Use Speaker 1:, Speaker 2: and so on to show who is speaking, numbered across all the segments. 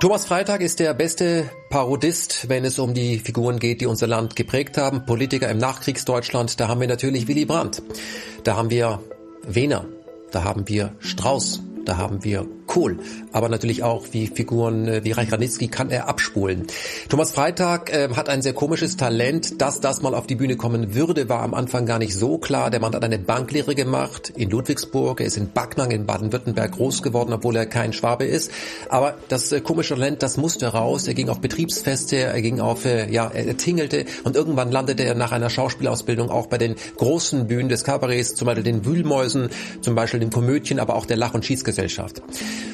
Speaker 1: Thomas Freitag ist der beste Parodist, wenn es um die Figuren geht, die unser Land geprägt haben. Politiker im Nachkriegsdeutschland, da haben wir natürlich Willy Brandt. Da haben wir Wehner. Da haben wir Strauß. Da haben wir Kohl, aber natürlich auch wie Figuren äh, wie Reich Ranitzky kann er abspulen. Thomas Freitag äh, hat ein sehr komisches Talent. Dass das mal auf die Bühne kommen würde, war am Anfang gar nicht so klar. Der Mann hat eine Banklehre gemacht in Ludwigsburg. Er ist in Backnang in Baden-Württemberg groß geworden, obwohl er kein Schwabe ist. Aber das äh, komische Talent, das musste raus. Er ging auf Betriebsfeste, er ging auf, äh, ja, er tingelte und irgendwann landete er nach einer Schauspielausbildung auch bei den großen Bühnen des Kabarets, zum Beispiel den Wühlmäusen, zum Beispiel den Komödien, aber auch der Lach- und Schießgesellschaft.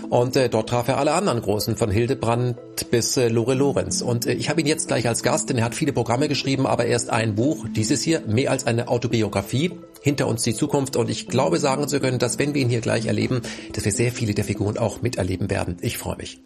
Speaker 1: Und äh, dort traf er alle anderen Großen, von Hildebrand bis äh, Lore Lorenz. Und äh, ich habe ihn jetzt gleich als Gast, denn er hat viele Programme geschrieben, aber erst ein Buch, dieses hier, mehr als eine Autobiografie, hinter uns die Zukunft. Und ich glaube sagen zu können, dass wenn wir ihn hier gleich erleben, dass wir sehr viele der Figuren auch miterleben werden. Ich freue mich.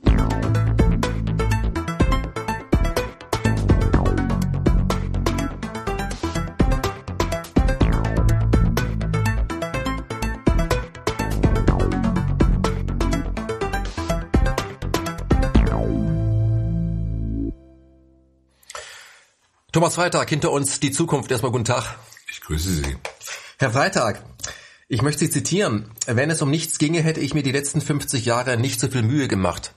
Speaker 1: Thomas Freitag, hinter uns die Zukunft. Erstmal guten Tag.
Speaker 2: Ich grüße Sie.
Speaker 1: Herr Freitag, ich möchte Sie zitieren. Wenn es um nichts ginge, hätte ich mir die letzten 50 Jahre nicht so viel Mühe gemacht.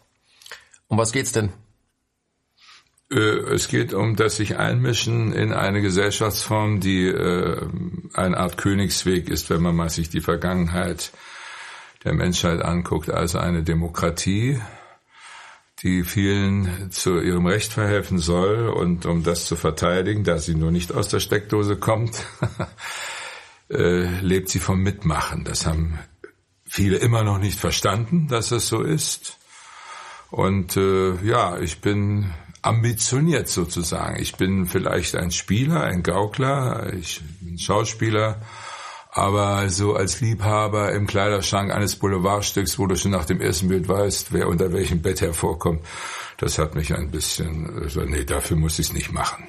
Speaker 1: Um was geht's denn?
Speaker 2: Äh, es geht um das sich einmischen in eine Gesellschaftsform, die äh, eine Art Königsweg ist, wenn man mal sich die Vergangenheit der Menschheit anguckt, also eine Demokratie, die vielen zu ihrem Recht verhelfen soll und um das zu verteidigen, da sie nur nicht aus der Steckdose kommt, äh, lebt sie vom Mitmachen. Das haben viele immer noch nicht verstanden, dass es so ist. Und äh, ja, ich bin ambitioniert sozusagen. Ich bin vielleicht ein Spieler, ein Gaukler, ich bin Schauspieler, aber so als Liebhaber im Kleiderschrank eines Boulevardstücks, wo du schon nach dem ersten Bild weißt, wer unter welchem Bett hervorkommt, das hat mich ein bisschen, also nee, dafür muss ich es nicht machen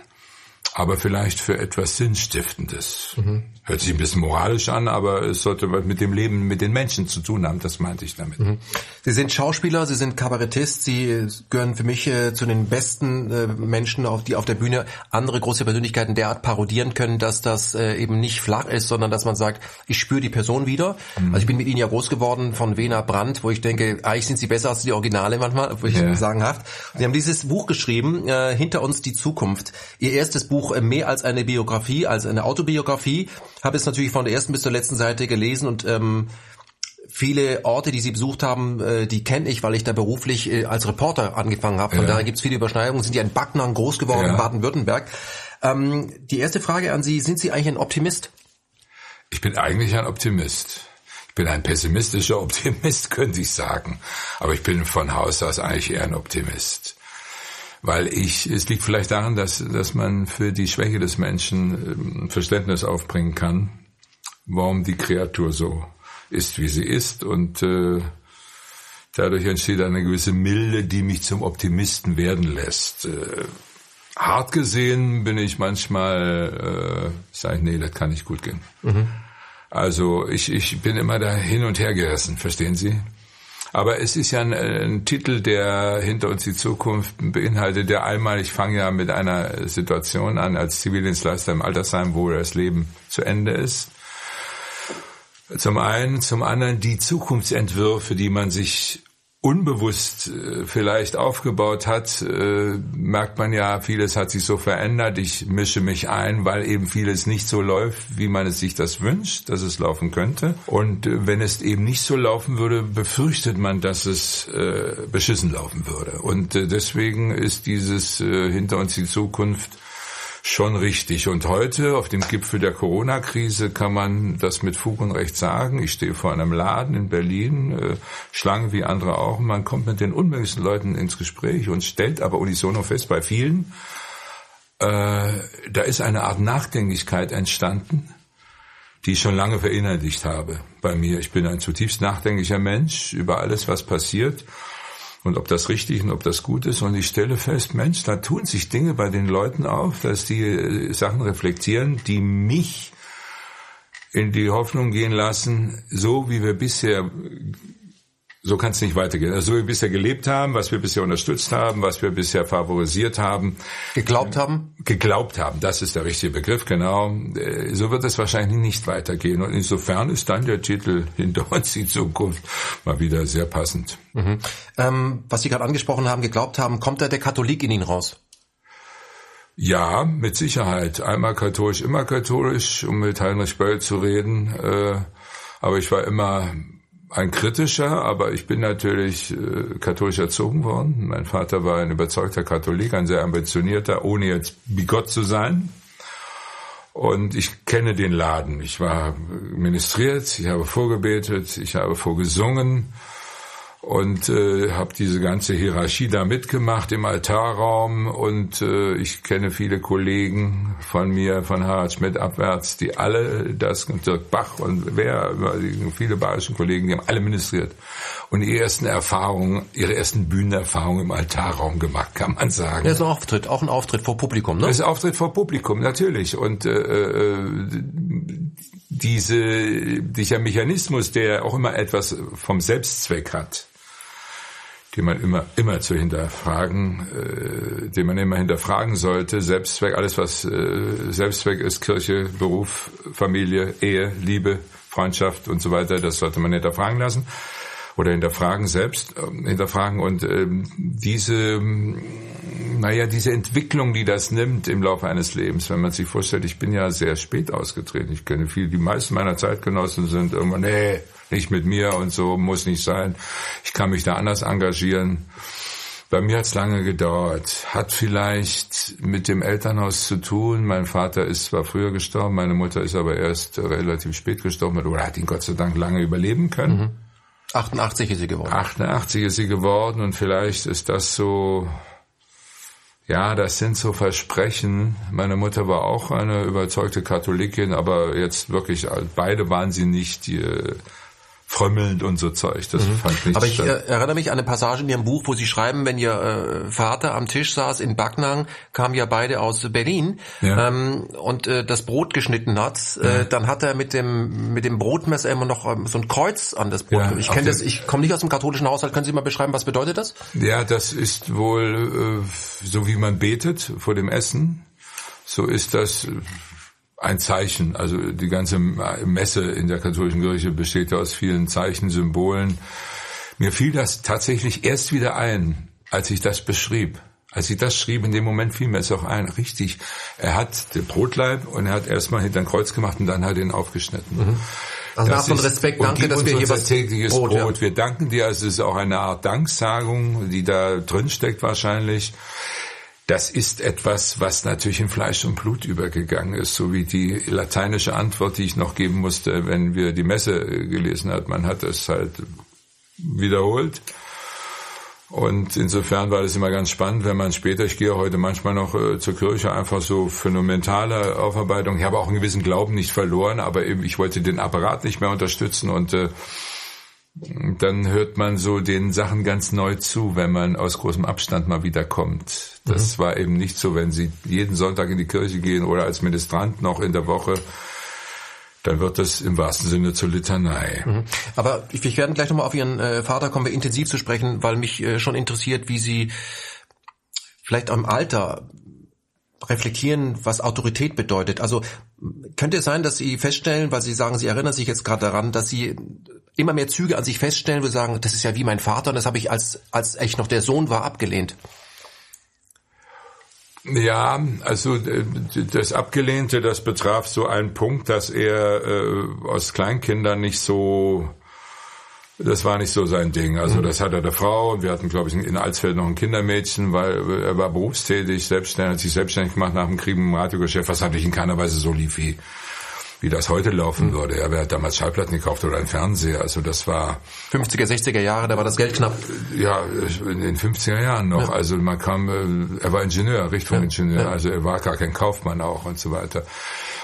Speaker 2: aber vielleicht für etwas Sinnstiftendes. Mhm. Hört sich ein bisschen moralisch an, aber es sollte was mit dem Leben, mit den Menschen zu tun haben, das meinte ich damit. Mhm.
Speaker 1: Sie sind Schauspieler, Sie sind Kabarettist, Sie gehören für mich äh, zu den besten äh, Menschen, auf, die auf der Bühne andere große Persönlichkeiten derart parodieren können, dass das äh, eben nicht flach ist, sondern dass man sagt, ich spüre die Person wieder. Mhm. Also ich bin mit Ihnen ja groß geworden von Wena Brandt, wo ich denke, eigentlich sind Sie besser als die Originale manchmal, wo ich ja. sagenhaft. Sie haben dieses Buch geschrieben, äh, Hinter uns die Zukunft. Ihr erstes Buch Buch mehr als eine Biografie, als eine Autobiografie. Habe es natürlich von der ersten bis zur letzten Seite gelesen und ähm, viele Orte, die Sie besucht haben, äh, die kenne ich, weil ich da beruflich äh, als Reporter angefangen habe. Von ja. daher gibt es viele Überschneidungen. Sind ja in Backnang groß geworden, ja. in Baden-Württemberg. Ähm, die erste Frage an Sie, sind Sie eigentlich ein Optimist?
Speaker 2: Ich bin eigentlich ein Optimist. Ich bin ein pessimistischer Optimist, könnte ich sagen. Aber ich bin von Haus aus eigentlich eher ein Optimist weil ich, es liegt vielleicht daran, dass, dass man für die Schwäche des Menschen ähm, Verständnis aufbringen kann, warum die Kreatur so ist, wie sie ist und äh, dadurch entsteht eine gewisse Milde, die mich zum Optimisten werden lässt. Äh, hart gesehen bin ich manchmal, äh, sage ich, nee, das kann nicht gut gehen. Mhm. Also ich, ich bin immer da hin und her gerissen, verstehen Sie? Aber es ist ja ein, ein, Titel, der hinter uns die Zukunft beinhaltet, der einmal, ich fange ja mit einer Situation an als Zivildienstleister im Altersheim, wo das Leben zu Ende ist. Zum einen, zum anderen die Zukunftsentwürfe, die man sich unbewusst äh, vielleicht aufgebaut hat, äh, merkt man ja, vieles hat sich so verändert. Ich mische mich ein, weil eben vieles nicht so läuft, wie man es sich das wünscht, dass es laufen könnte. Und äh, wenn es eben nicht so laufen würde, befürchtet man, dass es beschissen laufen würde. Und deswegen ist dieses hinter uns die Zukunft schon richtig. Und heute auf dem Gipfel der Corona-Krise kann man das mit Fug und Recht sagen. Ich stehe vor einem Laden in Berlin, äh, Schlangen wie andere auch. Man kommt mit den unmöglichsten Leuten ins Gespräch und stellt aber unisono fest bei vielen, äh, da ist eine Art Nachdenklichkeit entstanden, die ich schon lange verinnerlicht habe bei mir. Ich bin ein zutiefst nachdenklicher Mensch über alles, was passiert und ob das richtig und ob das gut ist. Und ich stelle fest, Mensch, da tun sich Dinge bei den Leuten auf, dass die äh, Sachen reflektieren, die mich in die Hoffnung gehen lassen, so wie wir bisher so kann es nicht weitergehen. Also so wie wir bisher gelebt haben, was wir bisher unterstützt haben, was wir bisher favorisiert haben.
Speaker 1: Geglaubt haben?
Speaker 2: Geglaubt haben, das ist der richtige Begriff, genau. Äh, so wird es wahrscheinlich nicht weitergehen. Und insofern ist dann der Titel Hinter uns die Zukunft mal wieder sehr passend.
Speaker 1: Mhm. Ähm, was Sie gerade angesprochen haben, geglaubt haben, kommt da der Katholik in Ihnen raus?
Speaker 2: Ja, mit Sicherheit. Einmal katholisch, immer katholisch, um mit Heinrich Böll zu reden. Äh, aber ich war immer ein kritischer, aber ich bin natürlich äh, katholisch erzogen worden. Mein Vater war ein überzeugter Katholik, ein sehr ambitionierter, ohne jetzt bigott zu sein. Und ich kenne den Laden. Ich war ministriert, ich habe vorgebetet, ich habe vorgesungen und äh, habe diese ganze Hierarchie da mitgemacht im Altarraum und äh, ich kenne viele Kollegen von mir, von Harald Schmidt abwärts, die alle das, Dirk Bach und wer, viele bayerischen Kollegen, die haben alle ministriert und ihre ersten Erfahrungen, ihre ersten Bühnenerfahrungen im Altarraum gemacht, kann man sagen.
Speaker 1: Ja, ist ein Auftritt, auch ein Auftritt vor Publikum, ne?
Speaker 2: Das ist ein Auftritt vor Publikum, natürlich und äh, äh, diese, dieser Mechanismus, der auch immer etwas vom Selbstzweck hat, den man immer, immer zu hinterfragen, äh, den man immer hinterfragen sollte. Selbstzweck, alles was äh, Selbstzweck ist, Kirche, Beruf, Familie, Ehe, Liebe, Freundschaft und so weiter, das sollte man hinterfragen lassen oder hinterfragen selbst, äh, hinterfragen und ähm, diese, naja, diese Entwicklung, die das nimmt im Laufe eines Lebens, wenn man sich vorstellt, ich bin ja sehr spät ausgetreten, ich kenne viel, die meisten meiner Zeitgenossen sind irgendwann, nee, nicht mit mir und so, muss nicht sein. Ich kann mich da anders engagieren. Bei mir hat es lange gedauert. Hat vielleicht mit dem Elternhaus zu tun. Mein Vater ist zwar früher gestorben, meine Mutter ist aber erst relativ spät gestorben oder hat ihn Gott sei Dank lange überleben können. Mhm.
Speaker 1: 88 ist sie geworden.
Speaker 2: 88 ist sie geworden und vielleicht ist das so, ja, das sind so Versprechen. Meine Mutter war auch eine überzeugte Katholikin, aber jetzt wirklich, beide waren sie nicht die, frömmelnd und so Zeug. Das mhm. fand
Speaker 1: ich Aber ich äh, erinnere mich an eine Passage in Ihrem Buch, wo Sie schreiben, wenn Ihr äh, Vater am Tisch saß in Backnang, kamen ja beide aus Berlin ja. ähm, und äh, das Brot geschnitten hat, äh, ja. dann hat er mit dem mit dem Brotmesser immer noch ähm, so ein Kreuz an das Brot. Ja, ich kenne das, ich komme nicht aus dem katholischen Haushalt. Können Sie mal beschreiben, was bedeutet das?
Speaker 2: Ja, das ist wohl äh, so wie man betet vor dem Essen. So ist das ein Zeichen. Also die ganze Messe in der katholischen Kirche besteht ja aus vielen Zeichen, Symbolen. Mir fiel das tatsächlich erst wieder ein, als ich das beschrieb. Als ich das schrieb, in dem Moment fiel mir es auch ein, richtig. Er hat den Brotleib und er hat erstmal hinter ein Kreuz gemacht und dann hat er ihn aufgeschnitten. Mhm.
Speaker 1: Also das von Respekt, danke, dass wir hier was
Speaker 2: tägliches Brot. Brot. Ja. Wir danken dir, also es ist auch eine Art Danksagung, die da drin steckt wahrscheinlich. Das ist etwas, was natürlich in Fleisch und Blut übergegangen ist, so wie die lateinische Antwort, die ich noch geben musste, wenn wir die Messe gelesen hat. Man hat es halt wiederholt. Und insofern war das immer ganz spannend, wenn man später, ich gehe heute manchmal noch äh, zur Kirche, einfach so phänomenale Aufarbeitung. Ich habe auch einen gewissen Glauben nicht verloren, aber eben, ich wollte den Apparat nicht mehr unterstützen und äh, dann hört man so den Sachen ganz neu zu, wenn man aus großem Abstand mal wieder kommt. Das mhm. war eben nicht so, wenn Sie jeden Sonntag in die Kirche gehen oder als Ministrant noch in der Woche, dann wird das im wahrsten Sinne zur Litanei. Mhm.
Speaker 1: Aber ich werde gleich nochmal auf Ihren äh, Vater kommen wir intensiv zu sprechen, weil mich äh, schon interessiert, wie Sie vielleicht am Alter reflektieren, was Autorität bedeutet. Also könnte es sein, dass Sie feststellen, weil Sie sagen, Sie erinnern sich jetzt gerade daran, dass Sie immer mehr Züge an sich feststellen, wo Sie sagen, das ist ja wie mein Vater und das habe ich als, als ich noch der Sohn war, abgelehnt.
Speaker 2: Ja, also äh, das Abgelehnte, das betraf so einen Punkt, dass er äh, aus Kleinkindern nicht so das war nicht so sein Ding. Also mhm. das hat er der Frau. Wir hatten, glaube ich, in Alsfeld noch ein Kindermädchen, weil er war berufstätig, selbstständig, hat sich selbstständig gemacht nach dem Krieg im Radiogeschäft, was natürlich in keiner Weise so lief wie wie das heute laufen mhm. würde. Ja, wer hat damals Schallplatten gekauft oder einen Fernseher? Also das war
Speaker 1: 50er, 60er Jahre, da war das Geld knapp.
Speaker 2: Ja, in den 50er Jahren noch. Ja. Also man kam, äh, er war Ingenieur, Richtfunkingenieur, ja. also er war gar kein Kaufmann auch und so weiter.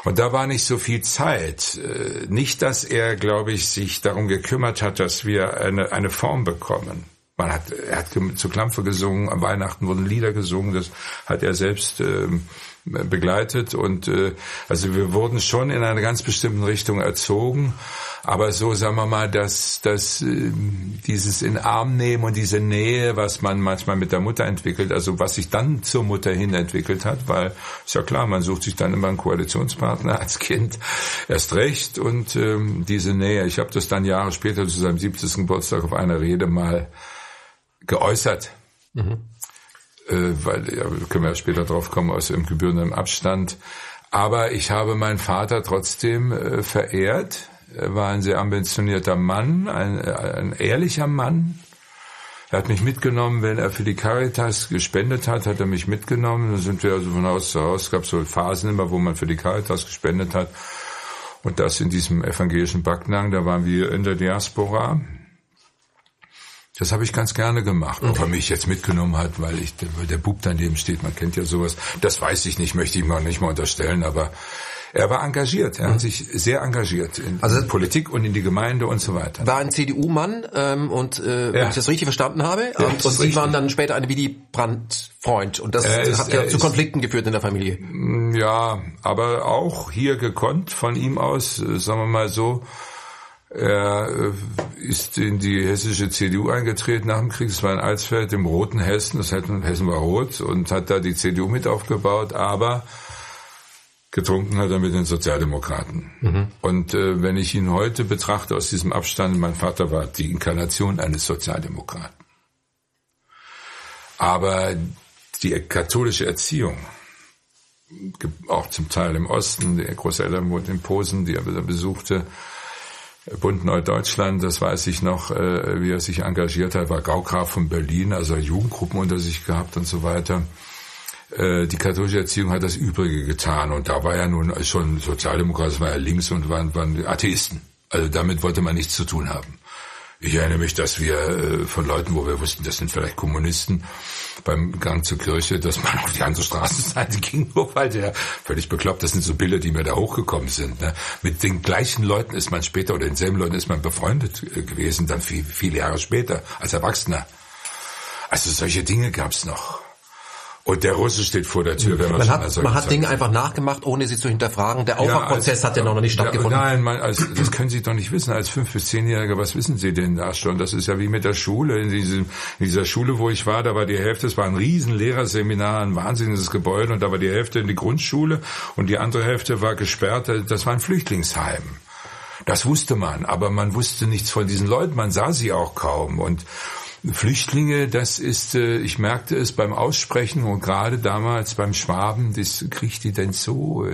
Speaker 2: Und da war nicht so viel Zeit. Äh, nicht, dass er, glaube ich, sich darum gekümmert hat, dass wir eine, eine Form bekommen. Man hat, er hat zu Klampfe gesungen, am Weihnachten wurden Lieder gesungen, das hat er selbst ähm, begleitet und äh, also wir wurden schon in einer ganz bestimmten Richtung erzogen, aber so sagen wir mal, dass dass äh, dieses in Arm nehmen und diese Nähe, was man manchmal mit der Mutter entwickelt, also was sich dann zur Mutter hin entwickelt hat, weil ist ja klar, man sucht sich dann immer einen Koalitionspartner als Kind erst recht und ähm, diese Nähe. Ich habe das dann Jahre später zu seinem 70. Geburtstag auf einer Rede mal geäußert. Mhm weil ja, können wir ja später drauf kommen, aus dem gebührenden Abstand. Aber ich habe meinen Vater trotzdem äh, verehrt. Er war ein sehr ambitionierter Mann, ein, äh, ein ehrlicher Mann. Er hat mich mitgenommen, wenn er für die Caritas gespendet hat, hat er mich mitgenommen. Dann sind wir also von Haus zu Haus. Es gab so Phasen immer, wo man für die Caritas gespendet hat. Und das in diesem evangelischen Backnang, da waren wir in der Diaspora. Das habe ich ganz gerne gemacht. Ob er mich jetzt mitgenommen hat, weil ich, weil der Bub daneben steht, man kennt ja sowas. Das weiß ich nicht, möchte ich mal nicht mal unterstellen, aber er war engagiert, er hat mhm. sich sehr engagiert in, also, Politik und in die Gemeinde und so weiter.
Speaker 1: War ein CDU-Mann ähm, und äh, ja. wenn ich das richtig verstanden habe, ja, und, und Sie waren dann später ein Willy Brandt-Freund und das ist, hat ja zu Konflikten geführt in der Familie.
Speaker 2: Mm, ja, aber auch hier gekonnt von ihm aus, äh, sagen wir mal so, er äh, ist in die hessische CDU eingetreten nach dem Krieg. Es war in Alsfeld im roten Hessen. Das Hessen war rot und hat da die CDU mit aufgebaut. Aber getrunken hat er mit den Sozialdemokraten. Mhm. Und äh, wenn ich ihn heute betrachte aus diesem Abstand, mein Vater war die Inkarnation eines Sozialdemokraten. Aber die katholische Erziehung, auch zum Teil im Osten, der Großeltern wohnt in Posen, die er besuchte, Bund Neudeutschland, das weiß ich noch, äh, wie er sich engagiert hat, war Gaugraf von Berlin, also Jugendgruppen unter sich gehabt und so weiter. Äh, die katholische Erziehung hat das Übrige getan und da war er nun schon Sozialdemokrat, das war er links und waren, waren Atheisten. Also damit wollte man nichts zu tun haben. Ich erinnere mich, dass wir äh, von Leuten, wo wir wussten, das sind vielleicht Kommunisten, beim Gang zur Kirche, dass man auf die andere Straßenseite ging, nur weil der völlig bekloppt, das sind so Bilder, die mir da hochgekommen sind. Ne? Mit den gleichen Leuten ist man später oder denselben Leuten ist man befreundet äh, gewesen, dann viel, viele Jahre später, als Erwachsener. Also solche Dinge gab's noch. Und der Russe steht vor der Tür.
Speaker 1: Wenn man, man hat, man hat Dinge einfach nachgemacht, ohne sie zu hinterfragen. Der Aufwachprozess ja, hat ja noch nicht stattgefunden.
Speaker 2: Ja, nein, man, also, das können Sie doch nicht wissen. Als fünf bis zehnjähriger, was wissen Sie denn da schon? Das ist ja wie mit der Schule. In, diesem, in dieser Schule, wo ich war, da war die Hälfte, es war ein riesen Lehrerseminar, ein wahnsinniges Gebäude, und da war die Hälfte in die Grundschule und die andere Hälfte war gesperrt. Das war ein Flüchtlingsheim. Das wusste man, aber man wusste nichts von diesen Leuten. Man sah sie auch kaum und Flüchtlinge, das ist, äh, ich merkte es beim Aussprechen und gerade damals beim Schwaben, das kriegt die denn so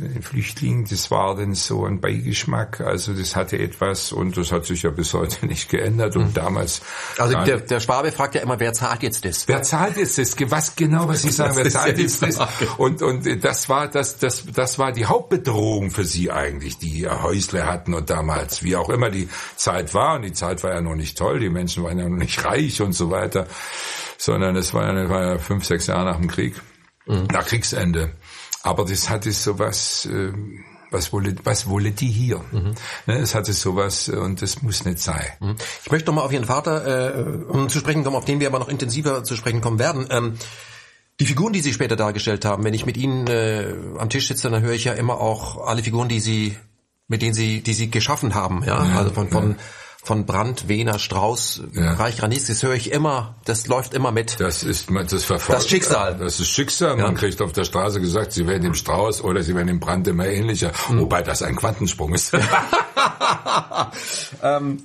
Speaker 2: äh, Flüchtling, das war dann so ein Beigeschmack, also das hatte etwas und das hat sich ja bis heute nicht geändert und mhm. damals.
Speaker 1: Also der, der Schwabe fragt ja immer, wer zahlt jetzt das?
Speaker 2: Wer zahlt jetzt das? Was genau, was Sie sagen, wer zahlt jetzt das? Und, und das war, das, das, das war die Hauptbedrohung für Sie eigentlich, die Häusle hatten und damals, wie auch immer die Zeit war und die Zeit war ja noch nicht toll, die Menschen waren ja noch nicht reich und so weiter, sondern es war ja, war ja fünf, sechs Jahre nach dem Krieg, mhm. nach Kriegsende. Aber das hatte so was, äh, was wolle, was wolle die hier? Mhm. Ne, es hatte sowas äh, und das muss nicht sein. Mhm.
Speaker 1: Ich möchte noch mal auf Ihren Vater äh, um zu sprechen kommen, auf den wir aber noch intensiver zu sprechen kommen werden. Ähm, die Figuren, die Sie später dargestellt haben, wenn ich mit Ihnen äh, am Tisch sitze, dann höre ich ja immer auch alle Figuren, die Sie, mit denen Sie, die Sie geschaffen haben, ja, ja also von, von ja von Brandt, Wehner, Strauß, ja. Reich, Ranis, das höre ich immer, das läuft immer mit.
Speaker 2: Das ist das verfolgt.
Speaker 1: Das Schicksal.
Speaker 2: Das ist Schicksal. Man ja. kriegt auf der Straße gesagt, sie werden dem Strauß oder sie werden dem Brandt immer ähnlicher, mhm. wobei das ein Quantensprung ist.
Speaker 1: ähm,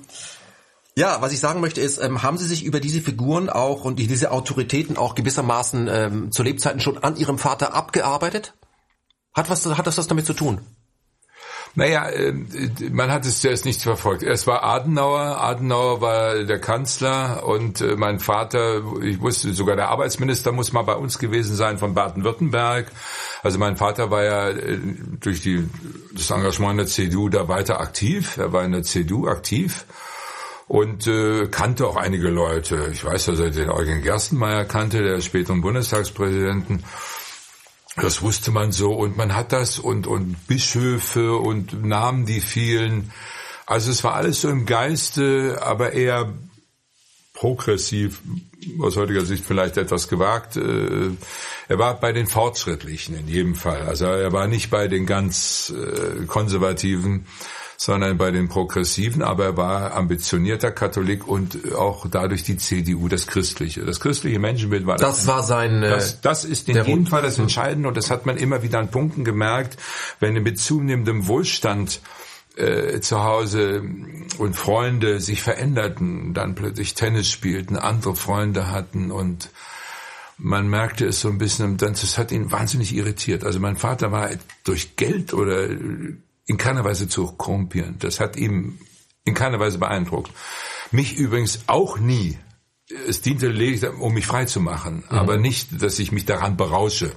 Speaker 1: ja, was ich sagen möchte ist, ähm, haben Sie sich über diese Figuren auch und diese Autoritäten auch gewissermaßen ähm, zu Lebzeiten schon an Ihrem Vater abgearbeitet? Hat was hat das was damit zu tun?
Speaker 2: Naja, äh, man hat es zuerst nicht verfolgt. Es war Adenauer, Adenauer war der Kanzler und äh, mein Vater, ich wusste, sogar der Arbeitsminister muss mal bei uns gewesen sein von Baden-Württemberg. Also mein Vater war ja äh, durch die, das Engagement der CDU da weiter aktiv. Er war in der CDU aktiv und äh, kannte auch einige Leute. Ich weiß, dass er den Eugen Gerstenmeier kannte, der späteren Bundestagspräsidenten. Das wusste man so und man hat das und, und Bischöfe und Namen, die fielen. Also es war alles so im Geiste, aber eher progressiv, aus heutiger Sicht vielleicht etwas gewagt. Äh, er war bei den Fortschrittlichen in jedem Fall. Also er war nicht bei den ganz äh, Konservativen, sondern bei den Progressiven, aber er war ambitionierter Katholik und auch dadurch die CDU, das Christliche. Das christliche Menschenbild war
Speaker 1: das. Das war sein.
Speaker 2: Äh, das, das ist in jedem Fall das Entscheidende und das hat man immer wieder an Punkten gemerkt, wenn mit zunehmendem Wohlstand äh, zu Hause und Freunde sich veränderten, dann plötzlich Tennis spielten, andere Freunde hatten und man merkte es so ein bisschen, das hat ihn wahnsinnig irritiert. Also mein Vater war durch Geld oder in keiner Weise zu korrumpieren. Das hat ihm in keiner Weise beeindruckt. Mich übrigens auch nie. Es diente lediglich, um mich frei zu machen, mhm. aber nicht, dass ich mich daran berausche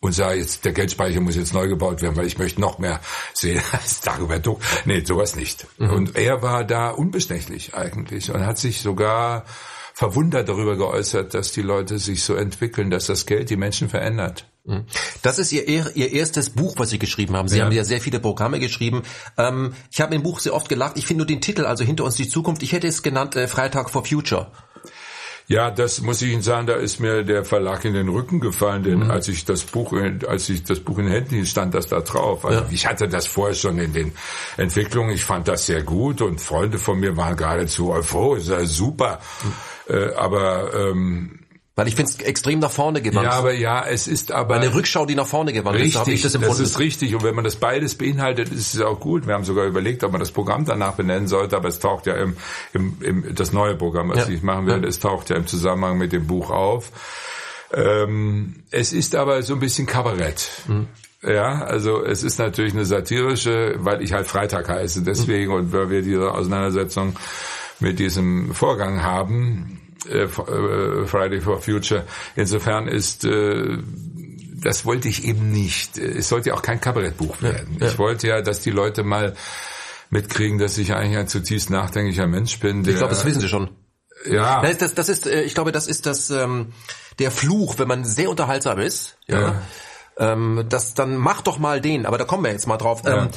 Speaker 2: und sage jetzt, der Geldspeicher muss jetzt neu gebaut werden, weil ich möchte noch mehr sehen als Dagobert Duck. Nee, sowas nicht. Mhm. Und er war da unbestechlich eigentlich und hat sich sogar verwundert darüber geäußert, dass die Leute sich so entwickeln, dass das Geld die Menschen verändert.
Speaker 1: Mhm. Das ist Ihr, Ihr erstes Buch, was Sie geschrieben haben. Sie ja. haben ja sehr viele Programme geschrieben. Ähm, ich habe im Buch sehr oft gelacht. Ich finde nur den Titel, also Hinter uns die Zukunft, ich hätte es genannt äh, Freitag for Future.
Speaker 2: Ja, das muss ich Ihnen sagen, da ist mir der Verlag in den Rücken gefallen, denn mhm. als ich das Buch, als ich das Buch in Händen hielt, stand das da drauf. Also ja. Ich hatte das vorher schon in den Entwicklungen, ich fand das sehr gut und Freunde von mir waren geradezu euphorisch, super. Mhm. Äh, aber ähm,
Speaker 1: weil ich finde es extrem nach vorne gewandt.
Speaker 2: Ja, aber ja, es ist aber
Speaker 1: eine Rückschau, die nach vorne gewandt
Speaker 2: richtig, ist. So ich das, das ist richtig. Und wenn man das beides beinhaltet, ist es auch gut. Wir haben sogar überlegt, ob man das Programm danach benennen sollte, aber es taucht ja im, im, im das neue Programm, was ja. ich machen werde, ja. es taucht ja im Zusammenhang mit dem Buch auf. Ähm, es ist aber so ein bisschen Kabarett. Mhm. Ja, also es ist natürlich eine satirische, weil ich halt Freitag heiße, deswegen mhm. und weil wir diese Auseinandersetzung mit diesem Vorgang haben, äh, äh, Friday for Future. Insofern ist äh, das wollte ich eben nicht. Es sollte ja auch kein Kabarettbuch werden. Ja, ja. Ich wollte ja, dass die Leute mal mitkriegen, dass ich eigentlich ein zutiefst nachdenklicher Mensch bin.
Speaker 1: ich glaube, das wissen sie schon. Ja. Das, das, das ist, ich glaube, das ist das ähm, der Fluch, wenn man sehr unterhaltsam ist. Ja. ja. Ähm, das dann mach doch mal den. Aber da kommen wir jetzt mal drauf. Ähm,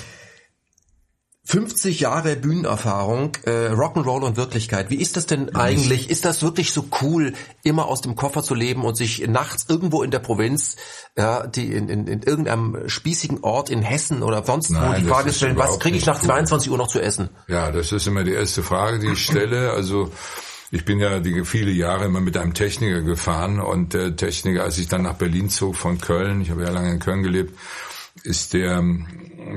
Speaker 1: 50 Jahre Bühnenerfahrung, äh, Rock'n'Roll und Wirklichkeit. Wie ist das denn eigentlich? Ist das wirklich so cool, immer aus dem Koffer zu leben und sich nachts irgendwo in der Provinz, ja, die in, in, in irgendeinem spießigen Ort in Hessen oder sonst Nein, wo die Frage stellen, was kriege ich nach 22 Uhr noch zu essen?
Speaker 2: Ja, das ist immer die erste Frage, die ich stelle. Also ich bin ja die viele Jahre immer mit einem Techniker gefahren und der Techniker, als ich dann nach Berlin zog von Köln, ich habe ja lange in Köln gelebt, ist der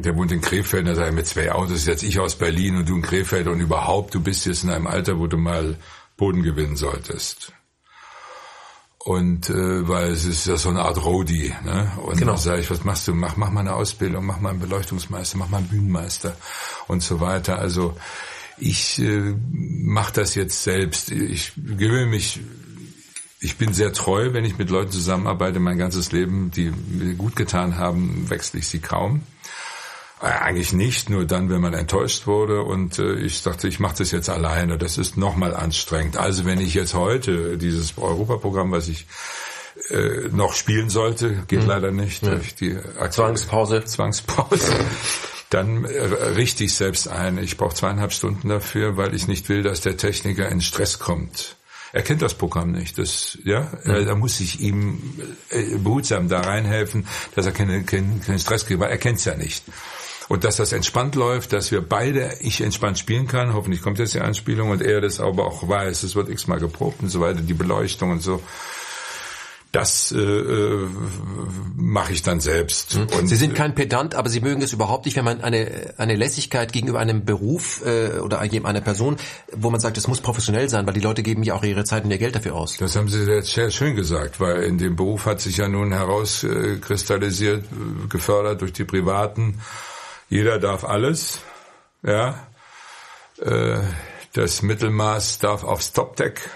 Speaker 2: der wohnt in Krefeld, da sagt mit zwei Autos, jetzt ich aus Berlin und du in Krefeld und überhaupt, du bist jetzt in einem Alter, wo du mal Boden gewinnen solltest. Und äh, weil es ist ja so eine Art Roadie, ne? Und genau. da sage ich, was machst du? Mach, mach mal eine Ausbildung, mach mal einen Beleuchtungsmeister, mach mal einen Bühnenmeister und so weiter. Also ich äh, mache das jetzt selbst. Ich gewöhne mich ich bin sehr treu, wenn ich mit Leuten zusammenarbeite, mein ganzes Leben, die mir gut getan haben, wechsle ich sie kaum. Äh, eigentlich nicht, nur dann, wenn man enttäuscht wurde. Und äh, ich dachte, ich mache das jetzt alleine. Das ist nochmal anstrengend. Also wenn ich jetzt heute dieses Europaprogramm, was ich äh, noch spielen sollte, geht hm. leider nicht
Speaker 1: ja. durch die Zwangspause.
Speaker 2: Zwangspause. Dann äh, richte ich selbst ein. Ich brauche zweieinhalb Stunden dafür, weil ich nicht will, dass der Techniker in Stress kommt. Er kennt das Programm nicht. Das, ja, mhm. da muss ich ihm äh, behutsam da reinhelfen, dass er keinen, keinen, keinen Stress kriegt, weil er kennt es ja nicht und dass das entspannt läuft, dass wir beide, ich entspannt spielen kann, hoffentlich kommt jetzt die Anspielung und er das aber auch weiß, es wird x-mal geprobt und so weiter, die Beleuchtung und so. Das äh, äh, mache ich dann selbst.
Speaker 1: Mhm. Und, Sie sind kein Pedant, aber Sie mögen es überhaupt nicht, wenn man eine eine Lässigkeit gegenüber einem Beruf äh, oder einer Person, wo man sagt, es muss professionell sein, weil die Leute geben ja auch ihre Zeit und ihr Geld dafür aus.
Speaker 2: Das haben Sie jetzt sehr schön gesagt, weil in dem Beruf hat sich ja nun herauskristallisiert, äh, gefördert durch die privaten jeder darf alles, ja. Äh, das Mittelmaß darf aufs Topdeck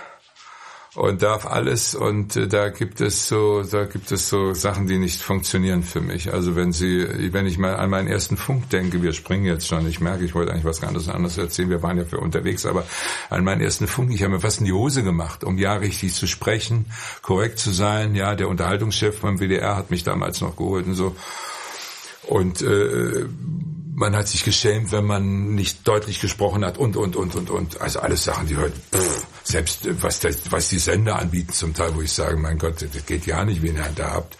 Speaker 2: und darf alles und äh, da gibt es so da gibt es so Sachen, die nicht funktionieren für mich. Also wenn Sie wenn ich mal an meinen ersten Funk denke, wir springen jetzt schon, ich merke, ich wollte eigentlich was ganz anderes erzählen, wir waren ja für unterwegs, aber an meinen ersten Funk, ich habe mir fast in die Hose gemacht, um ja richtig zu sprechen, korrekt zu sein, ja, der Unterhaltungschef beim WDR hat mich damals noch geholt und so und äh, man hat sich geschämt, wenn man nicht deutlich gesprochen hat und, und, und, und, und. Also alles Sachen, die heute, pff, selbst was, das, was die Sender anbieten zum Teil, wo ich sage, mein Gott, das geht ja nicht, wen ihr da habt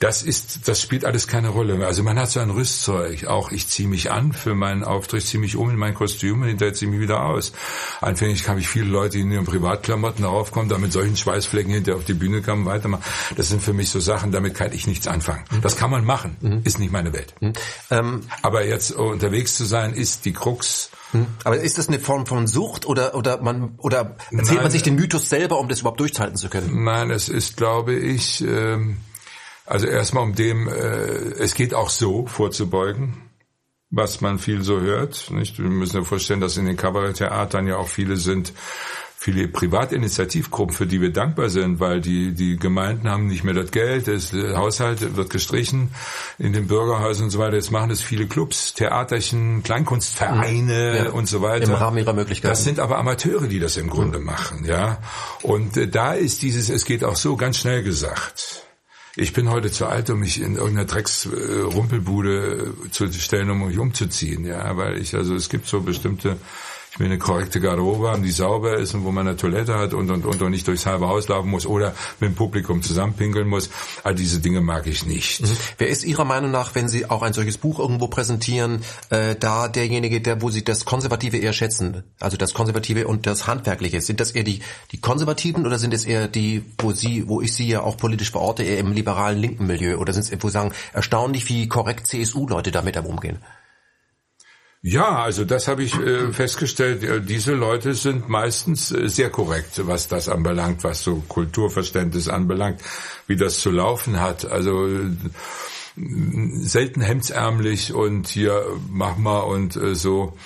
Speaker 2: das ist, das spielt alles keine Rolle mehr. Also man hat so ein Rüstzeug. Auch ich ziehe mich an für meinen Auftritt, ziehe mich um in mein Kostüm und hinterher ziehe ich mich wieder aus. Anfänglich habe ich viele Leute, die in ihren Privatklamotten darauf kommen, da mit solchen Schweißflecken hinterher auf die Bühne kommen, weitermachen. Das sind für mich so Sachen, damit kann ich nichts anfangen. Mhm. Das kann man machen, mhm. ist nicht meine Welt. Mhm. Ähm, Aber jetzt unterwegs zu sein, ist die Krux.
Speaker 1: Mhm. Aber ist das eine Form von Sucht oder oder man oder erzählt Nein, man sich den Mythos selber, um das überhaupt durchhalten zu können?
Speaker 2: Nein, es ist, glaube ich. Ähm, also erstmal um dem, äh, es geht auch so vorzubeugen, was man viel so hört. Nicht? Wir müssen uns vorstellen, dass in den Kabaretttheatern ja auch viele sind, viele Privatinitiativgruppen, für die wir dankbar sind, weil die, die Gemeinden haben nicht mehr das Geld, das Haushalt wird gestrichen in den Bürgerhäusern und so weiter. Jetzt machen das viele Clubs, Theaterchen, Kleinkunstvereine ja, und so weiter.
Speaker 1: Im Rahmen ihrer Möglichkeiten.
Speaker 2: Das sind aber Amateure, die das im Grunde machen, ja. Und äh, da ist dieses, es geht auch so ganz schnell gesagt. Ich bin heute zu alt, um mich in irgendeiner Drecksrumpelbude äh, zu stellen, um mich umzuziehen, ja, weil ich, also es gibt so bestimmte ich will eine korrekte Garderobe haben, die sauber ist und wo man eine Toilette hat und und und und nicht durchs halbe Haus laufen muss oder mit dem Publikum zusammenpinkeln muss. All diese Dinge mag ich nicht. Mhm.
Speaker 1: Wer ist Ihrer Meinung nach, wenn Sie auch ein solches Buch irgendwo präsentieren, äh, da derjenige, der wo Sie das Konservative eher schätzen, also das Konservative und das Handwerkliche, sind das eher die die Konservativen oder sind es eher die, wo Sie, wo ich Sie ja auch politisch verorte, eher im liberalen linken Milieu oder sind es, wo Sie sagen, erstaunlich, wie korrekt CSU-Leute damit umgehen?
Speaker 2: Ja, also das habe ich äh, festgestellt. Diese Leute sind meistens äh, sehr korrekt, was das anbelangt, was so Kulturverständnis anbelangt, wie das zu laufen hat. Also äh, selten hemdsärmlich und hier mach mal und äh, so.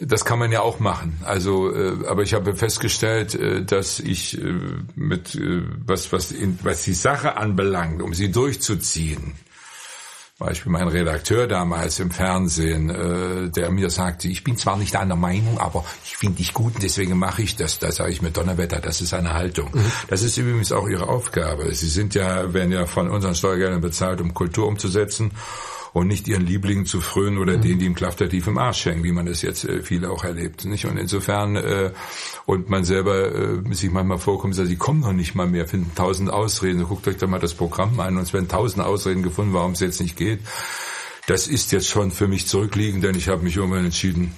Speaker 2: Das kann man ja auch machen. Also, äh, aber ich habe festgestellt, äh, dass ich äh, mit äh, was was in, was die Sache anbelangt, um sie durchzuziehen, Beispiel mein Redakteur damals im Fernsehen, äh, der mir sagte, ich bin zwar nicht einer Meinung, aber ich finde dich gut und deswegen mache ich das. Da sage ich mir, Donnerwetter, das ist eine Haltung. Mhm. Das ist übrigens auch Ihre Aufgabe. Sie sind ja, werden ja von unseren Steuergeldern bezahlt, um Kultur umzusetzen und nicht ihren Lieblingen zu frönen oder mhm. denen, die im Klaftertief im Arsch hängen, wie man das jetzt äh, viele auch erlebt. Nicht? Und insofern, äh, und man selber äh, sich manchmal vorkommt, sagt, sie kommen noch nicht mal mehr, finden tausend Ausreden. Guckt euch da mal das Programm an und es werden tausend Ausreden gefunden, warum es jetzt nicht geht. Das ist jetzt schon für mich zurückliegend, denn ich habe mich irgendwann entschieden,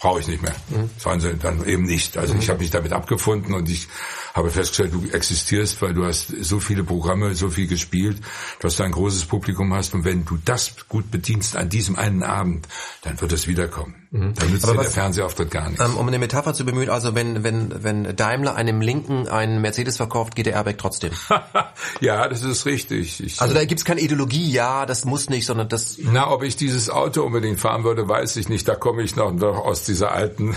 Speaker 2: brauche ich nicht mehr. Mhm. Fernsehen dann eben nicht. Also mhm. ich habe mich damit abgefunden und ich habe festgestellt, du existierst, weil du hast so viele Programme, so viel gespielt, dass du ein großes Publikum hast und wenn du das gut bedienst an diesem einen Abend, dann wird es wiederkommen. Mhm. Dann nützt dir der Fernsehauftritt gar nichts.
Speaker 1: Ähm, um eine Metapher zu bemühen, also wenn, wenn, wenn Daimler einem Linken einen Mercedes verkauft, geht der Airbag trotzdem.
Speaker 2: ja, das ist richtig.
Speaker 1: Ich, also da gibt's keine Ideologie, ja, das muss nicht, sondern das...
Speaker 2: Na, ob ich dieses Auto unbedingt fahren würde, weiß ich nicht. Da komme ich noch, noch aus dieser alten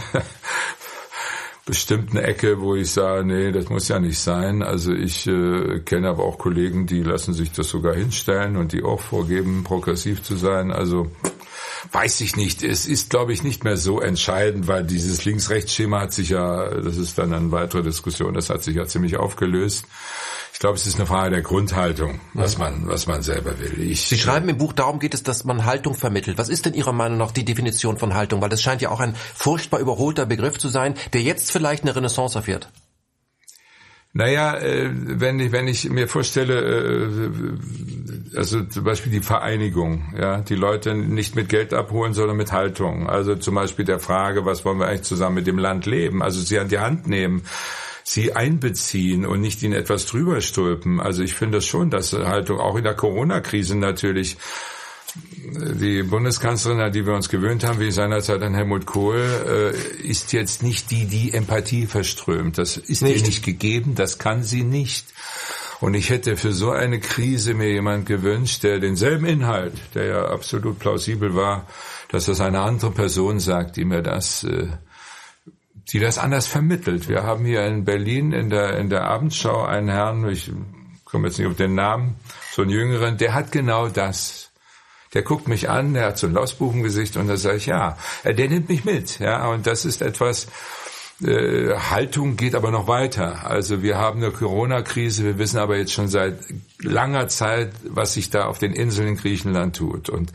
Speaker 2: bestimmten Ecke, wo ich sage, nee, das muss ja nicht sein. Also ich äh, kenne aber auch Kollegen, die lassen sich das sogar hinstellen und die auch vorgeben, progressiv zu sein. Also weiß ich nicht. Es ist, glaube ich, nicht mehr so entscheidend, weil dieses Links-Rechts-Schema hat sich ja, das ist dann eine weitere Diskussion, das hat sich ja ziemlich aufgelöst. Ich glaube, es ist eine Frage der Grundhaltung, was man, was man selber will.
Speaker 1: Ich, Sie schreiben im Buch, darum geht es, dass man Haltung vermittelt. Was ist denn Ihrer Meinung nach die Definition von Haltung? Weil das scheint ja auch ein furchtbar überholter Begriff zu sein, der jetzt vielleicht eine Renaissance erfährt.
Speaker 2: Naja, äh, wenn ich, wenn ich mir vorstelle, äh, also zum Beispiel die Vereinigung, ja, die Leute nicht mit Geld abholen, sondern mit Haltung. Also zum Beispiel der Frage, was wollen wir eigentlich zusammen mit dem Land leben? Also sie an die Hand nehmen sie einbeziehen und nicht ihnen etwas drüber stülpen. Also ich finde das schon, dass Haltung auch in der Corona-Krise natürlich die Bundeskanzlerin, an die wir uns gewöhnt haben, wie seinerzeit an Helmut Kohl, äh, ist jetzt nicht die, die Empathie verströmt. Das ist nicht. ihr nicht gegeben, das kann sie nicht. Und ich hätte für so eine Krise mir jemand gewünscht, der denselben Inhalt, der ja absolut plausibel war, dass das eine andere Person sagt, die mir das äh, die das anders vermittelt. Wir haben hier in Berlin in der, in der Abendschau einen Herrn, ich komme jetzt nicht auf den Namen, so einen Jüngeren, der hat genau das. Der guckt mich an, der hat so ein Lausbuchengesicht und da sage ich, ja, der nimmt mich mit, ja, und das ist etwas, Äh, Haltung geht aber noch weiter. Also wir haben eine Corona-Krise, wir wissen aber jetzt schon seit langer Zeit, was sich da auf den Inseln in Griechenland tut. Und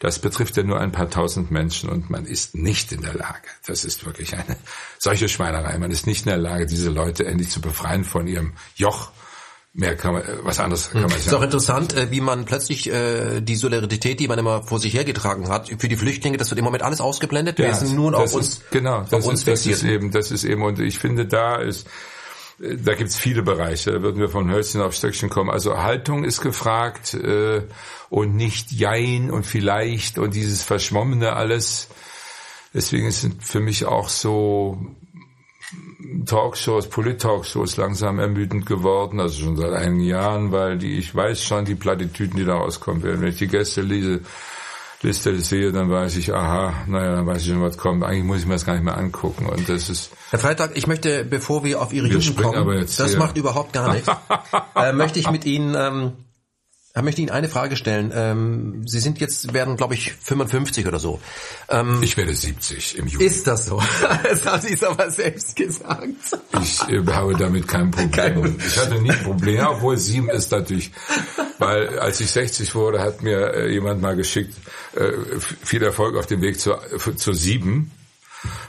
Speaker 2: das betrifft ja nur ein paar tausend Menschen und man ist nicht in der Lage, das ist wirklich eine solche Schweinerei, man ist nicht in der Lage, diese Leute endlich zu befreien von ihrem Joch Mehr kann man, was anderes kann man sagen.
Speaker 1: Ist auch interessant, äh, wie man plötzlich äh, die Solidarität, die man immer vor sich hergetragen hat, für die Flüchtlinge, das wird im Moment alles ausgeblendet.
Speaker 2: Ja, Wir sind nur auf uns, ist, genau, das auf uns ist, das ist eben, das ist eben, und ich finde, da ist, äh, da gibt's viele Bereiche, da würden wir von Hölzchen auf Stöckchen kommen. Also Haltung ist gefragt äh, und nicht Jein und vielleicht und dieses Verschwommene alles. Deswegen sind für mich auch so Talkshows, Polit-Talkshows langsam ermüdend geworden, also schon seit einigen Jahren, weil die, ich weiß schon die Plattitüden, die da rauskommen werden. Wenn ich die Gäste lese, Liste sehe, dann weiß ich, aha, naja, dann weiß ich schon, was kommt. Eigentlich muss ich mir das gar nicht mehr angucken. Und das ist.
Speaker 1: Herr Freitag, ich möchte, bevor wir auf Ihre Jugend kommen, das hier. macht überhaupt gar nichts, äh, möchte ich mit Ihnen ähm, ich möchte Ihnen eine Frage stellen. Ähm, Sie sind jetzt, werden, glaube ich, 55 oder so.
Speaker 2: Ähm, ich werde 70 im Juli.
Speaker 1: Ist das so? das haben Sie es aber selbst gesagt.
Speaker 2: Ich äh, habe damit kein Problem. Kein ich hatte nie ein Problem, obwohl sieben ist natürlich, weil als ich 60 wurde, hat mir äh, jemand mal geschickt, äh, viel Erfolg auf dem Weg zur, zur sieben.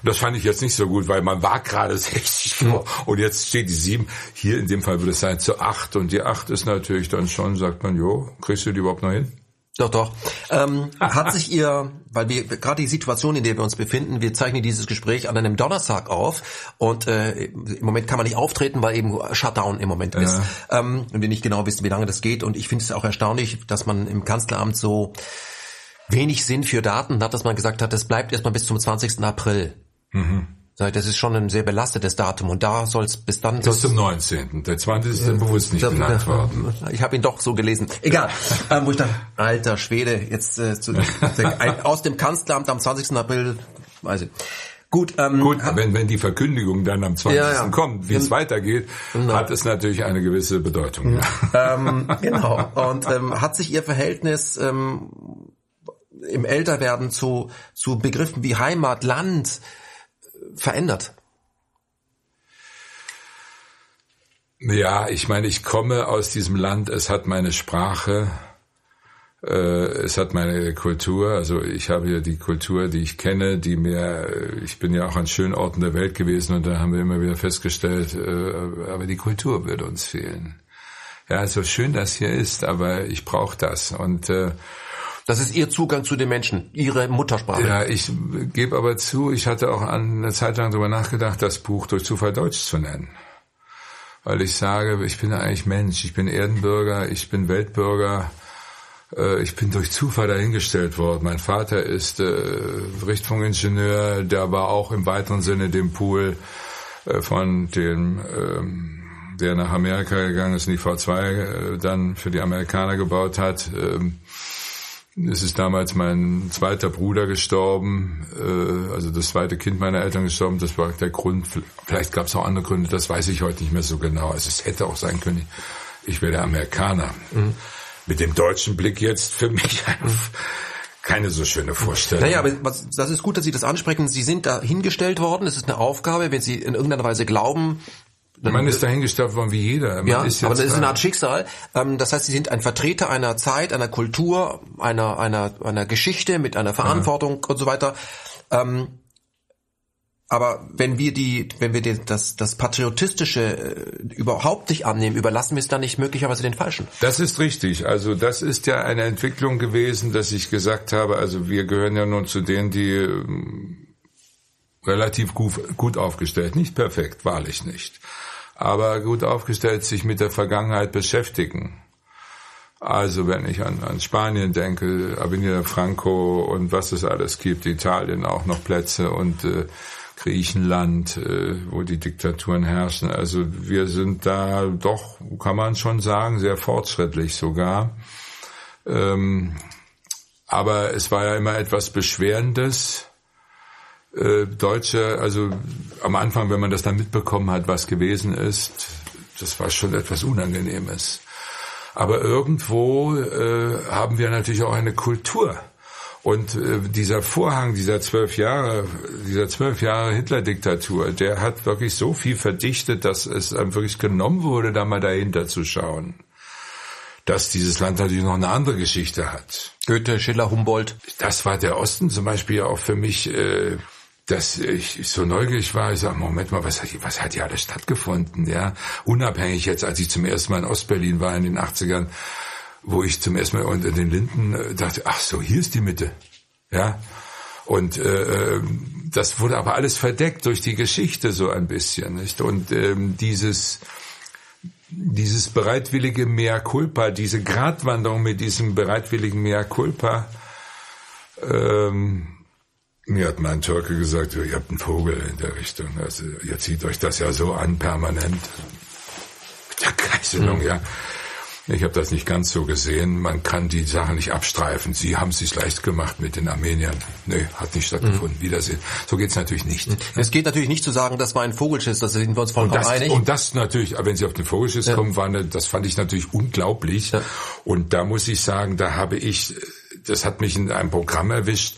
Speaker 2: Das fand ich jetzt nicht so gut, weil man war gerade 60 vor und jetzt steht die 7. Hier in dem Fall würde es sein zu 8 und die 8 ist natürlich dann schon, sagt man, jo, kriegst du die überhaupt noch hin?
Speaker 1: Doch, doch. Ähm, hat sich ihr, weil wir gerade die Situation, in der wir uns befinden, wir zeichnen dieses Gespräch an einem Donnerstag auf und äh, im Moment kann man nicht auftreten, weil eben Shutdown im Moment ist ja. ähm, und wir nicht genau wissen, wie lange das geht. Und ich finde es auch erstaunlich, dass man im Kanzleramt so wenig Sinn für Daten hat, dass man gesagt hat, das bleibt erstmal bis zum 20. April. Mhm. Das ist schon ein sehr belastetes Datum und da soll es bis dann...
Speaker 2: Bis zum 19. Der 20. ist dann bewusst nicht genannt worden.
Speaker 1: Ich habe ihn doch so gelesen. Egal. ähm, wo ich dachte, alter Schwede, jetzt äh, zu, ein, aus dem Kanzleramt am 20. April, weiß ich.
Speaker 2: Gut, ähm, Gut wenn, wenn die Verkündigung dann am 20. Ja, ja. kommt, wie es weitergeht, genau. hat es natürlich eine gewisse Bedeutung.
Speaker 1: Ja. ähm, genau. Und ähm, hat sich Ihr Verhältnis ähm, im Älterwerden zu, zu Begriffen wie Heimat, Land äh, verändert?
Speaker 2: Ja, ich meine, ich komme aus diesem Land, es hat meine Sprache, äh, es hat meine Kultur, also ich habe ja die Kultur, die ich kenne, die mir, äh, ich bin ja auch an schönen Orten der Welt gewesen und da haben wir immer wieder festgestellt, äh, aber die Kultur würde uns fehlen. Ja, so schön das hier ist, aber ich brauche das und äh,
Speaker 1: das ist Ihr Zugang zu den Menschen, Ihre Muttersprache.
Speaker 2: Ja, ich gebe aber zu, ich hatte auch eine Zeit lang darüber nachgedacht, das Buch durch Zufall Deutsch zu nennen. Weil ich sage, ich bin eigentlich Mensch, ich bin Erdenbürger, ich bin Weltbürger, äh, ich bin durch Zufall dahingestellt worden. Mein Vater ist äh, Richtfunkingenieur, der war auch im weiteren Sinne dem Pool äh, von dem, ähm, der nach Amerika gegangen ist und die V2 äh, dann für die Amerikaner gebaut hat. Es ist damals mein zweiter Bruder gestorben, äh, also das zweite Kind meiner Eltern gestorben. Das war der Grund. Vielleicht gab es auch andere Gründe, das weiß ich heute nicht mehr so genau. Also es hätte auch sein können, ich wäre Amerikaner. Mhm. Mit dem deutschen Blick jetzt für mich keine so schöne Vorstellung.
Speaker 1: Naja, aber was, das ist gut, dass Sie das ansprechen. Sie sind da hingestellt worden. Es ist eine Aufgabe, wenn Sie in irgendeiner Weise glauben,
Speaker 2: man ist dahingestellt worden wie jeder. Man
Speaker 1: ja, aber das ist eine Art Schicksal. Ähm, das heißt, Sie sind ein Vertreter einer Zeit, einer Kultur, einer, einer, einer Geschichte mit einer Verantwortung ja. und so weiter. Ähm, aber wenn wir die, wenn wir das, das Patriotistische äh, überhaupt nicht annehmen, überlassen wir es dann nicht möglicherweise den Falschen.
Speaker 2: Das ist richtig. Also das ist ja eine Entwicklung gewesen, dass ich gesagt habe, also wir gehören ja nun zu denen, die ähm, relativ gut, gut aufgestellt, nicht perfekt, wahrlich nicht aber gut aufgestellt sich mit der Vergangenheit beschäftigen. Also wenn ich an, an Spanien denke, Avenida Franco und was es alles gibt, Italien auch noch Plätze und äh, Griechenland, äh, wo die Diktaturen herrschen. Also wir sind da doch, kann man schon sagen, sehr fortschrittlich sogar. Ähm, aber es war ja immer etwas Beschwerendes äh, Deutsche, also am Anfang, wenn man das dann mitbekommen hat, was gewesen ist, das war schon etwas Unangenehmes. Aber irgendwo äh, haben wir natürlich auch eine Kultur. Und äh, dieser Vorhang dieser zwölf Jahre, dieser zwölf Jahre Hitler-Diktatur, der hat wirklich so viel verdichtet, dass es einem wirklich genommen wurde, da mal dahinter zu schauen. Dass dieses Land natürlich noch eine andere Geschichte hat.
Speaker 1: Goethe, Schiller, Humboldt.
Speaker 2: Das war der Osten zum Beispiel auch für mich, äh, dass ich so neugierig war. Ich sage, Moment mal, was hat, was hat hier alles stattgefunden? Ja, unabhängig jetzt, als ich zum ersten Mal in Ostberlin war in den 80ern wo ich zum ersten Mal unter den Linden äh, dachte, ach so, hier ist die Mitte. Ja. Und äh, ähm, das wurde aber alles verdeckt durch die Geschichte so ein bisschen. Nicht? Und ähm, dieses dieses bereitwillige Mea culpa, diese Gratwanderung mit diesem bereitwilligen Mea culpa, ähm, mir hat mein Türke gesagt, ihr habt einen Vogel in der Richtung. Also ihr zieht euch das ja so an permanent. Mit der Geißelung, mhm. ja. Ich habe das nicht ganz so gesehen. Man kann die Sache nicht abstreifen. Sie haben es sich leicht gemacht mit den Armeniern. Nee, hat nicht stattgefunden. Mhm. Wiedersehen. So geht's natürlich nicht. Mhm.
Speaker 1: Es geht natürlich nicht zu sagen, das war ein Vogelschiss, das sind wir uns vollkommen
Speaker 2: und das,
Speaker 1: einig.
Speaker 2: Und das natürlich, wenn Sie auf den Vogelschiss ja. kommen, war eine, das fand ich natürlich unglaublich. Ja. Und da muss ich sagen, da habe ich das hat mich in einem Programm erwischt,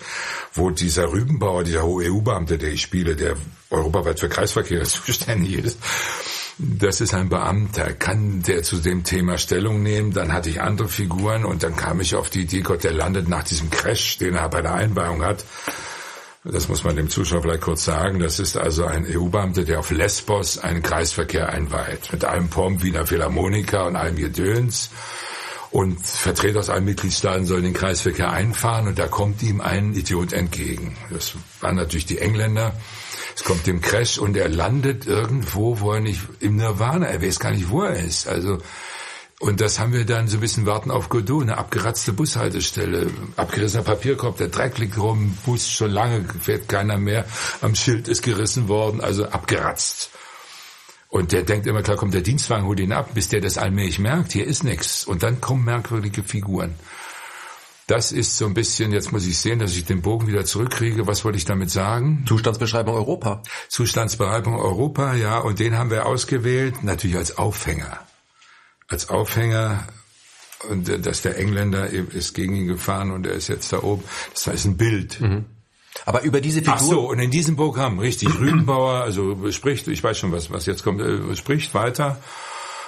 Speaker 2: wo dieser Rübenbauer, dieser hohe EU-Beamte, der ich spiele, der europaweit für Kreisverkehr zuständig ist, das ist ein Beamter, kann der zu dem Thema Stellung nehmen? Dann hatte ich andere Figuren und dann kam ich auf die Idee, Gott, der landet nach diesem Crash, den er bei der Einweihung hat. Das muss man dem Zuschauer vielleicht kurz sagen. Das ist also ein EU-Beamter, der auf Lesbos einen Kreisverkehr einweiht. Mit einem Pomp Wiener Philharmoniker und allem Gedöns. Und Vertreter aus allen Mitgliedstaaten sollen den Kreisverkehr einfahren und da kommt ihm ein Idiot entgegen. Das waren natürlich die Engländer. Es kommt dem Crash und er landet irgendwo, wo er nicht, im Nirvana, er weiß gar nicht, wo er ist. Also, und das haben wir dann so ein bisschen warten auf Godot, eine abgeratzte Bushaltestelle, abgerissener Papierkorb, der Dreck liegt rum, Bus schon lange, fährt keiner mehr, am Schild ist gerissen worden, also abgeratzt. Und der denkt immer, klar kommt der Dienstwagen, holt ihn ab, bis der das allmählich merkt, hier ist nichts. Und dann kommen merkwürdige Figuren. Das ist so ein bisschen, jetzt muss ich sehen, dass ich den Bogen wieder zurückkriege. Was wollte ich damit sagen?
Speaker 1: Zustandsbeschreibung Europa.
Speaker 2: Zustandsbeschreibung Europa, ja. Und den haben wir ausgewählt, natürlich als Aufhänger. Als Aufhänger. Und äh, dass der Engländer ist gegen ihn gefahren und er ist jetzt da oben. Das heißt ein Bild. Mhm.
Speaker 1: Aber über diese Figur.
Speaker 2: Ach so, und in diesem Programm, richtig. Rübenbauer, also spricht, ich weiß schon, was, was jetzt kommt, äh, spricht weiter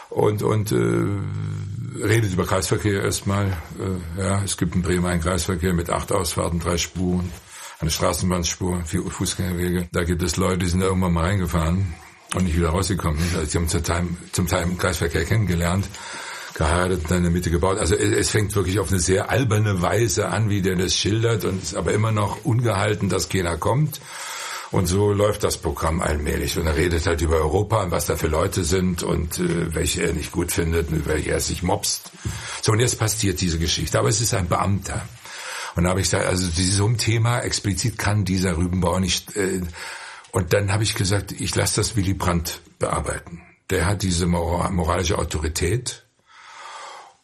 Speaker 2: und, und äh, redet über Kreisverkehr erstmal. Äh, ja, es gibt in Bremen einen Kreisverkehr mit acht Ausfahrten, drei Spuren, eine Straßenbahnspur, vier Fußgängerwege. Da gibt es Leute, die sind da irgendwann mal reingefahren und nicht wieder rausgekommen. Also die haben zum Teil, zum Teil im Kreisverkehr kennengelernt, geheiratet und in der Mitte gebaut. Also es, es fängt wirklich auf eine sehr alberne Weise an, wie der das schildert und ist aber immer noch ungehalten, dass keiner kommt. Und so läuft das Programm allmählich. Und er redet halt über Europa und was da für Leute sind und äh, welche er nicht gut findet und welche er sich mobst. So, und jetzt passiert diese Geschichte. Aber es ist ein Beamter. Und da habe ich gesagt, also so ein Thema explizit kann dieser Rübenbauer nicht. Äh, und dann habe ich gesagt, ich lasse das Willy Brandt bearbeiten. Der hat diese moralische Autorität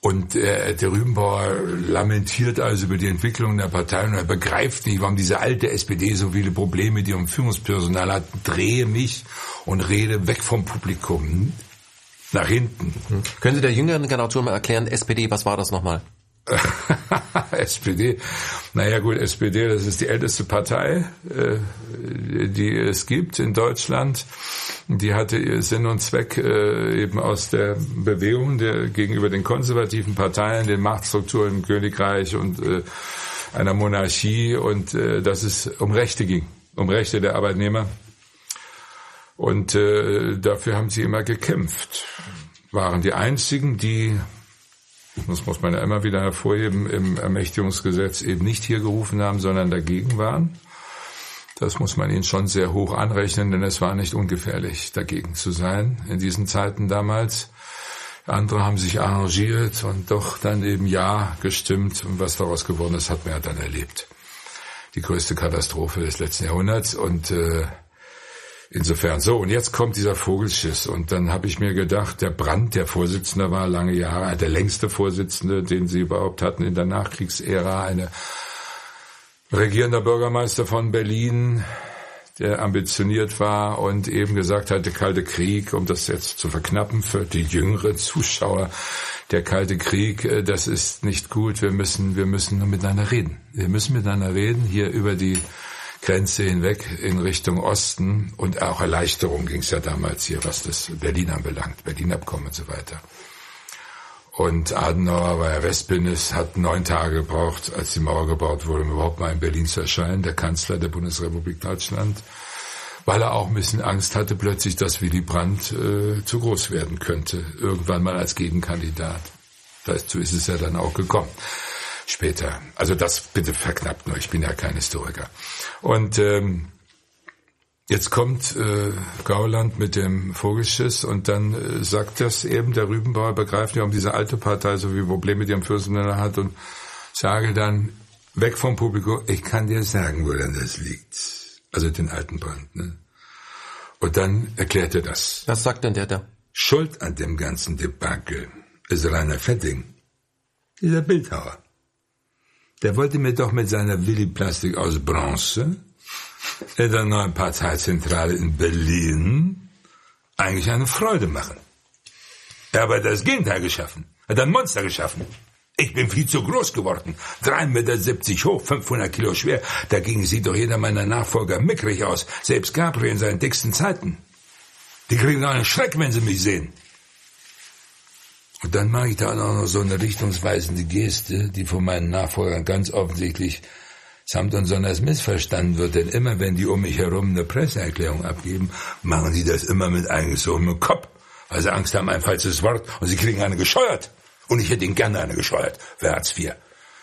Speaker 2: und äh, der Rübenbauer lamentiert also über die Entwicklung der Partei und er begreift nicht, warum diese alte SPD so viele Probleme mit ihrem Führungspersonal hat. Drehe mich und rede weg vom Publikum. Nach hinten.
Speaker 1: Hm. Können Sie der jüngeren Generation mal erklären, SPD, was war das nochmal?
Speaker 2: SPD. Naja gut, SPD, das ist die älteste Partei, äh, die es gibt in Deutschland. Die hatte ihr Sinn und Zweck äh, eben aus der Bewegung der, gegenüber den konservativen Parteien, den Machtstrukturen im Königreich und äh, einer Monarchie und dass es um Rechte ging, um Rechte der Arbeitnehmer. Und dafür haben sie immer gekämpft. Waren die einzigen, die das muss man ja immer wieder hervorheben, im Ermächtigungsgesetz eben nicht hier gerufen haben, sondern dagegen waren. Das muss man ihnen schon sehr hoch anrechnen, denn es war nicht ungefährlich, dagegen zu sein in diesen Zeiten damals. Andere haben sich arrangiert und doch dann eben Ja gestimmt. Und was daraus geworden ist, hat man ja dann erlebt. Die größte Katastrophe des letzten Jahrhunderts. Und äh, Insofern so, und jetzt kommt dieser Vogelschiss. Und dann habe ich mir gedacht, der Brand, der Vorsitzender war lange Jahre, der längste Vorsitzende, den sie überhaupt hatten in der Nachkriegsära, eine regierender Bürgermeister von Berlin, der ambitioniert war und eben gesagt hat, der Kalte Krieg, um das jetzt zu verknappen für die jüngeren Zuschauer, der Kalte Krieg, äh, das ist nicht gut, wir müssen, wir müssen miteinander reden. Wir müssen miteinander reden, hier über die Grenze hinweg in Richtung Osten und auch Erleichterung ging es ja damals hier, was das Berlin anbelangt, Berlin-Abkommen und so weiter. Und Adenauer war ja Westbündnis, hat neun Tage gebraucht, als die Mauer gebaut wurde, um überhaupt mal in Berlin zu erscheinen, der Kanzler der Bundesrepublik Deutschland, weil er auch ein bisschen Angst hatte plötzlich, dass Willy Brandt äh, zu groß werden könnte, irgendwann mal als Gegenkandidat. Dazu ist es ja dann auch gekommen später. Also das bitte verknappt nur, ich bin ja kein Historiker. Und ähm, Jetzt kommt äh, Gauland mit dem Vogelschiss und dann äh, sagt das eben der Rübenbauer, begreift ja, um diese alte Partei so wie Probleme mit ihrem Fürstenländer hat und sage dann, weg vom Publikum, ich kann dir sagen, wo denn das liegt. Also den alten Brand. Ne? Und dann erklärt er das.
Speaker 1: Was sagt denn der da?
Speaker 2: Schuld an dem ganzen Debakel ist Rainer Fetting, dieser Bildhauer. Der wollte mir doch mit seiner Willi-Plastik aus Bronze in der neuen Parteizentrale in Berlin eigentlich eine Freude machen. Er hat das Gegenteil geschaffen. Er hat ein Monster geschaffen. Ich bin viel zu groß geworden. 3,70 Meter hoch, 500 Kilo schwer. Dagegen sieht doch jeder meiner Nachfolger mickrig aus. Selbst Gabriel in seinen dicksten Zeiten. Die kriegen einen Schreck, wenn sie mich sehen. Und dann mache ich da auch noch so eine richtungsweisende Geste, die von meinen Nachfolgern ganz offensichtlich samt und sonders missverstanden wird, denn immer wenn die um mich herum eine Presseerklärung abgeben, machen die das immer mit eingezogenem Kopf, weil sie Angst haben, ein falsches Wort und sie kriegen eine gescheuert. Und ich hätte ihn gerne eine gescheuert, für Hartz IV.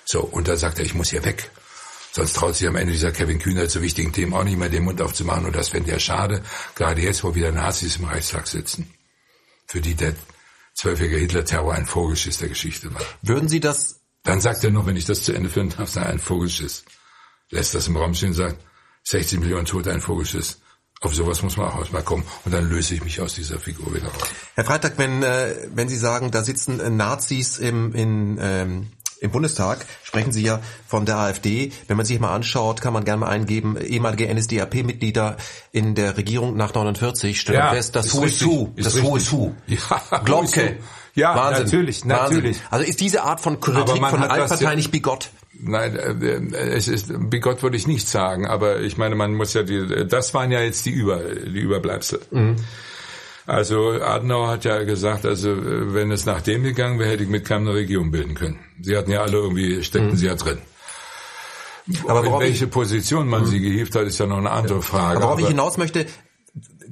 Speaker 2: So, und da sagt er, ich muss hier weg. Sonst traut sich am Ende dieser Kevin Kühner zu wichtigen Themen auch nicht mehr den Mund aufzumachen. Und das fände er schade, gerade jetzt, wo wieder Nazis im Reichstag sitzen. Für die der zwölfjährige Hitler-Terror ein Vogelschiss der Geschichte war.
Speaker 1: Würden Sie das...
Speaker 2: Dann sagt er noch, wenn ich das zu Ende führen darf, sei ein Vogelschiss lässt das im Raum stehen und sagt, 60 Millionen Tote, ein Vogelschiss. Auf sowas muss man auch mal kommen. Und dann löse ich mich aus dieser Figur wieder raus.
Speaker 1: Herr Freitag, wenn, äh, wenn Sie sagen, da sitzen äh, Nazis im, in, ähm, im Bundestag, sprechen Sie ja von der AfD. Wenn man sich mal anschaut, kann man gerne mal eingeben, ehemalige NSDAP-Mitglieder in der Regierung nach 49 stellen ja, fest, das Who is Who, das Who is Who. Ja, Glocke.
Speaker 2: Ja, Wahnsinn. natürlich, natürlich.
Speaker 1: Wahnsinn. Also ist diese Art von Kritik von der Altpartei nicht bigott?
Speaker 2: Nein, äh, es ist bigott würde ich nicht sagen, aber ich meine, man muss ja die, das waren ja jetzt die Über, die Überbleibsel. Mhm. Also Adenauer hat ja gesagt, also wenn es nach dem gegangen wäre, hätte ich mit keinem eine Regierung bilden können. Sie hatten ja alle irgendwie, steckten mhm. sie ja drin. Aber in welche ich, Position man mhm. sie gehievt hat, ist ja noch eine andere Frage.
Speaker 1: Aber worauf ich hinaus möchte,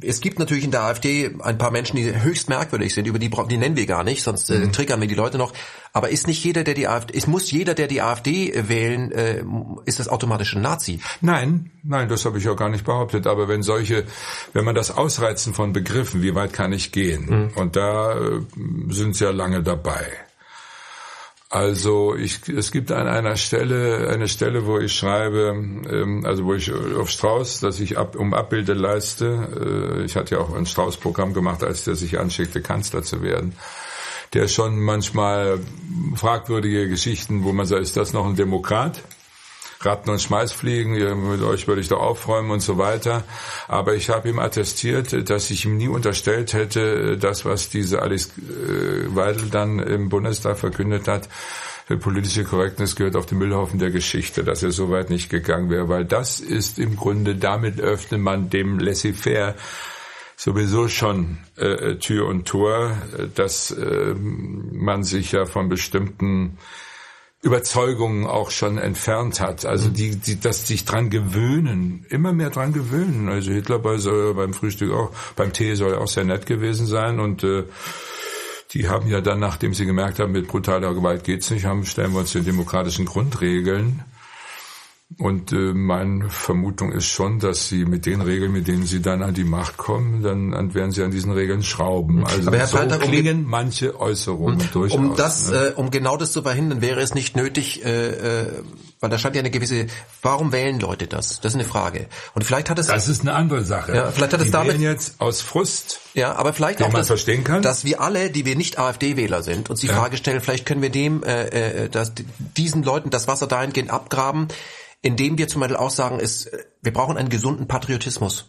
Speaker 1: es gibt natürlich in der AfD ein paar Menschen, die höchst merkwürdig sind, über die, die nennen wir gar nicht, sonst äh, mhm. triggern wir die Leute noch. Aber ist nicht jeder, der die AfD, es muss jeder, der die AfD wählen, äh, ist das automatisch ein Nazi?
Speaker 2: Nein, nein, das habe ich auch gar nicht behauptet. Aber wenn solche, wenn man das Ausreizen von Begriffen, wie weit kann ich gehen? Mhm. Und da äh, sind sie ja lange dabei. Also ich, es gibt an einer Stelle eine Stelle, wo ich schreibe, ähm, also wo ich auf Strauß, dass ich ab, um Abbilde leiste. Äh, ich hatte ja auch ein Strauß-Programm gemacht, als der sich anschickte, Kanzler zu werden. Der schon manchmal fragwürdige Geschichten, wo man sagt, ist das noch ein Demokrat? Ratten- und Schmeißfliegen, mit euch würde ich da aufräumen und so weiter. Aber ich habe ihm attestiert, dass ich ihm nie unterstellt hätte, das, was diese Alice äh, Weidel dann im Bundestag verkündet hat, politische Korrektness gehört auf den Müllhaufen der Geschichte, dass er so weit nicht gegangen wäre, weil das ist im Grunde, damit öffnet man dem Laissez-faire sowieso schon äh, Tür und Tor, dass äh, man sich ja von bestimmten Überzeugungen auch schon entfernt hat. Also mhm. die, die, dass sich dran gewöhnen, immer mehr dran gewöhnen. Also Hitler bei, soll beim Frühstück auch, beim Tee soll auch sehr nett gewesen sein und äh, die haben ja dann, nachdem sie gemerkt haben, mit brutaler Gewalt geht's nicht, haben stellen wir uns die demokratischen Grundregeln und äh, meine Vermutung ist schon, dass sie mit den Regeln, mit denen sie dann an die Macht kommen, dann, werden sie an diesen Regeln schrauben.
Speaker 1: Also Aber Herr so Freitag,
Speaker 2: klingen um, manche Äußerungen um, durchaus.
Speaker 1: Um das, ne? äh, um genau das zu verhindern, wäre es nicht nötig, äh, äh, weil da scheint ja eine gewisse. Warum wählen Leute das? Das ist eine Frage. Und vielleicht hat es.
Speaker 2: Das ist eine andere Sache.
Speaker 1: Ja, vielleicht hat es damit
Speaker 2: jetzt aus Frust.
Speaker 1: Ja, aber vielleicht
Speaker 2: auch, das, verstehen kann.
Speaker 1: dass wir alle, die wir nicht AfD-Wähler sind, uns die ja. Frage stellen: Vielleicht können wir dem, äh, äh, dass diesen Leuten das Wasser dahingehend abgraben indem wir zum Beispiel auch sagen, ist, wir brauchen einen gesunden Patriotismus.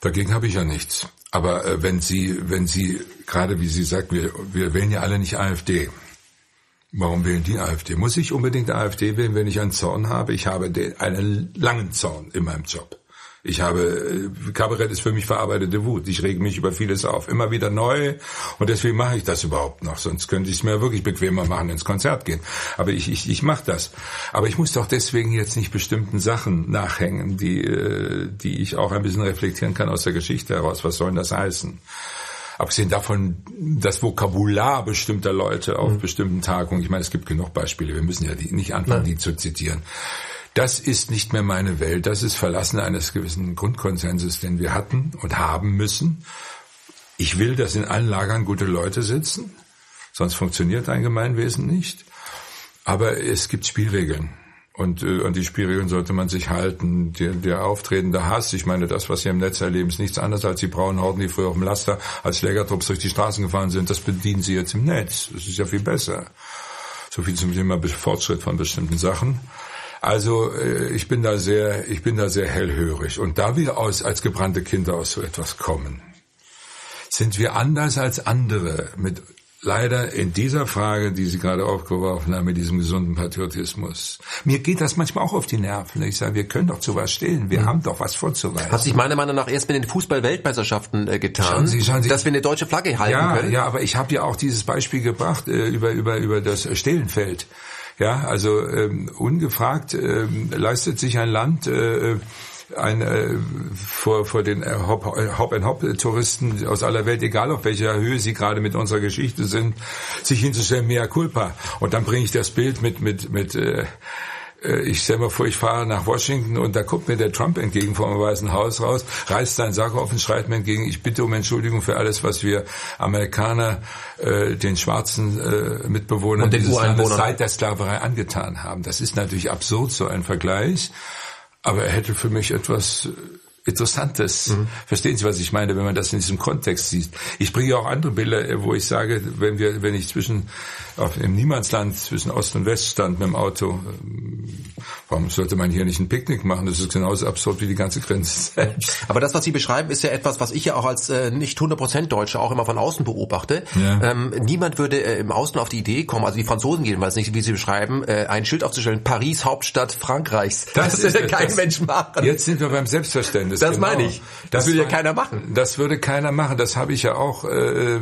Speaker 2: Dagegen habe ich ja nichts. Aber äh, wenn Sie, wenn Sie, gerade wie Sie sagt, wir, wir wählen ja alle nicht AfD. Warum wählen die AfD? Muss ich unbedingt AfD wählen, wenn ich einen Zorn habe? Ich habe den, einen langen Zorn in meinem Job. Ich habe, äh, Kabarett ist für mich verarbeitete Wut. Ich rege mich über vieles auf. Immer wieder neu. Und deswegen mache ich das überhaupt noch. Sonst könnte ich es mir wirklich bequemer machen, ins Konzert gehen. Aber ich, ich, ich mache das. Aber ich muss doch deswegen jetzt nicht bestimmten Sachen nachhängen, die, äh, die ich auch ein bisschen reflektieren kann aus der Geschichte heraus. Was soll das heißen? Abgesehen davon, das Vokabular bestimmter Leute auf mhm. bestimmten Tagungen. Ich meine, es gibt genug Beispiele. Wir müssen ja die, nicht anfangen, Nein. die zu zitieren. Das ist nicht mehr meine Welt. Das ist Verlassen eines gewissen Grundkonsenses, den wir hatten und haben müssen. Ich will, dass in allen Lagern gute Leute sitzen. Sonst funktioniert ein Gemeinwesen nicht. Aber es gibt Spielregeln. Und äh, an die Spielregeln sollte man sich halten. Der, der auftretende Hass, ich meine, das, was Sie im Netz erleben, ist nichts anderes als die braunen Horden, die früher auf dem Laster als Schlägertrupps durch die Straßen gefahren sind. Das bedienen Sie jetzt im Netz. Das ist ja viel besser. So viel zum Thema Fortschritt von bestimmten Sachen. Also äh, ich bin da sehr, ich bin da sehr hellhörig. Und da wir aus, als gebrannte Kinder aus so etwas kommen, sind wir anders als andere mit leider in dieser Frage, die Sie gerade aufgeworfen haben, mit diesem gesunden Patriotismus. Mir geht das manchmal auch auf die Nerven. Ich sage, wir können doch zu was stehen. Wir mhm. haben doch was vorzuweisen.
Speaker 1: Hat sich meiner Meinung nach erst mit den Fußball-Weltmeisterschaften äh, getan, schauen Sie, schauen Sie, dass wir eine deutsche Flagge halten
Speaker 2: ja,
Speaker 1: können.
Speaker 2: Ja, aber ich habe ja auch dieses Beispiel gebracht äh, über über über das Stehlenfeld. Ja, also ähm, ungefragt ähm, leistet sich ein Land äh, ein, äh, vor, vor den äh, Hop-and-Hop-Touristen aus aller Welt, egal auf welcher Höhe sie gerade mit unserer Geschichte sind, sich hinzustellen, mea culpa. Und dann bringe ich das Bild mit, mit, mit äh, äh, ich stelle mir vor, ich fahre nach Washington und da kommt mir der Trump entgegen vom Weißen Haus raus, reißt seinen Sack auf und schreit mir entgegen, ich bitte um Entschuldigung für alles, was wir Amerikaner äh, den schwarzen äh, Mitbewohnern
Speaker 1: und den dieses Landes
Speaker 2: seit der Sklaverei angetan haben. Das ist natürlich absurd, so ein Vergleich, aber er hätte für mich etwas Interessantes. Mhm. Verstehen Sie, was ich meine, wenn man das in diesem Kontext sieht? Ich bringe auch andere Bilder, wo ich sage, wenn wir, wenn ich zwischen auf, im Niemandsland zwischen Ost und West stand mit dem Auto, ähm, warum sollte man hier nicht ein Picknick machen? Das ist genauso absurd wie die ganze Grenze selbst.
Speaker 1: Aber das, was Sie beschreiben, ist ja etwas, was ich ja auch als äh, nicht 100% Deutsche auch immer von außen beobachte. Ja. Ähm, niemand würde äh, im Außen auf die Idee kommen, also die Franzosen jedenfalls nicht, wie Sie beschreiben, äh, ein Schild aufzustellen, Paris, Hauptstadt Frankreichs.
Speaker 2: Das, das würde
Speaker 1: kein das, Mensch machen.
Speaker 2: Jetzt sind wir beim Selbstverständnis.
Speaker 1: Das, das genau. meine ich. Das, das würde ja keiner machen.
Speaker 2: Das würde keiner machen. Das habe ich ja auch. Äh,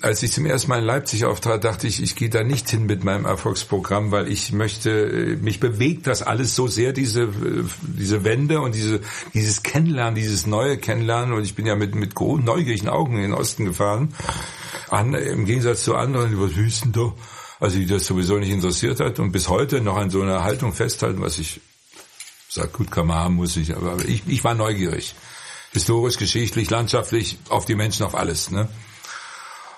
Speaker 2: als ich zum ersten Mal in Leipzig auftrat, dachte ich, ich gehe da nicht hin mit meinem Erfolgsprogramm, weil ich möchte, äh, mich bewegt das alles so sehr, diese, äh, diese Wende und diese, dieses Kennenlernen, dieses neue Kennenlernen. Und ich bin ja mit, mit neugierigen Augen in den Osten gefahren. An, Im Gegensatz zu anderen, die was wüsten da, also die das sowieso nicht interessiert hat und bis heute noch an so einer Haltung festhalten, was ich Sagt, gut kann man haben, muss ich, aber ich, ich war neugierig. Historisch, geschichtlich, landschaftlich, auf die Menschen, auf alles. Ne?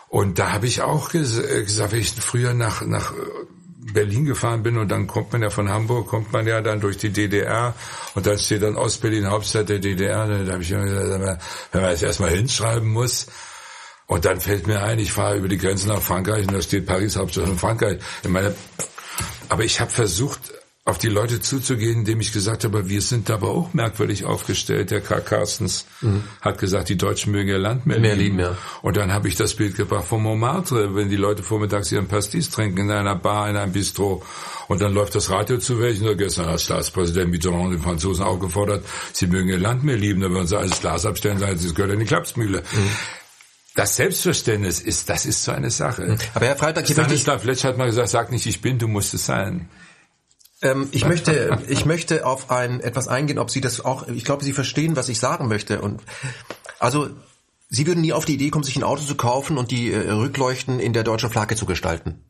Speaker 2: Und da habe ich auch ges äh, gesagt, wenn ich früher nach, nach Berlin gefahren bin und dann kommt man ja von Hamburg, kommt man ja dann durch die DDR und da steht dann Ostberlin, Hauptstadt der DDR. Da habe ich immer gesagt, wenn man jetzt erstmal hinschreiben muss, und dann fällt mir ein, ich fahre über die Grenze nach Frankreich und da steht Paris, Hauptstadt von Frankreich. In meiner, aber ich habe versucht, auf die Leute zuzugehen, indem ich gesagt habe, wir sind aber auch merkwürdig aufgestellt. Der Karl Carstens mhm. hat gesagt, die Deutschen mögen ihr Land mehr, mehr lieben. Ja. Und dann habe ich das Bild gebracht von Montmartre, wenn die Leute vormittags ihren Pastis trinken in einer Bar, in einem Bistro. Und dann läuft das Radio zu welchen. Da gestern hat Staatspräsident Mitterrand den Franzosen aufgefordert, sie mögen ihr Land mehr lieben. Da würden sie alles Glas abstellen, sagen, sie gehört in die Klapsmühle. Mhm. Das Selbstverständnis ist, das ist so eine Sache. Mhm.
Speaker 1: Aber Herr Freitag,
Speaker 2: Stanislav Fletch hat mal gesagt, sag nicht, ich bin, du musst es sein.
Speaker 1: Ähm, ich möchte, ich möchte auf ein etwas eingehen, ob Sie das auch, ich glaube, Sie verstehen, was ich sagen möchte. Und also Sie würden nie auf die Idee kommen, sich ein Auto zu kaufen und die äh, Rückleuchten in der deutschen Flagge zu gestalten.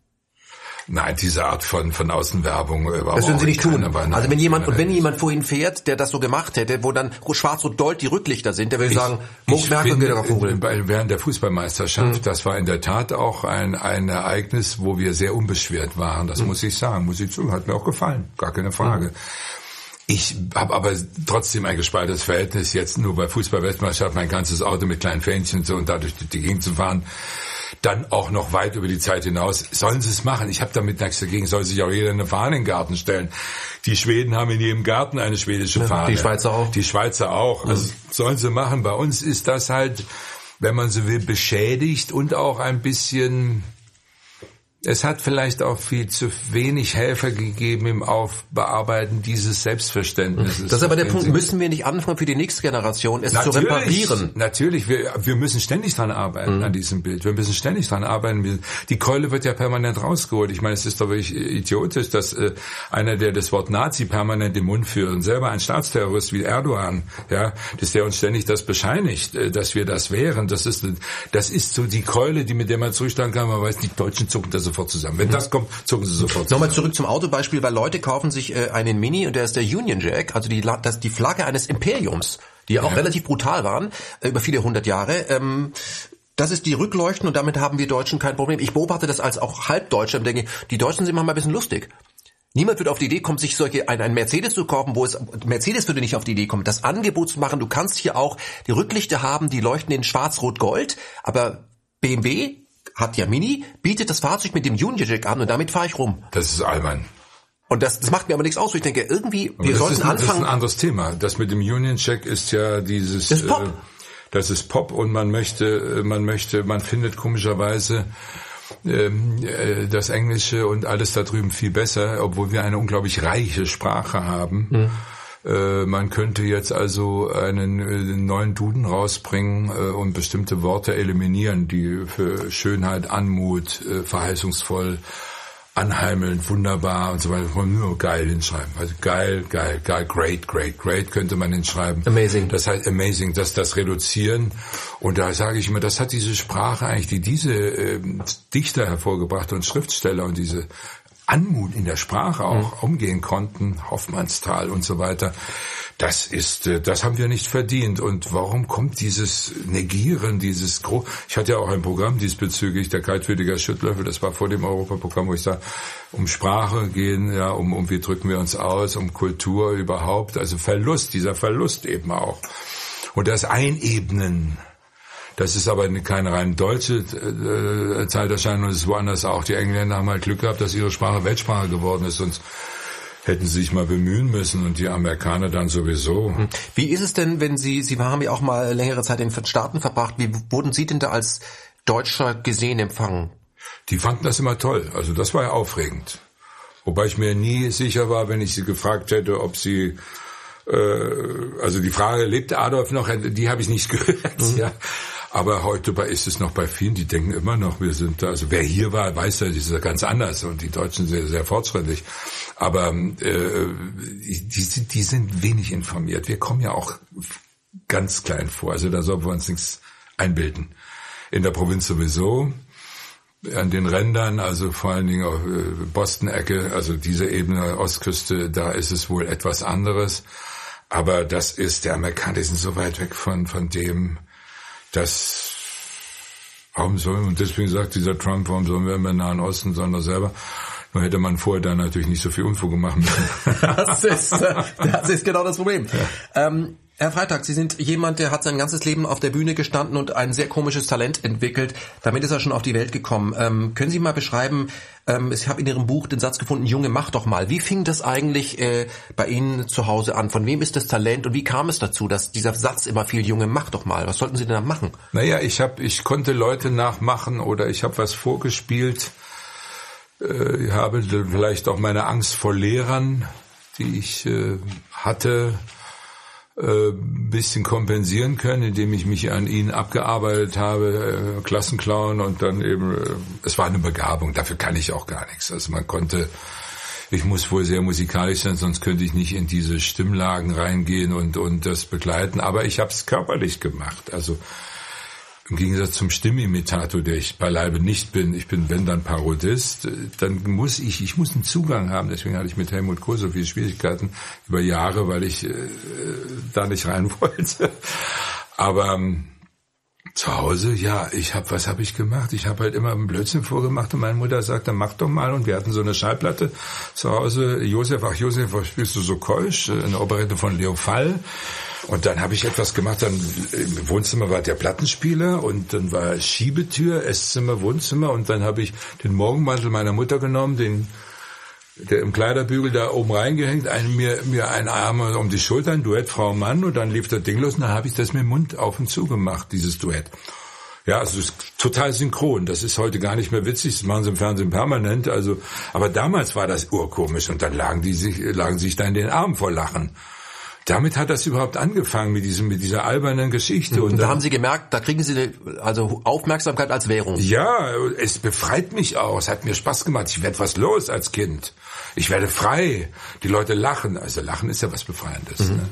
Speaker 2: Nein, diese Art von, von Außenwerbung
Speaker 1: überhaupt. Das würden Sie nicht tun. Nein, also wenn jemand, und wenn jemand vorhin fährt, der das so gemacht hätte, wo dann schwarz und dolt die Rücklichter sind, der würde sagen,
Speaker 2: Muck Merkel Vogel. Während der Fußballmeisterschaft, mhm. das war in der Tat auch ein, ein Ereignis, wo wir sehr unbeschwert waren. Das mhm. muss ich sagen, muss ich sagen. Hat mir auch gefallen. Gar keine Frage. Mhm. Ich habe aber trotzdem ein gespaltenes Verhältnis jetzt nur bei Fußballweltmeisterschaft mein ganzes Auto mit kleinen Fähnchen so und dadurch durch die Gegend zu fahren dann auch noch weit über die Zeit hinaus. Sollen sie es machen? Ich habe damit nichts dagegen. Soll sich auch jeder eine Fahne in den Garten stellen. Die Schweden haben in jedem Garten eine schwedische Fahne.
Speaker 1: Die Schweizer auch.
Speaker 2: Die Schweizer auch. Also mhm. sollen sie machen. Bei uns ist das halt, wenn man so will, beschädigt und auch ein bisschen es hat vielleicht auch viel zu wenig Helfer gegeben im Aufbearbeiten dieses Selbstverständnisses.
Speaker 1: Das ist aber der Punkt, müssen wir nicht anfangen für die nächste Generation, es natürlich, zu reparieren?
Speaker 2: Natürlich, wir, wir müssen ständig dran arbeiten mhm. an diesem Bild. Wir müssen ständig dran arbeiten. Die Keule wird ja permanent rausgeholt. Ich meine, es ist doch wirklich idiotisch, dass äh, einer, der das Wort Nazi permanent im Mund führt und selber ein Staatsterrorist wie Erdogan, ja, dass der uns ständig das bescheinigt, äh, dass wir das wären. Das ist, das ist so die Keule, die mit der man zurückstellen kann. Man weiß, die Deutschen zucken das sofort zusammen. Wenn das kommt, zucken sie sofort
Speaker 1: zusammen. Nochmal zurück zum Autobeispiel, weil Leute kaufen sich äh, einen Mini und der ist der Union Jack, also die, das, die Flagge eines Imperiums, die ja auch relativ brutal waren, äh, über viele hundert Jahre. Ähm, das ist die Rückleuchten und damit haben wir Deutschen kein Problem. Ich beobachte das als auch Halbdeutscher und denke, die Deutschen sind manchmal ein bisschen lustig. Niemand wird auf die Idee kommen, sich solche ein, ein Mercedes zu kaufen, wo es Mercedes würde nicht auf die Idee kommen, das Angebot zu machen. Du kannst hier auch die Rücklichter haben, die leuchten in Schwarz-Rot-Gold, aber BMW hat ja Mini, bietet das Fahrzeug mit dem Union Jack an und damit fahre ich rum.
Speaker 2: Das ist albern.
Speaker 1: Und das, das macht mir aber nichts aus. Ich denke, irgendwie, wir sollten
Speaker 2: ist,
Speaker 1: anfangen.
Speaker 2: Das ist ein anderes Thema. Das mit dem Union Check ist ja dieses. Das ist Pop. Äh, das ist Pop und man möchte, man möchte, man findet komischerweise ähm, äh, das Englische und alles da drüben viel besser, obwohl wir eine unglaublich reiche Sprache haben. Mhm äh, man könnte jetzt also einen, einen äh, neuen Duden rausbringen äh, und bestimmte Worte eliminieren, die für Schönheit, Anmut, verheißungsvoll, anheimelnd, wunderbar und so weiter, man nur geil hinschreiben. Also geil, geil, geil, great, great, great könnte man hinschreiben.
Speaker 1: Amazing.
Speaker 2: Das heißt amazing, dass das reduzieren. Und da sage ich immer, das hat diese Sprache eigentlich, die diese äh, Dichter hervorgebracht und Schriftsteller und diese Anmut in der Sprache auch mhm. umgehen konnten, Hoffmannsthal und so weiter. Das ist, äh, das haben wir nicht verdient. Und warum kommt dieses Negieren, dieses Gro Ich hatte ja auch ein Programm diesbezüglich, der kaltwürdiger Schüttlöffel, das war vor dem Europaprogramm, wo ich sage, um Sprache gehen, ja, um, um wie drücken wir uns aus, um Kultur überhaupt, also Verlust, dieser Verlust eben auch. Und das Einebnen das ist aber keine rein deutsche äh, Zeiterscheinung, das ist woanders auch. Die Engländer haben halt Glück gehabt, dass ihre Sprache Weltsprache geworden ist, sonst hätten sie sich mal bemühen müssen und die Amerikaner dann sowieso. Hm.
Speaker 1: Wie ist es denn, wenn Sie, Sie haben ja auch mal längere Zeit in den Staaten verbracht, wie wurden Sie denn da als Deutscher gesehen empfangen?
Speaker 2: Die fanden das immer toll, also das war ja aufregend. Wobei ich mir nie sicher war, wenn ich sie gefragt hätte, ob sie äh, also die Frage, lebt Adolf noch? Die habe ich nicht gehört. Mhm. Ja. Aber heute ist es noch bei vielen, die denken immer noch, wir sind da, also wer hier war, weiß ja, das ist ja ganz anders und die Deutschen sind sehr, sehr fortschrittlich. Aber äh, die, die sind wenig informiert. Wir kommen ja auch ganz klein vor, also da sollten wir uns nichts einbilden. In der Provinz sowieso, an den Rändern, also vor allen Dingen auf äh, Boston-Ecke, also diese Ebene Ostküste, da ist es wohl etwas anderes. Aber das ist, der Amerikaner, die sind so weit weg von, von dem, das, warum sollen, und deswegen sagt dieser Trump, warum sollen wir im Nahen Osten, sondern selber, nur hätte man vorher dann natürlich nicht so viel Unfug gemacht
Speaker 1: das, ist, das ist genau das Problem. Ja. Ähm, Herr Freitag, Sie sind jemand, der hat sein ganzes Leben auf der Bühne gestanden und ein sehr komisches Talent entwickelt. Damit ist er schon auf die Welt gekommen. Ähm, können Sie mal beschreiben, ähm, ich habe in Ihrem Buch den Satz gefunden, Junge, mach doch mal. Wie fing das eigentlich äh, bei Ihnen zu Hause an? Von wem ist das Talent und wie kam es dazu, dass dieser Satz immer viel, Junge, mach doch mal. Was sollten Sie denn da machen?
Speaker 2: Naja, ich, hab, ich konnte Leute nachmachen oder ich habe was vorgespielt. Äh, ich habe vielleicht auch meine Angst vor Lehrern, die ich äh, hatte äh, bisschen kompensieren können, indem ich mich an ihn abgearbeitet habe, äh, Klassenclown und dann eben, äh, es war eine Begabung, dafür kann ich auch gar nichts. Also man konnte, ich muss wohl sehr musikalisch sein, sonst könnte ich nicht in diese Stimmlagen reingehen und, und das begleiten, aber ich habe es körperlich gemacht. Also im Gegensatz zum Stimmimitator, der ich beileibe nicht bin, ich bin wenn dann Parodist, dann muss ich, ich muss einen Zugang haben. Deswegen hatte ich mit Helmut Kohl so viele Schwierigkeiten über Jahre, weil ich äh, da nicht rein wollte. Aber Zu Hause, ja, ich habe, was habe ich gemacht? Ich habe halt immer einen Blödsinn vorgemacht und meine Mutter sagte, mach doch mal. Und wir hatten so eine Schallplatte zu Hause. Josef, ach Josef, was spielst du so keusch? Eine Operette von Leo Fall. Und dann habe ich etwas gemacht, dann im Wohnzimmer war der Plattenspieler und dann war Schiebetür, Esszimmer, Wohnzimmer und dann habe ich den Morgenmantel meiner Mutter genommen, den der im Kleiderbügel da oben reingehängt, einen, mir, mir ein Arm um die Schultern, Duett Frau Mann und dann lief das Ding los und dann habe ich das mit dem Mund auf und zu gemacht, dieses Duett. Ja, also total synchron. Das ist heute gar nicht mehr witzig. Das machen sie im Fernsehen permanent. Also, aber damals war das urkomisch und dann lagen die sich, lagen sich da in den Armen vor Lachen. Damit hat das überhaupt angefangen mit diesem, mit dieser albernen Geschichte.
Speaker 1: Und, und da haben Sie gemerkt, da kriegen Sie also Aufmerksamkeit als Währung.
Speaker 2: Ja, es befreit mich auch. Es hat mir Spaß gemacht. Ich werde was los als Kind. Ich werde frei. Die Leute lachen. Also Lachen ist ja was Befreiendes. Mhm. Ne?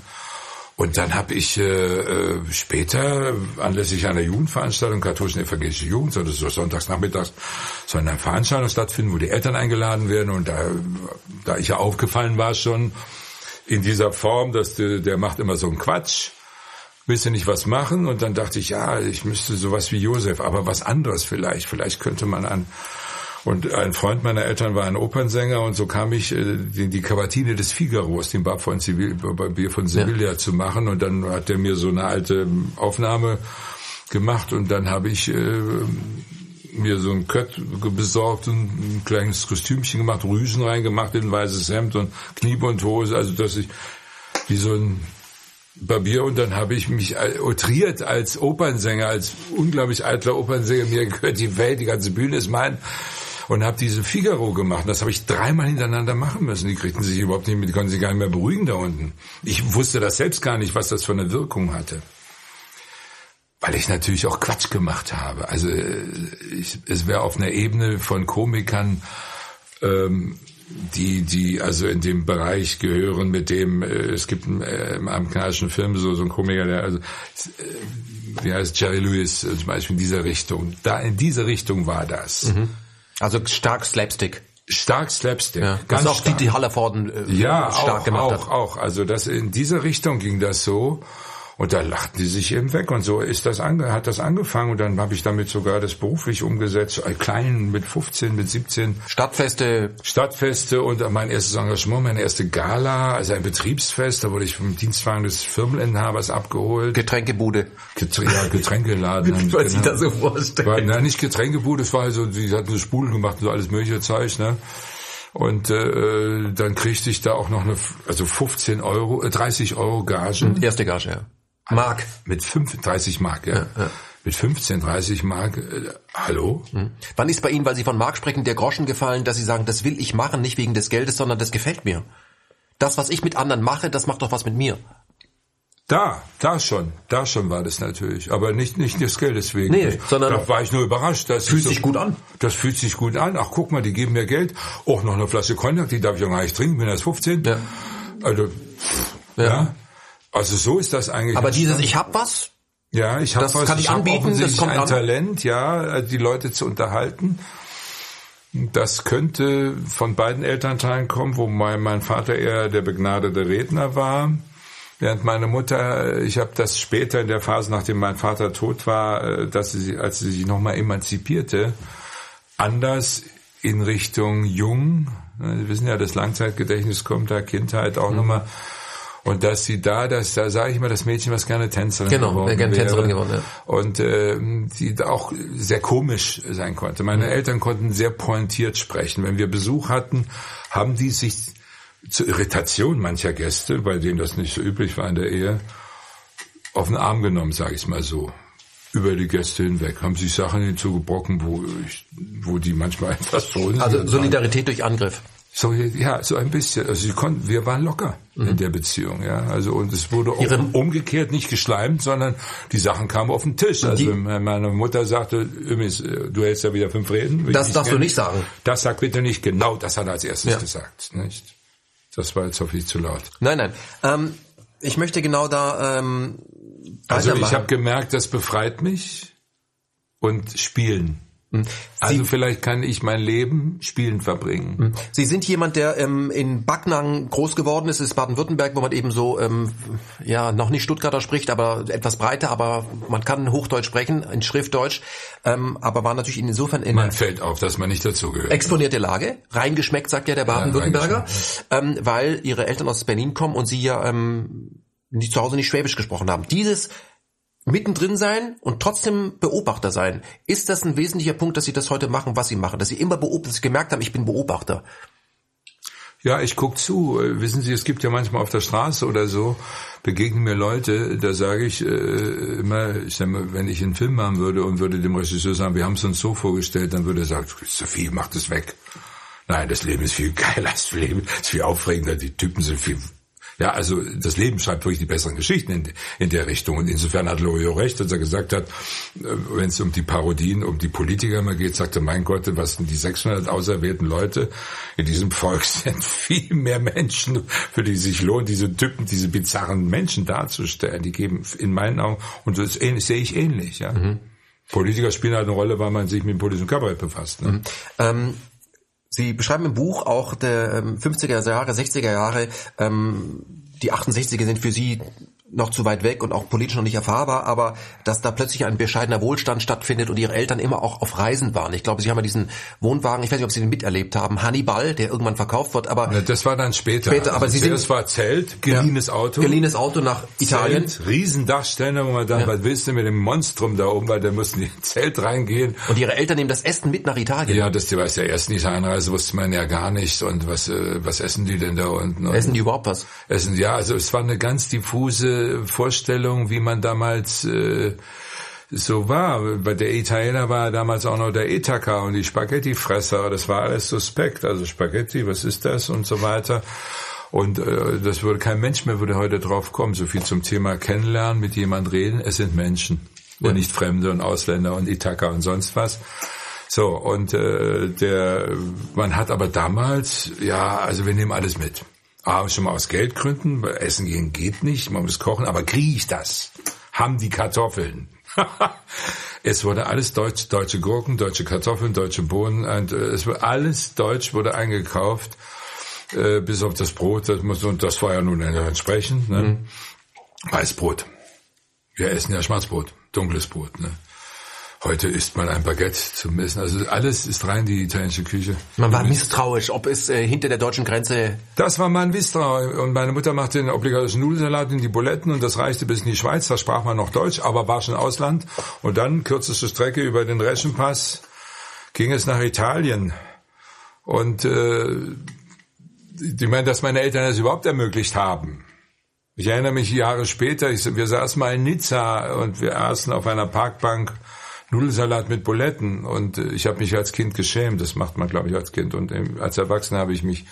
Speaker 2: Und dann habe ich äh, äh, später anlässlich einer Jugendveranstaltung, katholischen evangelische Jugend, so, das ist so sonntags nachmittags, so eine Veranstaltung stattfinden, wo die Eltern eingeladen werden. Und da, da ich ja aufgefallen war schon in dieser Form, dass der, der macht immer so einen Quatsch, willst du nicht was machen? Und dann dachte ich, ja, ich müsste sowas wie Josef, aber was anderes vielleicht. Vielleicht könnte man an und ein Freund meiner Eltern war ein Opernsänger und so kam ich, äh, die, die Kavatine des Figaros, den Bab von Sevilla, von Sevilla ja. zu machen. Und dann hat er mir so eine alte Aufnahme gemacht und dann habe ich äh, mir so ein Kött besorgt und ein kleines Kostümchen gemacht, Rüsen reingemacht in ein weißes Hemd und Kniebundhose, also dass ich wie so ein Barbier und dann habe ich mich outriert als Opernsänger, als unglaublich eitler Opernsänger. Mir gehört die Welt, die ganze Bühne ist mein und habe diese Figaro gemacht. das habe ich dreimal hintereinander machen müssen. Die kriegten sich überhaupt nicht mit, die konnten sich gar nicht mehr beruhigen da unten. Ich wusste das selbst gar nicht, was das für eine Wirkung hatte weil ich natürlich auch Quatsch gemacht habe. Also äh, ich, es wäre auf einer Ebene von Komikern, ähm, die die also in dem Bereich gehören, mit dem äh, es gibt äh, im amerikanischen Film so so ein Komiker, der also äh, wie heißt Jerry Lewis zum Beispiel in dieser Richtung. Da in dieser Richtung war das.
Speaker 1: Mhm. Also stark Slapstick.
Speaker 2: Stark Slapstick.
Speaker 1: Ja, ganz auch stark. die, die Hallervorden
Speaker 2: äh, ja, stark auch, gemacht auch, hat. Auch, Also das in dieser Richtung ging das so. Und da lachten die sich eben weg und so ist das ange, hat das angefangen und dann habe ich damit sogar das beruflich umgesetzt, äh, klein mit 15, mit 17.
Speaker 1: Stadtfeste.
Speaker 2: Stadtfeste und mein erstes Engagement, meine erste Gala, also ein Betriebsfest, da wurde ich vom Dienstwagen des Firmeninhabers abgeholt.
Speaker 1: Getränkebude.
Speaker 2: Geträ ja, Getränkeladen.
Speaker 1: Wie man sich das so vorstellen.
Speaker 2: War, nein, nicht Getränkebude, es war also, die hatten so Spulen gemacht und so alles mögliche Zeug, ne? Und äh, dann kriegte ich da auch noch eine, also 15 Euro, äh, 30 Euro Gage.
Speaker 1: Erste Gage, ja. Mark.
Speaker 2: Mit 35 Mark, ja. ja, ja. Mit 15, 30 Mark, äh, hallo?
Speaker 1: Hm. Wann ist bei Ihnen, weil Sie von Mark sprechen, der Groschen gefallen, dass Sie sagen, das will ich machen, nicht wegen des Geldes, sondern das gefällt mir? Das, was ich mit anderen mache, das macht doch was mit mir.
Speaker 2: Da, da schon, da schon war das natürlich, aber nicht nicht des Geldes wegen.
Speaker 1: Nee, sondern
Speaker 2: da war ich nur überrascht. Das
Speaker 1: fühlt sich gut an.
Speaker 2: Das fühlt sich gut an. Ach, guck mal, die geben mir Geld. Auch noch eine Flasche Cognac, die darf ich auch gar nicht trinken, bin erst 15. Ja. Also, ja. ja. Also so ist das eigentlich.
Speaker 1: Aber dieses Ich hab was?
Speaker 2: Ja, ich habe
Speaker 1: was. Kann ich, ich anbieten.
Speaker 2: Das kommt ein an. Talent, ja, die Leute zu unterhalten. Das könnte von beiden Elternteilen kommen, wo mein, Vater eher der begnadete Redner war. Während meine Mutter, ich habe das später in der Phase, nachdem mein Vater tot war, äh, dass sie, als sie sich nochmal emanzipierte, anders in Richtung Jung, Sie wissen ja, das Langzeitgedächtnis kommt da, Kindheit auch mhm. nochmal, und dass sie da, dass da sage ich mal, das Mädchen, was gerne Tänzerin
Speaker 1: genau, geworden gerne wäre. Tänzerin geworden, ja.
Speaker 2: Und äh, die auch sehr komisch sein konnte. Meine mhm. Eltern konnten sehr pointiert sprechen. Wenn wir Besuch hatten, haben die sich zur Irritation mancher Gäste, bei denen das nicht so üblich war in der Ehe, auf den Arm genommen, sage ich mal so über die Gäste hinweg, haben sich Sachen hinzugebrochen, wo ich, wo die manchmal etwas
Speaker 1: verunsichert Also Solidarität durch Angriff.
Speaker 2: So, ja, so ein bisschen. Also sie konnten, wir waren locker mhm. in der Beziehung, ja. Also und es wurde auch Ihre, umgekehrt nicht geschleimt, sondern die Sachen kamen auf den Tisch. Also die, meine Mutter sagte, übrigens, äh, du hältst ja wieder fünf Reden.
Speaker 1: Das darfst du nicht sagen.
Speaker 2: Das sag bitte nicht. Genau, das hat er als erstes ja. gesagt, nicht? Das war jetzt hoffentlich zu laut.
Speaker 1: Nein, nein. Ähm, ich möchte genau da. Ähm,
Speaker 2: also ich habe gemerkt, das befreit mich und spielen Hm. Also vielleicht kann ich mein Leben spielend verbringen. Hm.
Speaker 1: Sie sind jemand, der ähm, in Backnang groß geworden ist, ist Baden-Württemberg, wo man eben so, ähm, ja, noch nicht Stuttgarter spricht, aber etwas breiter, aber man kann Hochdeutsch sprechen, in Schriftdeutsch, ähm, aber war natürlich insofern in...
Speaker 2: Man fällt auf, dass man nicht dazugehört.
Speaker 1: Exponierte Lage, reingeschmeckt, sagt ja der Baden-Württemberger, ja, ähm, weil ihre Eltern aus Berlin kommen und sie ja ähm, nicht zu Hause nicht Schwäbisch gesprochen haben. Dieses mittendrin sein und trotzdem Beobachter sein. Ist das ein wesentlicher Punkt, dass Sie das heute machen, was Sie machen? Dass Sie immer beobachten, dass Sie gemerkt haben, ich bin Beobachter?
Speaker 2: Ja, ich guck zu. Wissen Sie, es gibt ja manchmal auf der Straße oder so, begegnen mir Leute, da sage ich äh, immer, ich sag mal, wenn ich einen Film machen würde und würde dem Regisseur sagen, wir haben es uns so vorgestellt, dann würde er sagen, Sophie, mach das weg. Nein, das Leben ist viel geiler, das Leben ist viel aufregender, die Typen sind viel ja, also das Leben schreibt wirklich die besseren Geschichten in, in der Richtung. Und insofern hat Lorio recht, als er gesagt hat, äh, wenn es um die Parodien, um die Politiker mal geht, sagte, mein Gott, was sind die 600 auserwählten Leute in diesem Volk sind viel mehr Menschen, für die sich lohnt, diese Typen, diese bizarren Menschen darzustellen. Die geben in meinen Augen, und das sehe ich ähnlich, ja. Mhm. Politiker spielen halt eine Rolle, weil man sich mit dem politischen Kabarett befasst. Ne? Mhm.
Speaker 1: Ähm Sie beschreiben im Buch auch der 50er ähm, Jahre, 60er Jahre, ähm, die 68er sind für Sie noch zu weit weg und auch politisch noch nicht erfahrbar, aber dass da plötzlich ein bescheidener Wohlstand stattfindet und ihre Eltern immer auch auf Reisen waren. Ich glaube, sie haben ja diesen Wohnwagen, ich weiß nicht, ob sie den miterlebt haben, Hannibal, der irgendwann verkauft wird, aber
Speaker 2: ja, das war dann später.
Speaker 1: Später, aber
Speaker 2: also
Speaker 1: sie sind
Speaker 2: das war Zelt, geliehenes ja, Auto,
Speaker 1: geliehenes Auto nach Italien,
Speaker 2: Zelt, Riesendachständer, wo man dann, ja. was willst du mit dem Monstrum da oben, weil da mussten die ins Zelt reingehen.
Speaker 1: Und ihre Eltern nehmen das Essen mit nach Italien.
Speaker 2: Ja, das war der ersten Italienreise wusste man ja gar nicht und was äh, was essen die denn da unten?
Speaker 1: Essen die überhaupt was?
Speaker 2: Essen ja, also es war eine ganz diffuse Vorstellung Vorstellung, wie man damals äh, so war. Bei der Italiener war damals auch noch der Etaka und die Spaghettifresser. Das war alles suspekt. Also Spaghetti, was ist das und so weiter. Und äh, das würde kein Mensch mehr würde heute drauf kommen. So viel zum Thema Kennenlernen, mit jemand reden. Es sind Menschen ja. und nicht Fremde und Ausländer und Itaka und sonst was. So und äh, der man hat aber damals ja also wir nehmen alles mit. Ah, schon mal aus Geldgründen, essen gehen geht nicht, man muss kochen, aber kriege ich das? Haben die Kartoffeln? es wurde alles deutsch, deutsche Gurken, deutsche Kartoffeln, deutsche Bohnen, äh, es wurde alles deutsch wurde eingekauft, äh, bis auf das Brot, das muss, und das war ja nun entsprechend, ne? Mhm. Weißbrot. Wir essen ja Schwarzbrot, dunkles Brot, ne? Heute isst man ein Baguette zum Essen. Also alles ist rein die italienische Küche.
Speaker 1: Man war misstrauisch, ob es äh, hinter der deutschen Grenze...
Speaker 2: Das war mein misstrauisch. Und meine Mutter machte den obligatorischen Nudelsalat in die Buletten und das reichte bis in die Schweiz. Da sprach man noch Deutsch, aber war schon Ausland. Und dann, kürzeste Strecke über den Reschenpass, ging es nach Italien. Und äh, ich meine, dass meine Eltern das überhaupt ermöglicht haben. Ich erinnere mich Jahre später, ich, wir saßen mal in Nizza und wir aßen auf einer Parkbank Nudelsalat mit Buletten und äh, ich habe mich als Kind geschämt, das macht man glaube ich als Kind und ähm, als Erwachsener habe ich mich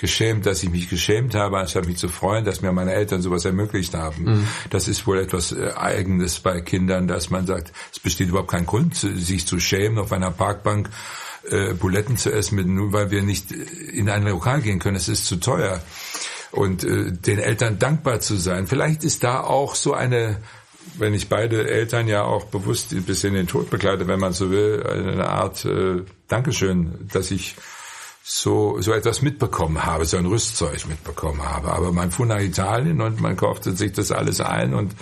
Speaker 2: geschämt, dass ich mich geschämt habe, anstatt mich zu freuen, dass mir meine Eltern sowas ermöglicht haben. Mhm. Das ist wohl etwas äh, Eigenes bei Kindern, dass man sagt, es besteht überhaupt kein Grund, sich zu schämen, auf einer Parkbank äh, Buletten zu essen, mit, nur weil wir nicht in ein Lokal gehen können. Es ist zu teuer. Und äh, den Eltern dankbar zu sein. Vielleicht ist da auch so eine wenn ich beide Eltern ja auch bewusst ein bisschen den Tod begleite, wenn man so will, eine Art äh, Dankeschön, dass ich so, so etwas mitbekommen habe, so ein Rüstzeug mitbekommen habe. Aber man fuhr nach Italien und man kaufte sich das alles ein und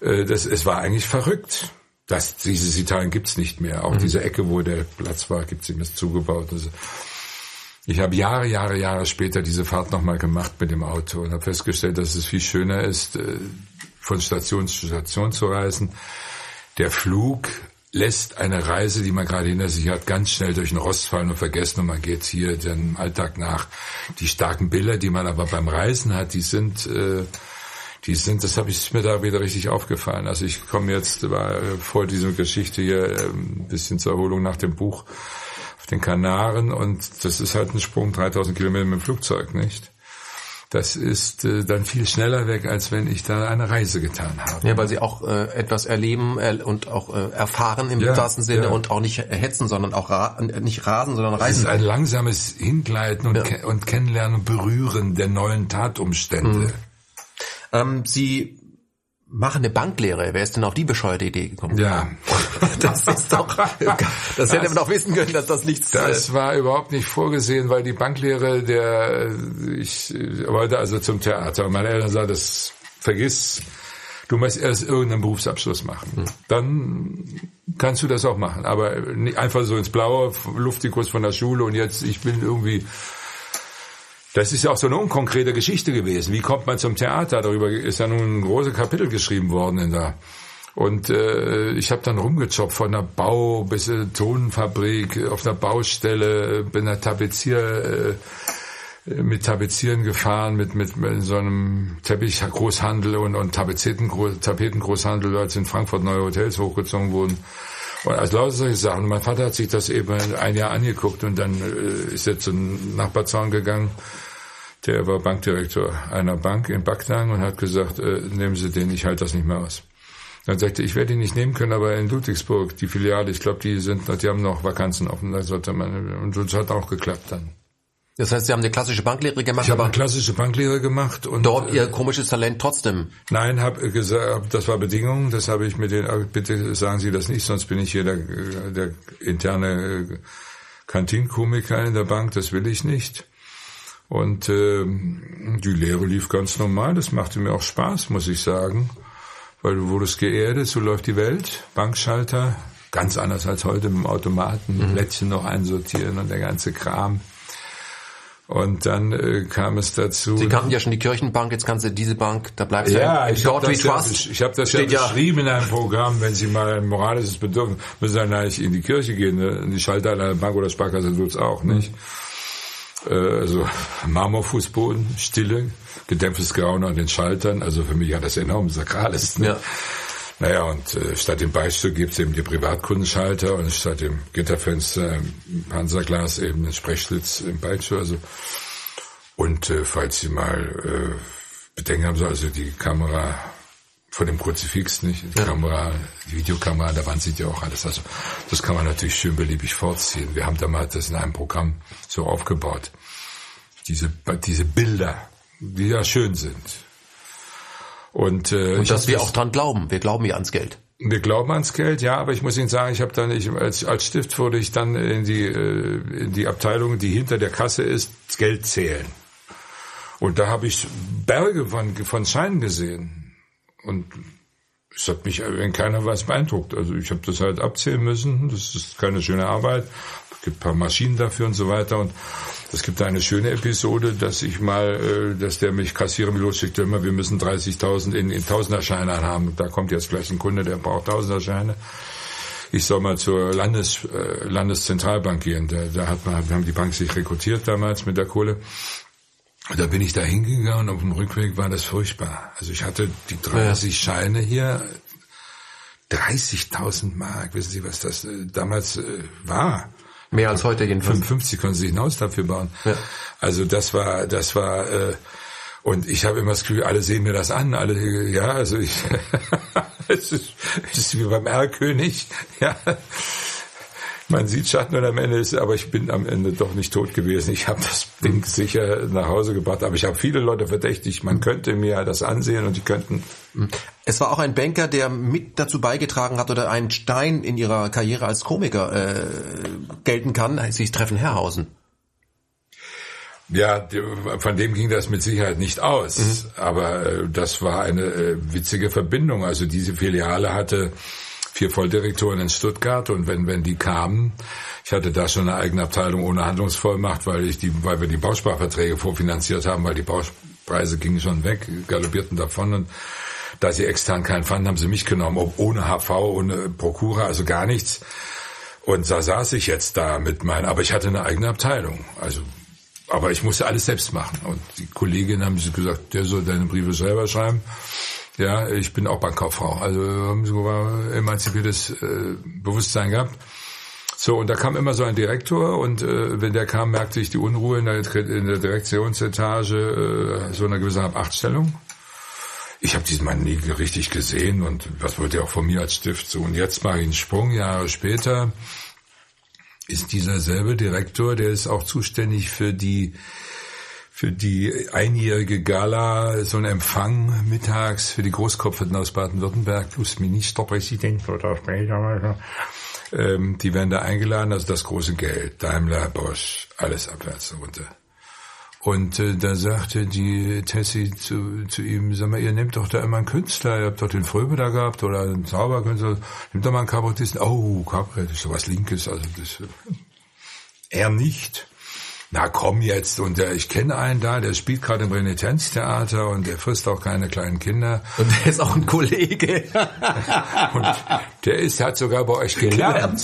Speaker 2: äh, das, es war eigentlich verrückt. Das, dieses Italien gibt's nicht mehr. Auch mhm. diese Ecke, wo der Platz war, gibt's nicht mehr zugebaut. Also, ich habe Jahre, Jahre, Jahre später diese Fahrt nochmal gemacht mit dem Auto und habe festgestellt, dass es viel schöner ist, äh, von Station zu Station zu reisen. Der Flug lässt eine Reise, die man gerade hinter sich hat, ganz schnell durch den Rost fallen und vergessen und man geht hier dem Alltag nach. Die starken Bilder, die man aber beim Reisen hat, die sind, äh, die sind, das habe ich mir da wieder richtig aufgefallen. Also ich komme jetzt war äh, vor dieser Geschichte hier äh, ein bisschen zur Erholung nach dem Buch auf den Kanaren und das ist halt ein Sprung 3000 Kilometer mit dem Flugzeug, nicht? Das ist äh, dann viel schneller weg, als wenn ich da eine Reise getan habe.
Speaker 1: Ja, weil sie auch äh, etwas erleben äh, und auch äh, erfahren im ja, wahrsten Sinne ja. und auch nicht hetzen, sondern auch ra nicht rasen, sondern reisen. Es
Speaker 2: ist ein langsames Hingleiten und, ja. ke und Kennenlernen und Berühren der neuen Tatumstände. Mhm.
Speaker 1: Ähm, sie machen eine Banklehre. Wer ist denn auf die bescheuerte Idee gekommen?
Speaker 2: Ja,
Speaker 1: Das ist doch, das hätte man doch wissen können, dass das nichts.
Speaker 2: Das war überhaupt nicht vorgesehen, weil die Banklehre, der ich wollte also zum Theater und meine Eltern sagten, das vergiss, du musst erst irgendeinen Berufsabschluss machen. Hm. Dann kannst du das auch machen, aber nicht einfach so ins Blaue, Luftikus von der Schule und jetzt ich bin irgendwie das ist ja auch so eine unkonkrete Geschichte gewesen. Wie kommt man zum Theater? Darüber ist ja nun ein großes Kapitel geschrieben worden in der und äh, ich habe dann rumgezopft von der Bau bis zur Tonfabrik, auf der Baustelle, bin der Tapezier äh, mit Tapezieren gefahren, mit, mit, mit so einem Teppichgroßhandel und, und Tapezeten, Tapetengroßhandel, als in Frankfurt neue Hotels hochgezogen wurden. Und als lauter solche Sachen. Und mein Vater hat sich das eben ein Jahr angeguckt und dann äh, ist er zum Nachbarzaun gegangen der war Bankdirektor einer Bank in Backnang und hat gesagt, äh, nehmen Sie den, ich halte das nicht mehr aus. Dann sagte ich werde ihn nicht nehmen können, aber in Ludwigsburg, die Filiale, ich glaube, die sind, die haben noch Vakanzen offen. Da sollte man, und das hat auch geklappt dann.
Speaker 1: Das heißt, Sie haben eine klassische Banklehre gemacht,
Speaker 2: ich habe eine klassische Banklehre gemacht
Speaker 1: und dort Ihr komisches Talent trotzdem.
Speaker 2: Nein, habe gesagt, das war Bedingung. Das habe ich mit den. Bitte sagen Sie das nicht, sonst bin ich hier der, der interne Kantinkomiker in der Bank. Das will ich nicht. Und äh, die Lehre lief ganz normal. Das machte mir auch Spaß, muss ich sagen, weil du wurdest geerdet. So läuft die Welt. Bankschalter, ganz anders als heute mit dem Automaten, mhm. Plättchen noch einsortieren und der ganze Kram. Und dann äh, kam es dazu.
Speaker 1: Sie kannten ja schon die Kirchenbank, jetzt kannst du diese Bank, da bleibst du
Speaker 2: ja, ich habe das, ja, ich hab das ja beschrieben in einem Programm, wenn Sie mal ein moralisches Bedürfnis, müssen Sie dann eigentlich in die Kirche gehen, ne? in die Schalter einer Bank oder Sparkasse tut's auch, nicht? Mhm also Marmorfußboden, Stille, gedämpftes Grauen an den Schaltern. Also für mich hat das enorm Sakrales. Ne? Ja. Naja, und äh, statt dem Beistück gibt's eben die Privatkundenschalter und statt dem Gitterfenster im Panzerglas eben den Sprechschlitz im Beichtstuhl. Also und äh, falls Sie mal äh, Bedenken haben, so also die Kamera von dem Kruzifix, nicht? Die ja. Kamera, die Videokamera der Wand sieht ja auch alles. Also das kann man natürlich schön beliebig vorziehen. Wir haben damals das in einem Programm so aufgebaut. Diese, diese Bilder, die ja schön sind.
Speaker 1: Und, äh, Und dass wir auch dran glauben. Wir glauben ja ans Geld.
Speaker 2: Wir glauben ans Geld, ja, aber ich muss Ihnen sagen, ich habe dann, ich, als, als Stift wurde ich dann in die, äh, in die Abteilung, die hinter der Kasse ist, das Geld zählen. Und da habe ich Berge von, von Scheinen gesehen und es hat mich, wenn keiner was beeindruckt. Also ich habe das halt abzählen müssen. Das ist keine schöne Arbeit. Es gibt ein paar Maschinen dafür und so weiter. Und es gibt eine schöne Episode, dass ich mal, äh, dass der mich kassieren losschickte immer, wir müssen 30.000 in, in Tausenderscheine haben. Da kommt jetzt gleich ein Kunde, der braucht Tausenderscheine. Ich soll mal zur Landes, äh, Landeszentralbank gehen. Da, da hat man, wir haben die Bank sich rekrutiert damals mit der Kohle. Da bin ich da hingegangen und auf dem Rückweg war das furchtbar. Also ich hatte die 30 ja. Scheine hier, 30.000 Mark, wissen Sie, was das äh, damals äh, war?
Speaker 1: Mehr als heute jedenfalls.
Speaker 2: 55 konnten Sie sich ein Haus dafür bauen. Ja. Also das war, das war, äh, und ich habe immer das Gefühl, alle sehen mir das an, alle, ja, also ich, es, ist, es ist wie beim Erlkönig, ja man sieht Schatten und am Ende ist, aber ich bin am Ende doch nicht tot gewesen. Ich habe das Ding sicher nach Hause gebracht, aber ich habe viele Leute verdächtigt, man könnte mir das ansehen und die könnten.
Speaker 1: Es war auch ein Banker, der mit dazu beigetragen hat oder ein Stein in ihrer Karriere als Komiker äh, gelten kann. Sie treffen Herrhausen.
Speaker 2: Ja, von dem ging das mit Sicherheit nicht aus. Mhm. Aber äh, das war eine äh, witzige Verbindung. Also diese Filiale hatte vier Volldirektoren in Stuttgart und wenn, wenn die kamen, ich hatte da schon eine eigene Abteilung ohne Handlungsvollmacht, weil ich die, weil wir die Bausparverträge vorfinanziert haben, weil die Baupreise gingen schon weg, galoppierten davon und da sie extern keinen fanden, haben sie mich genommen, ob ohne HV, ohne Prokura, also gar nichts. Und da saß ich jetzt da mit meinen, aber ich hatte eine eigene Abteilung. Also, aber ich musste alles selbst machen. Und die Kolleginnen haben gesagt, der soll deine Briefe selber schreiben. Ja, ich bin auch Bankkauffrau. Also haben sogar emanzipiertes äh, Bewusstsein gehabt. So, und da kam immer so ein Direktor und äh, wenn der kam, merkte ich die Unruhe in der, in der Direktionsetage, äh, so eine gewisse Achtstellung. Ich habe diesen Mann nie richtig gesehen und was wollte er auch von mir als Stift so. Und jetzt mache ich einen Sprung, Jahre später ist dieser selbe Direktor, der ist auch zuständig für die für die einjährige Gala so ein Empfang mittags für die Großkopferten aus Baden-Württemberg plus Ministerpräsident oder später. Ähm, die werden da eingeladen, also das große Geld, Daimler, Bosch, alles abwärts runter. Und äh, da sagte die Tessie zu, zu ihm, sag mal, ihr nehmt doch da immer einen Künstler, ihr habt doch den Fröbe da gehabt oder einen Zauberkünstler, nehmt doch mal einen Kabarettisten. Oh, Kabarett ist sowas Linkes, also das, er nicht. Na komm jetzt, und der, ich kenne einen da, der spielt gerade im Renitenztheater und der frisst auch keine kleinen Kinder.
Speaker 1: Und der ist auch ein Kollege.
Speaker 2: und der ist, hat sogar bei euch gelernt.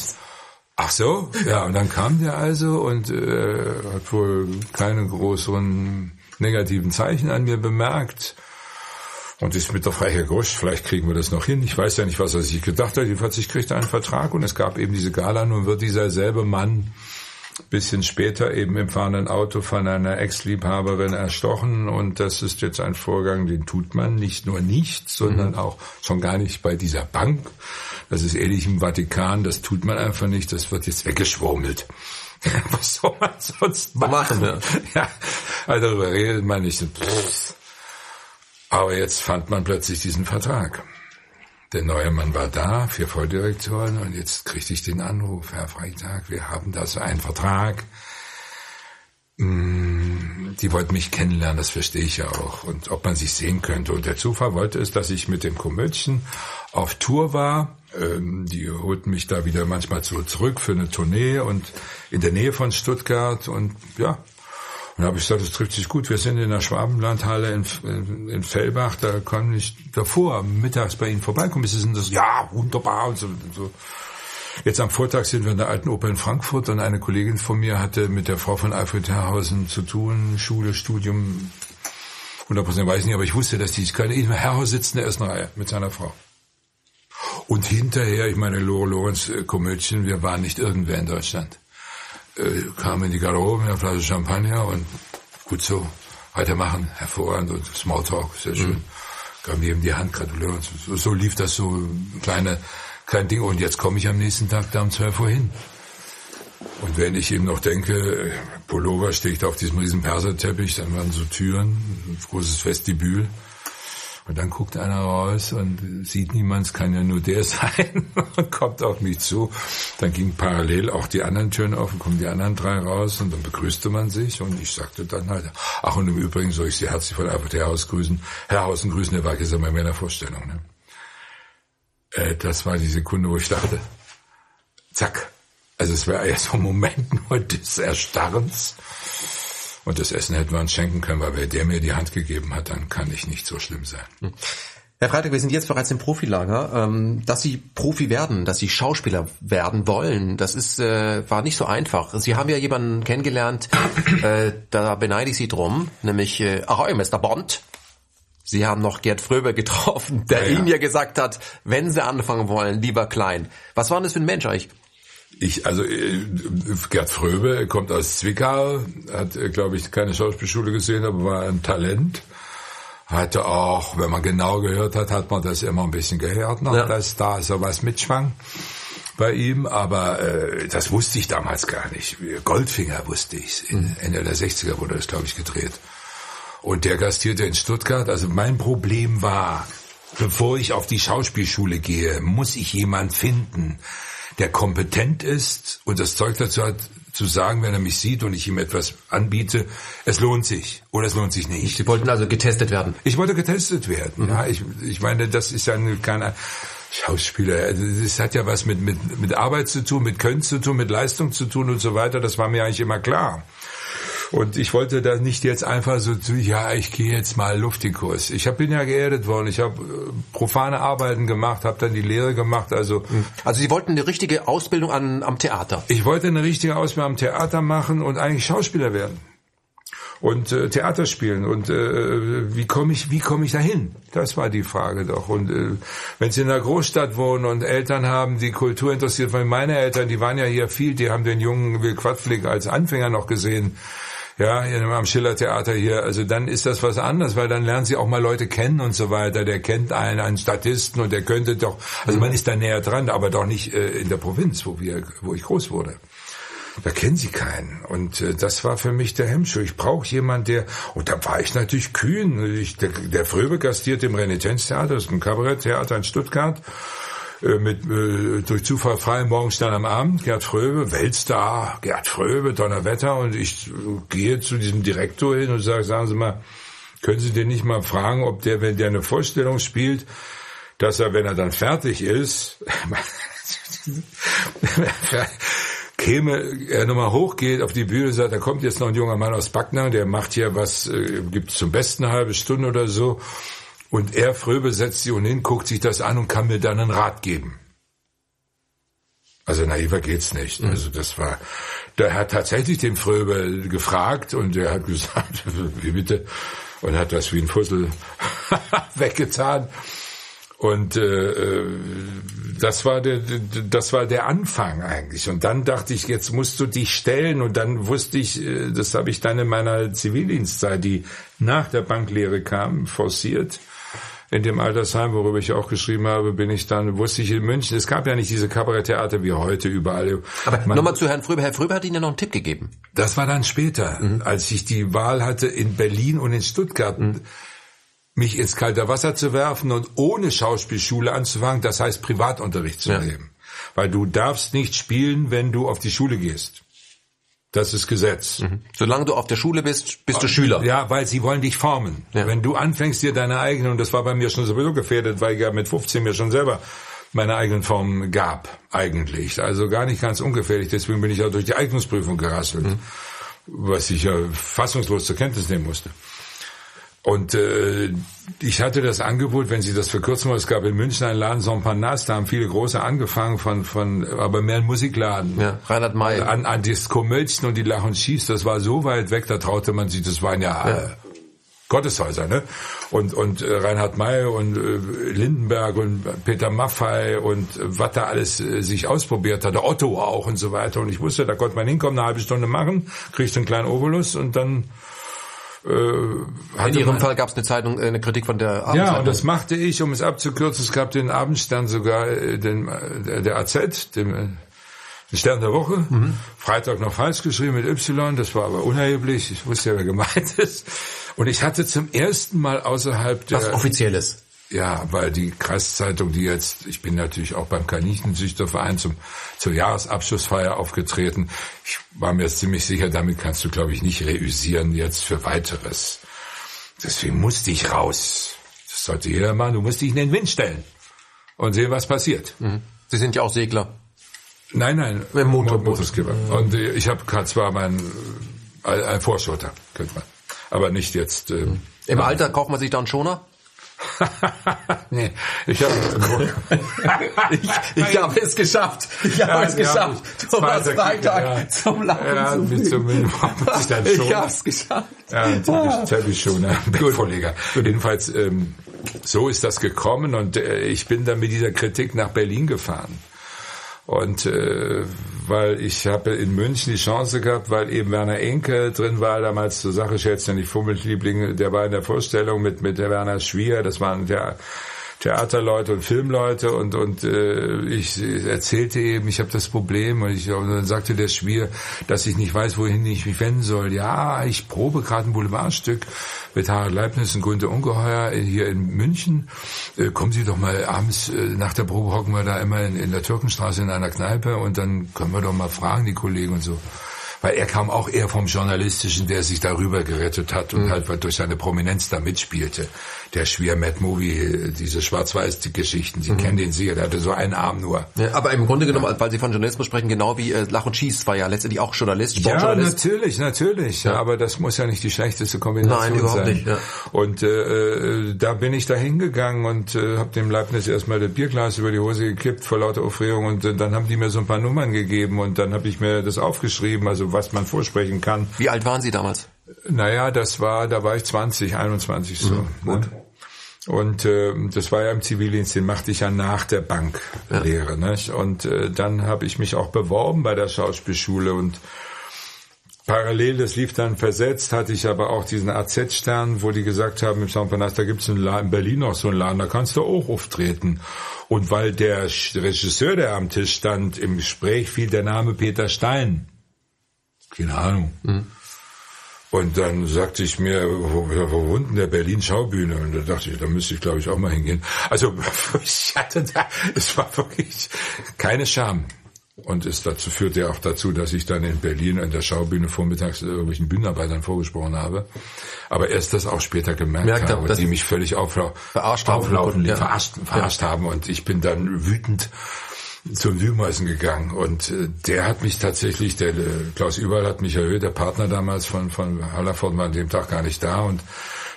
Speaker 2: Ach so, ja, und dann kam der also und äh, hat wohl keine größeren negativen Zeichen an mir bemerkt. Und ist mit der Freiherr Grosch, vielleicht kriegen wir das noch hin. Ich weiß ja nicht, was er sich gedacht hat. Jedenfalls, ich kriegte einen Vertrag und es gab eben diese Gala. Nun wird dieser selbe Mann bisschen später eben im fahrenden Auto von einer Ex-Liebhaberin erstochen. Und das ist jetzt ein Vorgang, den tut man nicht nur nicht, sondern mhm. auch schon gar nicht bei dieser Bank, das ist ähnlich im Vatikan, das tut man einfach nicht, das wird jetzt weggeschwummelt. Was soll man sonst machen? machen ja. ja, also darüber redet man nicht. Aber jetzt fand man plötzlich diesen Vertrag. Der neue Mann war da, vier Volldirektoren, und jetzt kriegte ich den Anruf, Herr Freitag, wir haben da so einen Vertrag. Mm, die wollten mich kennenlernen, das verstehe ich ja auch. Und ob man sich sehen könnte. Und der Zufall wollte es, dass ich mit dem Komödchen auf Tour war ähm, die holten mich da wieder manchmal zurück für eine Tournee und in der Nähe von Stuttgart und ja. Und da habe ich gesagt, das trifft sich gut. Wir sind in der Schwabenlandhalle in, in, in Fellbach, da kann ich davor mittags bei Ihnen vorbeikommen. Sie sind das, ja, wunderbar und so, und so. Jetzt am Vortag sind wir in der Alten Oper in Frankfurt und eine Kollegin von mir hatte mit der Frau von Alfred Herrhausen zu tun, Schule, Studium, 100% weiß ich nicht, aber ich wusste, dass die, ich kann, Herrhaus sitzt in der ersten Reihe mit seiner Frau. Und hinterher, ich meine, Lore Lorenz äh, Komödien, wir waren nicht irgendwer in Deutschland. Äh, kamen in die Garderobe mit einer Flasche Champagner und gut so, weitermachen, hervorragend und Smalltalk, sehr schön. Mhm. Kam mir eben die Hand, gratulieren. So, so lief das so, kleine, klein Ding. Und jetzt komme ich am nächsten Tag da um 12 Uhr hin. Und wenn ich eben noch denke, Pullover steht auf diesem riesen Perserteppich, dann waren so Türen, ein großes Vestibül. Und dann guckt einer raus und sieht niemand, es kann ja nur der sein und kommt auf mich zu. Dann ging parallel auch die anderen Türen auf und kommen die anderen drei raus und dann begrüßte man sich und ich sagte dann halt, ach und im Übrigen soll ich Sie herzlich von Albert Herrhaus grüßen. Herrhausen grüßen, der war gestern bei meiner Vorstellung. Ne? Äh, das war die Sekunde, wo ich dachte, zack. Also es war erst so ein Moment nur des Erstarrens. Und das Essen hätten wir uns schenken können, weil wer der mir die Hand gegeben hat, dann kann ich nicht so schlimm sein. Hm.
Speaker 1: Herr Freitag, wir sind jetzt bereits im Profilager. Ähm, dass Sie Profi werden, dass Sie Schauspieler werden wollen, das ist äh, war nicht so einfach. Sie haben ja jemanden kennengelernt, äh, da beneide ich Sie drum, nämlich äh, Ahoi, Mr. Bond. Sie haben noch Gerd Fröber getroffen, der ja, ja. Ihnen ja gesagt hat, wenn Sie anfangen wollen, lieber klein. Was war das für ein Mensch eigentlich?
Speaker 2: Ich, also äh, Gerd Fröbe kommt aus Zwickau, hat, äh, glaube ich, keine Schauspielschule gesehen, aber war ein Talent. Hatte auch, wenn man genau gehört hat, hat man das immer ein bisschen gehört noch, ja. dass da so was mitschwang bei ihm, aber äh, das wusste ich damals gar nicht. Goldfinger wusste ich. Mhm. Ende der 60er wurde das, glaube ich, gedreht. Und der gastierte in Stuttgart. Also mein Problem war, bevor ich auf die Schauspielschule gehe, muss ich jemand finden, der kompetent ist und das Zeug dazu hat, zu sagen, wenn er mich sieht und ich ihm etwas anbiete, es lohnt sich oder es lohnt sich nicht.
Speaker 1: Sie wollten also getestet werden?
Speaker 2: Ich wollte getestet werden, mhm. ja. Ich, ich meine, das ist ja kein Schauspieler. Das hat ja was mit, mit, mit Arbeit zu tun, mit Können zu tun, mit Leistung zu tun und so weiter. Das war mir eigentlich immer klar. Und ich wollte da nicht jetzt einfach so, ja, ich gehe jetzt mal Luftikurs. Ich hab, bin ja geerdet worden. Ich habe äh, profane Arbeiten gemacht, habe dann die Lehre gemacht. Also,
Speaker 1: hm. also Sie wollten eine richtige Ausbildung an, am Theater?
Speaker 2: Ich wollte eine richtige Ausbildung am Theater machen und eigentlich Schauspieler werden und äh, Theater spielen und äh, wie komme ich wie komme ich dahin? Das war die Frage doch. Und äh, wenn Sie in einer Großstadt wohnen und Eltern haben, die Kultur interessiert, weil meine Eltern, die waren ja hier viel, die haben den jungen Will Quadflick als Anfänger noch gesehen ja, am Schillertheater hier, also dann ist das was anderes, weil dann lernen sie auch mal Leute kennen und so weiter. Der kennt einen, einen Statisten und der könnte doch, also man ist da näher dran, aber doch nicht äh, in der Provinz, wo wir, wo ich groß wurde. da kennen sie keinen. Und äh, das war für mich der Hemmschuh. Ich brauche jemanden, der, und da war ich natürlich kühn. Ich, der, der Fröbe gastiert im Renitenztheater, das ist ein Kabaretttheater in Stuttgart mit äh, durch Zufall frei morgens dann am Abend, Gerd Fröbe, Weltstar, Gerd Fröbe, Donnerwetter und ich äh, gehe zu diesem Direktor hin und sage, sagen Sie mal, können Sie den nicht mal fragen, ob der, wenn der eine Vorstellung spielt, dass er, wenn er dann fertig ist, käme, er nochmal hochgeht auf die Bühne sagt, da kommt jetzt noch ein junger Mann aus Backnang, der macht hier was, äh, gibt zum besten eine halbe Stunde oder so. Und er, Fröbe, setzt sich hin, guckt sich das an und kann mir dann einen Rat geben. Also naiver geht's nicht. Mhm. Also das war, der hat tatsächlich den Fröbe gefragt und er hat gesagt, wie bitte, und hat das wie ein Fussel weggetan. Und äh, äh, das war der, das war der Anfang eigentlich. Und dann dachte ich, jetzt musst du dich stellen. Und dann wusste ich, äh, das habe ich dann in meiner Zivildienstzeit, die nach der Banklehre kam, forciert. In dem Altersheim, worüber ich auch geschrieben habe, bin ich dann, wusste ich in München, es gab ja nicht diese Kabaretttheater wie heute überall.
Speaker 1: Aber nochmal zu Herrn Fröber. Herr Fröber hat Ihnen ja noch einen Tipp gegeben.
Speaker 2: Das war dann später, mhm. als ich die Wahl hatte in Berlin und in Stuttgart. Mhm mich ins kalte Wasser zu werfen und ohne Schauspielschule anzufangen, das heißt Privatunterricht zu ja. nehmen. Weil du darfst nicht spielen, wenn du auf die Schule gehst. Das ist Gesetz. Mhm.
Speaker 1: Solange du auf der Schule bist, bist du Schüler.
Speaker 2: Ja, weil sie wollen dich formen. Ja. Wenn du anfängst, dir deine eigene, und das war bei mir schon sowieso gefährdet, weil ich ja mit 15 mir schon selber meine eigenen Formen gab, eigentlich. Also gar nicht ganz ungefährlich, deswegen bin ich auch durch die Eignungsprüfung gerasselt, mhm. was ich ja fassungslos zur Kenntnis nehmen musste. Und äh, ich hatte das Angebot, wenn Sie das verkürzen wollen, es gab in München einen Laden, Saint-Panas, da haben viele große angefangen von, von aber mehr ein Musikladen.
Speaker 1: Ja, Reinhard May.
Speaker 2: An, an Disco Mölchen und die Lach und Schieß, das war so weit weg, da traute man sich, das waren ja, ja. Äh, Gotteshäuser, ne? Und, und äh, Reinhard May und äh, Lindenberg und Peter Maffei und äh, was da alles äh, sich ausprobiert hat, der Otto auch und so weiter. Und ich wusste, da konnte man hinkommen, eine halbe Stunde machen, kriegst einen kleinen Obolus und dann
Speaker 1: äh, in Ihrem Fall gab es eine Zeitung, äh, eine Kritik von der
Speaker 2: Abendzeitung. Ja, und das machte ich, um es abzukürzen. Es gab den Abendstern sogar, äh, den, der AZ, dem Stern der Woche. Mhm. Freitag noch falsch geschrieben mit Y, das war aber unerheblich. Ich wusste ja, wer gemeint ist. Und ich hatte zum ersten Mal außerhalb der...
Speaker 1: Was Offizielles.
Speaker 2: Ja, weil die Kreiszeitung, die jetzt, ich bin natürlich auch beim Kaninchenzüchterverein zum, zur Jahresabschlussfeier aufgetreten. Ich war mir ziemlich sicher, damit kannst du, glaube ich, nicht reüsieren jetzt für weiteres. Deswegen musste ich raus. Das sollte jeder machen. Du musst dich in den Wind stellen und sehen, was passiert.
Speaker 1: Mhm. Sie sind ja auch Segler.
Speaker 2: Nein, nein.
Speaker 1: Mit Motorboot.
Speaker 2: Motorskipper. Mhm. Und äh, ich habe zwar mein äh, ein Vorschotter, könnte man. Aber nicht jetzt. Äh.
Speaker 1: Im Alter kauft man sich dann Schoner?
Speaker 2: nee, ich habe
Speaker 1: ich, ich habe es geschafft. Ich habe ja, es geschafft. Thomas Freitag ja. zum Lachen ja, zu mit zum, ich habe es geschafft.
Speaker 2: Ja, Teppich schon, ein Bettvorleger. Jedenfalls, ähm, so ist das gekommen und äh, ich bin dann mit dieser Kritik nach Berlin gefahren. Und äh, weil ich habe in München die Chance gehabt, weil eben Werner Enke drin war, damals zur Sache schätzen, die Fummelliebling, der war in der Vorstellung mit, mit der Werner Schwier, das waren der Theaterleute und Filmleute und und äh, ich erzählte eben, ich habe das Problem und, ich, und dann sagte der Schwier, dass ich nicht weiß, wohin ich mich wenden soll. Ja, ich probe gerade ein Boulevardstück mit Harald Leibniz und Günter Ungeheuer hier in München. Äh, kommen Sie doch mal abends äh, nach der Probe hocken wir da immer in, in der Türkenstraße in einer Kneipe und dann können wir doch mal fragen die Kollegen und so weil er kam auch eher vom Journalistischen, der sich darüber gerettet hat und mhm. halt durch seine Prominenz da mitspielte. Der Schwer Mad Movie, diese Schwarz-Weiß-Geschichten, Sie mhm. kennen den sicher, der hatte so einen Arm nur.
Speaker 1: Ja, aber im Grunde genommen, weil Sie von Journalismus sprechen, genau wie äh, Lach und Schieß war ja letztendlich auch Journalist,
Speaker 2: Sportjournalist. Ja, natürlich, natürlich. Ja. Aber das muss ja nicht die schlechteste Kombination Nein, überhaupt sein. Nicht, ja. Und äh, äh, da bin ich da hingegangen und äh, habe dem Leibniz erstmal das Bierglas über die Hose gekippt vor lauter Aufregung und äh, dann haben die mir so ein paar Nummern gegeben und dann habe ich mir das aufgeschrieben, also was man vorsprechen kann.
Speaker 1: Wie alt waren Sie damals?
Speaker 2: Naja, das war, da war ich 20, 21 so. Mhm, gut. Ne? Und äh, das war ja im Zivildienst, den machte ich ja nach der Banklehre. Ja. Nicht? Und äh, dann habe ich mich auch beworben bei der Schauspielschule und parallel, das lief dann versetzt, hatte ich aber auch diesen AZ-Stern, wo die gesagt haben, im Saint-Panas, da gibt es in Berlin noch so einen Laden, da kannst du auch auftreten. Und weil der Regisseur, der am Tisch stand, im Gespräch fiel der Name Peter Stein. Keine Ahnung. Mhm. Und dann sagte ich mir, wo, wo wohnt denn der Berlin-Schaubühne? Und da dachte ich, da müsste ich, glaube ich, auch mal hingehen. Also ich hatte da, es war wirklich keine Scham. Und es dazu führt ja auch dazu, dass ich dann in Berlin an der Schaubühne vormittags irgendwelchen Bühnenarbeitern vorgesprochen habe. Aber erst das auch später gemerkt Merkt habe, und die mich völlig aufla verarscht auflaufen, ja. verarscht, verarscht ja. haben. Und ich bin dann wütend zum Wühlmäusen gegangen und äh, der hat mich tatsächlich, der äh, Klaus Überall hat mich erhöht, der Partner damals von, von Hallerford war an dem Tag gar nicht da und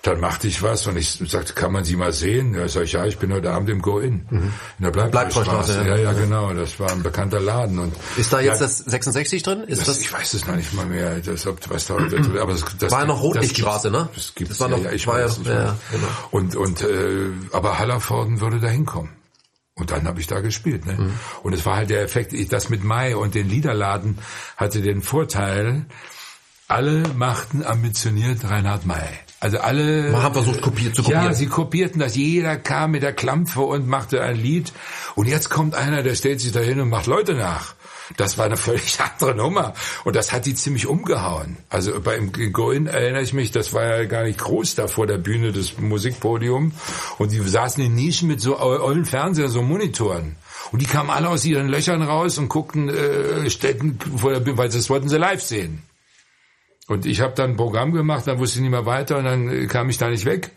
Speaker 2: dann machte ich was und ich sagte, kann man Sie mal sehen? Ja, sag ich, ja, ich bin heute Abend im Go-In. Mhm. In der Bleibstraße. Ja, ja, genau. Das war ein bekannter Laden. Und
Speaker 1: ist da jetzt ja, das 66 drin? Ist
Speaker 2: das,
Speaker 1: das,
Speaker 2: Ich weiß es noch nicht mal mehr. Das, was da, aber das,
Speaker 1: das war ja noch Rotlichtstraße, ne?
Speaker 2: Das gibt's das war noch, ja, ich war weiß, ja, ja, genau. Und, und, äh, aber Hallervorden würde da hinkommen. Und dann habe ich da gespielt. Ne? Mhm. Und es war halt der Effekt, ich, das mit Mai und den Liederladen hatte den Vorteil, alle machten ambitioniert Reinhard May. Also alle.
Speaker 1: Man hat versucht kopiert, zu kopieren.
Speaker 2: Ja, sie kopierten das. Jeder kam mit der Klampfe und machte ein Lied. Und jetzt kommt einer, der stellt sich dahin und macht Leute nach. Das war eine völlig andere Nummer. Und das hat die ziemlich umgehauen. Also beim Goin erinnere ich mich, das war ja gar nicht groß da vor der Bühne des Musikpodiums. Und die saßen in Nischen mit so ollen Fernsehern, so Monitoren. Und die kamen alle aus ihren Löchern raus und guckten äh, Städten vor der Bühne, weil das wollten sie live sehen. Und ich habe dann ein Programm gemacht, dann wusste ich nicht mehr weiter und dann äh, kam ich da nicht weg.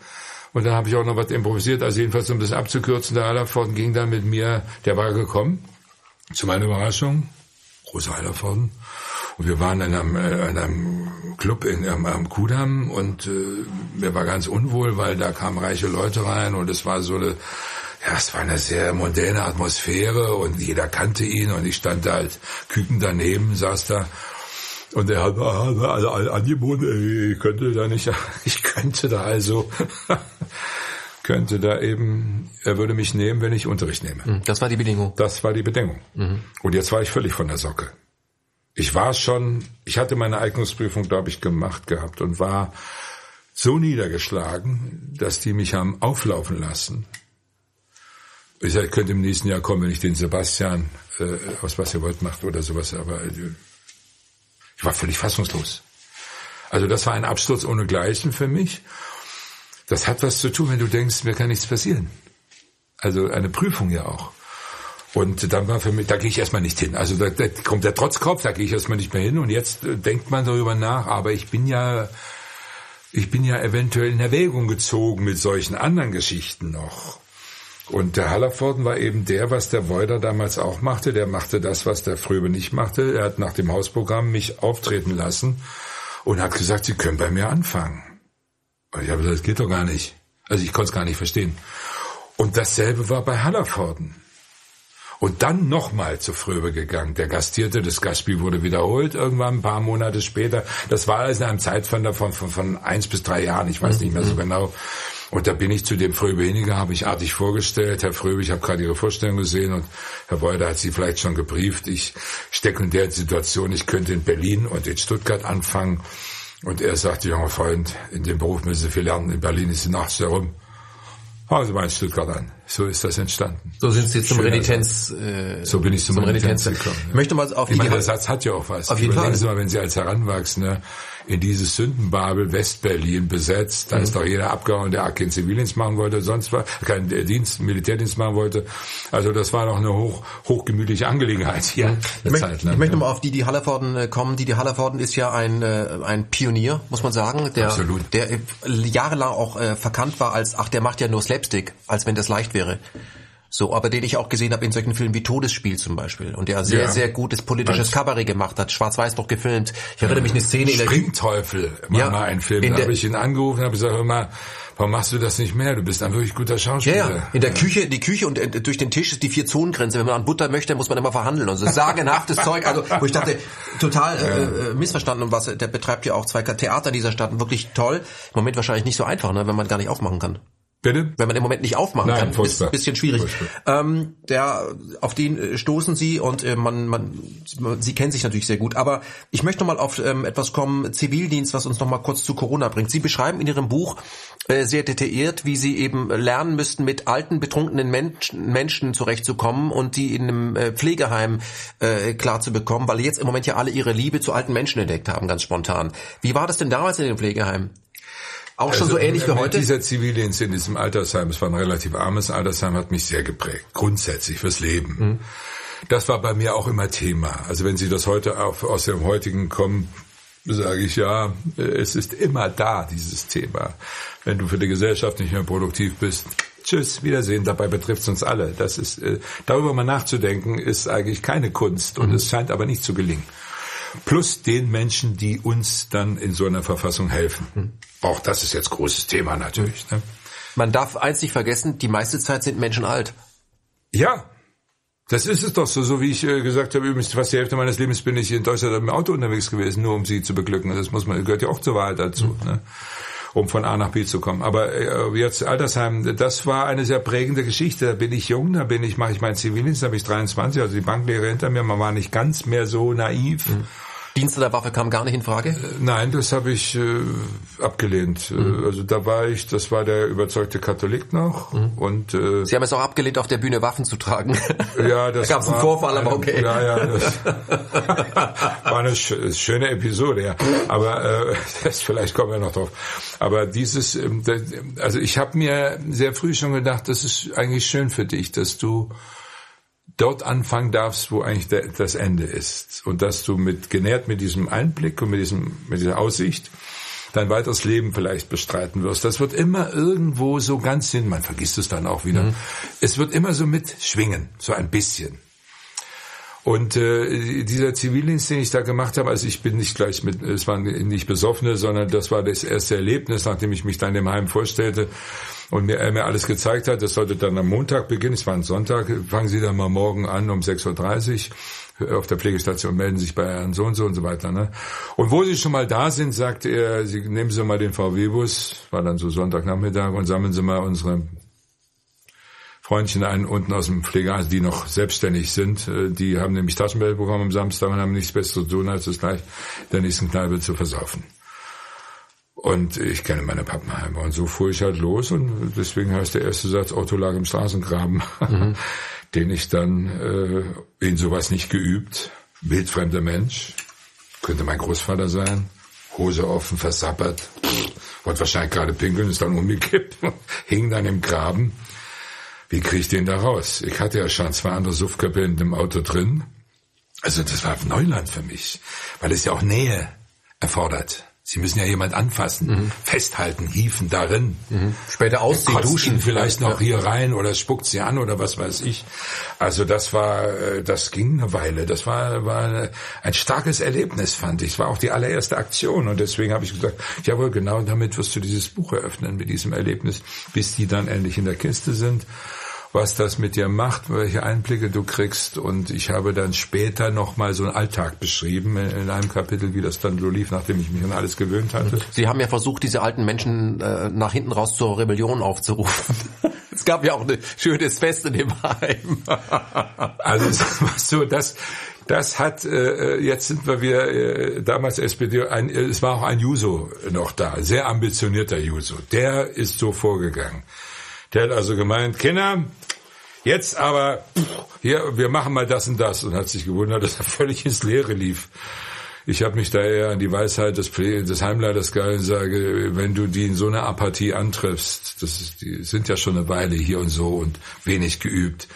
Speaker 2: Und dann habe ich auch noch was improvisiert. Also jedenfalls, um das abzukürzen, der Allerford ging dann mit mir, der war gekommen, zu meiner Überraschung, Rosa Hallervorden. Und wir waren in einem, äh, in einem Club in, am, am Kudamm und äh, mir war ganz unwohl, weil da kamen reiche Leute rein und es war so eine, ja, es war eine sehr mondäne Atmosphäre und jeder kannte ihn und ich stand da als Küken daneben, saß da und er hat also angeboten, ich könnte da nicht, ich könnte da also, könnte da eben, er würde mich nehmen, wenn ich Unterricht nehme.
Speaker 1: Hm, das war die Bedingung.
Speaker 2: Das war die Bedingung. Mhm. Und jetzt war ich völlig von der Socke. Ich war schon, ich hatte meine Eignungsprüfung, glaube ich, gemacht gehabt und war so niedergeschlagen, dass die mich haben auflaufen lassen. Ich sag, könnte im nächsten Jahr kommen, wenn ich den Sebastian äh, aus was ihr wollt macht oder sowas, aber äh, ich war völlig fassungslos. Also das war ein Absturz ohne Gleichen für mich. Das hat was zu tun, wenn du denkst, mir kann nichts passieren. Also eine Prüfung ja auch. Und dann war für mich, da gehe ich erstmal nicht hin. Also da, da kommt der Trotzkopf, da gehe ich erstmal nicht mehr hin. Und jetzt äh, denkt man darüber nach, aber ich bin ja, ich bin ja eventuell in Erwägung gezogen mit solchen anderen Geschichten noch. Und der Hallervorden war eben der, was der Woider damals auch machte. Der machte das, was der Fröbe nicht machte. Er hat nach dem Hausprogramm mich auftreten lassen und hat gesagt, Sie können bei mir anfangen. Und ich habe gesagt, das geht doch gar nicht. Also ich konnte es gar nicht verstehen. Und dasselbe war bei Hallervorden. Und dann nochmal zu Fröbe gegangen. Der gastierte, das Gastspiel wurde wiederholt irgendwann ein paar Monate später. Das war alles in einem Zeitfenster von, von, von eins bis drei Jahren, ich weiß nicht mehr so mhm. genau. Und da bin ich zu dem Fröbe hingegangen, habe ich artig vorgestellt. Herr Fröbe, ich habe gerade Ihre Vorstellung gesehen und Herr Beuter hat Sie vielleicht schon gebrieft. Ich stecke in der Situation, ich könnte in Berlin und in Stuttgart anfangen. Und er sagte, junger Freund, in dem Beruf müssen Sie viel lernen. In Berlin ist die Nacht herum. Fangen Sie mal in Stuttgart an. So ist das entstanden.
Speaker 1: So sind Sie zum Renitenz. Äh,
Speaker 2: so bin ich zum, zum Renitenz gekommen.
Speaker 1: Ich möchte mal auf
Speaker 2: ich meine, der Satz hat ja auch was.
Speaker 1: Auf jeden Fall.
Speaker 2: Sie mal, wenn Sie als Heranwachsende in dieses Sündenbabel Westberlin besetzt. Da mhm. ist doch jeder abgehauen, der keinen Zivildienst machen wollte, sonst war keinen Dienst, Militärdienst machen wollte. Also das war doch eine hoch, hochgemütliche Angelegenheit hier. Mhm.
Speaker 1: Ich, möchte, ich möchte mal auf die, die Hallervorden äh, kommen. Die, die Hallervorden ist ja ein, äh, ein Pionier, muss man sagen, der, Absolut. der jahrelang auch äh, verkannt war als, ach, der macht ja nur Slapstick, als wenn das leicht wäre. So, aber den ich auch gesehen habe in solchen Filmen wie Todesspiel zum Beispiel. Und der sehr, ja. sehr gutes politisches Kabarett gemacht hat, schwarz-weiß doch gefilmt. Ich erinnere mich eine Szene
Speaker 2: in der Springteufel war ja, mal ein Film. Da habe ich ihn angerufen und habe gesagt, hör mal, warum machst du das nicht mehr? Du bist ein wirklich guter Schauspieler.
Speaker 1: Ja, ja. in der Küche, die Küche und äh, durch den Tisch ist die Vier-Zonen-Grenze. Wenn man an Butter möchte, muss man immer verhandeln. Und so sagenhaftes Zeug. Also, wo ich dachte, total äh, äh, missverstanden. Und was, der betreibt ja auch zwei Theater dieser Stadt. Wirklich toll. Im Moment wahrscheinlich nicht so einfach, ne, wenn man gar nicht aufmachen kann. Bitte? Wenn man im Moment nicht aufmachen
Speaker 2: Nein,
Speaker 1: kann,
Speaker 2: furchtbar.
Speaker 1: ist ein bisschen schwierig. Ähm, der, auf den äh, stoßen Sie und äh, man, man, Sie kennen sich natürlich sehr gut. Aber ich möchte noch mal auf ähm, etwas kommen, Zivildienst, was uns noch mal kurz zu Corona bringt. Sie beschreiben in Ihrem Buch äh, sehr detailliert, wie Sie eben lernen müssten, mit alten, betrunkenen Menschen, Menschen zurechtzukommen und die in einem äh, Pflegeheim äh, klar zu bekommen, weil jetzt im Moment ja alle ihre Liebe zu alten Menschen entdeckt haben, ganz spontan. Wie war das denn damals in den Pflegeheimen? Auch schon
Speaker 2: also,
Speaker 1: so ähnlich wie heute?
Speaker 2: Dieser Zivildienst in diesem Altersheim, es war ein relativ armes Altersheim, hat mich sehr geprägt. Grundsätzlich fürs Leben. Mhm. Das war bei mir auch immer Thema. Also wenn Sie das heute auf, aus dem heutigen kommen, sage ich ja, es ist immer da, dieses Thema. Wenn du für die Gesellschaft nicht mehr produktiv bist, tschüss, Wiedersehen, dabei betrifft es uns alle. Das ist, äh, darüber mal nachzudenken, ist eigentlich keine Kunst und mhm. es scheint aber nicht zu gelingen plus den Menschen, die uns dann in so einer Verfassung helfen. Hm. Auch das ist jetzt großes Thema natürlich. Ne?
Speaker 1: Man darf eins nicht vergessen, die meiste Zeit sind Menschen alt.
Speaker 2: Ja, das ist es doch so, so wie ich äh, gesagt habe, übrigens fast die Hälfte meines Lebens bin ich in Deutschland im Auto unterwegs gewesen, nur um sie zu beglücken. Das muss man, gehört ja auch zur Wahrheit dazu. Mhm. Ne? Um von A nach B zu kommen. Aber äh, jetzt Altersheim, das war eine sehr prägende Geschichte. Da bin ich jung, da bin ich, mache ich meinen Zivildienst, da bin ich 23, also die Banklehre hinter mir. Man war nicht ganz mehr so naiv. Mhm.
Speaker 1: Dienst der Waffe kam gar nicht in Frage? Äh,
Speaker 2: nein, das habe ich äh, abgelehnt. Äh, mhm. Also da war ich, das war der überzeugte Katholik noch. Mhm. Und
Speaker 1: äh, Sie haben es auch abgelehnt, auf der Bühne Waffen zu tragen.
Speaker 2: Ja, das
Speaker 1: da gab es einen Vorfall, aber okay.
Speaker 2: Ja, ja, das war eine schöne Episode, ja. Aber äh, das, vielleicht kommen wir noch drauf. Aber dieses, ähm, also ich habe mir sehr früh schon gedacht, das ist eigentlich schön für dich, dass du dort anfangen darfst, wo eigentlich der, das Ende ist. Und dass du mit, genährt mit diesem Einblick und mit diesem, mit dieser Aussicht, dein weiteres Leben vielleicht bestreiten wirst. Das wird immer irgendwo so ganz hin, man vergisst es dann auch wieder. Mhm. Es wird immer so mitschwingen, so ein bisschen. Und äh, dieser Zivildienst, den ich da gemacht habe, also ich bin nicht gleich mit, es waren nicht Besoffene, sondern das war das erste Erlebnis, nachdem ich mich dann im Heim vorstellte und mir, er mir alles gezeigt hat. Das sollte dann am Montag beginnen, es war ein Sonntag, fangen Sie dann mal morgen an um 6.30 Uhr auf der Pflegestation, melden sich bei Herrn so und so und so weiter. Ne? Und wo Sie schon mal da sind, sagt er, Sie nehmen Sie mal den VW-Bus, war dann so Sonntagnachmittag, und sammeln Sie mal unsere Freundchen ein unten aus dem Pflegeheim, die noch selbstständig sind. Äh, die haben nämlich Taschengeld bekommen am Samstag und haben nichts Besseres zu tun, als es gleich der nächsten Kneipe zu versaufen. Und ich kenne meine Pappenheimer. Und so fuhr ich halt los und deswegen heißt der erste Satz, Auto lag im Straßengraben, mhm. den ich dann äh, in sowas nicht geübt. Wildfremder Mensch, könnte mein Großvater sein, Hose offen, versappert, wollte wahrscheinlich gerade pinkeln, ist dann umgekippt, hing dann im Graben. Wie krieg ich den da raus? Ich hatte ja schon zwei andere Suffköpfe in dem Auto drin. Also das war Neuland für mich, weil es ja auch Nähe erfordert. Sie müssen ja jemand anfassen, mhm. festhalten, hieven darin.
Speaker 1: Mhm. Später ausziehen, duschen.
Speaker 2: vielleicht noch hier rein oder spuckt sie an oder was weiß ich. Also das war, äh, das ging eine Weile. Das war, war ein starkes Erlebnis, fand ich. Es war auch die allererste Aktion und deswegen habe ich gesagt, jawohl, genau damit wirst du dieses Buch eröffnen, mit diesem Erlebnis, bis die dann endlich in der Kiste sind was das mit dir macht, welche Einblicke du kriegst. Und ich habe dann später nochmal so einen Alltag beschrieben in einem Kapitel, wie das dann so lief, nachdem ich mich an alles gewöhnt hatte.
Speaker 1: Sie haben ja versucht, diese alten Menschen äh, nach hinten raus zur Rebellion aufzurufen. es gab ja auch ein schönes Fest in dem Heim.
Speaker 2: also so, das, das hat, äh, jetzt sind wir wieder, äh, damals SPD, ein, es war auch ein Juso noch da, sehr ambitionierter Juso. Der ist so vorgegangen. Der hat also gemeint, Kinder, jetzt aber, hier, wir machen mal das und das und hat sich gewundert, dass er völlig ins Leere lief. Ich habe mich daher an die Weisheit des, des Heimleiters gehalten und sage, wenn du die in so einer Apathie antriffst, das ist, die sind ja schon eine Weile hier und so und wenig geübt,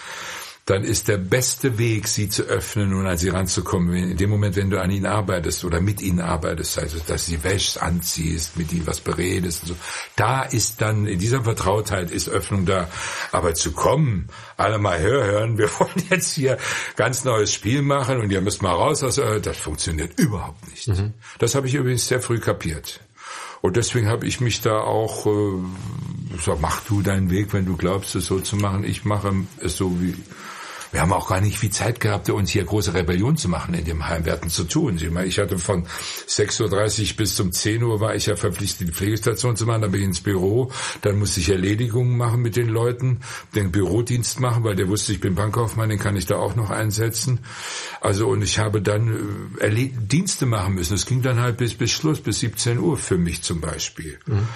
Speaker 2: dann ist der beste Weg, sie zu öffnen und an sie ranzukommen, in dem Moment, wenn du an ihnen arbeitest oder mit ihnen arbeitest, also dass sie wäschst, anziehst, mit ihnen was beredest und so. Da ist dann, in dieser Vertrautheit ist Öffnung da. Aber zu kommen, alle mal hören, wir wollen jetzt hier ganz neues Spiel machen und ihr müsst mal raus, also, das funktioniert überhaupt nicht. Mhm. Das habe ich übrigens sehr früh kapiert. Und deswegen habe ich mich da auch äh, so, mach du deinen Weg, wenn du glaubst, es so zu machen. Ich mache es so, wie wir haben auch gar nicht viel Zeit gehabt, uns hier große Rebellion zu machen in dem Heim. Wir hatten zu tun. Ich hatte von 6.30 Uhr bis zum 10 Uhr war ich ja verpflichtet, die Pflegestation zu machen. Dann bin ich ins Büro. Dann musste ich Erledigungen machen mit den Leuten, den Bürodienst machen, weil der wusste, ich bin Bankkaufmann, den kann ich da auch noch einsetzen. Also und ich habe dann äh, Dienste machen müssen. Es ging dann halt bis, bis Schluss, bis 17 Uhr für mich zum Beispiel. Mhm.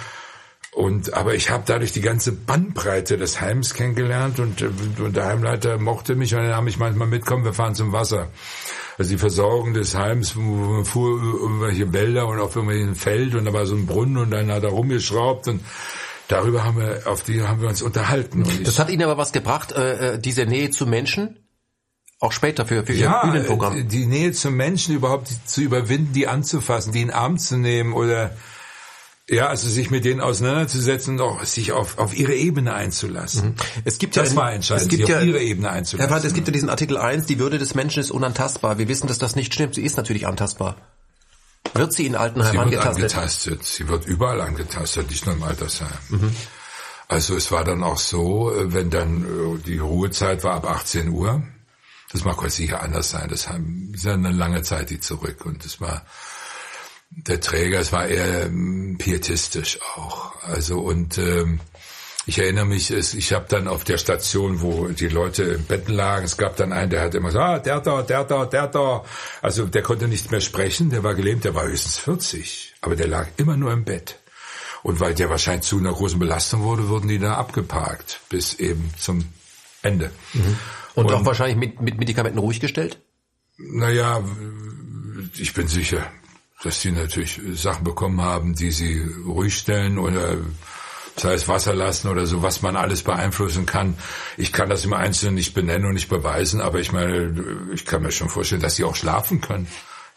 Speaker 2: Und aber ich habe dadurch die ganze Bandbreite des Heims kennengelernt und, und der Heimleiter mochte mich und er nahm mich manchmal mitkommen, wir fahren zum Wasser. Also die Versorgung des Heims, man fuhr über irgendwelche Wälder und auf irgendwelchen Feld und da war so ein Brunnen und dann hat er rumgeschraubt und darüber haben wir, auf die haben wir uns unterhalten.
Speaker 1: das hat Ihnen aber was gebracht, äh, äh, diese Nähe zu Menschen? Auch später für, für
Speaker 2: ja, Ihr Bühnenprogramm? die Nähe zu Menschen überhaupt zu überwinden, die anzufassen, die in den Arm zu nehmen oder ja, also sich mit denen auseinanderzusetzen und auch sich auf, auf ihre Ebene einzulassen. Mhm.
Speaker 1: Es gibt ja
Speaker 2: das war entscheidend, es gibt sich ja, auf ihre Ebene einzulassen.
Speaker 1: Herr Wald, es gibt ja diesen Artikel 1, die Würde des Menschen ist unantastbar. Wir wissen, dass das nicht stimmt. Sie ist natürlich antastbar. Wird sie in Altenheim sie
Speaker 2: angetastet? Sie wird angetastet. Sie wird überall angetastet, nicht nur im Altersheim. Mhm. Also es war dann auch so, äh, wenn dann äh, die Ruhezeit war ab 18 Uhr, das mag heute sicher anders sein, das haben, ist ja eine lange Zeit die zurück und das war der Träger, es war eher ähm, pietistisch auch. Also und ähm, ich erinnere mich, ich habe dann auf der Station, wo die Leute im Betten lagen, es gab dann einen, der hat immer gesagt, ah, der da, der da, der da. Also der konnte nicht mehr sprechen, der war gelähmt, der war höchstens 40, aber der lag immer nur im Bett. Und weil der wahrscheinlich zu einer großen Belastung wurde, wurden die da abgeparkt bis eben zum Ende.
Speaker 1: Mhm. Und, Und auch wahrscheinlich mit, mit Medikamenten ruhig gestellt?
Speaker 2: Naja, ich bin sicher dass sie natürlich Sachen bekommen haben, die sie ruhig stellen oder sei es Wasser lassen oder so, was man alles beeinflussen kann. Ich kann das im Einzelnen nicht benennen und nicht beweisen, aber ich meine, ich kann mir schon vorstellen, dass sie auch schlafen können.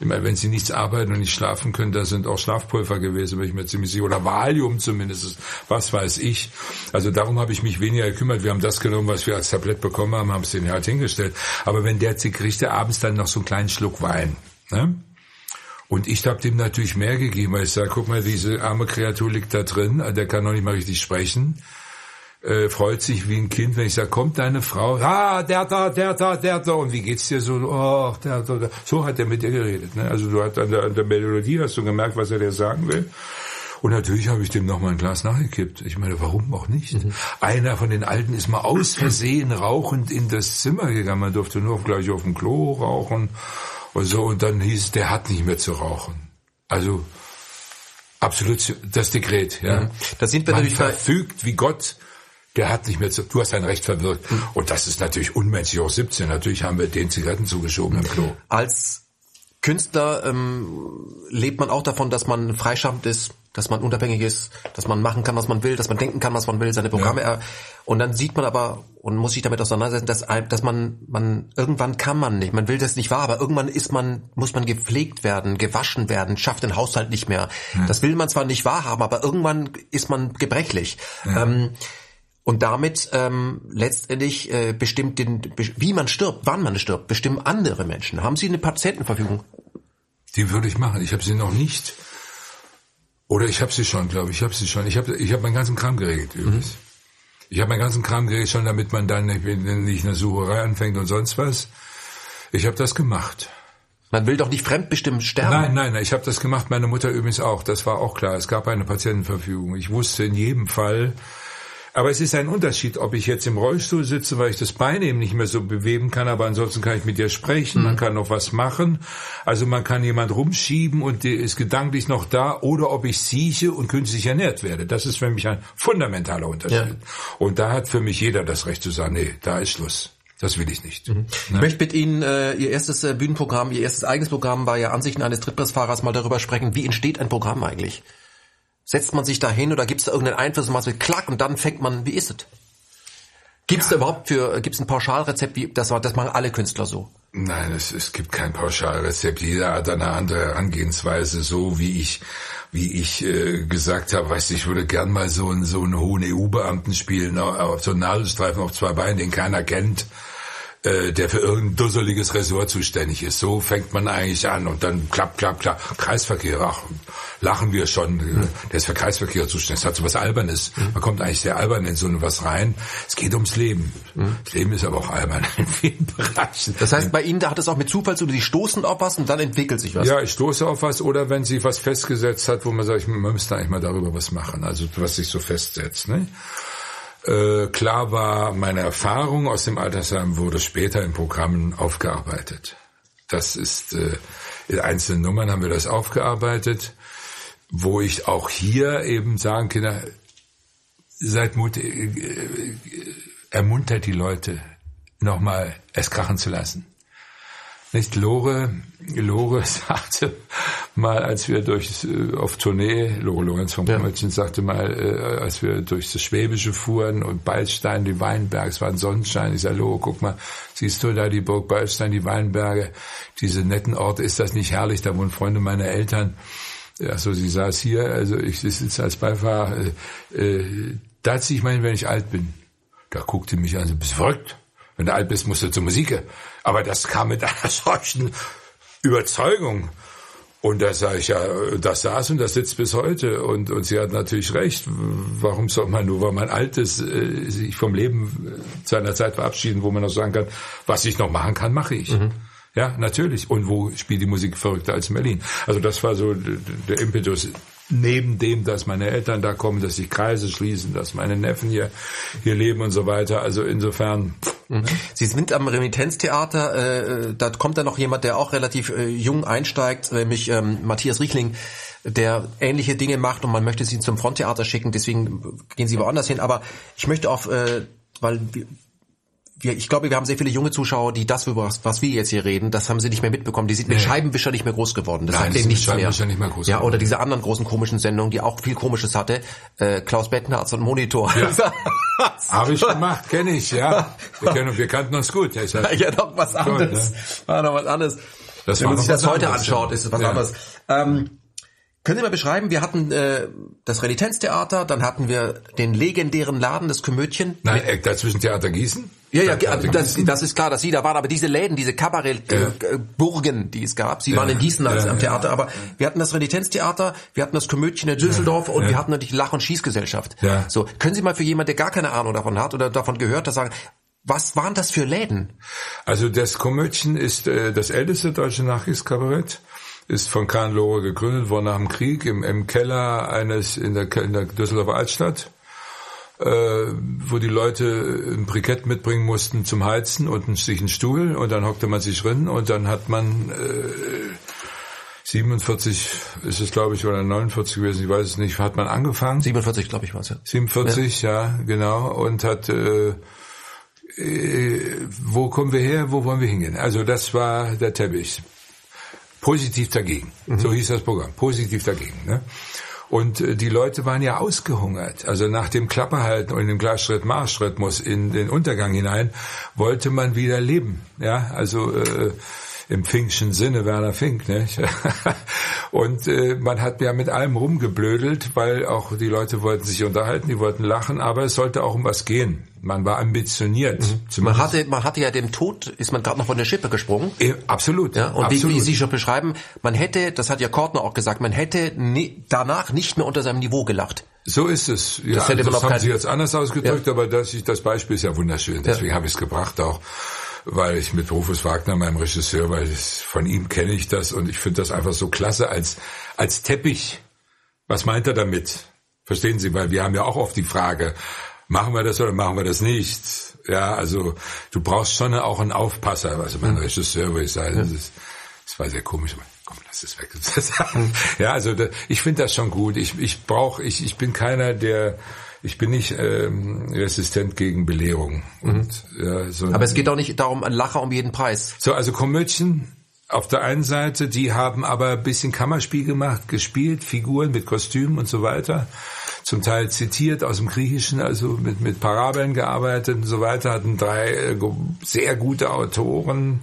Speaker 2: Meine, wenn sie nichts arbeiten und nicht schlafen können, da sind auch Schlafpulver gewesen, bin ich mir ziemlich sicher. Oder Valium zumindest, was weiß ich. Also darum habe ich mich weniger gekümmert. Wir haben das genommen, was wir als Tablett bekommen haben, haben es denen halt hingestellt. Aber wenn der kriegt der abends dann noch so einen kleinen Schluck Wein. Ne? Und ich habe dem natürlich mehr gegeben, weil ich sage, guck mal, diese arme Kreatur liegt da drin, der kann noch nicht mal richtig sprechen. Äh, freut sich wie ein Kind, wenn ich sage, kommt deine Frau, ah, der da, der da, der da, und wie geht's dir so, oh, der da, der. so hat er mit dir geredet. Ne? Also du hast an der, an der Melodie hast du gemerkt, was er dir sagen will. Und natürlich habe ich dem noch mal ein Glas nachgekippt. Ich meine, warum auch nicht? Mhm. Einer von den Alten ist mal aus Versehen rauchend in das Zimmer gegangen. Man durfte nur gleich auf dem Klo rauchen und so. Und dann hieß es, der hat nicht mehr zu rauchen. Also absolut das Dekret. Ja. Mhm.
Speaker 1: Da sind wir
Speaker 2: Man natürlich verfügt wie Gott. Der hat nicht mehr zu, du hast dein Recht verwirkt. Mhm. Und das ist natürlich unmenschlich, auch 17. Natürlich haben wir den Zigaretten zugeschoben im Klo.
Speaker 1: Als Künstler ähm, lebt man auch davon, dass man freischaffend ist, dass man unabhängig ist, dass man machen kann, was man will, dass man denken kann, was man will, seine Programme. Ja. Und dann sieht man aber und muss sich damit auseinandersetzen, dass, dass man, man irgendwann kann man nicht, man will das nicht wahr, aber irgendwann ist man, muss man gepflegt werden, gewaschen werden, schafft den Haushalt nicht mehr. Ja. Das will man zwar nicht wahrhaben, aber irgendwann ist man gebrechlich. Ja. Ähm, und damit ähm, letztendlich äh, bestimmt den, wie man stirbt, wann man stirbt, bestimmen andere Menschen. Haben Sie eine Patientenverfügung?
Speaker 2: Die würde ich machen. Ich habe sie noch nicht. Oder ich habe sie schon, glaube ich. Ich habe sie schon. Ich habe ich hab meinen ganzen Kram geregelt übrigens. Mhm. Ich habe meinen ganzen Kram geregelt schon, damit man dann nicht, nicht eine Sucherei anfängt und sonst was. Ich habe das gemacht.
Speaker 1: Man will doch nicht fremdbestimmt sterben.
Speaker 2: Nein, nein, nein, ich habe das gemacht, meine Mutter übrigens auch. Das war auch klar. Es gab eine Patientenverfügung. Ich wusste in jedem Fall, aber es ist ein Unterschied, ob ich jetzt im Rollstuhl sitze, weil ich das Bein eben nicht mehr so bewegen kann, aber ansonsten kann ich mit dir sprechen, mhm. man kann noch was machen. Also man kann jemand rumschieben und der ist gedanklich noch da, oder ob ich sieche und künstlich ernährt werde. Das ist für mich ein fundamentaler Unterschied. Ja. Und da hat für mich jeder das Recht zu sagen, nee, da ist Schluss. Das will ich nicht. Mhm.
Speaker 1: Ne? Ich möchte mit Ihnen äh, Ihr erstes äh, Bühnenprogramm, Ihr erstes eigenes Programm war ja Ansichten eines Trittpressfahrers mal darüber sprechen. Wie entsteht ein Programm eigentlich? Setzt man sich da hin oder gibt es da irgendeinen Einfluss und macht so klack und dann fängt man, wie ist es? Gibt es ja. überhaupt für, gibt es ein Pauschalrezept, wie, das, das machen alle Künstler so?
Speaker 2: Nein, es, es gibt kein Pauschalrezept. Jeder hat eine andere Herangehensweise, so wie ich, wie ich äh, gesagt habe, weißt ich würde gern mal so einen, so einen hohen EU-Beamten spielen, auf so einen Nadelstreifen auf zwei Beinen, den keiner kennt äh, der für irgendein dusseliges Ressort zuständig ist. So fängt man eigentlich an und dann klapp, klapp, klapp. Kreisverkehr, ach, lachen wir schon. Mhm. Der ist für Kreisverkehr zuständig. Das hat so was Albernes. Mhm. Man kommt eigentlich sehr albern in so was rein. Es geht ums Leben. Mhm. Das Leben ist aber auch albern in vielen Bereichen.
Speaker 1: Das heißt, bei Ihnen, da hat es auch mit Zufall zu, Sie stoßen auf was und dann entwickelt sich was.
Speaker 2: Ja, ich stoße auf was oder wenn sich was festgesetzt hat, wo man sagt, man müsste eigentlich mal darüber was machen. Also was sich so festsetzt. Ne? Äh, klar war, meine Erfahrung aus dem Altersheim wurde später in Programmen aufgearbeitet. Das ist, äh, in einzelnen Nummern haben wir das aufgearbeitet, wo ich auch hier eben sagen kann, seid mutig, äh, ermuntert die Leute, nochmal es krachen zu lassen. Nicht Lore, Lore sagte mal, als wir durch äh, auf Tournee, Lore Lorenz von Kammerchen ja. sagte mal, äh, als wir durch das Schwäbische fuhren und Beilstein, die Weinberge, es war ein Sonnenschein, ich sag, Lore, guck mal, siehst du da die Burg Beilstein, die Weinberge, diese netten Orte, ist das nicht herrlich? Da wohnen Freunde meiner Eltern. Ja, so sie saß hier, also ich sitze als Beifahrer, äh, äh, da ziehe ich meinen, wenn ich alt bin. Da guckte mich an, so bist verrückt. Wenn du alt bist, musst du zur Musik. Aber das kam mit einer solchen Überzeugung. Und da sage ich ja, das saß und das sitzt bis heute. Und, und sie hat natürlich recht. Warum soll man nur, weil man alt ist, äh, sich vom Leben äh, zu einer Zeit verabschieden, wo man noch sagen kann, was ich noch machen kann, mache ich. Mhm. Ja, natürlich. Und wo spielt die Musik verrückter als in Berlin? Also das war so der Impetus neben dem, dass meine Eltern da kommen, dass sich Kreise schließen, dass meine Neffen hier, hier leben und so weiter. Also insofern.
Speaker 1: Mhm. Sie sind am Remitenztheater, äh, da kommt dann noch jemand, der auch relativ äh, jung einsteigt, nämlich ähm, Matthias Riechling der ähnliche Dinge macht und man möchte sie zum Fronttheater schicken, deswegen gehen sie woanders hin. Aber ich möchte auf, äh, weil wir, ich glaube, wir haben sehr viele junge Zuschauer, die das, was, was wir jetzt hier reden, das haben sie nicht mehr mitbekommen. Die sind mit nee. Scheibenwischer nicht mehr groß geworden. Das
Speaker 2: Nein,
Speaker 1: sagt nichts
Speaker 2: mehr. nicht mehr groß
Speaker 1: ja, oder diese anderen großen komischen Sendungen, die auch viel Komisches hatte. Äh, Klaus Bettner und Monitor.
Speaker 2: Ja. Habe ich gemacht, kenne ich, ja. Wir, kennen, wir kannten uns gut.
Speaker 1: Ja, ja noch was anderes. Ne? War noch was anderes. Das Wenn man sich das heute anschaut, ist es was ja. anderes. Ähm, können Sie mal beschreiben, wir hatten äh, das Renitenztheater, dann hatten wir den legendären Laden, das Komödchen.
Speaker 2: Nein, äh, dazwischen Theater Gießen?
Speaker 1: Ja, ja, das, das ist klar, dass Sie da waren, aber diese Läden, diese Kabarettburgen, ja. die es gab, Sie ja. waren in Gießen als ja, am Theater, aber wir hatten das Renitenztheater, wir hatten das Komödchen in Düsseldorf und wir hatten natürlich Lach- und Schießgesellschaft. Ja. So, können Sie mal für jemanden, der gar keine Ahnung davon hat oder davon gehört hat, sagen, was waren das für Läden?
Speaker 2: Also das Komödchen ist äh, das älteste deutsche Nachrichtskabarett ist von Karl Lohre gegründet worden nach dem Krieg im, im Keller eines in der, in der Düsseldorfer Altstadt, äh, wo die Leute ein Brikett mitbringen mussten zum Heizen und sich einen Stuhl und dann hockte man sich drin und dann hat man äh, 47 ist es glaube ich oder 49 gewesen, ich weiß es nicht, hat man angefangen.
Speaker 1: 47 glaube ich war es ja.
Speaker 2: 47, ja. ja, genau und hat äh, äh, wo kommen wir her, wo wollen wir hingehen? Also das war der Teppich positiv dagegen. Mhm. So hieß das Programm, positiv dagegen. Ne? Und äh, die Leute waren ja ausgehungert. Also nach dem Klapperhalten und dem Gleichschritt-Marschrhythmus in den Untergang hinein wollte man wieder leben. Ja, also äh, im Finkschen Sinne Werner Fink, ne? und äh, man hat ja mit allem rumgeblödelt, weil auch die Leute wollten sich unterhalten, die wollten lachen, aber es sollte auch um was gehen. Man war ambitioniert.
Speaker 1: Mhm. Man hatte, man hatte ja dem Tod, ist man gerade noch von der Schippe gesprungen.
Speaker 2: E, absolut.
Speaker 1: Ja, und
Speaker 2: absolut.
Speaker 1: Wie, wie Sie schon beschreiben, man hätte, das hat ja Kortner auch gesagt, man hätte nie, danach nicht mehr unter seinem Niveau gelacht.
Speaker 2: So ist es. Ja, das, hätte man das haben Sie jetzt anders ausgedrückt, ja. aber das, das Beispiel ist ja wunderschön. Deswegen ja. habe ich es gebracht auch weil ich mit Rufus Wagner, meinem Regisseur, weil ich, von ihm kenne ich das und ich finde das einfach so klasse als, als Teppich. Was meint er damit? Verstehen Sie? Weil wir haben ja auch oft die Frage, machen wir das oder machen wir das nicht? Ja, also du brauchst schon auch einen Aufpasser. Also mein hm. Regisseur, würde ich sagen, das, ist, das war sehr komisch. Komm, lass es weg. ja, also da, ich finde das schon gut. Ich, ich brauche, ich, ich bin keiner, der ich bin nicht ähm, resistent gegen Belehrung. Mhm. Und,
Speaker 1: ja, so Aber es geht auch nicht darum, ein Lacher um jeden Preis.
Speaker 2: So, also Komödien auf der einen Seite, die haben aber ein bisschen Kammerspiel gemacht, gespielt, Figuren mit Kostümen und so weiter. Zum Teil zitiert aus dem Griechischen, also mit, mit Parabeln gearbeitet und so weiter, hatten drei äh, sehr gute Autoren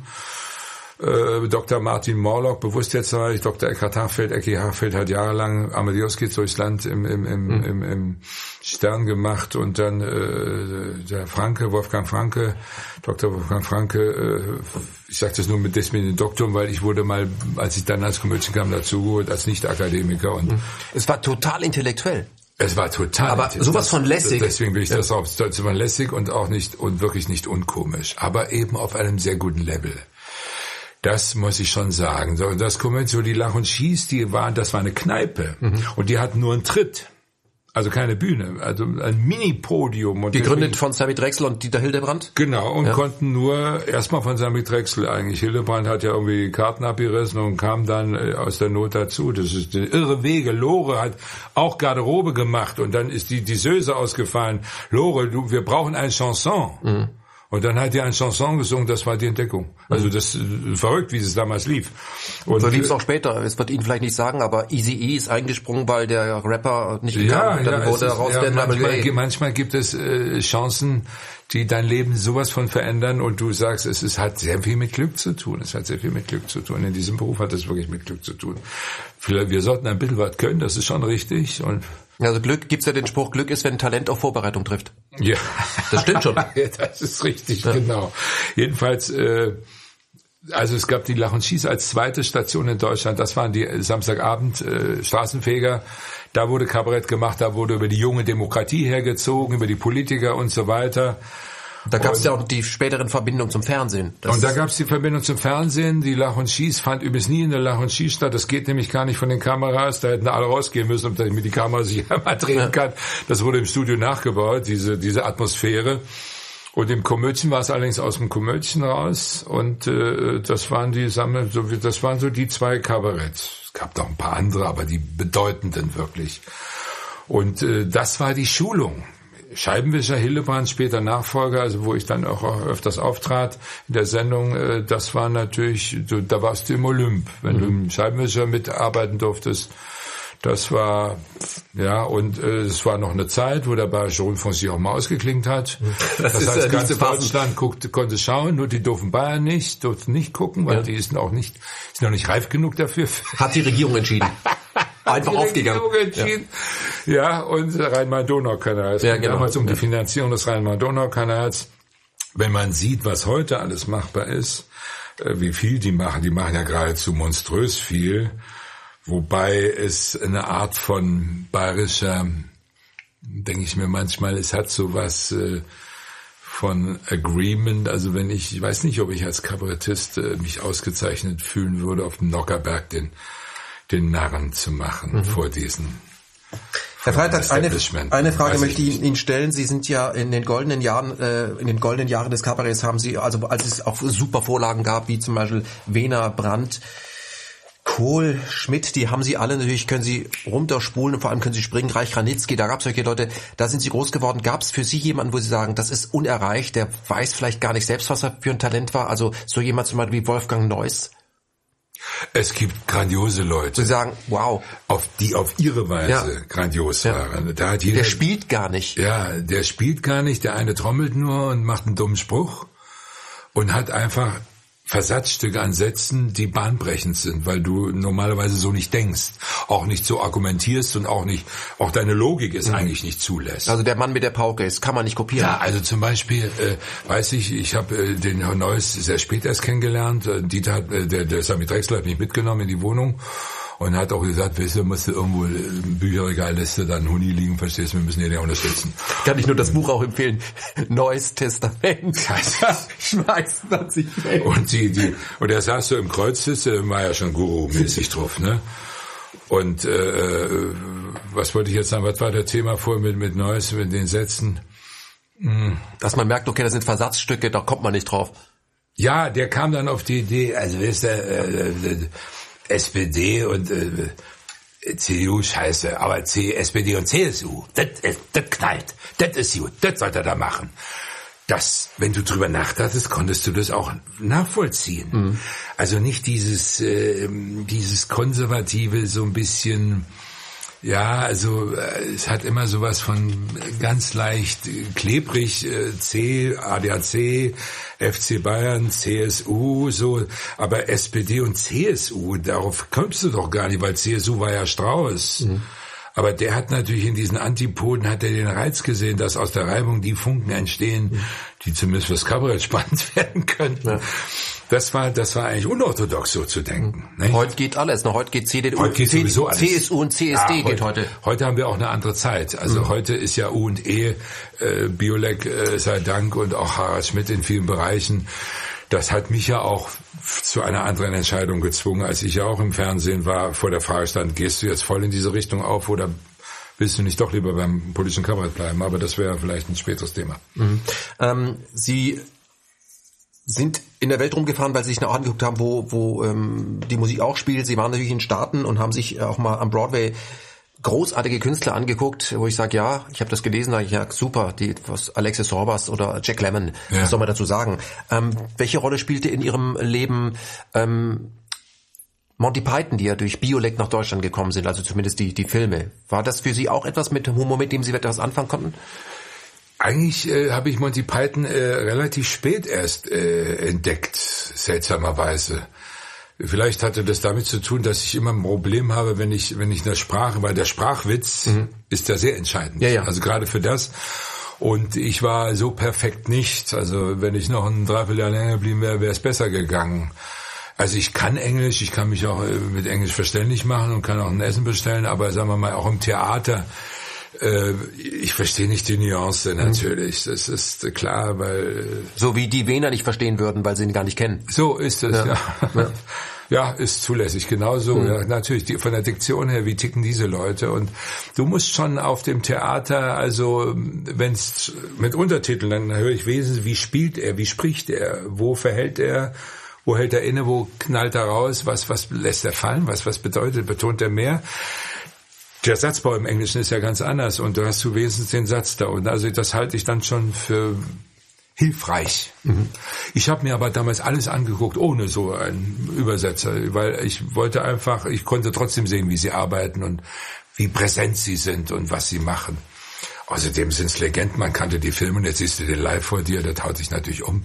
Speaker 2: äh, Dr. Martin Morlock, bewusst jetzt ich Dr. Eckhard Hachfeld, Ecki Hachfeld hat jahrelang Amadeus geht durchs Land im, im, im, mhm. im, im Stern gemacht und dann äh, der Franke, Wolfgang Franke, Dr. Wolfgang Franke, äh, ich sage das nur mit deswegen Doktor, weil ich wurde mal, als ich dann als Komödien kam, dazugeholt als Nicht-Akademiker und
Speaker 1: es war total intellektuell.
Speaker 2: Es war total.
Speaker 1: Aber sowas von lässig.
Speaker 2: Deswegen will ich das auch. Es war lässig und auch nicht und wirklich nicht unkomisch, aber eben auf einem sehr guten Level. Das muss ich schon sagen. Das Kommentar, die Lach und Schieß, die waren, das war eine Kneipe. Mhm. Und die hatten nur einen Tritt. Also keine Bühne, also ein Mini-Podium.
Speaker 1: Gegründet von Sami Drechsel und Dieter Hildebrand?
Speaker 2: Genau, und ja. konnten nur erstmal von Sami Drechsel eigentlich. Hildebrand hat ja irgendwie die Karten abgerissen und kam dann äh, aus der Not dazu. Das ist irre Wege. Lore hat auch Garderobe gemacht und dann ist die, die Söse ausgefallen. Lore, du, wir brauchen ein Chanson. Mhm. Und dann hat er ein Chanson gesungen, das war die Entdeckung. Also das äh, verrückt, wie es damals lief.
Speaker 1: Und so lief es auch später. Es wird Ihnen vielleicht nicht sagen, aber Easy E ist eingesprungen, weil der Rapper nicht
Speaker 2: ja, kam. Dann ja, wurde raus ja, manchmal, manchmal gibt es äh, Chancen, die dein Leben sowas von verändern und du sagst, es, es hat sehr viel mit Glück zu tun. Es hat sehr viel mit Glück zu tun. In diesem Beruf hat es wirklich mit Glück zu tun. Vielleicht, wir sollten ein bisschen was können, das ist schon richtig. Und
Speaker 1: also Glück, gibt's ja den Spruch, Glück ist, wenn Talent auf Vorbereitung trifft.
Speaker 2: Ja.
Speaker 1: Das stimmt schon.
Speaker 2: das ist richtig, ja. genau. Jedenfalls, äh, also es gab die Lach und Schieß als zweite Station in Deutschland. Das waren die Samstagabend äh, Straßenfeger. Da wurde Kabarett gemacht, da wurde über die junge Demokratie hergezogen, über die Politiker und so weiter.
Speaker 1: Da gab es ja auch die späteren Verbindungen zum Fernsehen.
Speaker 2: Das und da gab es die Verbindung zum Fernsehen. Die Lach und Schieß fand übrigens nie in der Lach und Schieß statt. Das geht nämlich gar nicht von den Kameras. Da hätten alle rausgehen müssen, damit die Kamera sich einmal drehen kann. Das wurde im Studio nachgebaut, diese, diese Atmosphäre. Und im Komödien war es allerdings aus dem Komödien raus. Und äh, das waren die Sammel, so wie, das waren so die zwei Kabaretts. Es gab noch ein paar andere, aber die bedeutenden wirklich. Und äh, das war die Schulung. Scheibenwischer Hillebrand, später Nachfolger, also wo ich dann auch öfters auftrat in der Sendung, äh, das war natürlich, du, da warst du im Olymp, wenn mhm. du im Scheibenwischer mitarbeiten durftest. Das war, ja, und äh, es war noch eine Zeit, wo der Bayerische Rundfunk sich auch mal ausgeklingt hat. Mhm. Das, das heißt, ja ganz Deutschland guckte, konnte schauen, nur die doofen Bayern nicht, durften nicht gucken, weil ja. die sind auch nicht, sind noch nicht reif genug dafür.
Speaker 1: Hat die Regierung entschieden. einfach aufgegangen.
Speaker 2: Entschieden. Ja. ja, und Rhein-Main-Donau-Kanal. Es ja, genau. damals um die Finanzierung des Rhein-Main-Donau-Kanals. Wenn man sieht, was heute alles machbar ist, äh, wie viel die machen, die machen ja geradezu monströs viel, wobei es eine Art von bayerischer, denke ich mir manchmal, es hat sowas äh, von Agreement, also wenn ich, ich weiß nicht, ob ich als Kabarettist äh, mich ausgezeichnet fühlen würde, auf dem Nockerberg den den Narren zu machen mhm. vor diesen
Speaker 1: Herr Freitag, eine, eine Frage möchte ich Ihnen stellen. Sie sind ja in den goldenen Jahren, äh, in den goldenen Jahren des Kabaretts haben Sie, also als es auch super Vorlagen gab, wie zum Beispiel Wiener Brandt, Kohl, Schmidt, die haben Sie alle natürlich, können Sie runterspulen und vor allem können Sie springen. Reich Ranitzky, da gab es solche Leute, da sind Sie groß geworden. Gab es für Sie jemanden, wo Sie sagen, das ist unerreicht, der weiß vielleicht gar nicht selbst, was er für ein Talent war? Also so jemand zum Beispiel wie Wolfgang Neuss?
Speaker 2: Es gibt grandiose Leute.
Speaker 1: Sie sagen, wow.
Speaker 2: Auf, die auf ihre Weise ja. grandios ja. waren.
Speaker 1: Da hat jeder, der spielt gar nicht.
Speaker 2: Ja, der spielt gar nicht. Der eine trommelt nur und macht einen dummen Spruch und hat einfach Versatzstücke ansetzen, die bahnbrechend sind, weil du normalerweise so nicht denkst, auch nicht so argumentierst und auch nicht, auch deine Logik es mhm. eigentlich nicht zulässt.
Speaker 1: Also der Mann mit der Pauke ist, kann man nicht kopieren.
Speaker 2: Ja, also zum Beispiel, äh, weiß ich, ich habe äh, den Herrn Neuss sehr spät erst kennengelernt. Äh, Dieter hat, äh, der, der Sami Drechsler hat mich mitgenommen in die Wohnung und hat auch gesagt, weißt du, musst du irgendwo im Bücherregalliste dann Huni liegen, verstehst du, wir müssen ja unterstützen.
Speaker 1: Kann ich nur das Buch auch empfehlen. Neues Testament. Sich
Speaker 2: weg. Und die, die, und er saß so im Kreuzsitz, war ja schon Guru-mäßig drauf, ne? Und äh, was wollte ich jetzt sagen, was war der Thema vor mit, mit Neues, mit den Sätzen?
Speaker 1: Hm. Dass man merkt, okay, das sind Versatzstücke, da kommt man nicht drauf.
Speaker 2: Ja, der kam dann auf die Idee, also weißt du, äh, äh, SPD und äh, CDU scheiße, aber C, SPD und CSU, das, das knallt, das ist gut, das sollte er da machen. Das, wenn du drüber nachdachtest, konntest du das auch nachvollziehen. Mhm. Also nicht dieses, äh, dieses konservative, so ein bisschen Ja, also äh, es hat immer sowas von ganz leicht klebrig, äh, C, ADAC, FC Bayern, CSU, so, aber SPD und CSU, darauf kommst du doch gar nicht, weil CSU war ja Strauß. Mhm. Aber der hat natürlich in diesen Antipoden hat er den Reiz gesehen, dass aus der Reibung die Funken entstehen, mhm. die zumindest fürs Kabarett spannend werden könnten. Ja. Das war, das war eigentlich unorthodox so zu denken.
Speaker 1: Nicht? Heute geht alles. Ne? Heute geht CDU,
Speaker 2: heute geht sowieso
Speaker 1: alles. CSU und CSD ja,
Speaker 2: heute,
Speaker 1: geht heute.
Speaker 2: Heute haben wir auch eine andere Zeit. Also mhm. heute ist ja U und E, äh, Biolek äh, sei Dank und auch Harald Schmidt in vielen Bereichen. Das hat mich ja auch zu einer anderen Entscheidung gezwungen, als ich ja auch im Fernsehen war, vor der Frage stand, gehst du jetzt voll in diese Richtung auf oder willst du nicht doch lieber beim politischen Kabarett bleiben? Aber das wäre vielleicht ein späteres Thema.
Speaker 1: Mhm. Ähm, Sie sind in der Welt rumgefahren, weil sie sich auch angeguckt haben, wo, wo ähm, die Musik auch spielt. Sie waren natürlich in Staaten und haben sich auch mal am Broadway großartige Künstler angeguckt, wo ich sage, ja, ich habe das gelesen, sage ich, ja, super, die was Alexis Sorbas oder Jack Lemmon, ja. was soll man dazu sagen? Ähm, welche Rolle spielte in Ihrem Leben ähm, Monty Python, die ja durch Biolek nach Deutschland gekommen sind, also zumindest die, die Filme. War das für Sie auch etwas mit Humor, mit dem Sie etwas anfangen konnten?
Speaker 2: Eigentlich äh, habe ich Monty Python äh, relativ spät erst äh, entdeckt, seltsamerweise. Vielleicht hatte das damit zu tun, dass ich immer ein Problem habe, wenn ich, wenn ich eine Sprache, weil der Sprachwitz mhm. ist ja sehr entscheidend.
Speaker 1: Ja, ja.
Speaker 2: Also gerade für das. Und ich war so perfekt nicht. Also wenn ich noch ein Dreivierteljahr länger geblieben wäre, wäre es besser gegangen. Also ich kann Englisch, ich kann mich auch äh, mit Englisch verständlich machen und kann auch ein Essen bestellen, aber sagen wir mal, auch im Theater ich verstehe nicht die Nuance mhm. natürlich. Das ist klar, weil
Speaker 1: so wie die Wiener nicht verstehen würden, weil sie ihn gar nicht kennen.
Speaker 2: So ist es. Ja, ja. ja ist zulässig. Genauso. Mhm. Ja, natürlich die, von der Diktion her, wie ticken diese Leute? Und du musst schon auf dem Theater, also wenn es mit Untertiteln, dann höre ich wesentlich, wie spielt er, wie spricht er, wo verhält er wo hält er inne, wo knallt er raus, was, was lässt er fallen, was, was bedeutet, betont er mehr der Satzbau im Englischen ist ja ganz anders und du hast du wenigstens den Satz da. Und also das halte ich dann schon für hilfreich. Mhm. Ich habe mir aber damals alles angeguckt, ohne so einen Übersetzer, weil ich wollte einfach, ich konnte trotzdem sehen, wie sie arbeiten und wie präsent sie sind und was sie machen. Außerdem sind es Legenden, man kannte die Filme und jetzt siehst du den live vor dir, das haut dich natürlich um.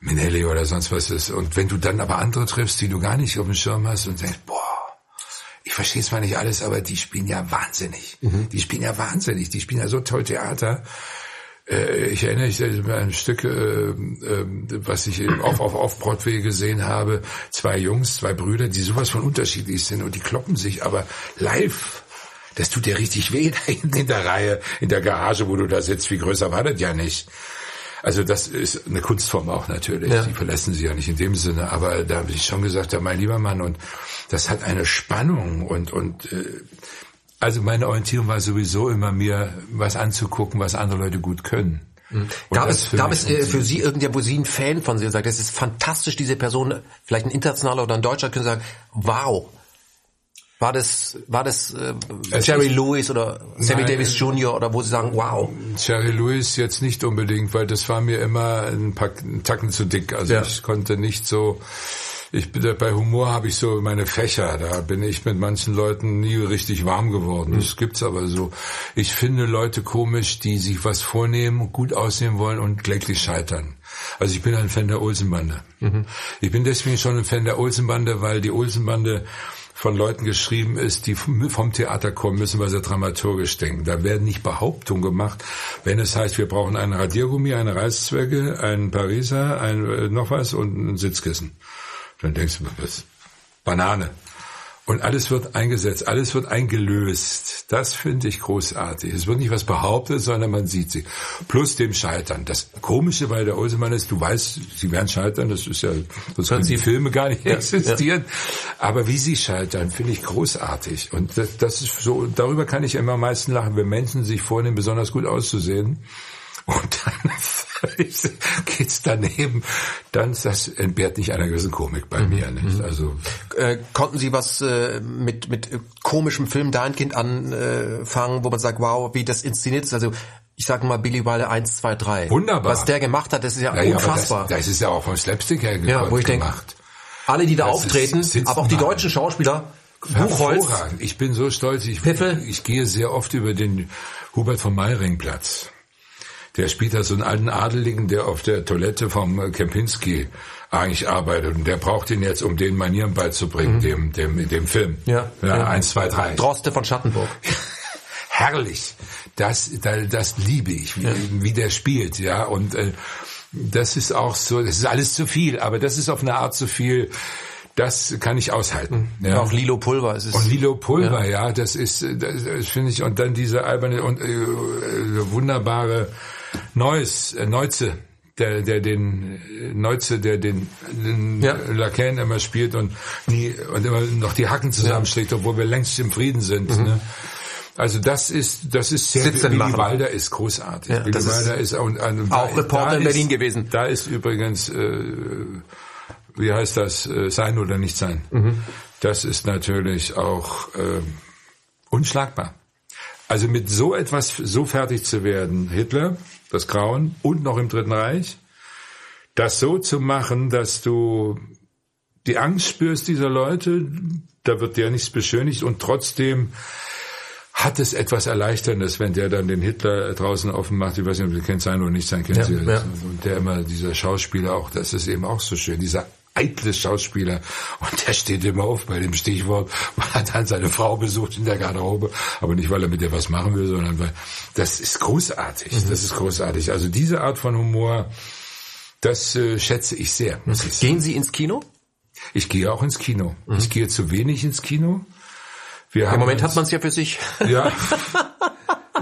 Speaker 2: Minelli oder sonst was ist. Und wenn du dann aber andere triffst, die du gar nicht auf dem Schirm hast und denkst, boah, ich verstehe zwar nicht alles, aber die spielen ja wahnsinnig. Mhm. Die spielen ja wahnsinnig. Die spielen ja so toll Theater. Äh, ich erinnere mich an ein Stück, äh, äh, was ich auf, auf, auf Broadway gesehen habe. Zwei Jungs, zwei Brüder, die sowas von unterschiedlich sind und die kloppen sich, aber live das tut dir richtig weh da hinten in der Reihe, in der Garage, wo du da sitzt. Wie größer war das ja nicht. Also das ist eine Kunstform auch natürlich. Ja. Die verlassen sie ja nicht in dem Sinne. Aber da habe ich schon gesagt, ja, mein lieber Mann, und das hat eine Spannung und und äh, also meine Orientierung war sowieso immer mir was anzugucken, was andere Leute gut können.
Speaker 1: Mhm. Gab es, gab es äh, für Sie irgendwer, wo Sie ein Fan von sind, sagt, das ist fantastisch, diese Person, vielleicht ein internationaler oder ein Deutscher, können sagen, wow, war das, war das äh, Jerry Lewis oder Sammy Nein, Davis Jr. oder wo Sie sagen, wow?
Speaker 2: Jerry Lewis jetzt nicht unbedingt, weil das war mir immer ein, paar, ein Tacken zu dick. Also ja. ich konnte nicht so ich bin bei Humor habe ich so meine Fächer, da bin ich mit manchen Leuten nie richtig warm geworden. Das gibt's aber so. Ich finde Leute komisch, die sich was vornehmen, gut aussehen wollen und kläglich scheitern. Also ich bin ein Fan der Olsenbande. Mhm. Ich bin deswegen schon ein Fan der Olsenbande, weil die Olsenbande von Leuten geschrieben ist, die vom Theater kommen müssen, weil sie dramaturgisch denken. Da werden nicht Behauptungen gemacht, wenn es heißt, wir brauchen einen Radiergummi, eine Reißzwecke, einen Pariser, ein äh, noch was und ein Sitzkissen. Dann denkst du, was? Banane. Und alles wird eingesetzt, alles wird eingelöst. Das finde ich großartig. Es wird nicht was behauptet, sondern man sieht sie. Plus dem Scheitern. Das Komische bei der Olsemann ist, du weißt, sie werden scheitern, das ist ja, sonst können die Filme gar nicht ja, existieren. Ja. Aber wie sie scheitern, finde ich großartig. Und das, das ist so, darüber kann ich immer am meisten lachen, wenn Menschen sich vornehmen, besonders gut auszusehen. Und dann geht's daneben, dann das entbehrt nicht einer gewissen Komik bei mhm. mir. Nicht?
Speaker 1: Also äh, konnten Sie was äh, mit mit komischem Film Kind anfangen, wo man sagt, wow, wie das inszeniert ist? Also ich sage mal Billy Wilder 1, 2, 3.
Speaker 2: Wunderbar.
Speaker 1: Was der gemacht hat, das ist ja, ja unfassbar.
Speaker 2: Das, das, ist ja auch vom Slapstick her
Speaker 1: ja, wo ich gemacht. Denke, alle, die da das auftreten, ist, aber auch die deutschen Schauspieler, Buchholz.
Speaker 2: Ich bin so stolz. Ich,
Speaker 1: Piffel.
Speaker 2: ich gehe sehr oft über den Hubert von Meiringplatz. Der spielt da so einen alten Adeligen, der auf der Toilette vom Kempinski eigentlich arbeitet. Und der braucht ihn jetzt, um den Manieren beizubringen, dem, dem, dem Film.
Speaker 1: Ja.
Speaker 2: ja. Eins, zwei, drei.
Speaker 1: Droste von Schattenburg.
Speaker 2: Herrlich. Das, das, das liebe ich, wie, wie der spielt, ja. Und äh, das ist auch so, das ist alles zu viel, aber das ist auf eine Art zu viel, das kann ich aushalten. Ja.
Speaker 1: Auch Lilo Pulver. Es ist
Speaker 2: Und Lilo Pulver, ja, das ist, das, das finde ich, und dann diese alberne und äh, äh, wunderbare Neues, äh, Neuze, der, der den äh, Neuze, der den, den
Speaker 1: Ja.
Speaker 2: Lacan immer spielt und nie und immer noch die Hacken zusammenschlägt, obwohl wir längst im Frieden sind. Ne? Also das ist das ist sehr Willy. Wilder ist großartig.
Speaker 1: Ja,
Speaker 2: Willy
Speaker 1: das ist
Speaker 2: ist, und, und
Speaker 1: auch
Speaker 2: da-
Speaker 1: Reporter
Speaker 2: da
Speaker 1: in
Speaker 2: ist,
Speaker 1: Berlin gewesen.
Speaker 2: Da ist übrigens äh, wie heißt das, äh, sein oder nicht sein. Das ist natürlich auch ähm, unschlagbar. Also mit so etwas so fertig zu werden, Hitler, das Grauen und noch im Dritten Reich, das so zu machen, dass du die Angst spürst dieser Leute, da wird dir nichts beschönigt und trotzdem hat es etwas Erleichterndes, wenn der dann den Hitler draußen offen macht. Ich weiß nicht, ob Sie kennt sein oder nicht sein, kennen
Speaker 1: Ja,
Speaker 2: Sie
Speaker 1: ja.
Speaker 2: Und der immer, dieser Schauspieler auch, das ist eben auch so schön, dieser eitle Schauspieler. Und der steht immer auf bei dem Stichwort, weil er dann seine Frau besucht in der Garderobe. Aber nicht, weil er mit ihr was machen will, sondern weil, das ist großartig.
Speaker 1: Mhm.
Speaker 2: Das ist großartig. Also diese Art von Humor, das äh, schätze ich sehr, muss ich sagen.
Speaker 1: Gehen Sie ins Kino?
Speaker 2: Ich gehe auch ins Kino. Ich gehe zu wenig ins Kino. Wir haben
Speaker 1: Im Moment
Speaker 2: uns-
Speaker 1: hat man es ja für sich.
Speaker 2: ja.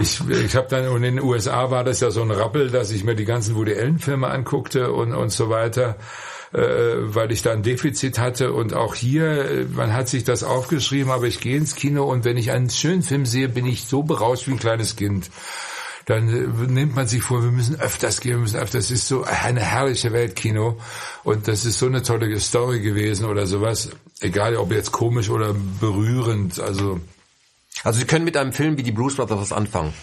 Speaker 2: Ich, ich habe dann, und in den USA war das ja so ein Rappel, dass ich mir die ganzen Woody Allen-Filme anguckte und, und so weiter, weil ich da ein Defizit hatte. Und auch hier, äh, man hat sich das aufgeschrieben, aber ich gehe ins Kino und wenn ich einen schönen Film sehe, bin ich so berauscht wie ein kleines Kind. Dann äh, nimmt man sich vor, wir müssen öfters gehen, wir müssen öfters. Das ist so eine herrliche Weltkino und das ist so eine tolle Story gewesen oder sowas. Egal, ob jetzt komisch oder berührend, also
Speaker 1: Also Sie können mit einem Film wie die Blues Brothers was anfangen.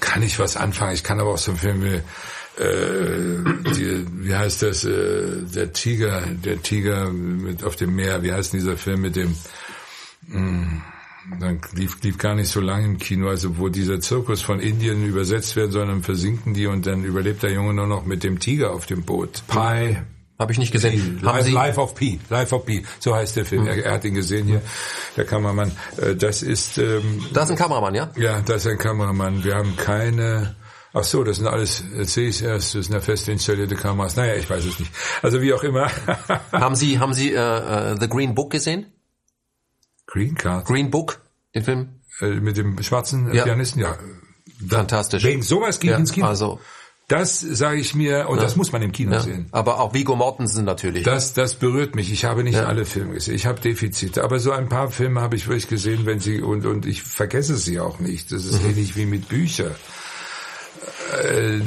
Speaker 2: kann ich was anfangen. Ich kann aber auch so Filme, äh, die, wie heißt das, äh, der Tiger, der Tiger mit auf dem Meer, wie heißt denn dieser Film mit dem, mh, dann lief, lief gar nicht so lange im Kino, also wo dieser Zirkus von Indien übersetzt wird, sondern versinken die und dann überlebt der Junge nur noch mit dem Tiger auf dem Boot. Pi,
Speaker 1: Habe ich nicht gesehen.
Speaker 2: Life,
Speaker 1: Sie,
Speaker 2: Life of Pi, Life of Pi, so heißt der Film. Er, er hat ihn gesehen hier, der Kameramann. Äh, Das ist, ähm,
Speaker 1: da ist ein Kameramann, ja?
Speaker 2: ja, das ist ein Kameramann. Wir haben keine. Ach so, das sind alles, erst, das sind ja fest installierte Kameras. Naja, ich weiß es nicht. Also wie auch immer.
Speaker 1: Haben Sie, haben Sie äh, äh, The Green Book gesehen?
Speaker 2: Green Card.
Speaker 1: Green Book, den Film?
Speaker 2: Äh, mit dem schwarzen äh,
Speaker 1: Ja.
Speaker 2: Pianisten, ja. Da,
Speaker 1: Fantastisch.
Speaker 2: Wegen sowas ich
Speaker 1: Ja,
Speaker 2: ins Kino.
Speaker 1: also-
Speaker 2: das sage ich mir, und das muss man im Kino
Speaker 1: Ja.
Speaker 2: sehen.
Speaker 1: Aber auch Viggo Mortensen natürlich.
Speaker 2: Das, das berührt mich. Ich habe nicht
Speaker 1: Ja.
Speaker 2: alle Filme gesehen. Ich habe Defizite. Aber so ein paar Filme habe ich wirklich gesehen, wenn sie, und, und ich vergesse sie auch nicht. Das ist ähnlich wie mit Büchern. Äh,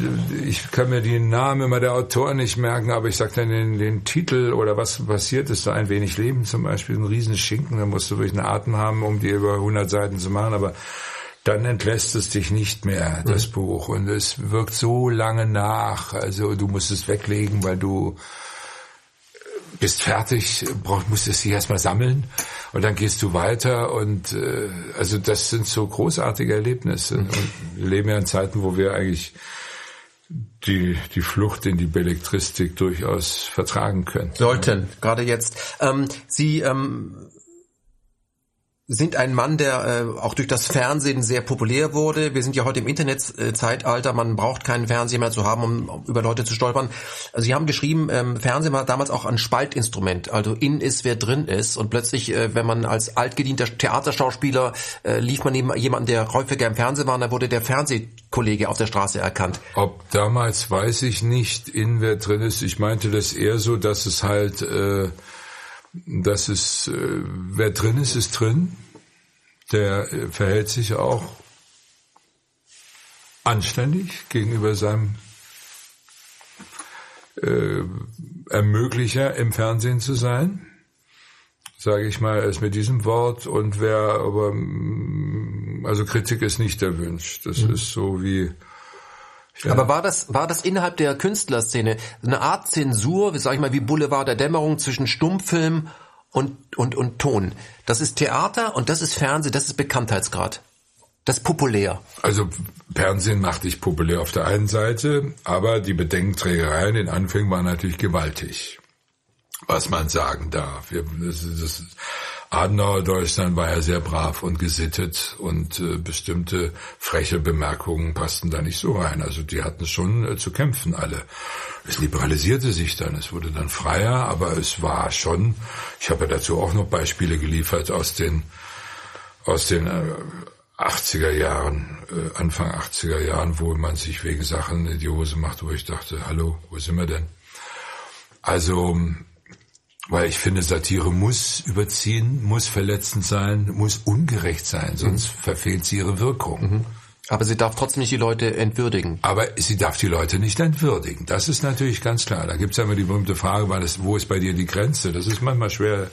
Speaker 2: Ich kann mir die Namen immer der Autoren nicht merken, aber ich sage dann den, den Titel oder was passiert ist, so ein wenig Leben zum Beispiel, ein Riesenschinken, da musst du wirklich einen Atem haben, um die über 100 Seiten zu machen, aber dann entlässt es dich nicht mehr, das Buch. Und es wirkt so lange nach. Also du musst es weglegen, weil du bist fertig, brauch, musst es dich erstmal sammeln und dann gehst du weiter und äh, also das sind so großartige Erlebnisse. Und wir leben ja in Zeiten, wo wir eigentlich die, die Flucht in die Belletristik durchaus vertragen können.
Speaker 1: Sollten, gerade jetzt. Ähm, Sie ähm, sind ein Mann, der äh, auch durch das Fernsehen sehr populär wurde. Wir sind ja heute im Internetzeitalter. Man braucht keinen Fernseher mehr zu haben, um, über Leute zu stolpern. Also Sie haben geschrieben, ähm, Fernsehen war damals auch ein Spaltinstrument. Also in ist, wer drin ist. Und plötzlich, äh, wenn man als altgedienter Theaterschauspieler äh, lief man neben jemanden, der häufiger im Fernsehen war, dann wurde der Fernsehkollege auf der Straße erkannt.
Speaker 2: Ob damals weiß ich nicht, in wer drin ist. Ich meinte das eher so, dass es halt, äh, dass es, äh, wer drin ist, ist drin. Der äh, verhält sich auch anständig gegenüber seinem äh, Ermöglicher im Fernsehen zu sein. Sage ich mal erst mit diesem Wort. Und wer aber, mm, also Kritik ist nicht erwünscht. Das ist so wie,
Speaker 1: Aber war das, war das innerhalb der Künstlerszene eine Art Zensur, wie sag ich mal, wie Boulevard der Dämmerung zwischen Stummfilm und, und, und Ton. Das ist Theater und das ist Fernsehen, das ist Bekanntheitsgrad. Das ist populär.
Speaker 2: Also Fernsehen macht dich populär auf der einen Seite, aber die Bedenkenträgerei in Anfängen war natürlich gewaltig. Was man sagen darf. Das, das, Adenauer Deutschland war ja sehr brav und gesittet und äh, bestimmte freche Bemerkungen passten da nicht so rein. Also die hatten schon äh, zu kämpfen alle. Es liberalisierte sich dann, es wurde dann freier, aber es war schon, ich habe ja dazu auch noch Beispiele geliefert aus den aus den äh, 80er Jahren, äh, Anfang 80er Jahren, wo man sich wegen Sachen in die Hose macht, wo ich dachte, hallo, wo sind wir denn? Also weil ich finde, Satire muss überziehen, muss verletzend sein, muss ungerecht sein, sonst mhm. verfehlt sie ihre Wirkung. Mhm.
Speaker 1: Aber sie darf trotzdem nicht die Leute entwürdigen.
Speaker 2: Aber sie darf die Leute nicht entwürdigen. Das ist natürlich ganz klar. Da gibt's ja immer die berühmte Frage, wo ist bei dir die Grenze? Das ist manchmal schwer,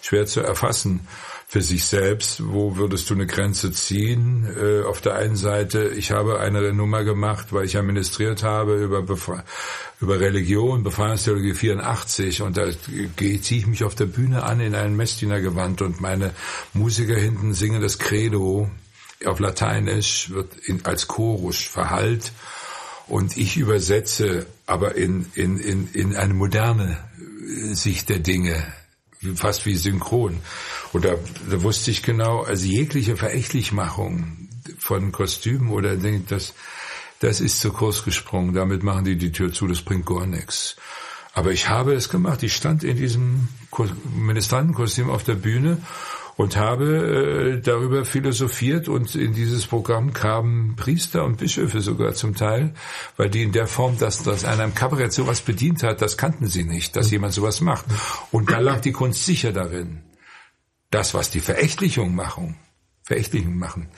Speaker 2: schwer zu erfassen für sich selbst. Wo würdest du eine Grenze ziehen? Äh, auf der einen Seite, ich habe eine Nummer gemacht, weil ich administriert habe über, Befre über Religion, Befreiungstheologie 84 und da ziehe ich mich auf der Bühne an in ein Messdienergewand und meine Musiker hinten singen das Credo auf Lateinisch, wird in, als Chorus verhallt und ich übersetze aber in, in, in, in eine moderne Sicht der Dinge fast wie synchron. Und da, da wusste ich genau, also jegliche Verächtlichmachung von Kostümen oder das, das ist zu kurz gesprungen. Damit machen die die Tür zu, das bringt gar nichts. Aber ich habe es gemacht. Ich stand in diesem Ministrantenkostüm auf der Bühne und habe äh, darüber philosophiert und in dieses Programm kamen Priester und Bischöfe sogar zum Teil, weil die in der Form, dass, dass einer im Kabarett sowas bedient hat, das kannten sie nicht, dass jemand sowas macht. Und da lag die Kunst sicher darin. Das, was die Verächtlichung machen, Verächtlichung machen,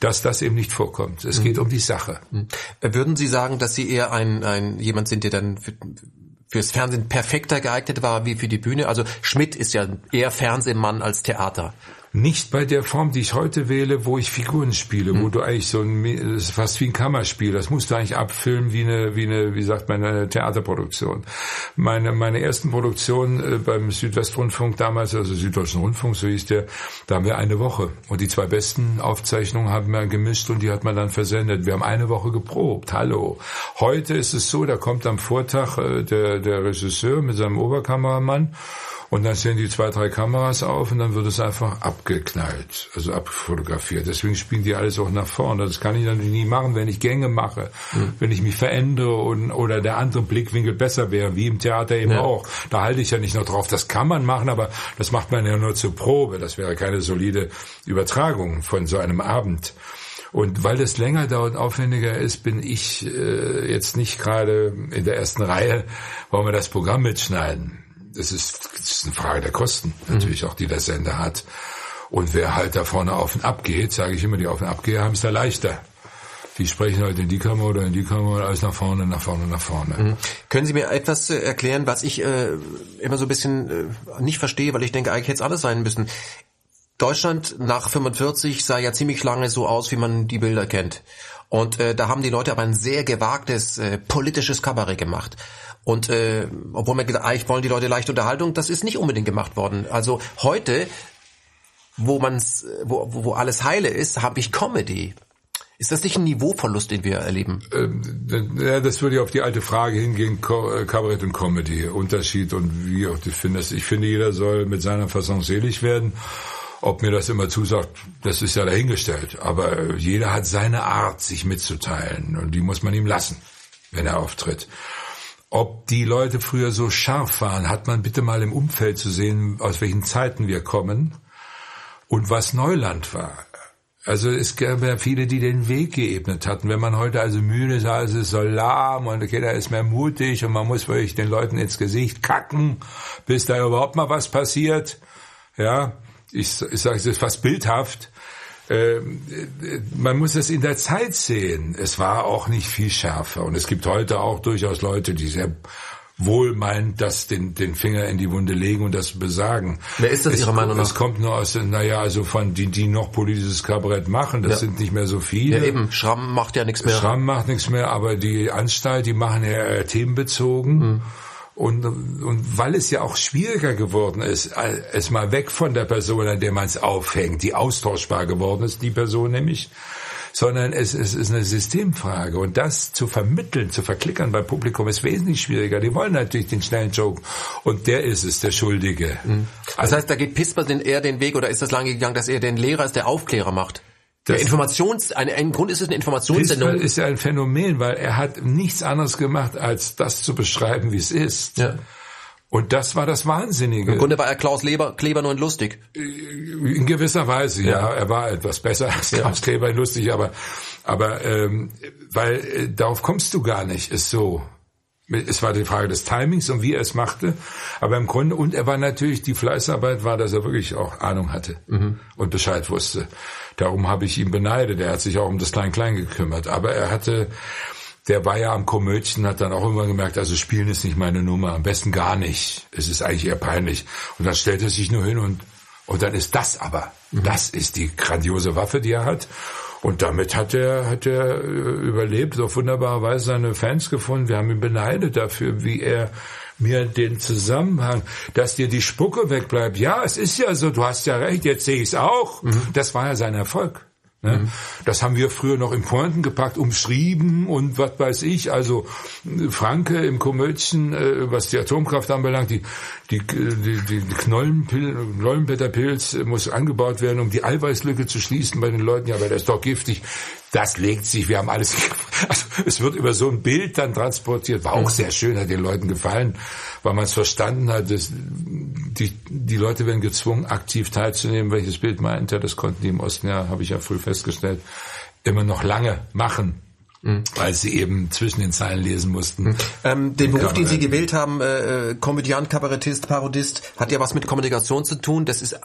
Speaker 2: dass das eben nicht vorkommt. Es geht um die Sache.
Speaker 1: Würden Sie sagen, dass Sie eher ein, ein jemand sind, der dann fürs Fernsehen perfekter geeignet war wie für die Bühne. Also Schmidt ist ja eher Fernsehmann als Theater.
Speaker 2: Nicht bei der Form, die ich heute wähle, wo ich Figuren spiele, hm. wo du eigentlich so ein, das ist fast wie ein Kammerspiel, das musst du eigentlich abfilmen wie eine, wie eine, wie sagt man, eine Theaterproduktion. Meine, meine ersten Produktionen äh, beim Südwestrundfunk damals, also Süddeutschen Rundfunk, so hieß der, da haben wir eine Woche. Und die zwei besten Aufzeichnungen haben wir gemischt und die hat man dann versendet. Wir haben eine Woche geprobt. Hallo. Heute ist es so, da kommt am Vortag äh, der, der Regisseur mit seinem Oberkameramann und dann stellen die zwei, drei Kameras auf und dann wird es einfach abgeknallt, also abfotografiert. Deswegen spielen die alles auch nach vorne. Das kann ich natürlich nie machen, wenn ich Gänge mache, mhm. wenn ich mich verändere und, oder der andere Blickwinkel besser wäre, wie im Theater eben ja. auch. Da halte ich ja nicht nur drauf, das kann man machen, aber das macht man ja nur zur Probe. Das wäre keine solide Übertragung von so einem Abend. Und weil das länger dauert, aufwendiger ist, bin ich äh, jetzt nicht gerade in der ersten Reihe, wollen wir das Programm mitschneiden das ist, das ist eine Frage der Kosten, natürlich mhm. auch, die der Sender hat. Und wer halt da vorne auf und ab geht, sage ich immer, die auf und ab gehen, haben es da leichter. Die sprechen halt in die Kamera oder in die Kamera, alles nach vorne, nach vorne, nach vorne. Mhm.
Speaker 1: Können Sie mir etwas äh, erklären, was ich äh, immer so ein bisschen äh, nicht verstehe, weil ich denke, eigentlich hätte es alles sein müssen. Deutschland nach 45 sah ja ziemlich lange so aus, wie man die Bilder kennt. Und äh, da haben die Leute aber ein sehr gewagtes äh, politisches Kabarett gemacht. Und äh, obwohl man gedacht, eigentlich wollen die Leute leichte Unterhaltung, das ist nicht unbedingt gemacht worden. Also heute, wo man's, wo, wo alles heile ist, habe ich Comedy. Ist das nicht ein Niveauverlust, den wir erleben?
Speaker 2: Ähm, das würde ja auf die alte Frage hingehen, äh, Kabarett und Comedy, Unterschied und wie auch du findest. Ich finde, jeder soll mit seiner Fassung selig werden. Ob mir das immer zusagt, das ist ja dahingestellt. Aber jeder hat seine Art, sich mitzuteilen. Und die muss man ihm lassen, wenn er auftritt. Ob die Leute früher so scharf waren, hat man bitte mal im Umfeld zu sehen, aus welchen Zeiten wir kommen und was Neuland war. Also es gab ja viele, die den Weg geebnet hatten. Wenn man heute also müde sah, es ist so lahm und jeder ist mehr mutig und man muss wirklich den Leuten ins Gesicht kacken, bis da überhaupt mal was passiert. Ja, ich, ich sage es ist fast bildhaft. Ähm, man muss es in der Zeit sehen. Es war auch nicht viel schärfer. Und es gibt heute auch durchaus Leute, die sehr wohl meint, dass den, den Finger in die Wunde legen und das besagen.
Speaker 1: Wer ist das es, Ihrer Meinung nach?
Speaker 2: Es kommt nur aus, naja, also von die, die noch politisches Kabarett machen, das ja. sind nicht mehr so viele.
Speaker 1: Ja eben, Schramm macht ja nichts mehr.
Speaker 2: Schramm macht nichts mehr, aber die Anstalt, die machen ja themenbezogen. Mhm Und, und weil es ja auch schwieriger geworden ist, es mal weg von der Person, an der man es aufhängt, die austauschbar geworden ist, die Person nämlich, sondern es, es ist eine Systemfrage. Und das zu vermitteln, zu verklickern beim Publikum ist wesentlich schwieriger. Die wollen natürlich den schnellen Joke. Und der ist es, der Schuldige.
Speaker 1: Mhm. Das heißt, da geht Pisper eher den Weg, oder ist das lange gegangen, dass er den Lehrer als der Aufklärer macht? Der Informations, ein, ein Grund ist es eine Informationssendung.
Speaker 2: Ist ja ein Phänomen, weil er hat nichts anderes gemacht, als das zu beschreiben, wie es ist. Ja. Und das war das Wahnsinnige.
Speaker 1: Im Grunde war er Klaus Leber, Kleber nur in lustig.
Speaker 2: In gewisser Weise, ja. ja. Er war etwas besser als Klaus ja. Kleber in lustig, aber, aber ähm, weil äh, darauf kommst du gar nicht, ist so. Es war die Frage des Timings und wie er es machte. Aber im Grunde, und er war natürlich, die Fleißarbeit war, dass er wirklich auch Ahnung hatte mhm. und Bescheid wusste. Darum habe ich ihn beneidet. Er hat sich auch um das Klein-Klein gekümmert. Aber er hatte, der war ja am Komödchen, hat dann auch immer gemerkt, also Spielen ist nicht meine Nummer, am besten gar nicht. Es ist eigentlich eher peinlich. Und dann stellt er sich nur hin und, und dann ist das aber, mhm. das ist die grandiose Waffe, die er hat. Und damit hat er, hat er äh, überlebt, auf wunderbare Weise seine Fans gefunden. Wir haben ihn beneidet dafür, wie er mir den Zusammenhang, dass dir die Spucke wegbleibt. Ja, es ist ja so, du hast ja recht, jetzt sehe ich es auch. Mhm. Das war ja sein Erfolg. Ne? Mhm. Das haben wir früher noch in Pointen gepackt, umschrieben und was weiß ich. Also Franke im Komödchen, äh, was die Atomkraft anbelangt, die, die, die, die Knollenpil Knollenblätterpilz muss angebaut werden, um die Eiweißlücke zu schließen bei den Leuten. Ja, aber der ist doch giftig. Das legt sich, wir haben alles, also es wird über so ein Bild dann transportiert. War auch mhm. sehr schön, hat den Leuten gefallen, weil man es verstanden hat, dass die, die Leute werden gezwungen, aktiv teilzunehmen. Welches Bild meint er? Das konnten die im Osten ja, habe ich ja früh festgestellt, immer noch lange machen. Mhm. Weil sie eben zwischen den Zeilen lesen mussten. Mhm.
Speaker 1: Ähm, den Beruf, den Sie gewählt haben, äh, äh, Komödiant, Kabarettist, Parodist, hat ja was mit Kommunikation zu tun. Das ist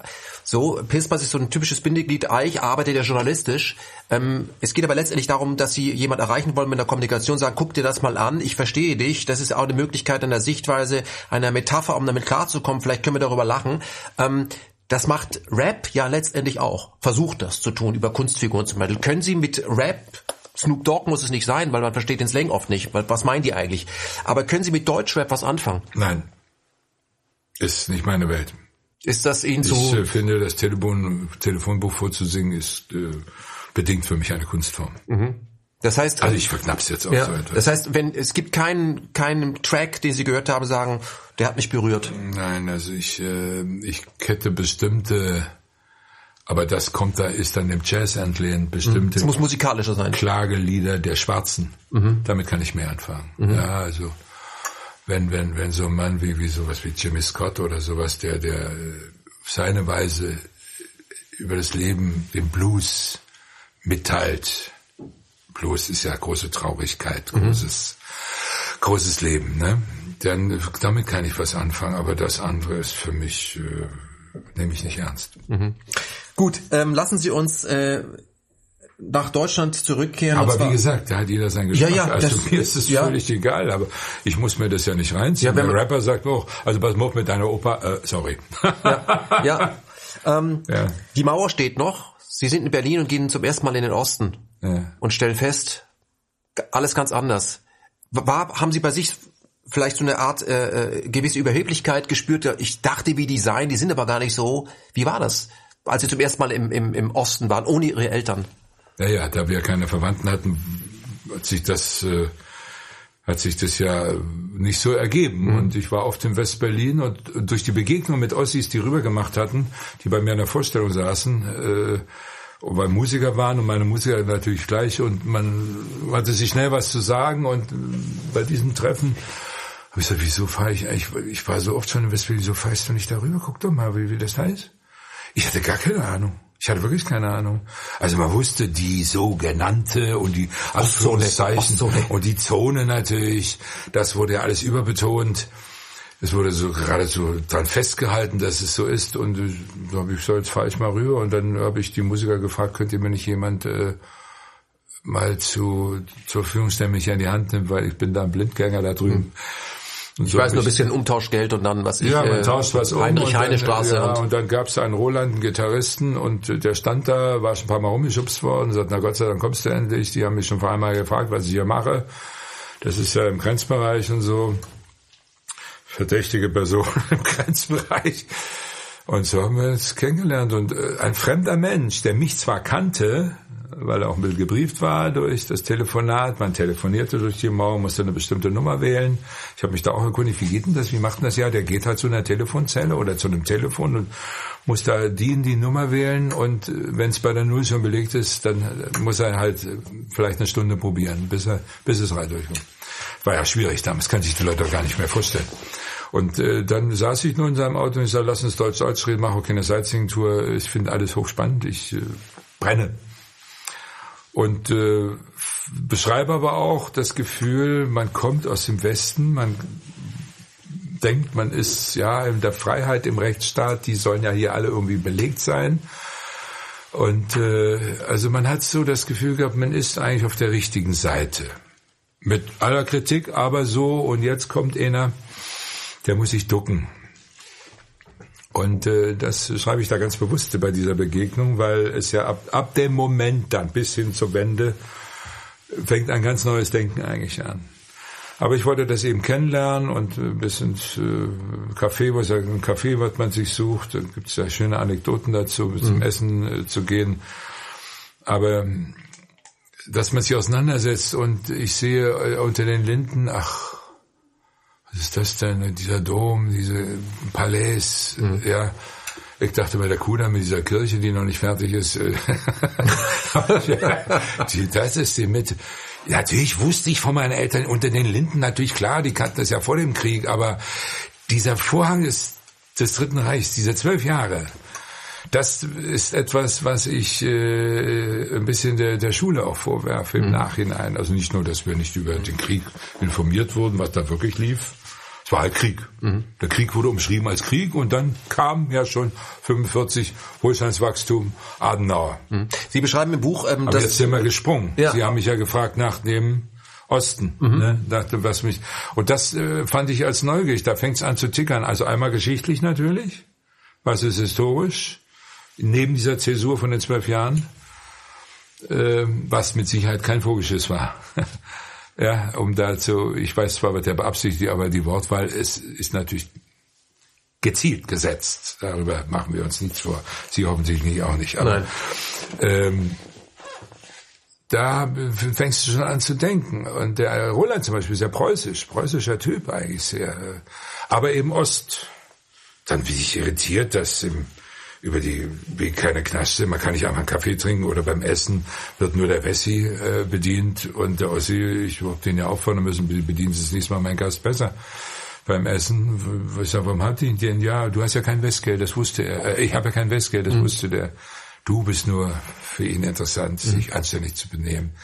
Speaker 1: so, Pilspass ist so ein typisches Bindeglied. Eich arbeitet ja journalistisch. Ähm, es geht aber letztendlich darum, dass Sie jemand erreichen wollen mit der Kommunikation, sagen, guck dir das mal an, ich verstehe dich. Das ist auch eine Möglichkeit einer Sichtweise, einer Metapher, um damit klarzukommen. Vielleicht können wir darüber lachen. Ähm, das macht Rap ja letztendlich auch. Versucht das zu tun, über Kunstfiguren zu vermitteln. Können Sie mit Rap Snoop Dogg muss es nicht sein, weil man versteht den Slang oft nicht. Was meinen die eigentlich? Aber können Sie mit Deutschrap was anfangen?
Speaker 2: Nein. Ist nicht meine Welt.
Speaker 1: Ist das Ihnen
Speaker 2: so? Ich äh, finde, das Telefon, Telefonbuch vorzusingen ist äh, bedingt für mich eine Kunstform. Mhm.
Speaker 1: Das heißt,
Speaker 2: also ich verknapp's jetzt auch
Speaker 1: ja, so etwas. Das heißt, wenn es gibt keinen keinen Track, den Sie gehört haben, sagen, der hat mich berührt.
Speaker 2: Nein, also ich äh, ich hätte bestimmte aber das kommt da, ist dann im Jazz entlehnt, bestimmte.
Speaker 1: Es muss musikalischer sein.
Speaker 2: Klagelieder der Schwarzen. Mhm. Damit kann ich mehr anfangen. Mhm. Ja, also, wenn, wenn, wenn so ein Mann wie, wie sowas wie Jimmy Scott oder sowas, der, der seine Weise über das Leben, den Blues mitteilt. Blues ist ja große Traurigkeit, mhm. großes, mhm. großes Leben, ne? Dann, damit kann ich was anfangen, aber das andere ist für mich, äh, nehme ich nicht ernst. Mhm.
Speaker 1: Gut, ähm, lassen Sie uns äh, nach Deutschland zurückkehren.
Speaker 2: Aber wie gesagt, da hat jeder sein Geschmack. Ja, ja, also das, mir ist es ja. völlig egal, aber ich muss mir das ja nicht reinziehen. Ja, wenn Der Rapper sagt auch, also was macht mit deiner Opa, äh, sorry.
Speaker 1: Ja, ja. Ähm, ja. Die Mauer steht noch. Sie sind in Berlin und gehen zum ersten Mal in den Osten ja. und stellen fest, alles ganz anders. War, haben Sie bei sich vielleicht so eine Art äh, äh gewisse Überheblichkeit gespürt? Ich dachte, wie die seien, die sind aber gar nicht so. Wie war das? Als sie zum ersten Mal im, im, im Osten waren, ohne ihre Eltern.
Speaker 2: Ja, ja, da wir keine Verwandten hatten, hat sich das, äh, hat sich das ja nicht so ergeben. Mhm. Und ich war oft in West-Berlin und durch die Begegnung mit Ossis, die rübergemacht hatten, die bei mir in der Vorstellung saßen, äh, weil Musiker waren und meine Musiker natürlich gleich und man hatte sich schnell was zu sagen und bei diesem Treffen habe ich gesagt, wieso fahre ich eigentlich, ich war so oft schon in West-Berlin, wieso fahrst du nicht darüber? Guck doch mal, wie, wie das heißt. Ich hatte gar keine Ahnung. Ich hatte wirklich keine Ahnung. Also man wusste die sogenannte und die Anführungszeichen und die Zone natürlich. Das wurde ja alles überbetont. Es wurde so geradezu dran festgehalten, dass es so ist. Und äh, da habe ich so, jetzt fahre ich mal rüber. Und dann habe ich die Musiker gefragt, könnt ihr mir nicht jemand äh, mal zu, zur Verfügung stellen, mich an die Hand nimmt, weil ich bin da ein Blindgänger da drüben. Mhm.
Speaker 1: Und ich so weiß nur ein bisschen Umtauschgeld und dann was ich
Speaker 2: ja man äh, tauscht was um
Speaker 1: Heinrich Heine Straße
Speaker 2: ja, und, dann gab es einen Roland einen Gitarristen und der stand da war schon ein paar Mal rumgeschubst worden sagt na Gott sei Dank kommst du endlich die haben mich schon vor einmal gefragt was ich hier mache das ist ja im Grenzbereich und so verdächtige Person im Grenzbereich. Und so haben wir uns kennengelernt. Und äh, ein fremder Mensch, der mich zwar kannte, weil er auch ein bisschen gebrieft war durch das Telefonat. Man telefonierte durch die Mauer, musste eine bestimmte Nummer wählen. Ich habe mich da auch erkundigt, wie geht denn das, wie macht denn das? Ja, der geht halt zu einer Telefonzelle oder zu einem Telefon und muss da die in die Nummer wählen und äh, wenn es bei der Null schon belegt ist, dann muss er halt äh, vielleicht eine Stunde probieren, bis er bis es rein durchkommt. War ja schwierig damals, kann sich die Leute auch gar nicht mehr vorstellen. Und äh, dann saß ich nur in seinem Auto und ich sage, lass uns Deutsch-Deutsch reden, mache auch keine Sightseeing-Tour. Ich finde alles hochspannend, ich äh, brenne. Und äh, beschreibe aber auch das Gefühl, man kommt aus dem Westen, man denkt, man ist ja in der Freiheit im Rechtsstaat, die sollen ja hier alle irgendwie belegt sein. Und äh, also man hat so das Gefühl gehabt, man ist eigentlich auf der richtigen Seite. Mit aller Kritik, aber so, und jetzt kommt einer, der muss sich ducken. Und äh, das schreibe ich da ganz bewusst bei dieser Begegnung, weil es ja ab, ab dem Moment dann bis hin zur Wende fängt ein ganz neues Denken eigentlich an. Aber ich wollte das eben kennenlernen und äh, bis ins äh, Café, was ja ein Café, was man sich sucht, da gibt es ja schöne Anekdoten dazu, mhm. zum Essen äh, zu gehen. Aber dass man sich auseinandersetzt und ich sehe äh, unter den Linden, ach, was ist das denn, dieser Dom, diese Palais, mhm. ja. Ich dachte bei der Kuda mit dieser Kirche, die noch nicht fertig ist, äh, das ist die mit. Natürlich wusste ich von meinen Eltern unter den Linden natürlich klar, die kannten das ja vor dem Krieg, aber dieser Vorhang des, des Dritten Reichs, diese zwölf Jahre, das ist etwas, was ich äh, ein bisschen der, der Schule auch vorwerfe im mhm. Nachhinein. Also nicht nur, dass wir nicht über den Krieg informiert wurden, was da wirklich lief, es war halt Krieg. Mhm. Der Krieg wurde umschrieben als Krieg und dann kam ja schon 45 Wohlstandswachstum Adenauer. Mhm.
Speaker 1: Sie beschreiben im Buch,
Speaker 2: ähm, Aber jetzt sind wir gesprungen. Ja. Sie haben mich ja gefragt nach dem Osten. Mhm. Ne? Dachte, was mich und das äh, fand ich als neugierig. Da fängt es an zu tickern. Also einmal geschichtlich natürlich. Was ist historisch? Neben dieser Zäsur von den zwölf Jahren, äh, was mit Sicherheit kein Vogelschiss war. Ja, um dazu, ich weiß zwar, was der beabsichtigt, aber die Wortwahl ist, ist natürlich gezielt gesetzt. Darüber machen wir uns nichts vor. Sie offensichtlich auch nicht. Aber, Nein. Ähm, da fängst du schon an zu denken. Und der Roland zum Beispiel ist ja preußisch, preußischer Typ eigentlich sehr. Aber eben Ost. Dann bin ich irritiert, dass im über die wie keine Knaste, man kann nicht einfach einen Kaffee trinken oder beim Essen wird nur der Wessi äh, bedient und der Ossi, ich hab den ja auffordern müssen, bedienen Sie es nächstes Mal mein Gast besser beim Essen. Ich sag, warum hat ihn denn? Ja, du hast ja kein Westgeld, das wusste er. Äh, ich habe ja kein Westgeld, das mhm. wusste der. Du bist nur für ihn interessant, mhm. sich anständig zu benehmen.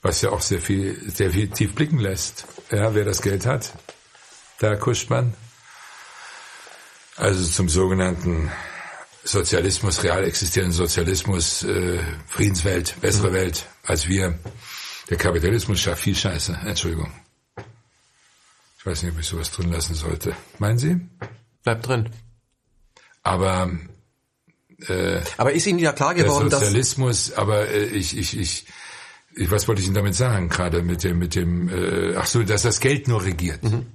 Speaker 2: Was ja auch sehr viel, sehr viel tief blicken lässt. Ja, wer das Geld hat, da kuscht man. Also zum sogenannten Sozialismus, real existierenden Sozialismus, äh, Friedenswelt, bessere mhm. Welt als wir. Der Kapitalismus schafft viel Scheiße. Entschuldigung. Ich weiß nicht, ob ich sowas drin lassen sollte. Meinen Sie?
Speaker 1: Bleibt drin.
Speaker 2: Aber äh,
Speaker 1: aber ist Ihnen ja klar geworden,
Speaker 2: der Sozialismus, dass aber äh, ich, ich, ich, ich, was wollte ich Ihnen damit sagen gerade mit dem, mit dem, äh, ach so, dass das Geld nur regiert. Mhm.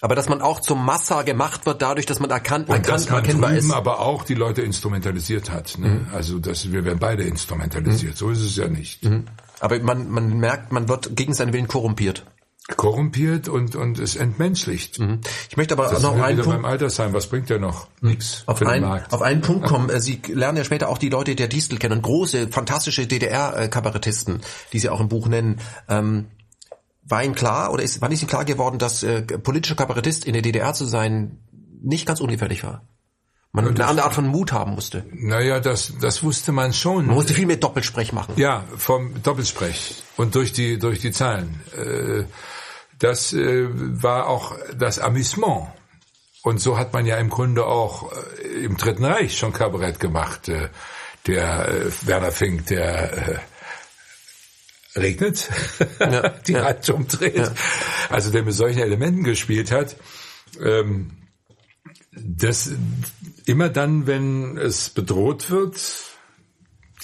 Speaker 1: Aber dass man auch zum Massa gemacht wird, dadurch, dass man erkannt,
Speaker 2: und erkannt, dass man erkennbar ist. aber auch die Leute instrumentalisiert hat. Ne? Mhm. Also dass wir werden beide instrumentalisiert. Mhm. So ist es ja nicht. Mhm.
Speaker 1: Aber man, man merkt, man wird gegen seinen Willen korrumpiert.
Speaker 2: Korrumpiert und und es entmenschlicht.
Speaker 1: Mhm. Ich möchte aber
Speaker 2: das
Speaker 1: noch
Speaker 2: einen Punkt. beim Altersheim. Was bringt der noch?
Speaker 1: Mhm. Nix. Auf, ein, auf einen Punkt kommen. Äh, Sie lernen ja später auch die Leute der Distel kennen, große, fantastische DDR-Kabarettisten, die Sie auch im Buch nennen. Ähm, war Ihnen klar oder ist, wann ist Ihnen klar geworden, dass äh, politischer Kabarettist in der DDR zu sein nicht ganz ungefährlich war? Man ja, eine andere Art von Mut haben musste.
Speaker 2: Naja, das, das wusste man schon.
Speaker 1: Man musste viel mehr Doppelsprech machen.
Speaker 2: Ja, vom Doppelsprech und durch die, durch die Zahlen. Äh, das äh, war auch das Amüsement. Und so hat man ja im Grunde auch äh, im Dritten Reich schon Kabarett gemacht. Der Werner Fink, der regnet, ja, die ja. Hand umdreht. Ja. Also der mit solchen Elementen gespielt hat. Ähm, das immer dann, wenn es bedroht wird,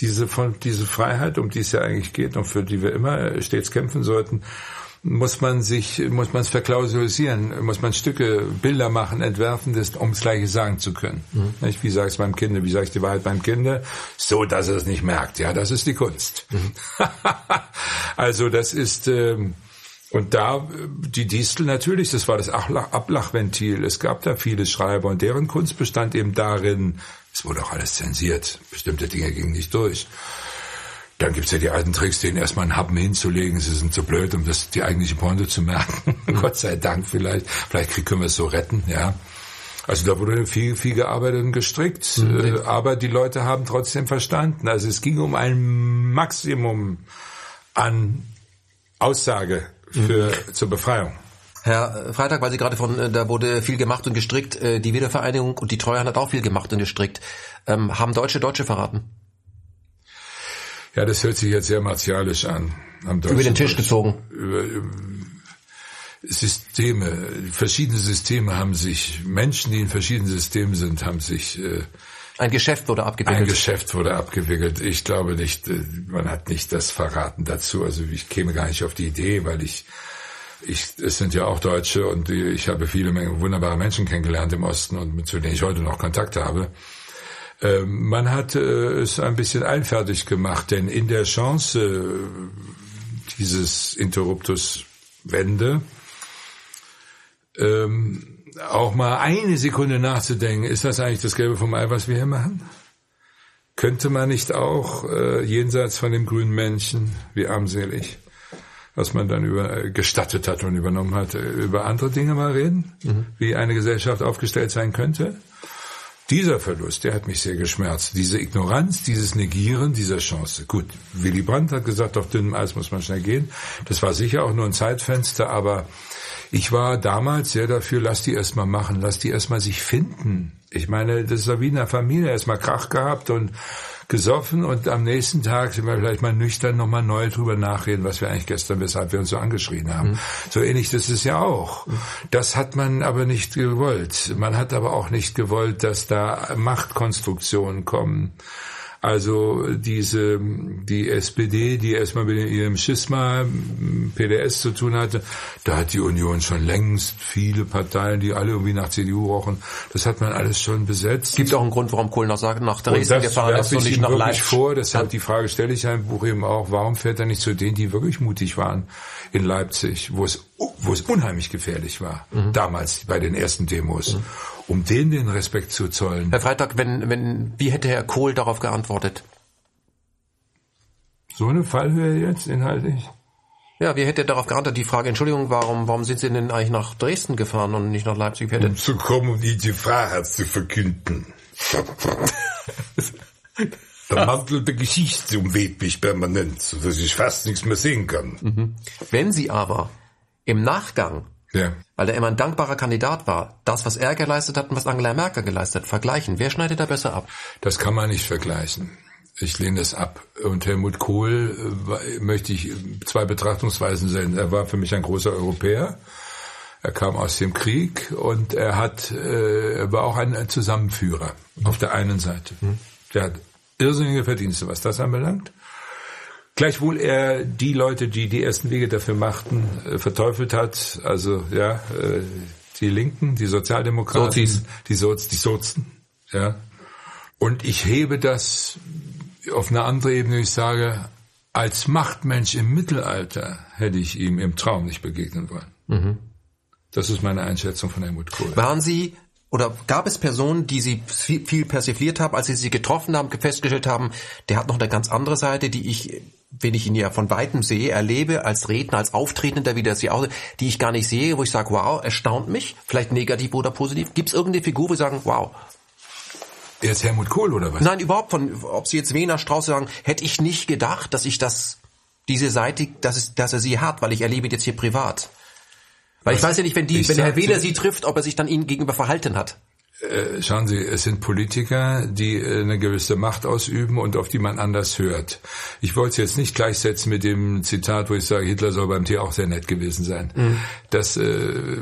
Speaker 2: diese von diese Freiheit, um die es ja eigentlich geht und für die wir immer stets kämpfen sollten, muss man sich, muss man es verklausulisieren, muss man Stücke, Bilder machen, entwerfen, um das Gleiche sagen zu können. Mhm. Wie sage ich es meinem Kind, wie sage ich die Wahrheit meinem Kind? So, dass er es nicht merkt. Ja, das ist die Kunst. Mhm. also das ist, ähm, und da, die Distel natürlich, das war das Ablachventil. Es gab da viele Schreiber und deren Kunst bestand eben darin, es wurde auch alles zensiert, bestimmte Dinge gingen nicht durch. Dann gibt's ja die alten Tricks, denen erstmal einen Happen hinzulegen. Sie sind zu blöd, um das die eigentliche Pointe zu merken. Mhm. Gott sei Dank vielleicht. Vielleicht können wir es so retten, ja. Also da wurde viel, viel gearbeitet und gestrickt. Mhm. Aber die Leute haben trotzdem verstanden. Also es ging um ein Maximum an Aussage für, mhm. zur Befreiung.
Speaker 1: Herr Freitag, weil Sie gerade von, äh, da wurde viel gemacht und gestrickt, äh, die Wiedervereinigung und die Treuhand hat auch viel gemacht und gestrickt. Ähm, haben Deutsche Deutsche verraten?
Speaker 2: Ja, das hört sich jetzt sehr martialisch an.
Speaker 1: Über den Tisch gezogen. Über, über
Speaker 2: Systeme, verschiedene Systeme haben sich, Menschen, die in verschiedenen Systemen sind, haben sich äh,
Speaker 1: ein Geschäft wurde abgewickelt.
Speaker 2: Ein Geschäft wurde abgewickelt. Ich glaube nicht, äh, man hat nicht das verraten dazu. Also ich käme gar nicht auf die Idee, weil ich, ich, es sind ja auch Deutsche und ich habe viele wunderbare Menschen kennengelernt im Osten und mit zu denen ich heute noch Kontakt habe. Ähm, man hat äh, es ein bisschen einfertig gemacht, denn in der Chance äh, dieses Interruptus Wende ähm, auch mal eine Sekunde nachzudenken, ist das eigentlich das Gelbe vom Ei, was wir hier machen? Könnte man nicht auch äh, jenseits von dem grünen Männchen, wie armselig, was man dann über äh, gestattet hat und übernommen hat, über andere Dinge mal reden, mhm. wie eine Gesellschaft aufgestellt sein könnte? Dieser Verlust, der hat mich sehr geschmerzt. Diese Ignoranz, dieses Negieren dieser Chance. Gut, Willy Brandt hat gesagt, auf dünnem Eis muss man schnell gehen. Das war sicher auch nur ein Zeitfenster, aber ich war damals sehr dafür, lass die erstmal machen, lass die erstmal sich finden. Ich meine, das war wie in einer Familie, erstmal Krach gehabt und gesoffen und am nächsten Tag sind wir vielleicht mal nüchtern nochmal neu drüber nachreden, was wir eigentlich gestern, weshalb wir uns so angeschrien haben. Mhm. So ähnlich das ist ja auch. Mhm. Das hat man aber nicht gewollt. Man hat aber auch nicht gewollt, dass da Machtkonstruktionen kommen. Also diese, die SPD, die erstmal mit ihrem Schisma PDS zu tun hatte, da hat die Union schon längst viele Parteien, die alle irgendwie nach CDU rochen. Das hat man alles schon besetzt.
Speaker 1: Gibt auch einen Grund, warum Kohl nach, nach Dresden gefahren ist und nicht nach Leipzig.
Speaker 2: vor. Deshalb die Frage stelle ich einem Buch eben auch, warum fährt er nicht zu denen, die wirklich mutig waren in Leipzig, wo es, wo es unheimlich gefährlich war, mhm. damals bei den ersten Demos. Mhm um denen den Respekt zu zollen.
Speaker 1: Herr Freitag, wenn, wenn, wie hätte Herr Kohl darauf geantwortet?
Speaker 2: So eine Fallhöhe jetzt inhaltlich?
Speaker 1: Ja, wie hätte er darauf geantwortet? Die Frage, Entschuldigung, warum, warum sind Sie denn eigentlich nach Dresden gefahren und nicht nach Leipzig?
Speaker 2: Hätte um zu kommen, um die Freiheit zu verkünden. Der Mantel der Geschichte umweht mich permanent, sodass ich fast nichts mehr sehen kann. Mhm.
Speaker 1: Wenn Sie aber im Nachgang ja. Weil er immer ein dankbarer Kandidat war. Das, was er geleistet hat und was Angela Merkel geleistet hat, vergleichen. Wer schneidet da besser ab?
Speaker 2: Das kann man nicht vergleichen. Ich lehne das ab. Und Helmut Kohl äh, möchte ich zwei Betrachtungsweisen sehen. Er war für mich ein großer Europäer. Er kam aus dem Krieg und er hat, äh, er war auch ein Zusammenführer mhm. auf der einen Seite. Mhm. Der hat irrsinnige Verdienste, was das anbelangt. Gleichwohl er die Leute, die die ersten Wege dafür machten, äh, verteufelt hat. Also ja, äh, die Linken, die Sozialdemokraten,
Speaker 1: Sozis.
Speaker 2: die Soz, die Sozen. Ja. Und ich hebe das auf eine andere Ebene. Ich sage, als Machtmensch im Mittelalter hätte ich ihm im Traum nicht begegnen wollen. Mhm. Das ist meine Einschätzung von Helmut Kohl.
Speaker 1: Waren Sie oder gab es Personen, die Sie viel persifliert haben, als Sie sie getroffen haben, festgestellt haben, der hat noch eine ganz andere Seite, die ich wenn ich ihn ja von weitem sehe, erlebe als Redner, als Auftretender, wie der sie aussieht, die ich gar nicht sehe, wo ich sage, wow, erstaunt mich, vielleicht negativ oder positiv. Gibt es irgendeine Figur, wo Sie sagen, wow.
Speaker 2: Er ist Helmut Kohl oder was?
Speaker 1: Nein, überhaupt von, ob Sie jetzt Wiener Strauß sagen, hätte ich nicht gedacht, dass ich das, diese Seite, dass, es, dass er sie hat, weil ich erlebe jetzt hier privat. Weil was? ich weiß ja nicht, wenn die, wenn Herr Wähler sie trifft, ob er sich dann Ihnen gegenüber verhalten hat.
Speaker 2: Äh, schauen Sie, es sind Politiker, die äh, eine gewisse Macht ausüben und auf die man anders hört. Ich wollte es jetzt nicht gleichsetzen mit dem Zitat, wo ich sage, Hitler soll beim Tier auch sehr nett gewesen sein. Mhm. Das, äh,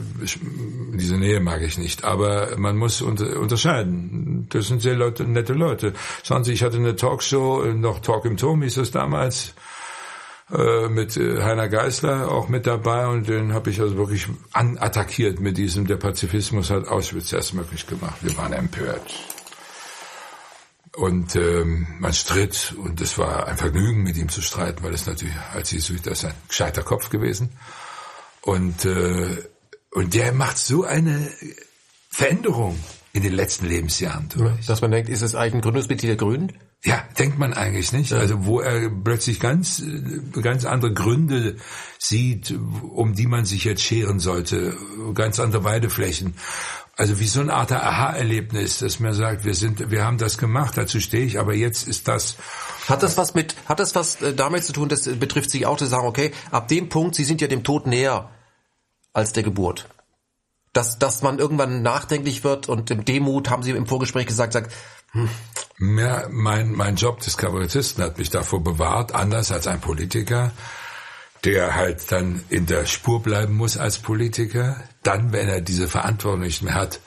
Speaker 2: diese Nähe mag ich nicht. Aber man muss unter, unterscheiden. Das sind sehr Leute, nette Leute. Schauen Sie, ich hatte eine Talkshow, noch Talk im Turm hieß es damals äh, mit äh, Heiner Geißler auch mit dabei und den habe ich also wirklich anattackiert mit diesem, der Pazifismus hat Auschwitz erst möglich gemacht. Wir waren empört. Und ähm, man stritt und es war ein Vergnügen, mit ihm zu streiten, weil es natürlich als Jesuit ist ein gescheiter Kopf gewesen. Und, äh, und der macht so eine Veränderung in den letzten Lebensjahren
Speaker 1: durch. Dass man denkt, ist es eigentlich ein Gründungsmitglied der Grünen?
Speaker 2: Ja, denkt man eigentlich nicht. Also wo er plötzlich ganz, ganz andere Gründe sieht, um die man sich jetzt scheren sollte, ganz andere Weideflächen. Also wie so eine Art Aha-Erlebnis, dass man sagt, wir sind, wir haben das gemacht, dazu stehe ich, aber jetzt ist das.
Speaker 1: Hat das was mit, hat das was äh, damit zu tun, das betrifft sich auch zu sagen, okay, ab dem Punkt, Sie sind ja dem Tod näher als der Geburt. Dass, dass man irgendwann nachdenklich wird und im Demut, haben Sie im Vorgespräch gesagt, sagt,
Speaker 2: Ja, mein, mein Job des Kabarettisten hat mich davor bewahrt, anders als ein Politiker, der halt dann in der Spur bleiben muss als Politiker, dann, wenn er diese Verantwortung nicht mehr hat,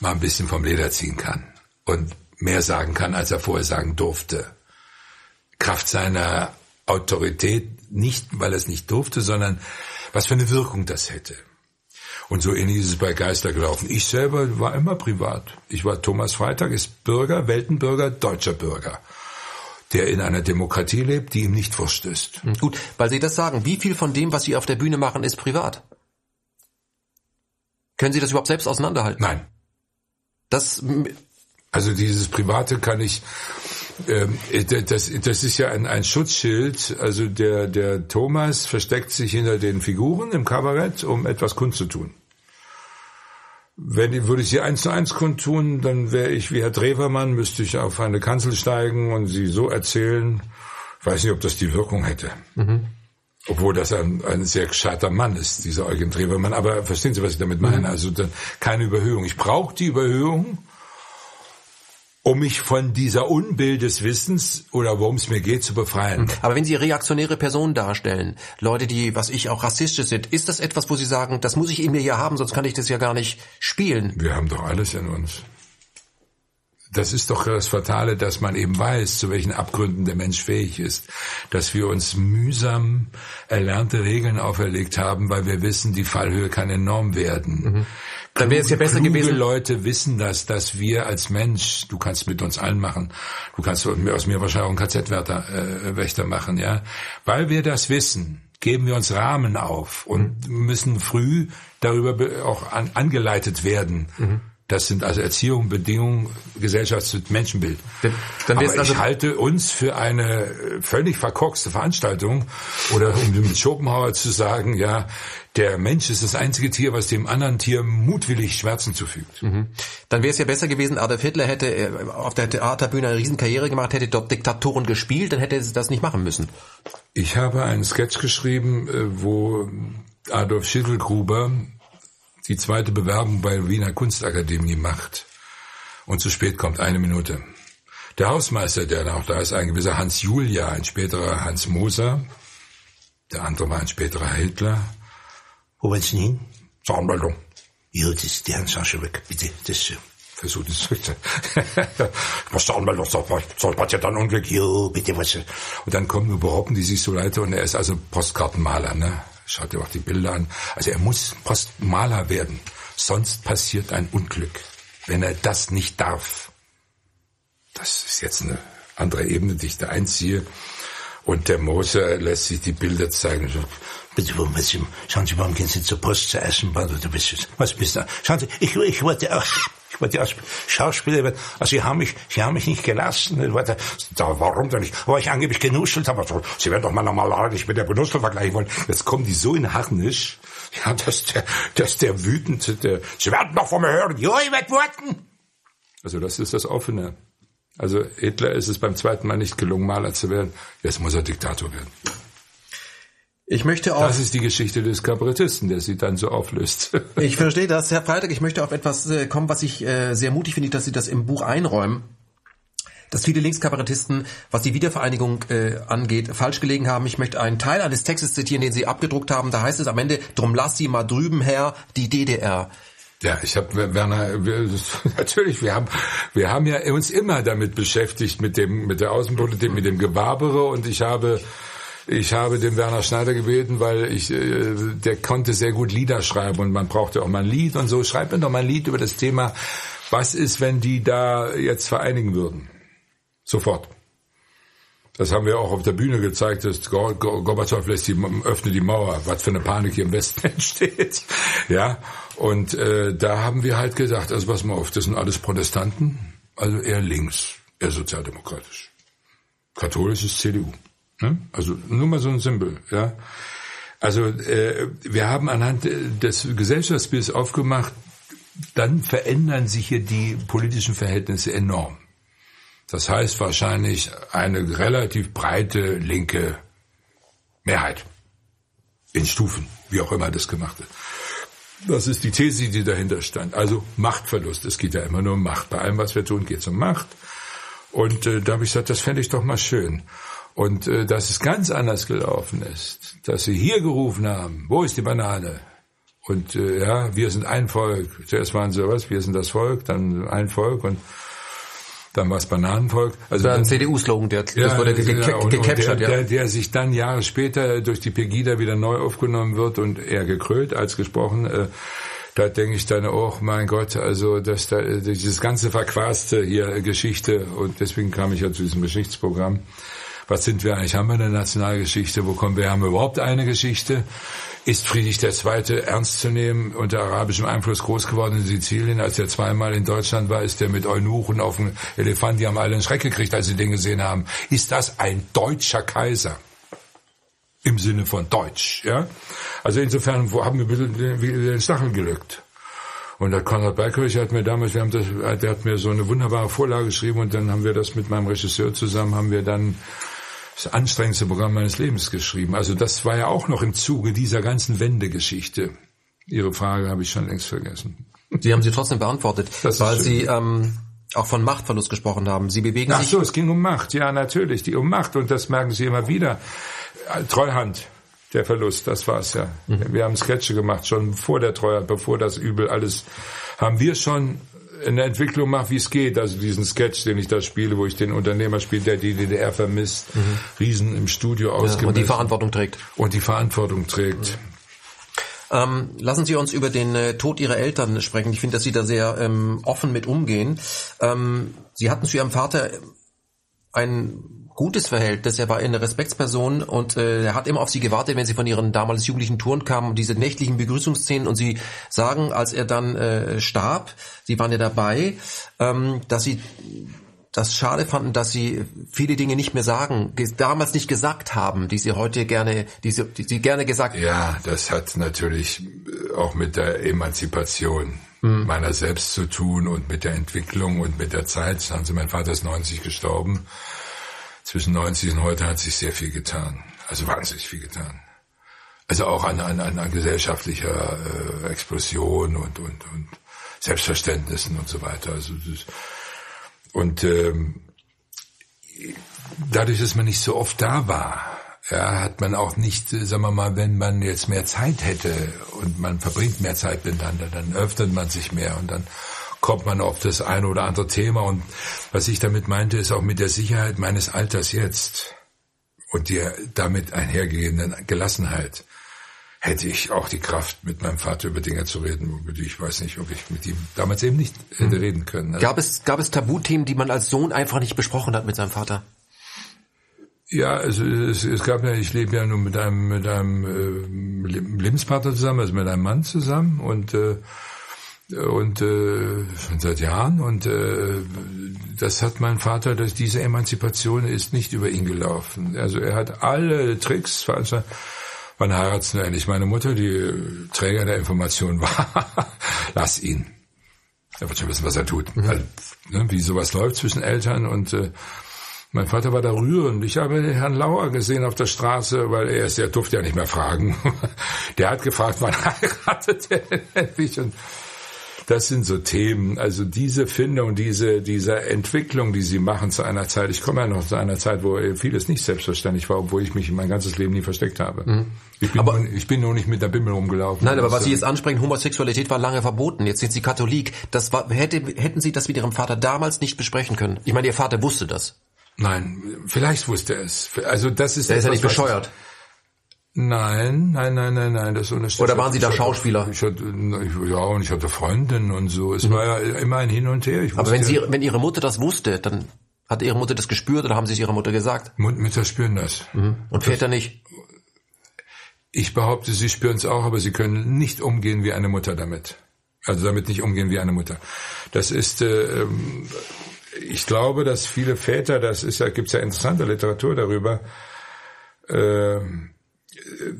Speaker 2: mal ein bisschen vom Leder ziehen kann und mehr sagen kann, als er vorher sagen durfte. Kraft seiner Autorität, nicht weil er es nicht durfte, sondern was für eine Wirkung das hätte. Und so ähnlich ist es bei Geister gelaufen. Ich selber war immer privat. Ich war Thomas Freitag, ist Bürger, Weltenbürger, deutscher Bürger der in einer Demokratie lebt, die ihm nicht wurscht ist.
Speaker 1: Hm, gut, weil Sie das sagen, wie viel von dem, was Sie auf der Bühne machen, ist privat? Können Sie das überhaupt selbst auseinanderhalten?
Speaker 2: Nein.
Speaker 1: Das
Speaker 2: also dieses Private kann ich, das, das ist ja ein, ein Schutzschild. Also der, der Thomas versteckt sich hinter den Figuren im Kabarett, um etwas kundzutun. Wenn würde ich sie eins zu eins kundtun, dann wäre ich wie Herr Drewermann, müsste ich auf eine Kanzel steigen und sie so erzählen. Ich weiß nicht, ob das die Wirkung hätte. Mhm. Obwohl das ein, ein sehr gescheiter Mann ist, dieser Eugen Drewermann. Aber verstehen Sie, was ich damit meine? Mhm. Also dann keine Überhöhung. Ich brauche die Überhöhung, um mich von dieser Unbild des Wissens oder worum es mir geht zu befreien. Hm.
Speaker 1: Aber wenn Sie reaktionäre Personen darstellen, Leute, die, was ich auch rassistisch sind, ist das etwas, wo Sie sagen, das muss ich in mir ja haben, sonst kann ich das ja gar nicht spielen?
Speaker 2: Wir haben doch alles in uns. Das ist doch das Fatale, dass man eben weiß, zu welchen Abgründen der Mensch fähig ist. Dass wir uns mühsam erlernte Regeln auferlegt haben, weil wir wissen, die Fallhöhe kann enorm werden. Mhm. Dann wäre es ja besser gewesen. Leute wissen das, dass wir als Mensch, du kannst mit uns allen machen, du kannst aus mir wahrscheinlich auch einen KZ-Wächter äh, machen, ja. Weil wir das wissen, geben wir uns Rahmen auf und mhm. müssen früh darüber auch an, angeleitet werden. Mhm das sind also Erziehung, Bedingungen, Gesellschafts- und Menschenbild. Dann, dann Aber also ich halte uns für eine völlig verkorkste Veranstaltung oder um mit Schopenhauer zu sagen, ja, der Mensch ist das einzige Tier, was dem anderen Tier mutwillig Schmerzen zufügt. Mhm.
Speaker 1: Dann wäre es ja besser gewesen, Adolf Hitler hätte äh, auf der Theaterbühne eine Riesenkarriere gemacht, hätte dort Diktatoren gespielt, dann hätte er das nicht machen müssen.
Speaker 2: Ich habe einen Sketch geschrieben, äh, wo Adolf Schittelgruber die zweite Bewerbung bei Wiener Kunstakademie macht und zu spät kommt, eine Minute. Der Hausmeister, der noch da ist, ein gewisser Hans Julia, ein späterer Hans Moser. Der andere war ein späterer Hitler.
Speaker 3: Wo wollen Sie hin?
Speaker 2: Zur Anmeldung.
Speaker 3: Ja, das, die Hand schon weg, bitte. Das, äh,
Speaker 2: versucht es zurück. was zur Anmeldung soll passiert dann Unglück?
Speaker 3: Jo, bitte was.
Speaker 2: Und dann kommen überhaupt die sich so Leute und er ist also Postkartenmaler, ne? Schaut dir auch die Bilder an. Also er muss Postmaler werden. Sonst passiert ein Unglück, wenn er das nicht darf. Das ist jetzt eine andere Ebene, die ich da einziehe. Und der Moser lässt sich die Bilder zeigen.
Speaker 3: Bitte, was, schauen Sie, warum gehen Sie zur Post zur Eisenbahn oder was, was bist du? Schauen Sie, ich, ich wollte ich wollte auch Schauspieler werden. Also Sie haben mich, Sie haben mich nicht gelassen. Da, warum denn nicht? Weil ich angeblich genuschelt habe. Sie werden doch mal normal nicht mit der Benutzung vergleichen wollen. Jetzt kommen die so in Harnisch, ja, dass der, dass der wütend, der, Sie werden doch von mir hören. Jo, ich werde warten.
Speaker 2: Also das ist das Offene. Also Hitler ist es beim zweiten Mal nicht gelungen, Maler zu werden. Jetzt muss er Diktator werden.
Speaker 1: Ich möchte auch.
Speaker 2: Das ist die Geschichte des Kabarettisten, der sie dann so auflöst.
Speaker 1: ich verstehe das, Herr Freitag. Ich möchte auf etwas äh, kommen, was ich äh, sehr mutig finde, dass Sie das im Buch einräumen. Dass viele Linkskabarettisten, was die Wiedervereinigung äh, angeht, falsch gelegen haben. Ich möchte einen Teil eines Textes zitieren, den Sie abgedruckt haben. Da heißt es am Ende, drum lass sie mal drüben her, die DDR.
Speaker 2: Ja, ich habe Werner, wir, natürlich, wir haben, wir haben ja uns immer damit beschäftigt mit dem, mit der Außenpolitik, mit dem Gewabere und ich habe Ich habe den Werner Schneider gebeten, weil ich, äh, der konnte sehr gut Lieder schreiben und man brauchte auch mal ein Lied und so. Schreib mir doch mal ein Lied über das Thema, was ist, wenn die da jetzt vereinigen würden? Sofort. Das haben wir auch auf der Bühne gezeigt, dass Gorbatschow lässt die, öffnet die Mauer, was für eine Panik hier im Westen entsteht. Ja, und äh, da haben wir halt gesagt, also pass mal auf, das sind alles Protestanten, also eher links, eher sozialdemokratisch. Katholisch ist CDU. Ne? Also nur mal so ein Symbol, ja. Also äh, wir haben anhand des Gesellschaftsbilds aufgemacht, dann verändern sich hier die politischen Verhältnisse enorm. Das heißt wahrscheinlich eine relativ breite linke Mehrheit. In Stufen, wie auch immer das gemacht wird. Das ist die These, die dahinter stand. Also Machtverlust. Es geht ja immer nur um Macht. Bei allem, was wir tun, geht es um Macht. Und äh, da habe ich gesagt, das fände ich doch mal schön. Und äh, dass es ganz anders gelaufen ist, dass sie hier gerufen haben, wo ist die Banane? Und äh, ja, wir sind ein Volk. Zuerst waren sie was, wir sind das Volk, dann ein Volk und dann war es Bananenvolk.
Speaker 1: Also das war ein CDU-Slogan, der
Speaker 2: ja, das wurde ge ge ja, gecaptured, der, ja. Der, der sich dann Jahre später durch die Pegida wieder neu aufgenommen wird und eher gekrölt als gesprochen. Äh, da denke ich dann auch, mein Gott, also dass da dieses ganze verquaste hier Geschichte und deswegen kam ich ja zu diesem Geschichtsprogramm. Was sind wir eigentlich? Haben wir eine Nationalgeschichte? Wo kommen wir? Haben wir überhaupt eine Geschichte? Ist Friedrich II. ernst zu nehmen unter arabischem Einfluss groß geworden in Sizilien? Als er zweimal in Deutschland war, ist er mit Eunuchen auf dem Elefant, die haben alle einen Schreck gekriegt, als sie den gesehen haben. Ist das ein deutscher Kaiser? Im Sinne von Deutsch, ja? Also insofern haben wir ein bisschen den Stachel gelückt. Und der Konrad Beikirch hat mir damals, wir haben das, der hat mir so eine wunderbare Vorlage geschrieben und dann haben wir das mit meinem Regisseur zusammen, haben wir dann das anstrengendste Programm meines Lebens geschrieben. Also das war ja auch noch im Zuge dieser ganzen Wendegeschichte. Ihre Frage habe ich schon längst vergessen.
Speaker 1: Die haben Sie trotzdem beantwortet, das weil Sie ähm, auch von Machtverlust gesprochen haben. Sie bewegen
Speaker 2: Ach
Speaker 1: sich.
Speaker 2: Ach so, es ging um Macht. Ja, natürlich, die um Macht und das merken Sie immer wieder. Treuhand, der Verlust, das war's ja. Mhm. Wir haben Sketche gemacht schon vor der Treuhand, bevor das Übel alles haben wir schon eine Entwicklung mache, wie es geht. Also diesen Sketch, den ich da spiele, wo ich den Unternehmer spiele, der die DDR vermisst, mhm. Riesen im Studio ausgemessen. Ja,
Speaker 1: und die Verantwortung trägt.
Speaker 2: Und die Verantwortung trägt. Mhm.
Speaker 1: Ähm, lassen Sie uns über den äh, Tod Ihrer Eltern sprechen. Ich finde, dass Sie da sehr ähm, offen mit umgehen. Ähm, Sie hatten zu Ihrem Vater ein gutes Verhältnis. Er war eine Respektsperson und äh, er hat immer auf sie gewartet, wenn sie von ihren damals jugendlichen Touren kamen, diese nächtlichen Begrüßungsszenen. Und sie sagen, als er dann äh, starb, sie waren ja dabei, ähm, dass sie das schade fanden, dass sie viele Dinge nicht mehr sagen, damals nicht gesagt haben, die sie heute gerne, die sie, die sie gerne gesagt haben.
Speaker 2: Ja, das hat natürlich auch mit der Emanzipation mhm. meiner selbst zu tun und mit der Entwicklung und mit der Zeit. Also mein Vater ist 90 gestorben zwischen 90 und heute hat sich sehr viel getan. Also wahnsinnig viel getan. Also auch an, an, an gesellschaftlicher äh, Explosion und, und, und Selbstverständnissen und so weiter. Also das, und ähm, dadurch, dass man nicht so oft da war, ja, hat man auch nicht, äh, sagen wir mal, wenn man jetzt mehr Zeit hätte und man verbringt mehr Zeit miteinander, dann öffnet man sich mehr und dann kommt man auf das eine oder andere Thema. Und was ich damit meinte, ist auch mit der Sicherheit meines Alters jetzt und der damit einhergehenden Gelassenheit hätte ich auch die Kraft, mit meinem Vater über Dinge zu reden, über die ich weiß nicht, ob ich mit ihm damals eben nicht hätte hm. reden können.
Speaker 1: Also gab es, gab es Tabuthemen, die man als Sohn einfach nicht besprochen hat mit seinem Vater?
Speaker 2: Ja, also es, es gab ja, ich lebe ja nun mit einem mit einem äh, Lebenspartner zusammen, also mit einem Mann zusammen und äh, und äh, schon seit Jahren und äh, das hat mein Vater, dass diese Emanzipation ist nicht über ihn gelaufen. Also er hat alle Tricks veranstaltet. Wann heirat's denn eigentlich? Meine Mutter, die Träger der Information war, lass ihn. Er wird schon wissen, was er tut. Mhm. Also, ne, wie sowas läuft zwischen Eltern und äh, mein Vater war da rührend. Ich habe Herrn Lauer gesehen auf der Straße, weil er ist, der durfte ja nicht mehr fragen. Der hat gefragt, wann heiratet er endlich? Und das sind so Themen, also diese Findung, diese, diese Entwicklung, die sie machen zu einer Zeit. Ich komme ja noch zu einer Zeit, wo vieles nicht selbstverständlich war, obwohl ich mich mein ganzes Leben nie versteckt habe. Mhm. Ich, bin aber, nur, ich bin nur nicht mit der Bimmel rumgelaufen.
Speaker 1: Nein, aber was Sie jetzt ansprechen, Homosexualität war lange verboten. Jetzt sind Sie Katholik. Das war, hätte, hätten Sie das mit Ihrem Vater damals nicht besprechen können? Ich meine, Ihr Vater wusste das.
Speaker 2: Nein, vielleicht wusste er es. Also das ist.
Speaker 1: Der ist ja nicht bescheuert.
Speaker 2: Nein, nein, nein, nein, nein, das unterstützt.
Speaker 1: Oder waren Sie da Schauspieler?
Speaker 2: Ich hatte, ja, und ich hatte Freundinnen und so. Es mhm. war ja immer ein Hin und Her.
Speaker 1: Ich Aber wenn Sie, wenn Ihre Mutter das wusste, dann hat Ihre Mutter das gespürt oder haben Sie es Ihrer Mutter gesagt?
Speaker 2: Mütter spüren das.
Speaker 1: Mhm. Und Väter nicht?
Speaker 2: Ich behaupte, sie spüren es auch, aber sie können nicht umgehen wie eine Mutter damit. Also damit nicht umgehen wie eine Mutter. Das ist, äh, ähm, ich glaube, dass viele Väter, das ist ja, gibt's ja interessante Literatur darüber, äh,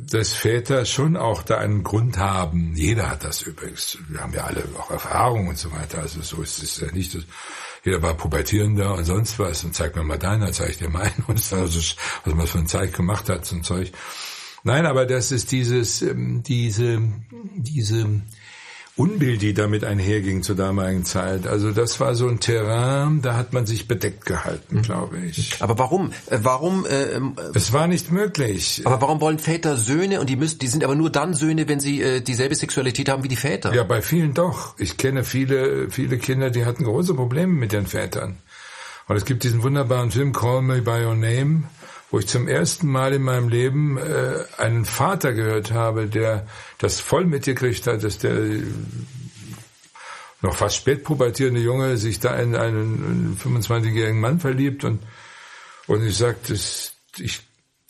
Speaker 2: dass Väter schon auch da einen Grund haben. Jeder hat das übrigens. Wir haben ja alle auch Erfahrungen und so weiter. Also so ist es ja nicht. Jeder war pubertierender und sonst was und zeig mir mal deiner, zeig dir meinen und so, also, was man für ein Zeit gemacht hat und Zeug. Nein, aber das ist dieses, ähm, diese, diese Unbill, die damit einherging zur damaligen Zeit. Also das war so ein Terrain, da hat man sich bedeckt gehalten, mhm. glaube ich.
Speaker 1: Aber warum? Äh, warum? Äh, äh,
Speaker 2: es war nicht möglich.
Speaker 1: Aber warum wollen Väter Söhne und die müssen, die sind aber nur dann Söhne, wenn sie äh, dieselbe Sexualität haben wie die Väter?
Speaker 2: Ja, bei vielen doch. Ich kenne viele, viele Kinder, die hatten große Probleme mit ihren Vätern. Und es gibt diesen wunderbaren Film Call Me by Your Name wo ich zum ersten Mal in meinem Leben äh, einen Vater gehört habe, der das voll mitgekriegt hat, dass der noch fast spät pubertierende Junge sich da in einen 25-jährigen Mann verliebt und und ich sagte, ich,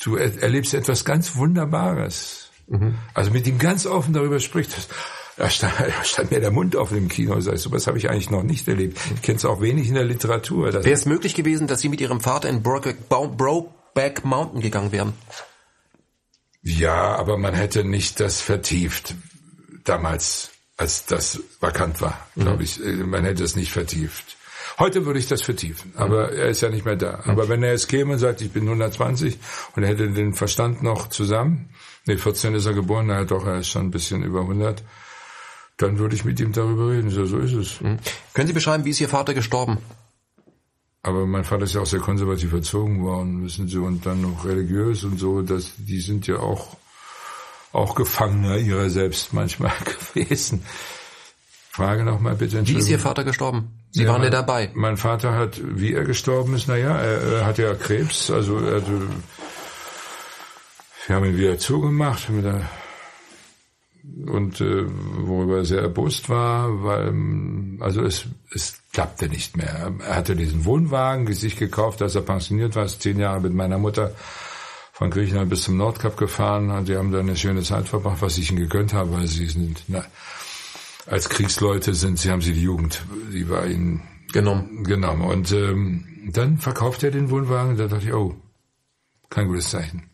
Speaker 2: du erlebst etwas ganz Wunderbares. Mhm. Also mit ihm ganz offen darüber spricht. Da stand, da stand mir der Mund auf im Kino. So was habe ich eigentlich noch nicht erlebt. Ich kenne es auch wenig in der Literatur.
Speaker 1: Wäre es möglich gewesen, dass Sie mit Ihrem Vater in Brokeback, Bro, Back Mountain gegangen wären.
Speaker 2: Ja, aber man hätte nicht das vertieft damals, als das vakant war, mhm. glaube ich. Äh, man hätte es nicht vertieft. Heute würde ich das vertiefen, aber mhm. er ist ja nicht mehr da. Mhm. Aber wenn er jetzt käme und sagt, ich bin 120 und er hätte den Verstand noch zusammen, nee, 14 ist er geboren, hat doch, er ist schon ein bisschen über 100, dann würde ich mit ihm darüber reden. So, so ist es.
Speaker 1: Mhm. Können Sie beschreiben, wie ist Ihr Vater gestorben?
Speaker 2: Aber mein Vater ist ja auch sehr konservativ erzogen worden, wissen Sie, und dann noch religiös und so, dass die sind ja auch auch Gefangener ihrer selbst manchmal gewesen. Frage noch mal bitte.
Speaker 1: Wie ist Ihr Vater gestorben? Sie ja, waren ja dabei.
Speaker 2: Mein Vater hat, wie er gestorben ist, naja, er, er hat ja Krebs, also er hatte, wir haben ihn wieder zugemacht der, und äh, worüber er sehr erbost war, weil also es, es klappte nicht mehr. Er hatte diesen Wohnwagen sich gekauft, als er pensioniert war, ist zehn Jahre mit meiner Mutter von Griechenland bis zum Nordkap gefahren und die haben da eine schöne Zeit verbracht, was ich ihnen gegönnt habe, weil sie sind, na, als Kriegsleute sind, sie haben sie die Jugend, die war ihnen genommen. genommen. Und ähm, dann verkauft er den Wohnwagen und da dachte ich, oh, kein gutes Zeichen.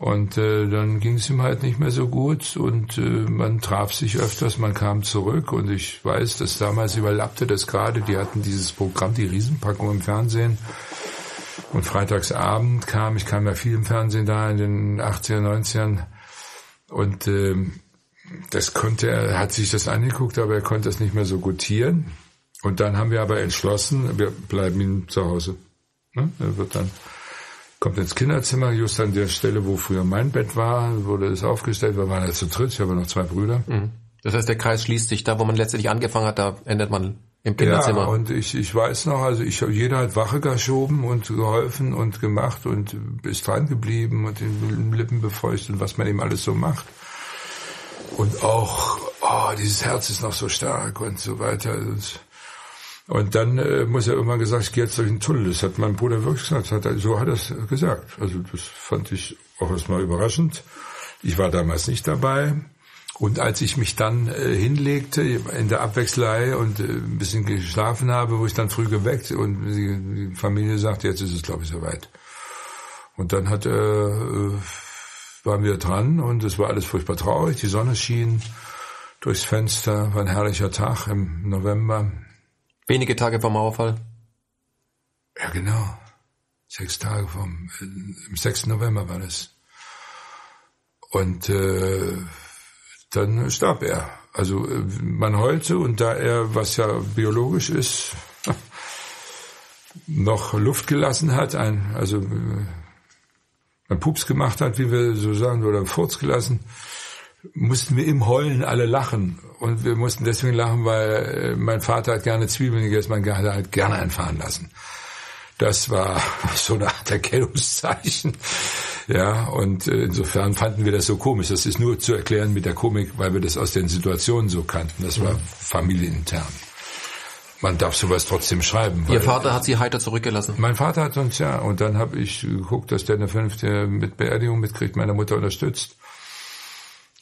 Speaker 2: Und äh, dann ging es ihm halt nicht mehr so gut und äh, man traf sich öfters, man kam zurück und ich weiß, dass damals überlappte das gerade, die hatten dieses Programm, die Riesenpackung im Fernsehen und freitagsabend kam, ich kam ja viel im Fernsehen da in den 80er, 90ern und äh, das konnte er, hat sich das angeguckt, aber er konnte das nicht mehr so gutieren und dann haben wir aber entschlossen, wir bleiben ihm zu Hause. Ne? Er wird dann kommt ins Kinderzimmer, just an der Stelle, wo früher mein Bett war, wurde es aufgestellt, wir waren ja zu dritt, ich habe noch zwei Brüder. Mhm.
Speaker 1: Das heißt, der Kreis schließt sich da, wo man letztendlich angefangen hat, da endet man im Kinderzimmer.
Speaker 2: Ja, und ich, ich weiß noch, also ich jeder hat Wache geschoben und geholfen und gemacht und ist dran geblieben und den Lippen befeuchtet und was man eben alles so macht. Und auch, oh, dieses Herz ist noch so stark und so weiter. Und und dann äh, muss er irgendwann gesagt, ich gehe jetzt durch den Tunnel. Das hat mein Bruder wirklich gesagt. Hat so hat er es gesagt. Also das fand ich auch erstmal überraschend. Ich war damals nicht dabei. Und als ich mich dann äh, hinlegte in der Abwechslei und äh, ein bisschen geschlafen habe, wurde ich dann früh geweckt und die, die Familie sagte, jetzt ist es, glaube ich, soweit. Und dann hat, äh, waren wir dran und es war alles furchtbar traurig. Die Sonne schien durchs Fenster, war ein herrlicher Tag im November.
Speaker 1: Wenige Tage vor Mauerfall?
Speaker 2: Ja, genau. Sechs Tage vom, äh, im 6. November war das. Und äh, dann starb er. Also äh, man heulte und da er, was ja biologisch ist, noch Luft gelassen hat, ein, also äh, ein Pups gemacht hat, wie wir so sagen, oder Furz gelassen, mussten wir im Heulen alle lachen. Und wir mussten deswegen lachen, weil äh, mein Vater hat gerne Zwiebeln gegessen, mein Vater hat gerne einfahren lassen. Das war so eine Art Erkennungszeichen. Ja, und äh, insofern fanden wir das so komisch. Das ist nur zu erklären mit der Komik, weil wir das aus den Situationen so kannten. Das war familienintern. Man darf sowas trotzdem schreiben.
Speaker 1: Ihr Vater hat Sie heiter zurückgelassen?
Speaker 2: Mein Vater hat uns ja, und dann habe ich geguckt, dass der eine fünfte mit Beerdigung mitkriegt, meine Mutter unterstützt.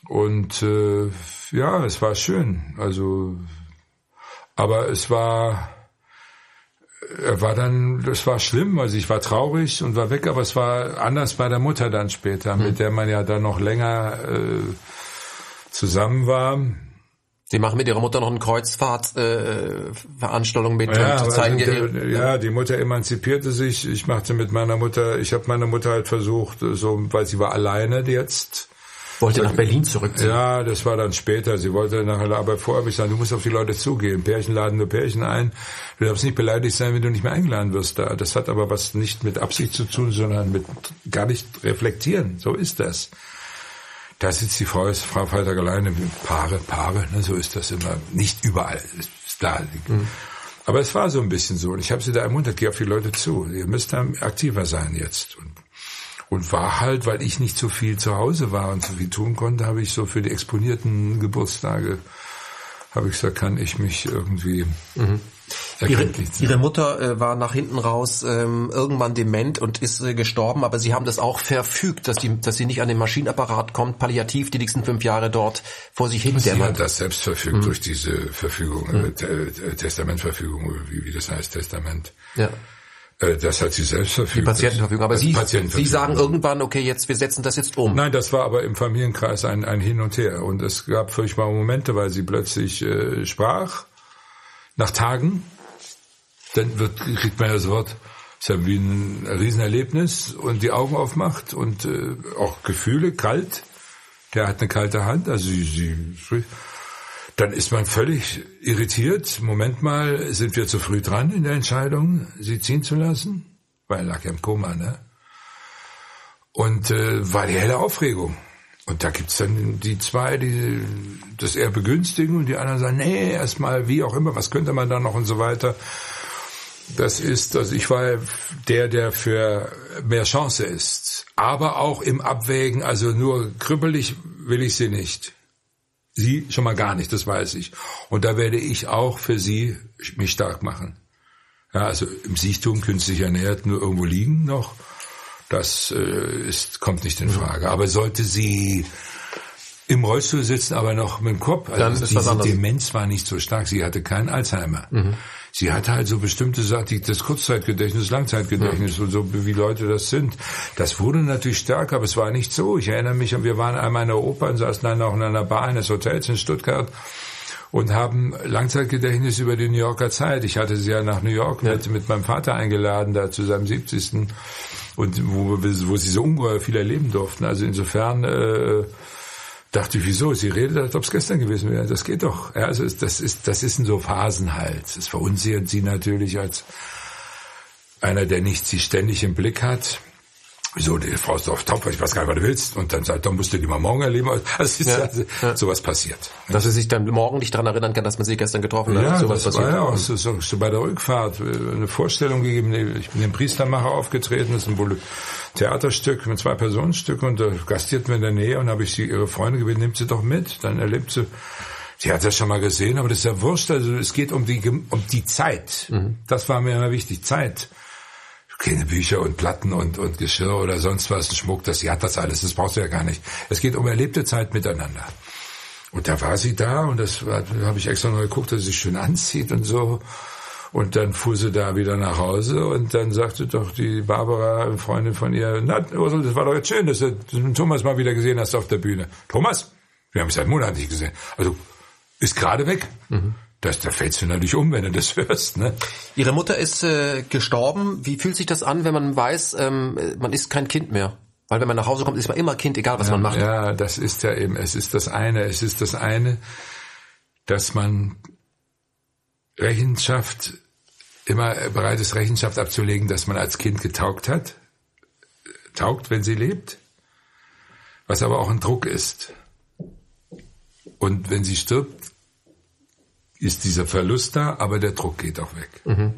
Speaker 2: Und äh, ja, es war schön. Also, aber es war er war dann, das war schlimm, also ich war traurig und war weg, aber es war anders bei der Mutter dann später, mhm. mit der man ja dann noch länger äh, zusammen war.
Speaker 1: Sie machen mit Ihrer Mutter noch eine Kreuzfahrtveranstaltung äh, mit
Speaker 2: ja, und zeigen der, ihr, ja, die Mutter emanzipierte sich. Ich machte mit meiner Mutter, ich habe meine Mutter halt versucht, so, weil sie war alleine jetzt
Speaker 1: wollte nach Berlin zurückziehen.
Speaker 2: Ja, das war dann später. Sie wollte nachher, aber vorher habe ich gesagt, du musst auf die Leute zugehen. Pärchen laden nur Pärchen ein. Du darfst nicht beleidigt sein, wenn du nicht mehr eingeladen wirst da. Das hat aber was nicht mit Absicht zu tun, sondern mit gar nicht reflektieren. So ist das. Da sitzt die Frau, ist Frau Freitag alleine, Paare, Paare, ne, so ist das immer. Nicht überall, ist da. Mhm. Aber es war so ein bisschen so. Und ich habe sie da ermuntert, geh auf die Leute zu. Ihr müsst da aktiver sein jetzt. Und und war halt, weil ich nicht so viel zu Hause war und so viel tun konnte, habe ich so für die exponierten Geburtstage, habe ich gesagt, kann ich mich irgendwie mhm.
Speaker 1: Ihre, ihre, Mutter äh, war nach hinten raus ähm, irgendwann dement und ist äh, gestorben, aber Sie haben das auch verfügt, dass, die, dass sie nicht an den Maschinenapparat kommt, palliativ die nächsten fünf Jahre dort vor sich hin
Speaker 2: Sie hat das selbst verfügt mhm. durch diese Verfügung, mhm. äh, Testamentverfügung, wie, wie das heißt, Testament. Ja. Äh, das hat sie selbst verfügt.
Speaker 1: Die Patientenverfügung. Aber Sie, Sie sagen irgendwann, okay, jetzt, wir setzen das jetzt um.
Speaker 2: Nein, das war aber im Familienkreis ein, ein Hin und Her. Und es gab furchtbare Momente, weil sie plötzlich äh, sprach, nach Tagen. Dann wird, kriegt man ja das Wort, ist ja wie ein Riesenerlebnis und die Augen aufmacht und äh, auch Gefühle, kalt. Der hat eine kalte Hand, also sie, sie dann ist man völlig irritiert. Moment mal, sind wir zu früh dran in der Entscheidung, sie ziehen zu lassen? Weil er lag ja im Koma, ne? Und äh, war die helle Aufregung. Und da gibt's dann die zwei, die das eher begünstigen und die anderen sagen, nee, erstmal wie auch immer, was könnte man da noch und so weiter. Das ist, also ich war der, der für mehr Chance ist. Aber auch im Abwägen, also nur krüppelig will ich sie nicht. Sie schon mal gar nicht, das weiß ich. Und da werde ich auch für Sie mich stark machen. Ja, also im Siechtum künstlich ernährt nur irgendwo liegen noch. Das äh, ist, kommt nicht in Frage. Aber sollte sie im Rollstuhl sitzen, aber noch mit dem Kopf. Also Dann ist diese Demenz war nicht so stark. Sie hatte keinen Alzheimer. Mhm. Sie hatte halt so bestimmte Sachen, das Kurzzeitgedächtnis, Langzeitgedächtnis und so, wie Leute das sind. Das wurde natürlich stärker, aber es war nicht so. Ich erinnere mich, wir waren einmal in der Oper und saßen dann auch in einer Bar eines Hotels in Stuttgart und haben Langzeitgedächtnis über die New Yorker Zeit. Ich hatte sie ja nach New York ja. mit, mit meinem Vater eingeladen, da zu seinem 70. Und wo, wo sie so ungeheuer viel erleben durften. Also insofern äh, dachte ich, wieso? Sie redet, als ob es gestern gewesen wäre. Das geht doch. Ja, also das ist, das ist in so Phasen halt. Es verunsichert sie natürlich als einer, der nicht sie ständig im Blick hat wieso, die Frau ist auf top, ich weiß gar nicht, was du willst. Und dann sagt, dann musst du die mal morgen erleben. Also, ja, also ja. sowas passiert.
Speaker 1: Dass sie sich dann morgen nicht daran erinnern kann, dass man sie gestern getroffen hat.
Speaker 2: Ja, sowas das passiert. war ja auch so, so, so bei der Rückfahrt äh, eine Vorstellung gegeben. Ich bin dem Priestermacher aufgetreten, das ist ein Theaterstück mit zwei Personenstück und da gastierten wir in der Nähe und habe ich sie, ihre Freunde gebeten, nimmt sie doch mit. Dann erlebt sie, Sie hat das schon mal gesehen, aber das ist ja wurscht. Also es geht um die um die Zeit. Mhm. Das war mir immer wichtig, Zeit keine Bücher und Platten und, und Geschirr oder sonst was, Schmuck, das, sie hat das alles, das brauchst du ja gar nicht. Es geht um erlebte Zeit miteinander. Und da war sie da und das habe ich extra noch geguckt, dass sie sich schön anzieht und so. Und dann fuhr sie da wieder nach Hause und dann sagte doch die Barbara, Freundin von ihr, na, Ursel, das war doch jetzt schön, dass du Thomas mal wieder gesehen hast auf der Bühne. Thomas? Wir haben es seit Monaten nicht gesehen. Also, ist gerade weg. Mhm. Das, da fällst du natürlich um, wenn du das hörst. Ne?
Speaker 1: Ihre Mutter ist äh, gestorben. Wie fühlt sich das an, wenn man weiß, ähm, man ist kein Kind mehr? Weil wenn man nach Hause kommt, ist man immer Kind, egal was
Speaker 2: ja,
Speaker 1: man macht.
Speaker 2: Ja, das ist ja eben, es ist das eine, es ist das eine, dass man Rechenschaft, immer bereit ist, Rechenschaft abzulegen, dass man als Kind getaugt hat, taugt, wenn sie lebt, was aber auch ein Druck ist. Und wenn sie stirbt, ist dieser Verlust da, aber der Druck geht auch weg. Mhm.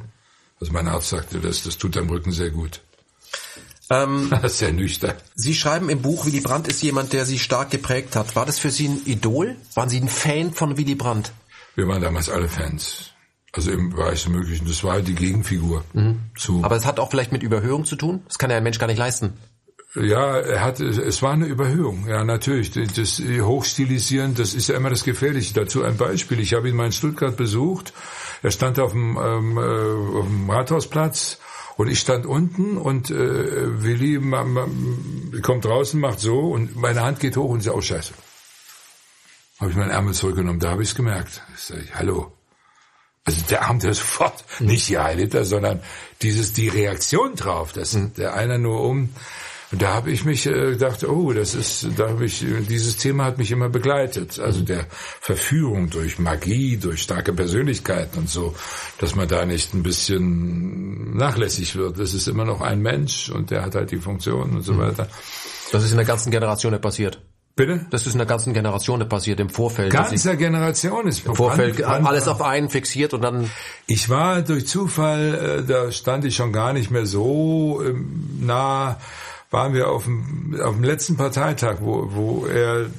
Speaker 2: Also mein Arzt sagte, das, das tut deinem Rücken sehr gut. Ähm, das ist sehr nüchtern.
Speaker 1: Sie schreiben im Buch, Willy Brandt ist jemand, der Sie stark geprägt hat. War das für Sie ein Idol? Waren Sie ein Fan von Willy Brandt?
Speaker 2: Wir waren damals alle Fans. Also im Bereich des Möglichen. Das war halt die Gegenfigur. Mhm.
Speaker 1: Zu Aber es hat auch vielleicht mit Überhöhung zu tun? Das kann ja ein Mensch gar nicht leisten.
Speaker 2: Ja, er hat, es war eine Überhöhung. Ja, natürlich. Das Hochstilisieren, das ist ja immer das Gefährliche. Dazu ein Beispiel. Ich habe ihn mal in Stuttgart besucht. Er stand auf dem, ähm, äh, auf dem Rathausplatz und ich stand unten und äh, Willi ma, ma, kommt draußen, macht so und meine Hand geht hoch und ist auch scheiße. Habe ich meinen Ärmel zurückgenommen. Da habe ich es gemerkt. Ich sage, hallo. Also der Arm der sofort, nicht die Heiliter, sondern dieses die Reaktion drauf, dass mhm. der einer nur um und da habe ich mich äh, gedacht, oh, das ist, da habe ich, dieses Thema hat mich immer begleitet. Also der Verführung durch Magie, durch starke Persönlichkeiten und so, dass man da nicht ein bisschen nachlässig wird. Das ist immer noch ein Mensch und der hat halt die Funktion und so mhm. weiter.
Speaker 1: Das ist in der ganzen Generation nicht passiert.
Speaker 2: Bitte?
Speaker 1: Das ist in der ganzen Generation passiert im Vorfeld.
Speaker 2: Ganzer Generation ist
Speaker 1: im Vorfeld Brand, alles auf einen fixiert und dann.
Speaker 2: Ich war durch Zufall, äh, da stand ich schon gar nicht mehr so ähm, nah waren wir auf dem, auf dem letzten Parteitag, wo, wo er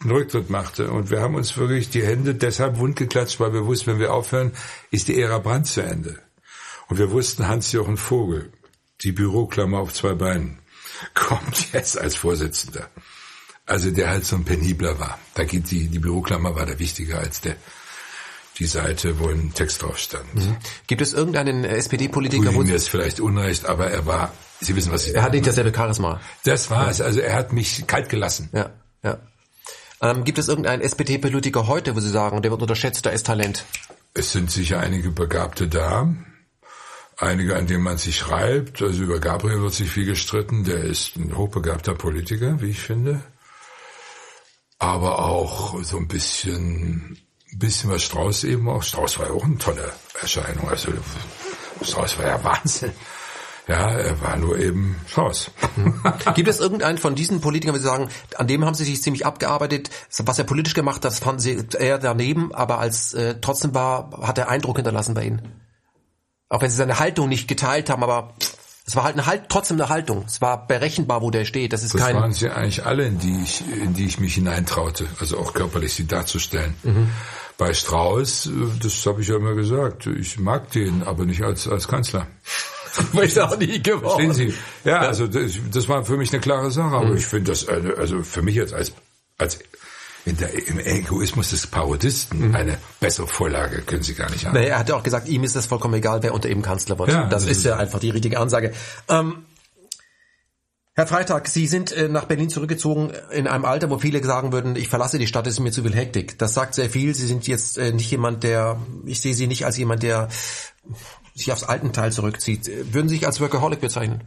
Speaker 2: einen Rücktritt machte. Und wir haben uns wirklich die Hände deshalb wundgeklatscht, weil wir wussten, wenn wir aufhören, ist die Ära Brand zu Ende. Und wir wussten, Hans-Jochen Vogel, die Büroklammer auf zwei Beinen, kommt jetzt als Vorsitzender. Also der halt so ein penibler war. Da geht die, die Büroklammer war da wichtiger als der, die Seite, wo ein Text drauf stand. Mhm.
Speaker 1: Gibt es irgendeinen SPD-Politiker,
Speaker 2: wo... Mir ist vielleicht unrecht, aber er war Sie wissen, was ich
Speaker 1: Er hat nicht dasselbe Charisma.
Speaker 2: Das war es. Also er hat mich kalt gelassen.
Speaker 1: Ja, ja. Ähm, gibt es irgendeinen SPD-Politiker heute, wo Sie sagen, der wird unterschätzt, da ist Talent?
Speaker 2: Es sind sicher einige Begabte da. Einige, an denen man sich schreibt. Also über Gabriel wird sich viel gestritten. Der ist ein hochbegabter Politiker, wie ich finde. Aber auch so ein bisschen, ein bisschen was Strauß eben auch. Strauß war ja auch eine tolle Erscheinung. Also Strauß war ja Wahnsinn. Ja, er war nur eben Chance.
Speaker 1: Gibt es irgendeinen von diesen Politikern, wo Sie sagen, an dem haben Sie sich ziemlich abgearbeitet, was er politisch gemacht hat, das fanden Sie eher daneben, aber als äh, trotzdem war, hat er Eindruck hinterlassen bei Ihnen? Auch wenn Sie seine Haltung nicht geteilt haben, aber es war halt eine halt trotzdem eine Haltung. Es war berechenbar, wo der steht. Das ist
Speaker 2: das
Speaker 1: kein.
Speaker 2: Das waren sie eigentlich alle, in die ich, in die ich mich hineintraute, also auch körperlich sie darzustellen. Mhm. Bei Strauß, äh, das habe ich ja immer gesagt, ich mag den, aber nicht als als Kanzler.
Speaker 1: Weiß auch nie geworden.
Speaker 2: Verstehen Sie? Ja, also das, das war für mich eine klare Sache, aber mhm. ich finde das, äh, also für mich jetzt als, als in der, im Egoismus des Parodisten mhm. eine bessere Vorlage können Sie gar nicht haben.
Speaker 1: Nee, er hat ja auch gesagt, ihm ist das vollkommen egal, wer unter ihm Kanzler wird. Ja, das, das ist ja einfach die richtige Ansage. Ähm, Herr Freitag, Sie sind äh, nach Berlin zurückgezogen in einem Alter, wo viele sagen würden, ich verlasse die Stadt, es ist mir zu viel Hektik. Das sagt sehr viel. Sie sind jetzt äh, nicht jemand, der, ich sehe Sie nicht als jemand, der sich aufs alten Teil zurückzieht. Würden Sie sich als Workaholic bezeichnen?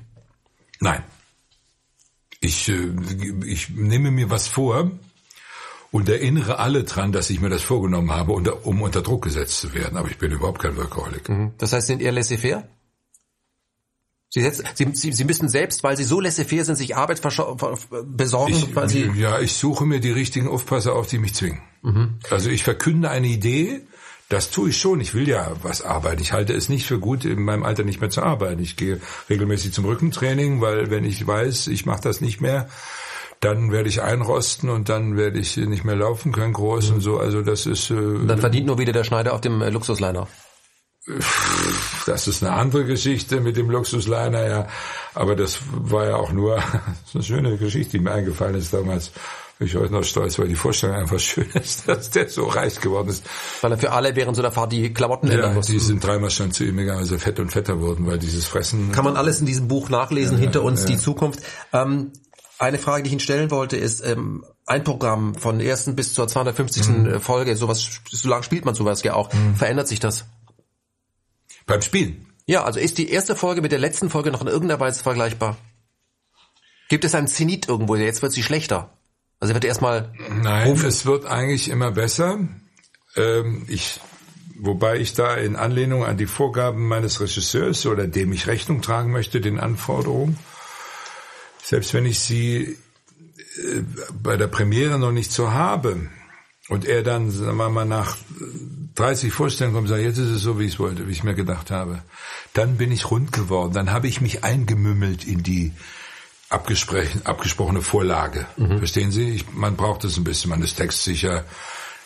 Speaker 2: Nein. Ich, äh, ich nehme mir was vor und erinnere alle dran, dass ich mir das vorgenommen habe, um unter Druck gesetzt zu werden. Aber ich bin überhaupt kein Workaholic. Mhm.
Speaker 1: Das heißt, sind eher laissez-faire? Sie, setzen, Sie, Sie, Sie müssten selbst, weil Sie so laissez-faire sind, sich Arbeit besorgen.
Speaker 2: Ich,
Speaker 1: weil Sie
Speaker 2: ja, ich suche mir die richtigen Aufpasser auf, die mich zwingen. Mhm. Also ich verkünde eine Idee, das tue ich schon. Ich will ja was arbeiten. Ich halte es nicht für gut, in meinem Alter nicht mehr zu arbeiten. Ich gehe regelmäßig zum Rückentraining, weil wenn ich weiß, ich mache das nicht mehr, dann werde ich einrosten und dann werde ich nicht mehr laufen können groß mhm. und so. Also das ist. Äh,
Speaker 1: und dann verdient nur wieder der Schneider auf dem äh, Luxusliner.
Speaker 2: Das ist eine andere Geschichte mit dem Luxusliner, ja. Aber das war ja auch nur das ist eine schöne Geschichte, die mir eingefallen ist damals ich heute noch stolz, weil die Vorstellung einfach schön ist, dass der so reich geworden ist.
Speaker 1: Weil er für alle während so einer Fahrt die Klamotten ja, ändern muss.
Speaker 2: die sind dreimal schon zu ihm gegangen, also fett und fetter wurden, weil dieses Fressen...
Speaker 1: Kann man alles in diesem Buch nachlesen, ja, hinter uns ja. die Zukunft. Ähm, eine Frage, die ich Ihnen stellen wollte, ist, ähm, ein Programm von der ersten bis zur 250. Mhm. Folge, sowas, so lange spielt man sowas ja auch. Mhm. Verändert sich das?
Speaker 2: Beim Spielen?
Speaker 1: Ja, also ist die erste Folge mit der letzten Folge noch in irgendeiner Weise vergleichbar? Gibt es einen Zenit irgendwo? Jetzt wird sie schlechter. Also wird erstmal.
Speaker 2: Nein, rufen. es wird eigentlich immer besser. Ähm, ich, wobei ich da in Anlehnung an die Vorgaben meines Regisseurs oder dem ich Rechnung tragen möchte, den Anforderungen, selbst wenn ich sie äh, bei der Premiere noch nicht so habe und er dann, sagen wir mal, nach 30 Vorstellungen kommen, sage, jetzt ist es so, wie ich es wollte, wie ich mir gedacht habe. Dann bin ich rund geworden. Dann habe ich mich eingemümmelt in die abgesprochene Vorlage. Mhm. Verstehen Sie? Ich, man braucht das ein bisschen, man ist textsicher.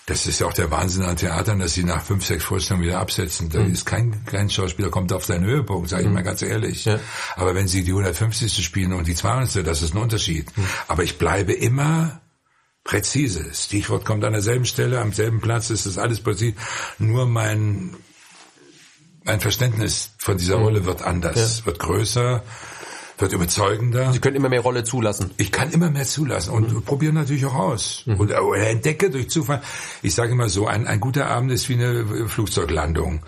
Speaker 2: Das ist ja auch der Wahnsinn an Theatern, dass sie nach fünf, sechs Vorstellungen wieder absetzen. Da mhm. ist kein, kein Schauspieler kommt auf seinen Höhepunkt, sage ich mhm. mal ganz ehrlich. Ja. Aber wenn sie die 150. spielen und die 200. das ist ein Unterschied. Mhm. Aber ich bleibe immer präzise. Stichwort kommt an derselben Stelle, am selben Platz, ist das alles präzise. Nur mein, mein Verständnis von dieser mhm. Rolle wird anders, ja. wird größer wird überzeugender.
Speaker 1: Sie können immer mehr Rolle zulassen.
Speaker 2: Ich kann immer mehr zulassen und mhm. probiere natürlich auch aus. Mhm. Und oder entdecke durch Zufall. Ich sage immer so, ein, ein guter Abend ist wie eine Flugzeuglandung.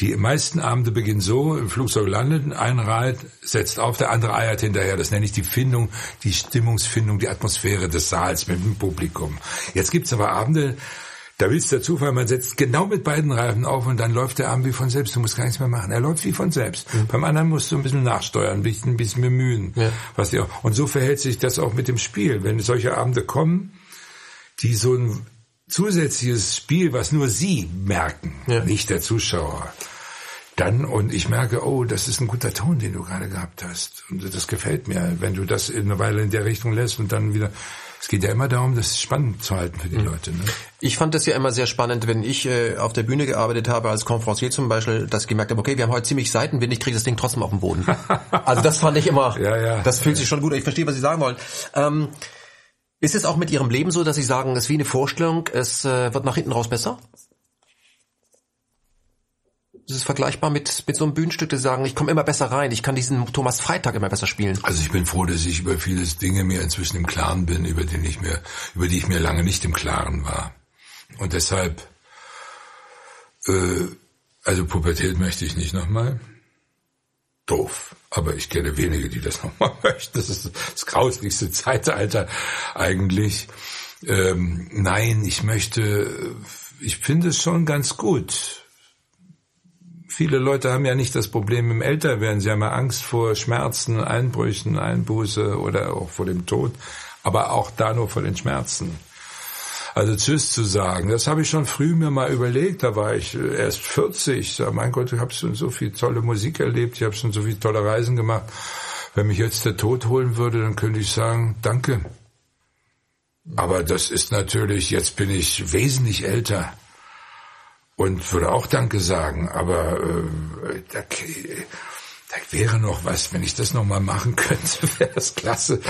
Speaker 2: Die meisten Abende beginnen so, im Flugzeug landet, ein Reit setzt auf, der andere eiert hinterher. Das nenne ich die Findung, die Stimmungsfindung, die Atmosphäre des Saals mit dem Publikum. Jetzt gibt's aber Abende, da will's der Zufall, man setzt genau mit beiden Reifen auf und dann läuft der Arm wie von selbst. Du musst gar nichts mehr machen. Er läuft wie von selbst. Mhm. Beim anderen musst du ein bisschen nachsteuern, ein bisschen, ein bisschen bemühen. Ja. Was auch, und so verhält sich das auch mit dem Spiel. Wenn solche Abende kommen, die so ein zusätzliches Spiel, was nur sie merken, ja. nicht der Zuschauer, dann und ich merke, oh, das ist ein guter Ton, den du gerade gehabt hast. Und das gefällt mir, wenn du das eine Weile in der Richtung lässt und dann wieder es geht ja immer darum, das spannend zu halten für die mhm. Leute. Ne?
Speaker 1: Ich fand das ja immer sehr spannend, wenn ich äh, auf der Bühne gearbeitet habe, als Konferencier zum Beispiel, dass ich gemerkt habe, okay, wir haben heute ziemlich Seitenwind, ich kriege das Ding trotzdem auf den Boden. also das fand ich immer, ja, ja. das fühlt sich schon gut. Ich verstehe, was Sie sagen wollen. Ähm, ist es auch mit Ihrem Leben so, dass Sie sagen, es ist wie eine Vorstellung, es äh, wird nach hinten raus besser? Das ist vergleichbar mit, mit so einem Bühnenstück, die sagen, ich komme immer besser rein, ich kann diesen Thomas Freitag immer besser spielen.
Speaker 2: Also ich bin froh, dass ich über viele Dinge mir inzwischen im Klaren bin, über die ich mir, über die ich mir lange nicht im Klaren war. Und deshalb, äh, also Pubertät möchte ich nicht nochmal. Doof. Aber ich kenne wenige, die das nochmal möchten. Das ist das grauslichste Zeitalter eigentlich. Ähm, nein, ich möchte, ich finde es schon ganz gut viele Leute haben ja nicht das Problem im Älterwerden. Sie haben ja Angst vor Schmerzen, Einbrüchen, Einbuße oder auch vor dem Tod, aber auch da nur vor den Schmerzen. Also Tschüss zu sagen, das habe ich schon früh mir mal überlegt. Da war ich erst 40. Ich sag, mein Gott, ich habe schon so viel tolle Musik erlebt, ich habe schon so viele tolle Reisen gemacht. Wenn mich jetzt der Tod holen würde, dann könnte ich sagen, danke. Aber das ist natürlich, jetzt bin ich wesentlich älter und würde auch Danke sagen, aber äh, da, da wäre noch was, wenn ich das noch mal machen könnte, wäre das klasse.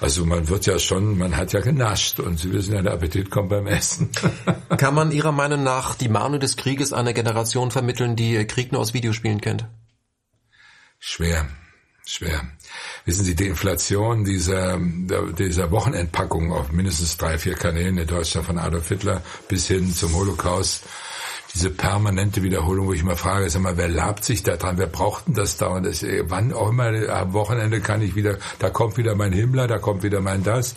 Speaker 2: Also man wird ja schon, man hat ja genascht und Sie wissen ja, der Appetit kommt beim Essen.
Speaker 1: Kann man Ihrer Meinung nach die Manu des Krieges einer Generation vermitteln, die Krieg nur aus Videospielen kennt?
Speaker 2: Schwer, schwer. Wissen Sie, die Inflation dieser, dieser Wochenendpackung auf mindestens drei, vier Kanälen in Deutschland von Adolf Hitler bis hin zum Holocaust, diese permanente Wiederholung, wo ich mal frage, sag mal, wer labt sich da dran? Wer braucht denn das dauernd? Das, äh, wann auch immer am Wochenende kann ich wieder, da kommt wieder mein Himmler, da kommt wieder mein das.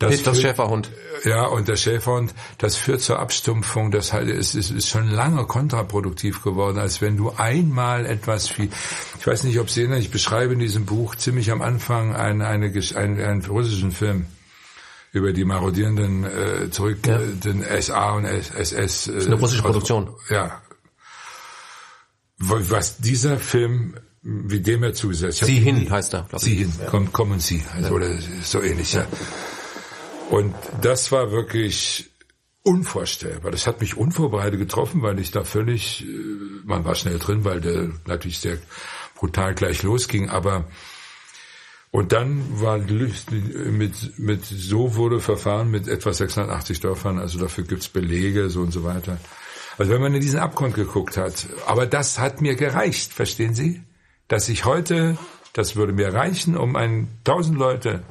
Speaker 1: Das Hitlers Schäferhund.
Speaker 2: Ja, und der Schäferhund, das führt zur Abstumpfung. Das halt, ist, ist, ist schon lange kontraproduktiv geworden, als wenn du einmal etwas viel, ich weiß nicht, ob Sie erinnern, ich beschreibe in diesem Buch ziemlich am Anfang einen, eine, einen, einen russischen Film über die marodierenden äh, zurück ja. äh, den SA und SS. Äh, das
Speaker 1: ist eine russische Produktion.
Speaker 2: Ja. Was dieser Film, wie dem er zusetzt.
Speaker 1: Sie hin heißt er.
Speaker 2: Sie hin, ja. komm, kommen Sie, also, ja. oder so ähnlich. Ja. Und das war wirklich unvorstellbar. Das hat mich unvorbereitet getroffen, weil ich da völlig, äh, man war schnell drin, weil der natürlich sehr brutal gleich losging, aber und dann war mit, mit so wurde verfahren mit etwa 680 Dörfern, also dafür gibt's Belege, so und so weiter. Also wenn man in diesen Abgrund geguckt hat, aber das hat mir gereicht, verstehen Sie? Dass ich heute, das würde mir reichen, um ein tausend Leute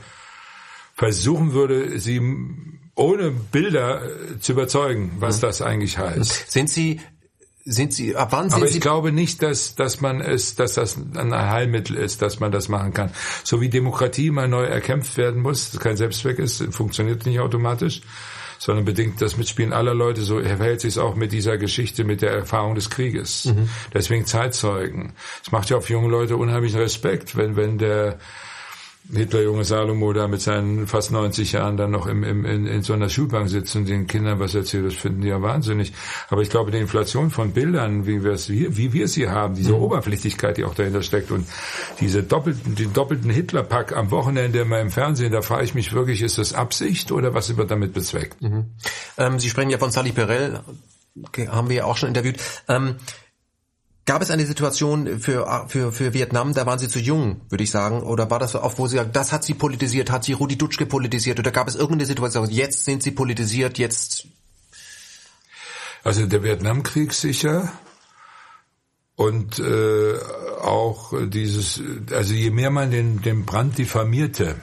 Speaker 2: versuchen würde, sie ohne Bilder zu überzeugen, was mhm. das eigentlich heißt.
Speaker 1: Sind Sie sind Sie, ab wann sind
Speaker 2: Aber ich
Speaker 1: Sie
Speaker 2: glaube nicht, dass, dass man es, dass das ein Heilmittel ist, dass man das machen kann. So wie Demokratie mal neu erkämpft werden muss, kein Selbstzweck ist, funktioniert nicht automatisch, sondern bedingt das Mitspielen aller Leute. So verhält sich es auch mit dieser Geschichte, mit der Erfahrung des Krieges. Mhm. Deswegen Zeitzeugen. Es macht ja auf junge Leute unheimlichen Respekt, wenn, wenn der, Hitlerjunge Salomo da mit seinen fast 90 Jahren dann noch im, im, in, in so einer Schulbank sitzt und den Kindern was erzählt, das finden die ja wahnsinnig. Aber ich glaube, die Inflation von Bildern, wie wir wie, wir sie haben, diese mhm. Oberflächlichkeit, die auch dahinter steckt und diese doppelten, den doppelten Hitlerpack am Wochenende immer im Fernsehen, da frage ich mich wirklich, ist das Absicht oder was wird damit bezweckt? Mhm.
Speaker 1: Ähm, sie sprechen ja von Sally Perel, haben wir ja auch schon interviewt. Ähm, Gab es eine Situation für, für, für Vietnam, da waren Sie zu jung, würde ich sagen, oder war das auf, wo Sie sagen, das hat Sie politisiert, hat Sie Rudi Dutschke politisiert, oder gab es irgendeine Situation, jetzt sind Sie politisiert, jetzt?
Speaker 2: Also der Vietnamkrieg sicher und äh, auch dieses, also je mehr man den, den Brand diffamierte,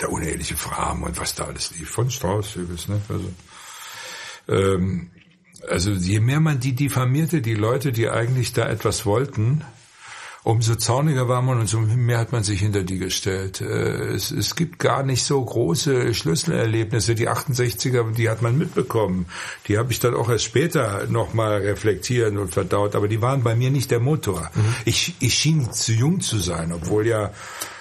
Speaker 2: der uneheliche Fram und was da alles lief, von Strauß, ne, also, ähm, also je mehr man die diffamierte, die Leute, die eigentlich da etwas wollten, umso zorniger war man und umso mehr hat man sich hinter die gestellt. Äh, es, es gibt gar nicht so große Schlüsselerlebnisse. Die 68er, die hat man mitbekommen. Die habe ich dann auch erst später nochmal reflektieren und verdaut. Aber die waren bei mir nicht der Motor. Mhm. Ich, ich schien zu jung zu sein, obwohl ja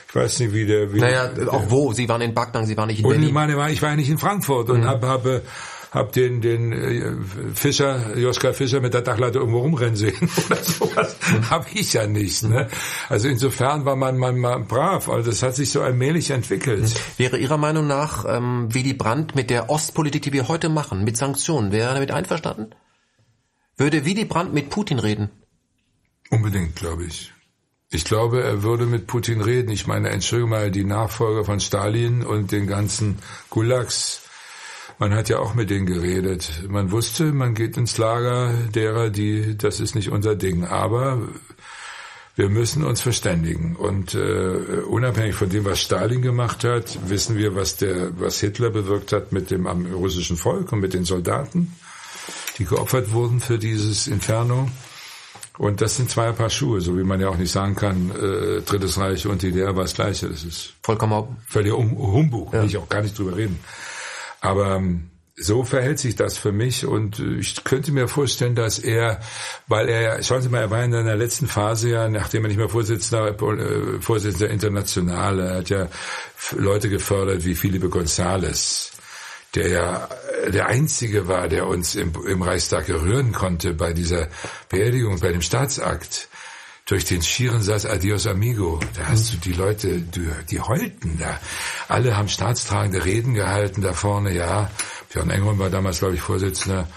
Speaker 2: ich weiß nicht, wie der... Wie
Speaker 1: naja, der, auch wo? Sie waren in Backnang, Sie waren nicht in
Speaker 2: und
Speaker 1: Berlin.
Speaker 2: Ich meine, ich war ja nicht in Frankfurt und mhm. habe... Hab, hab den, den äh, Fischer, Joschka Fischer mit der Dachleiter irgendwo rumrennen sehen oder sowas. hab ich ja nicht. Ne? Also insofern war man, man, man brav. Also das hat sich so allmählich entwickelt.
Speaker 1: Wäre Ihrer Meinung nach ähm, Willy Brandt mit der Ostpolitik, die wir heute machen, mit Sanktionen, wäre er damit einverstanden? Würde Willy Brandt mit Putin reden?
Speaker 2: Unbedingt, glaube ich. Ich glaube, er würde mit Putin reden. Ich meine, entschuldige mal, die Nachfolger von Stalin und den ganzen Gulags, man hat ja auch mit denen geredet. Man wusste, man geht ins Lager derer, die, das ist nicht unser Ding. Aber wir müssen uns verständigen. Und äh, unabhängig von dem, was Stalin gemacht hat, wissen wir, was der, was Hitler bewirkt hat mit dem am russischen Volk und mit den Soldaten, die geopfert wurden für dieses Inferno. Und das sind zwei Paar Schuhe, so wie man ja auch nicht sagen kann, äh, Drittes Reich und die DDR war das Gleiche. Das ist
Speaker 1: vollkommen
Speaker 2: völlig Humbug, ja. will ich auch gar nicht drüber reden. Aber ähm, so verhält sich das für mich und äh, ich könnte mir vorstellen, dass er, weil er, schauen Sie mal, er war in seiner letzten Phase ja, nachdem er nicht mehr Vorsitzender, äh, Vorsitzender international, er hat ja Leute gefördert wie Felipe González, der ja der einzige war, der uns im, im Reichstag gerühren konnte bei dieser Beerdigung, bei dem Staatsakt durch den schieren Satz Adios Amigo. Da hast du die Leute, die, die heulten da. Alle haben staatstragende Reden gehalten da vorne, ja. Björn Engelmann war damals, glaube ich, Vorsitzender.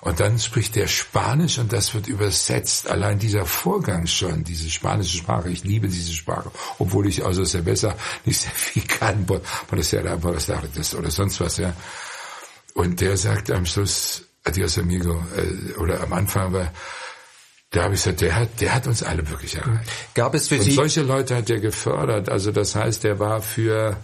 Speaker 2: Und dann spricht der Spanisch und das wird übersetzt. Allein dieser Vorgang schon, diese spanische Sprache, ich liebe diese Sprache, obwohl ich also sehr besser nicht sehr viel kann, oder sonst was, ja. Und der sagt am Schluss, Adios Amigo, äh, oder am Anfang war, da habe ich gesagt, der hat, der hat uns alle wirklich erreicht.
Speaker 1: Gab es für
Speaker 2: Und
Speaker 1: Sie
Speaker 2: solche Leute hat er gefördert. Also das heißt, er war für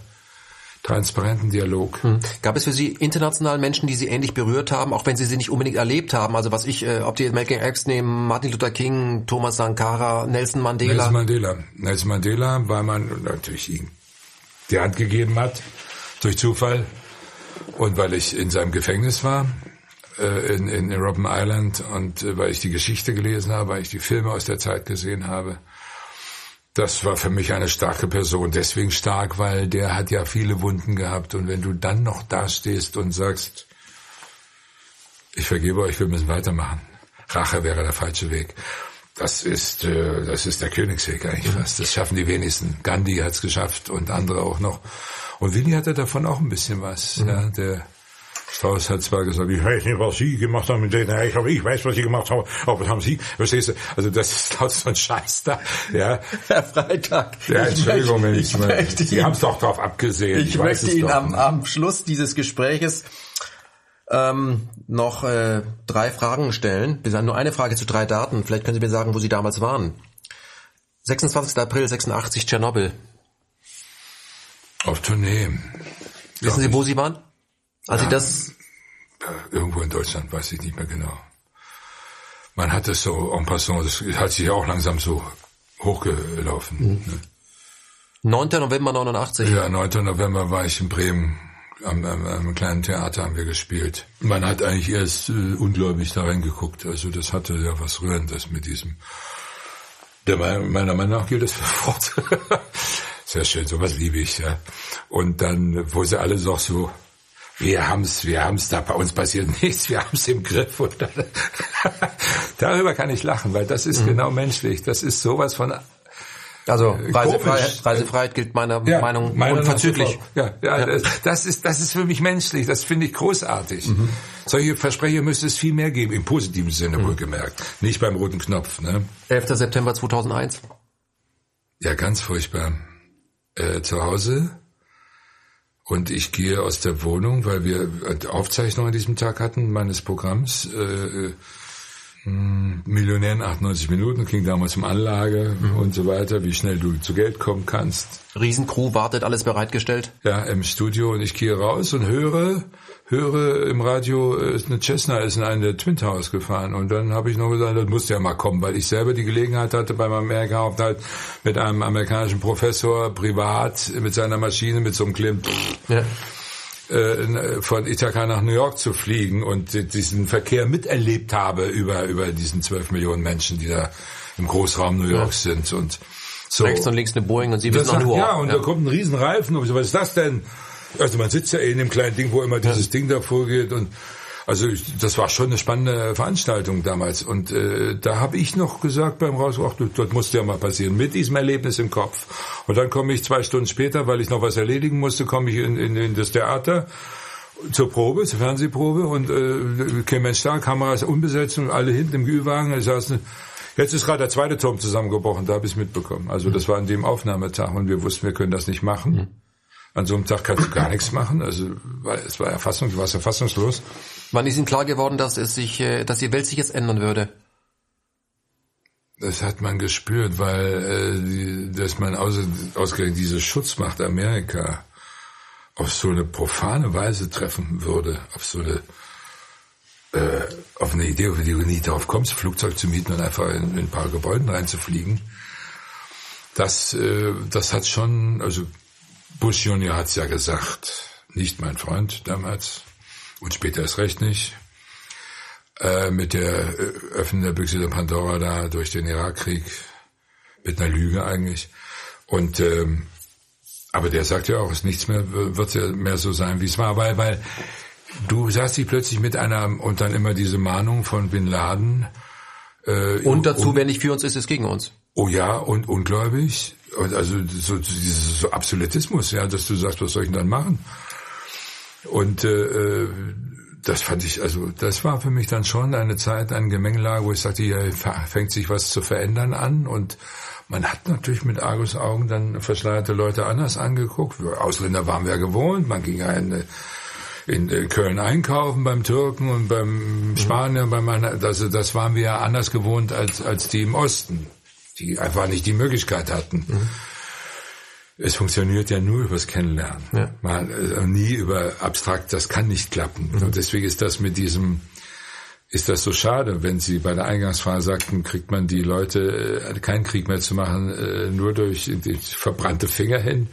Speaker 2: transparenten Dialog. Hm.
Speaker 1: Gab es für Sie international Menschen, die Sie ähnlich berührt haben, auch wenn Sie sie nicht unbedingt erlebt haben? Also was ich, äh, ob die Malcolm X nehmen, Martin Luther King, Thomas Sankara, Nelson Mandela?
Speaker 2: Nelson Mandela. Nelson Mandela, weil man natürlich ihm die Hand gegeben hat, durch Zufall. Und weil ich in seinem Gefängnis war, äh, in, in Robben Island und äh, weil ich die Geschichte gelesen habe, weil ich die Filme aus der Zeit gesehen habe. Das war für mich eine starke Person. Deswegen stark, weil der hat ja viele Wunden gehabt. Und wenn du dann noch dastehst und sagst, ich vergebe euch, wir müssen weitermachen. Rache wäre der falsche Weg. Das ist, äh, das ist der Königsweg eigentlich fast. Das schaffen die wenigsten. Gandhi hat es geschafft und andere auch noch. Und Willi hatte davon auch ein bisschen was. Mhm. Ja, der Strauß hat zwar gesagt, ich weiß nicht, was Sie gemacht haben mit denen, ich, aber ich weiß, was Sie gemacht haben, aber was haben Sie, verstehst du? Also das ist laut so ein Scheiß da, ja.
Speaker 1: Herr Freitag.
Speaker 2: Ja, Entschuldigung, wenn ich, ich, ich Sie haben es doch darauf abgesehen.
Speaker 1: Ich, ich möchte Ihnen am, am Schluss dieses Gespräches ähm, noch äh, drei Fragen stellen. Wir sagen nur eine Frage zu drei Daten. Vielleicht können Sie mir sagen, wo Sie damals waren. 26. April 86, Tschernobyl.
Speaker 2: Auf Tournee.
Speaker 1: Wissen Sie, wo Sie waren? Also
Speaker 2: ja,
Speaker 1: das
Speaker 2: irgendwo in Deutschland, weiß ich nicht mehr genau. Man hat es so en passant, das hat sich auch langsam so hochgelaufen. Mhm. Ne?
Speaker 1: 9. November 89.
Speaker 2: Ja, 9. November war ich in Bremen. Am, am, am kleinen Theater haben wir gespielt. Man hat eigentlich erst äh, ungläubig da reingeguckt. Also das hatte ja was Rührendes mit diesem. Der meiner Meinung nach gilt das für Fort. Sehr schön, sowas liebe ich, ja. Und dann, wo sie alle doch so, wir haben's, wir haben's, da bei uns passiert nichts, wir haben's im Griff. Und dann, darüber kann ich lachen, weil das ist mhm. genau menschlich. Das ist sowas von
Speaker 1: also Reisefreiheit, Reisefreiheit gilt meiner ja, Meinung
Speaker 2: meiner unverzüglich. Ja, ja, ja. Das, ist das ist für mich menschlich. Das finde ich großartig. Mhm. Solche Versprecher müsste es viel mehr geben, im positiven Sinne mhm. wohlgemerkt, nicht beim roten Knopf. Ne?
Speaker 1: 11. September 2001.
Speaker 2: Ja, ganz furchtbar. Äh, zu Hause und ich gehe aus der Wohnung, weil wir Aufzeichnungen an diesem Tag hatten meines Programms. Äh, hm, Millionär in 98 Minuten, ging damals um Anlage mhm. und so weiter, wie schnell du zu Geld kommen kannst.
Speaker 1: Riesencrew wartet, alles bereitgestellt?
Speaker 2: Ja, im Studio und ich gehe raus und höre, höre im Radio, ist eine Cessna ist in eine Twin Towers gefahren und dann habe ich noch gesagt, das musste ja mal kommen, weil ich selber die Gelegenheit hatte beim Amerika-Aufenthalt mit einem amerikanischen Professor privat mit seiner Maschine, mit so einem Klimt. Ja äh, von Ithaka nach New York zu fliegen und diesen Verkehr miterlebt habe über, über diesen zwölf Millionen Menschen, die da im Großraum New York ja. sind und
Speaker 1: so. Rechts und links eine Boeing und Sie wissen nur.
Speaker 2: Ja, und ja. da kommt ein Riesenreifen und so, was ist das denn? Also man sitzt ja eh in dem kleinen Ding, wo immer dieses ja. Ding davor geht und also das war schon eine spannende Veranstaltung damals. Und äh, da habe ich noch gesagt beim Raus, ach, das musste ja mal passieren, mit diesem Erlebnis im Kopf. Und dann komme ich zwei Stunden später, weil ich noch was erledigen musste, komme ich in, in, in das Theater zur Probe, zur Fernsehprobe und äh, kein Mensch da, Kameras unbesetzt und alle hinten im Kühlwagen. Ich saß, jetzt ist gerade der zweite Turm zusammengebrochen, da habe ich mitbekommen. Also das war an dem Aufnahmetag und wir wussten, wir können das nicht machen. An so einem Tag kannst du gar nichts machen. Also es war erfassung, du warst erfassungslos.
Speaker 1: Wann ist Ihnen klar geworden, dass es sich, äh, dass die Welt sich jetzt ändern würde?
Speaker 2: Das hat man gespürt, weil äh, dass man aus, ausgerechnet diese Schutzmacht Amerika auf so eine profane Weise treffen würde, auf so eine äh, auf eine Idee, auf die du nie drauf kommst, Flugzeug zu mieten und einfach in, in ein paar Gebäuden reinzufliegen. Das, äh, das hat schon, also Bush Junior hat's ja gesagt, nicht mein Freund damals und später erst recht nicht. Äh, mit der äh, Öffnung der Büchse der Pandora da durch den Irakkrieg, mit einer Lüge eigentlich. Und ähm, aber der sagt ja auch, es nichts mehr wird ja mehr so sein, wie es war, weil weil du saßt dich plötzlich mit einer und dann immer diese Mahnung von Bin Laden.
Speaker 1: Äh, und dazu, und, wenn nicht für uns ist, ist es gegen uns.
Speaker 2: Oh ja, und ungläubig. Und also so, dieses so Absolutismus, ja, dass du sagst, was soll ich denn dann machen? Und äh, das fand ich, also das war für mich dann schon eine Zeit, eine Gemengelage, wo ich sagte, hier fängt sich was zu verändern an und man hat natürlich mit Argus Augen dann verschleierte Leute anders angeguckt. Ausländer waren wir gewohnt, man ging ja in, in Köln einkaufen beim Türken und beim mhm. Spanier, beim also das waren wir ja anders gewohnt als als die im Osten, die einfach nicht die Möglichkeit hatten. Mhm es funktioniert ja nur übers Kennenlernen. Ja. Man, äh, nie über abstrakt, das kann nicht klappen. Mhm. Und deswegen ist das mit diesem, ist das so schade, wenn Sie bei der Eingangsfrage sagten, kriegt man die Leute, äh, keinen Krieg mehr zu machen, äh, nur durch verbrannte Finger hin.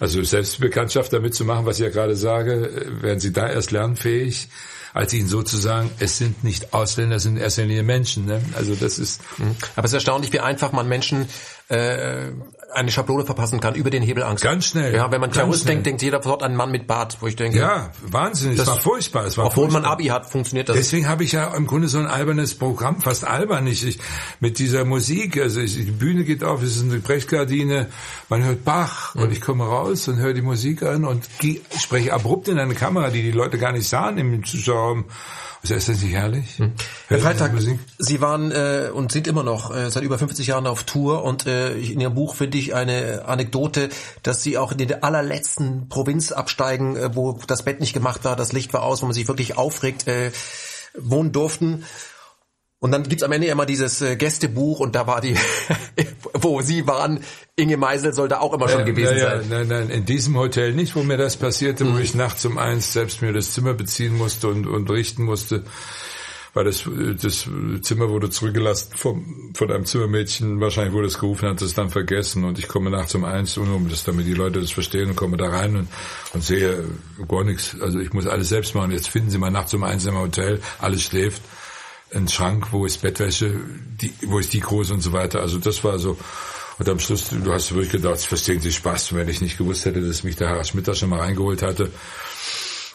Speaker 2: Also Selbstbekanntschaft damit zu machen, was ich ja gerade sage, werden Sie da erst lernfähig als ihnen sozusagen, es sind nicht Ausländer, es sind in Menschen. Ne? Also das ist.
Speaker 1: Mhm. Aber es ist erstaunlich, wie einfach man Menschen äh, eine Schablone verpassen kann über den Hebel Angst.
Speaker 2: Ganz schnell.
Speaker 1: Ja, wenn man Terrorist denkt, denkt jeder sofort an einen Mann mit Bart, wo ich denke.
Speaker 2: Ja, Wahnsinnig, das war furchtbar. Es war
Speaker 1: obwohl
Speaker 2: furchtbar.
Speaker 1: man Abi hat, funktioniert das.
Speaker 2: Deswegen habe ich ja im Grunde so ein albernes Programm, fast albern nicht, ich, mit dieser Musik. Also ich, die Bühne geht auf, es ist eine Brechgardine, man hört Bach mhm. und ich komme raus und höre die Musik an und spreche abrupt in eine Kamera, die die Leute gar nicht sahen im Zuschauerraum. Ist das nicht herrlich? Hm.
Speaker 1: Herr Freitag, Sie waren äh, und sind immer noch äh, seit über 50 Jahren auf Tour und äh, in Ihrem Buch finde ich eine Anekdote, dass Sie auch in der allerletzten Provinz absteigen, äh, wo das Bett nicht gemacht war, das Licht war aus, wo man sich wirklich aufregt, äh, wohnen durften. Und dann gibt's am Ende immer dieses äh, Gästebuch und da war die, wo Sie waren, Inge Meisel soll da auch immer schon äh, gewesen ja, sein.
Speaker 2: Nein, nein, in diesem Hotel nicht, wo mir das passierte, mhm. wo ich nachts um eins selbst mir das Zimmer beziehen musste und, und richten musste. Weil das, das Zimmer wurde zurückgelassen vom, von einem Zimmermädchen. Wahrscheinlich wurde es gerufen, hat es dann vergessen. Und ich komme nachts um eins, um das, damit die Leute das verstehen, und komme da rein und, und sehe gar nichts. Also ich muss alles selbst machen. Jetzt finden Sie mal nachts um eins im Hotel, alles schläft ein Schrank, wo ist Bettwäsche, die, wo ist die groß und so weiter. Also das war so. Und am Schluss, du hast wirklich gedacht, es verstehen Sie Spaß, wenn ich nicht gewusst hätte, dass mich der Herr Schmidt da schon mal reingeholt hatte.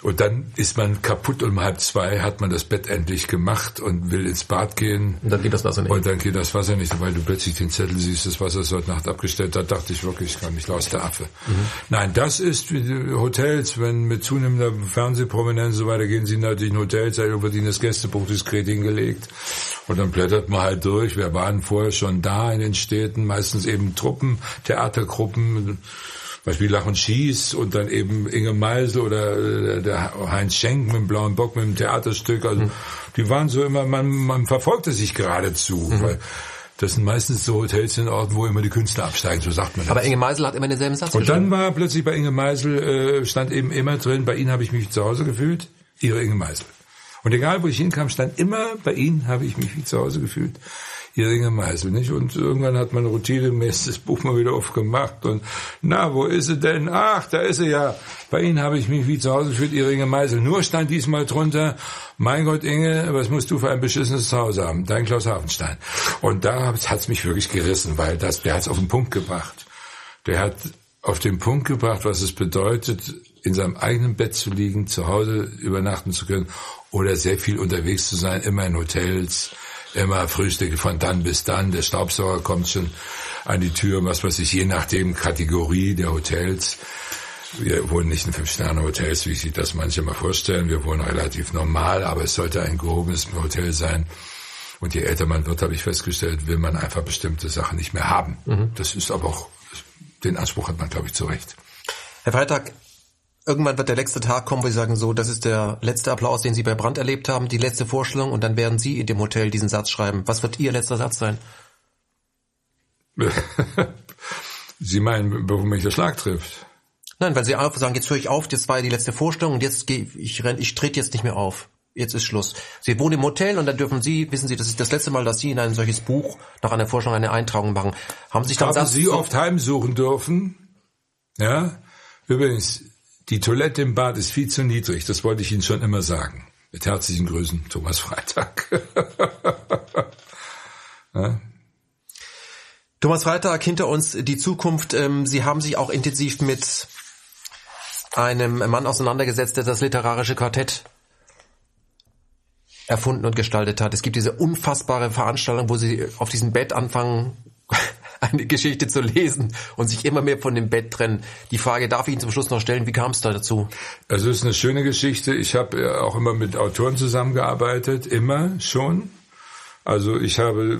Speaker 2: Und dann ist man kaputt um halb zwei, hat man das Bett endlich gemacht und will ins Bad gehen.
Speaker 1: Und dann geht das Wasser nicht.
Speaker 2: Und dann geht das Wasser nicht, weil du plötzlich den Zettel siehst, das Wasser ist heute Nacht abgestellt. Da dachte ich wirklich, ich kann mich aus der Affe. Mhm. Nein, das ist Hotels, wenn mit zunehmender Fernsehprominenz und so weiter gehen sie natürlich in Hotels, da wird ihnen das Gästebuch diskret hingelegt. Und dann blättert man halt durch. Wir waren vorher schon da in den Städten, meistens eben Truppen, Theatergruppen, Beispiel Lach und Schieß und dann eben Inge Meisel oder äh, der Heinz Schenk mit dem Blauen Bock mit dem Theaterstück. Also mhm. die waren so immer, man, man verfolgte sich geradezu. Mhm. Weil das sind meistens so Hotels in Orten, wo immer die Künstler absteigen, so sagt man das.
Speaker 1: Aber Inge Meisel hat immer denselben Satz
Speaker 2: Und dann war plötzlich bei Inge Meisel, äh, stand eben immer drin, bei Ihnen habe ich mich zu Hause gefühlt, Ihre Inge Meisel. Und egal, wo ich hinkam, stand immer, bei Ihnen habe ich mich wie zu Hause gefühlt. Inge Meisel, nicht? Und irgendwann hat man routinemäßig das Buch mal wieder aufgemacht und, na, wo ist sie denn? Ach, da ist sie ja. Bei Ihnen habe ich mich wie zu Hause gefühlt, Ihre Inge Meisel. Nur stand diesmal drunter, mein Gott, Inge, was musst du für ein beschissenes Zuhause haben? Dein Klaus Hafenstein. Und da hat es mich wirklich gerissen, weil das, der hat es auf den Punkt gebracht. Der hat auf den Punkt gebracht, was es bedeutet, in seinem eigenen Bett zu liegen, zu Hause übernachten zu können oder sehr viel unterwegs zu sein, immer in Hotels, immer Frühstücke von dann bis dann, der Staubsauger kommt schon an die Tür, was weiß ich, je nachdem Kategorie der Hotels. Wir wohnen nicht in Fünf-Sterne-Hotels, wie sich das manche mal vorstellen. Wir wohnen relativ normal, aber es sollte ein gehobenes Hotel sein. Und je älter man wird, habe ich festgestellt, will man einfach bestimmte Sachen nicht mehr haben. Mhm. Das ist aber auch, den Anspruch hat man, glaube ich, zu Recht.
Speaker 1: Herr Freitag, Irgendwann wird der letzte Tag kommen, wo Sie sagen, so, das ist der letzte Applaus, den Sie bei Brand erlebt haben, die letzte Vorstellung, und dann werden Sie in dem Hotel diesen Satz schreiben. Was wird Ihr letzter Satz sein?
Speaker 2: Sie meinen, bevor mich der Schlag trifft?
Speaker 1: Nein, weil Sie einfach sagen, jetzt höre ich auf, das war ja die letzte Vorstellung und jetzt gehe ich, renn, ich trete jetzt nicht mehr auf. Jetzt ist Schluss. Sie wohnen im Hotel und dann dürfen Sie, wissen Sie, das ist das letzte Mal, dass Sie in ein solches Buch nach einer Vorstellung eine Eintragung machen. Haben Sie sich dann
Speaker 2: Haben Satz, Sie oft heimsuchen dürfen? Ja? Übrigens, die Toilette im Bad ist viel zu niedrig, das wollte ich Ihnen schon immer sagen. Mit herzlichen Grüßen, Thomas Freitag.
Speaker 1: ja? Thomas Freitag, hinter uns die Zukunft. Ähm, Sie haben sich auch intensiv mit einem Mann auseinandergesetzt, der das literarische Quartett erfunden und gestaltet hat. Es gibt diese unfassbare Veranstaltung, wo Sie auf diesem Bett anfangen, eine Geschichte zu lesen und sich immer mehr von dem Bett trennen. Die Frage darf ich Ihnen zum Schluss noch stellen, wie kam es da dazu?
Speaker 2: Also es ist eine schöne Geschichte. Ich habe äh, auch immer mit Autoren zusammengearbeitet, immer schon. Also ich habe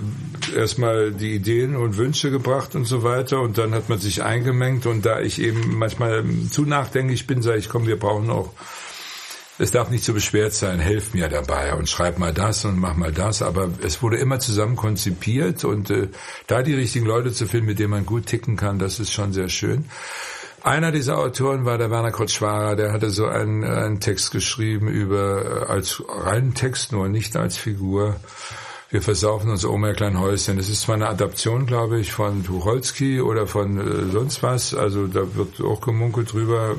Speaker 2: erstmal die Ideen und Wünsche gebracht und so weiter und dann hat man sich eingemengt und da ich eben manchmal zu nachdenklich bin, sage ich, komm, wir brauchen auch es darf nicht so beschwert sein, helf mir dabei und schreib mal das und mach mal das, aber es wurde immer zusammen konzipiert und äh, da die richtigen Leute zu finden, mit denen man gut ticken kann, das ist schon sehr schön. Einer dieser Autoren war der Werner Kotschwarer, der hatte so einen, einen Text geschrieben über, äh, als reinen Text nur, nicht als Figur. Wir versaufen uns Oma klein Häuschen. Das ist zwar eine Adaption, glaube ich, von Tucholsky oder von äh, sonst was, also da wird auch gemunkelt drüber.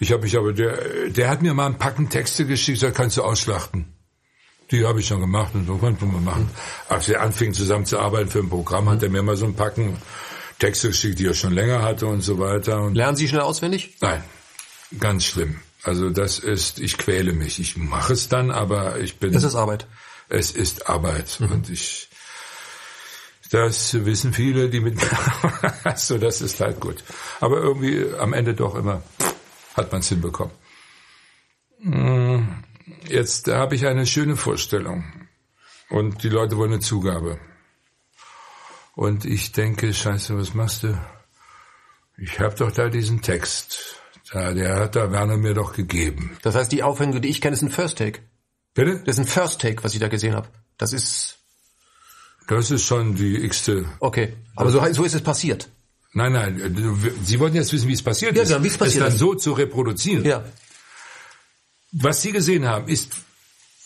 Speaker 2: Ich habe mich aber, der, der hat mir mal ein Packen Texte geschickt, sagt, kannst du ausschlachten. Die habe ich schon gemacht und so konnten wir machen. Als wir anfingen zusammenzuarbeiten für ein Programm, hat er mir mal so ein Packen Texte geschickt, die er schon länger hatte und so weiter. Und
Speaker 1: Lernen Sie schnell auswendig?
Speaker 2: Nein, ganz schlimm. Also das ist, ich quäle mich. Ich mache es dann, aber ich bin.
Speaker 1: Es ist Arbeit.
Speaker 2: Es ist Arbeit mhm. und ich. Das wissen viele, die mit so, das ist halt gut. Aber irgendwie am Ende doch immer hat man es hinbekommen. Hm, jetzt habe ich eine schöne Vorstellung und die Leute wollen eine Zugabe. Und ich denke, scheiße, was machst du? Ich habe doch da diesen Text. Da, der hat da Werner mir doch gegeben.
Speaker 1: Das heißt, die Aufhängung, die ich kenne, ist ein First Take.
Speaker 2: Bitte?
Speaker 1: Das ist ein First Take, was ich da gesehen habe. Das ist.
Speaker 2: Das ist schon die x-te.
Speaker 1: Okay. Aber so, so ist es passiert.
Speaker 2: Nein, nein, Sie wollten jetzt wissen, wie es passiert
Speaker 1: ja,
Speaker 2: ist.
Speaker 1: Ja, wie es passiert
Speaker 2: es dann so zu reproduzieren.
Speaker 1: Ja.
Speaker 2: Was Sie gesehen haben, ist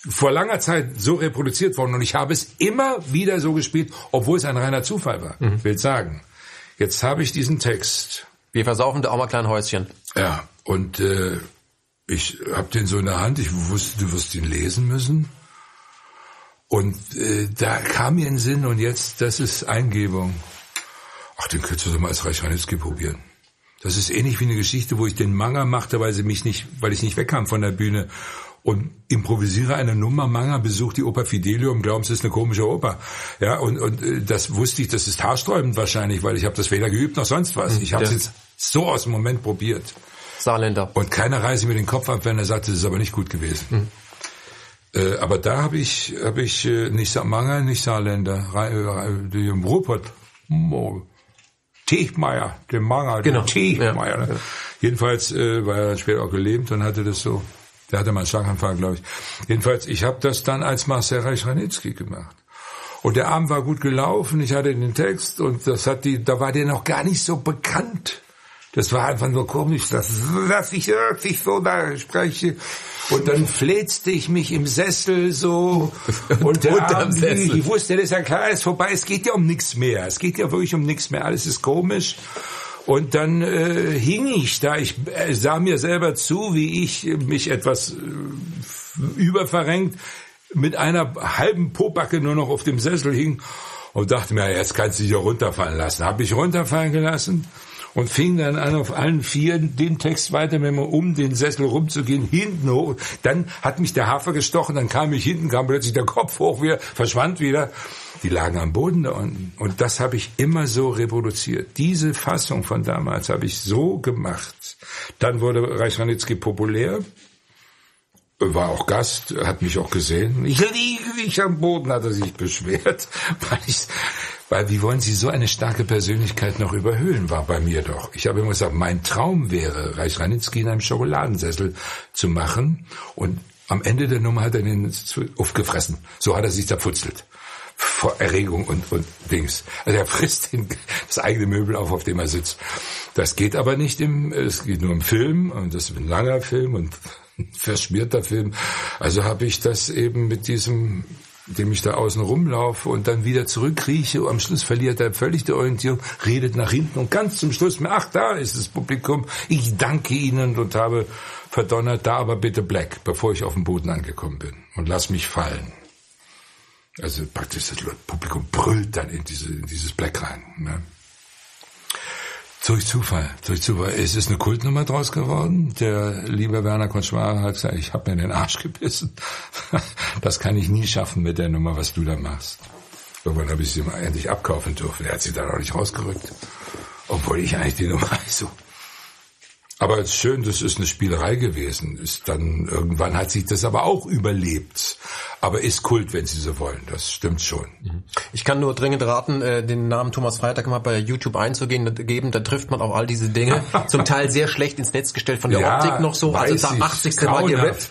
Speaker 2: vor langer Zeit so reproduziert worden und ich habe es immer wieder so gespielt, obwohl es ein reiner Zufall war. Mhm. Ich will sagen, jetzt habe ich diesen Text.
Speaker 1: Wir versaufen da auch mal klein Häuschen.
Speaker 2: Ja, und äh, ich habe den so in der Hand. Ich wusste, du wirst ihn lesen müssen. Und äh, da kam mir in den Sinn und jetzt, das ist Eingebung Ach, den könntest du doch mal als Reich Ranitzky probieren. Das ist ähnlich wie eine Geschichte, wo ich den Manga machte, weil sie mich nicht, weil ich nicht wegkam von der Bühne und improvisiere eine Nummer, Manga besucht die Oper Fidelium, glauben, es ist eine komische Oper. Ja, und, und äh, das wusste ich, das ist haarsträubend wahrscheinlich, weil ich habe das weder geübt noch sonst was. Ich habe es jetzt so aus dem Moment probiert.
Speaker 1: Saarländer.
Speaker 2: Und keiner reißt mir den Kopf ab, wenn er sagt, es ist aber nicht gut gewesen. Mhm. Äh, aber da habe ich, hab ich äh, nicht Manga, nicht Saarländer, äh, die im Ruhrpott, oh, Tiechmeier, den Manga, genau. Tiechmeier. Ja, ja. Jedenfalls äh, war er dann später auch gelähmt und hatte das so der hatte mal einen Schlaganfall, glaube ich. Jedenfalls, ich habe das dann als Marcel Reich-Ranitzky gemacht. Und der Abend war gut gelaufen, ich hatte den Text und das hat die, da war der noch gar nicht so bekannt. Das war einfach nur komisch, dass, dass ich wirklich so da spreche. Und dann fläzte ich mich im Sessel so. Und der Abend, Sessel. ich wusste, das ist ja klar, ist vorbei, es geht ja um nichts mehr. Es geht ja wirklich um nichts mehr, alles ist komisch. Und dann äh, hing ich da, ich äh, sah mir selber zu, wie ich mich etwas äh, überverrenkt mit einer halben Pobacke nur noch auf dem Sessel hing und dachte mir, jetzt kannst du dich ja runterfallen lassen. Hab ich runterfallen gelassen und fing dann an, auf allen Vieren den Text weiter, wenn man um den Sessel rumzugehen, hinten hoch. Dann hat mich der Hafer gestochen, dann kam ich hinten, kam plötzlich der Kopf hoch wieder, verschwand wieder. Die lagen am Boden da unten. Und das habe ich immer so reproduziert. Diese Fassung von damals habe ich so gemacht. Dann wurde Reich populär war auch Gast, hat mich auch gesehen. Ich liege nicht am Boden, hat er sich beschwert, weil ich, weil wie wollen Sie so eine starke Persönlichkeit noch überhöhlen, war bei mir doch. Ich habe immer gesagt, mein Traum wäre, Reich Ranitzky in einem Schokoladensessel zu machen und am Ende der Nummer hat er den aufgefressen. So hat er sich zerputzelt. Vor Erregung und, und Dings. Also er frisst den, das eigene Möbel auf, auf dem er sitzt. Das geht aber nicht im, es geht nur im Film und das ist ein langer Film und ein verschmierter Film. Also habe ich das eben mit diesem indem ich da außen rumlaufe und dann wieder zurückkrieche. Am Schluss verliert er völlig die Orientierung, redet nach hinten und ganz zum Schluss, ach, da ist das Publikum. Ich danke Ihnen und habe verdonnert, da aber bitte Black, bevor ich auf dem Boden angekommen bin und lass mich fallen. Also praktisch das Publikum brüllt dann in, diese, in dieses Black rein. Ne? Durch Zufall, durch Zufall. Es ist eine Kultnummer draus geworden. Der liebe Werner Konschwara hat gesagt, ich habe mir in den Arsch gebissen. Das kann ich nie schaffen mit der Nummer, was du da machst. Irgendwann habe ich sie mal endlich abkaufen dürfen. Er hat sie dann auch nicht rausgerückt. Obwohl ich eigentlich die Nummer so aber es ist schön, das ist eine Spielerei gewesen. Ist dann irgendwann hat sich das aber auch überlebt. Aber ist Kult, wenn Sie so wollen. Das stimmt schon. Mhm.
Speaker 1: Ich kann nur dringend raten, äh, den Namen Thomas Freitag mal bei YouTube einzugehen, geben. Da trifft man auch all diese Dinge. Zum Teil sehr schlecht ins Netz gestellt von der ja, Optik noch so. Also da 80. Mal gerippt.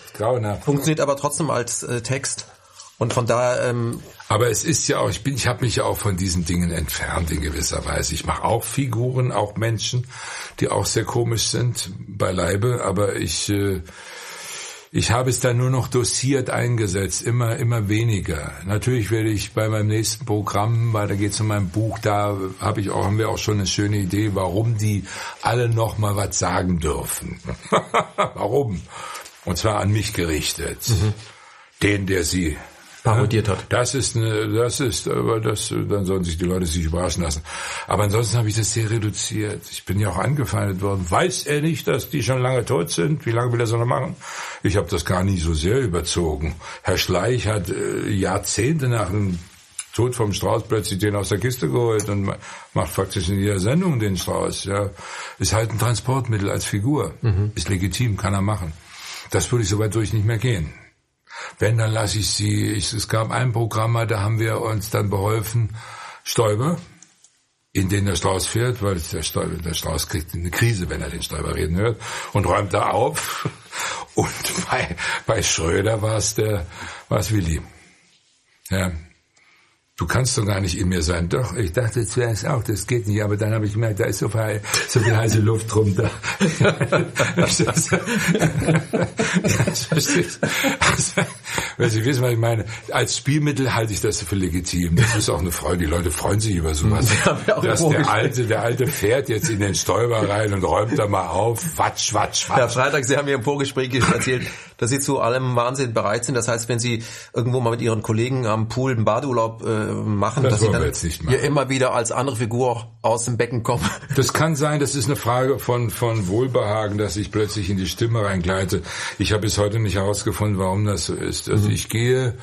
Speaker 1: Funktioniert aber trotzdem als äh, Text. Und von daher. Ähm,
Speaker 2: aber es ist ja auch, ich bin, ich habe mich ja auch von diesen Dingen entfernt in gewisser Weise. Ich mache auch Figuren, auch Menschen, die auch sehr komisch sind beileibe, aber ich äh, ich habe es dann nur noch dosiert eingesetzt, immer, immer weniger. Natürlich werde ich bei meinem nächsten Programm, weil da geht es um mein Buch, da habe ich auch, haben wir auch schon eine schöne Idee, warum die alle noch mal was sagen dürfen. warum? Und zwar an mich gerichtet. Mhm. Den, der sie
Speaker 1: parodiert hat.
Speaker 2: Das ist eine, das ist, aber das, dann sollen sich die Leute sich überraschen lassen. Aber ansonsten habe ich das sehr reduziert. Ich bin ja auch angefeindet worden. Weiß er nicht, dass die schon lange tot sind? Wie lange will er so noch machen? Ich habe das gar nicht so sehr überzogen. Herr Schleich hat äh, Jahrzehnte nach dem Tod vom Strauß plötzlich den aus der Kiste geholt und macht faktisch in jeder Sendung den Strauß. Ja, ist halt ein Transportmittel als Figur. Mhm. Ist legitim, kann er machen. Das würde ich so weit durch nicht mehr gehen. Wenn, dann lasse ich sie. Ich, es gab ein Programm, da haben wir uns dann beholfen, Stäuber, in den der Strauß fährt, weil der, Stäuber, der Strauß kriegt eine Krise, wenn er den Stäuber reden hört, und räumt da auf. Und bei, bei Schröder war es der, war es Willi. Ja, du kannst doch gar nicht in mir sein. Doch, ich dachte zuerst auch, das geht nicht, aber dann habe ich gemerkt, da ist so viel, so viel heiße Luft drum da. Also, Weil Sie wissen, was ich meine. Als Spielmittel halte ich das für legitim. Das ist auch eine Freude. Die Leute freuen sich über sowas. Dass der alte, der alte fährt jetzt in den Stäuber rein und räumt da mal auf. Watsch, watsch, watsch.
Speaker 1: Herr Freitag, Sie haben mir im Vorgespräch erzählt, dass Sie zu allem Wahnsinn bereit sind. Das heißt, wenn Sie irgendwo mal mit Ihren Kollegen am Pool einen Badeurlaub äh, machen,
Speaker 2: Das
Speaker 1: dass Sie dann
Speaker 2: jetzt nicht machen.
Speaker 1: hier immer wieder als andere Figur aus dem Becken kommen.
Speaker 2: Das kann sein, das ist eine Frage von, von Wohlbehagen, dass ich plötzlich in die Stimme reingleite. Ich habe bis heute nicht herausgefunden, warum das so ist. Also ich gehe,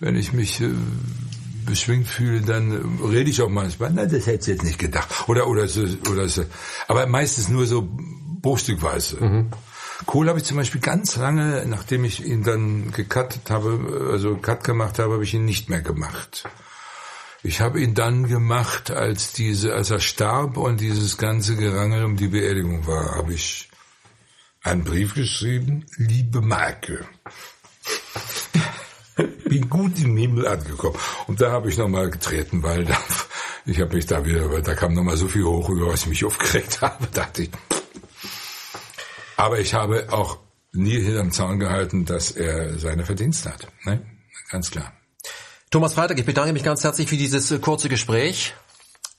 Speaker 2: wenn ich mich äh, beschwingt fühle, dann äh, rede ich auch manchmal, na, das hätte ich jetzt nicht gedacht. Oder, oder so, oder so. Aber meistens nur so bruchstückweise. Kohl habe ich zum Beispiel ganz lange, nachdem ich ihn dann gecuttet habe, also Cut gemacht habe, habe ich ihn nicht mehr gemacht. Ich habe ihn dann gemacht, als diese, als er starb und dieses ganze Gerangel um die Beerdigung war, habe ich einen Brief geschrieben, liebe Marke. Bin gut im Himmel angekommen. Und da habe ich nochmal getreten, weil da, ich habe mich da wieder, da kam nochmal so viel hoch, über was ich mich aufgeregt habe, dachte ich. Aber ich habe auch nie hinterm Zaun gehalten, dass er seine Verdienste hat. Ne? Ganz klar.
Speaker 1: Thomas Freitag, ich bedanke mich ganz herzlich für dieses äh, kurze Gespräch.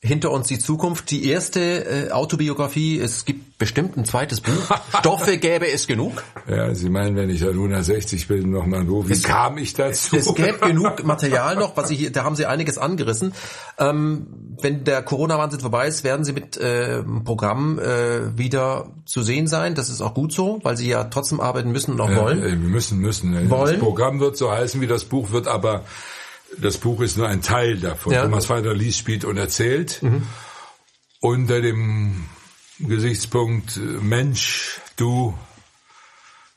Speaker 1: Hinter uns die Zukunft. Die erste äh, Autobiografie, es gibt bestimmt ein zweites Buch. Stoffe gäbe es genug.
Speaker 2: Ja, Sie meinen, wenn ich dann 160 bin, nochmal wo, wie kam ich dazu?
Speaker 1: Es gäbe genug Material noch, was hier, da haben Sie einiges angerissen. Ähm, wenn der Corona-Wahnsinn vorbei ist, werden Sie mit äh, Programm äh, wieder zu sehen sein. Das ist auch gut so, weil Sie ja trotzdem arbeiten müssen und auch wollen.
Speaker 2: äh, Wir müssen, müssen.
Speaker 1: Wollen?
Speaker 2: Das Programm wird so heißen, wie das Buch wird, aber das Buch ist nur ein Teil davon.
Speaker 1: Ja.
Speaker 2: Thomas Vater liest, spielt und erzählt. Unter dem Gesichtspunkt äh, Mensch, du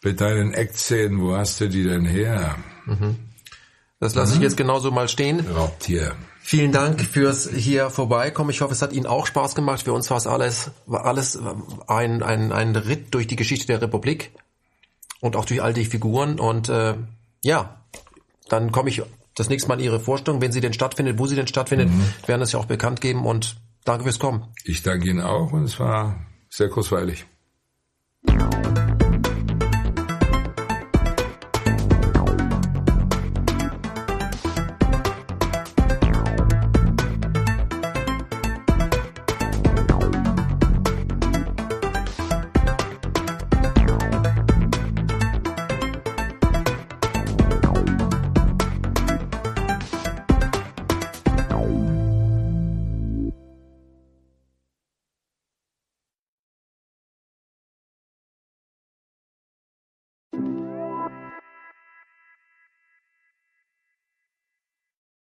Speaker 2: mit deinen Eckzähnen, wo hast du die denn her?
Speaker 1: Das lasse ich jetzt genauso mal stehen.
Speaker 2: Raubtier.
Speaker 1: Vielen Dank fürs hier vorbeikommen. Ich hoffe, es hat Ihnen auch Spaß gemacht. Für uns war es alles, war alles ein, ein, ein Ritt durch die Geschichte der Republik und auch durch all die Figuren. Und äh, ja, dann komme ich das nächste Mal Ihre Vorstellung, wenn sie denn stattfindet, wo sie denn stattfindet, werden es ja auch bekannt geben. Und danke fürs Kommen.
Speaker 2: Ich danke Ihnen auch und es war sehr kurzweilig.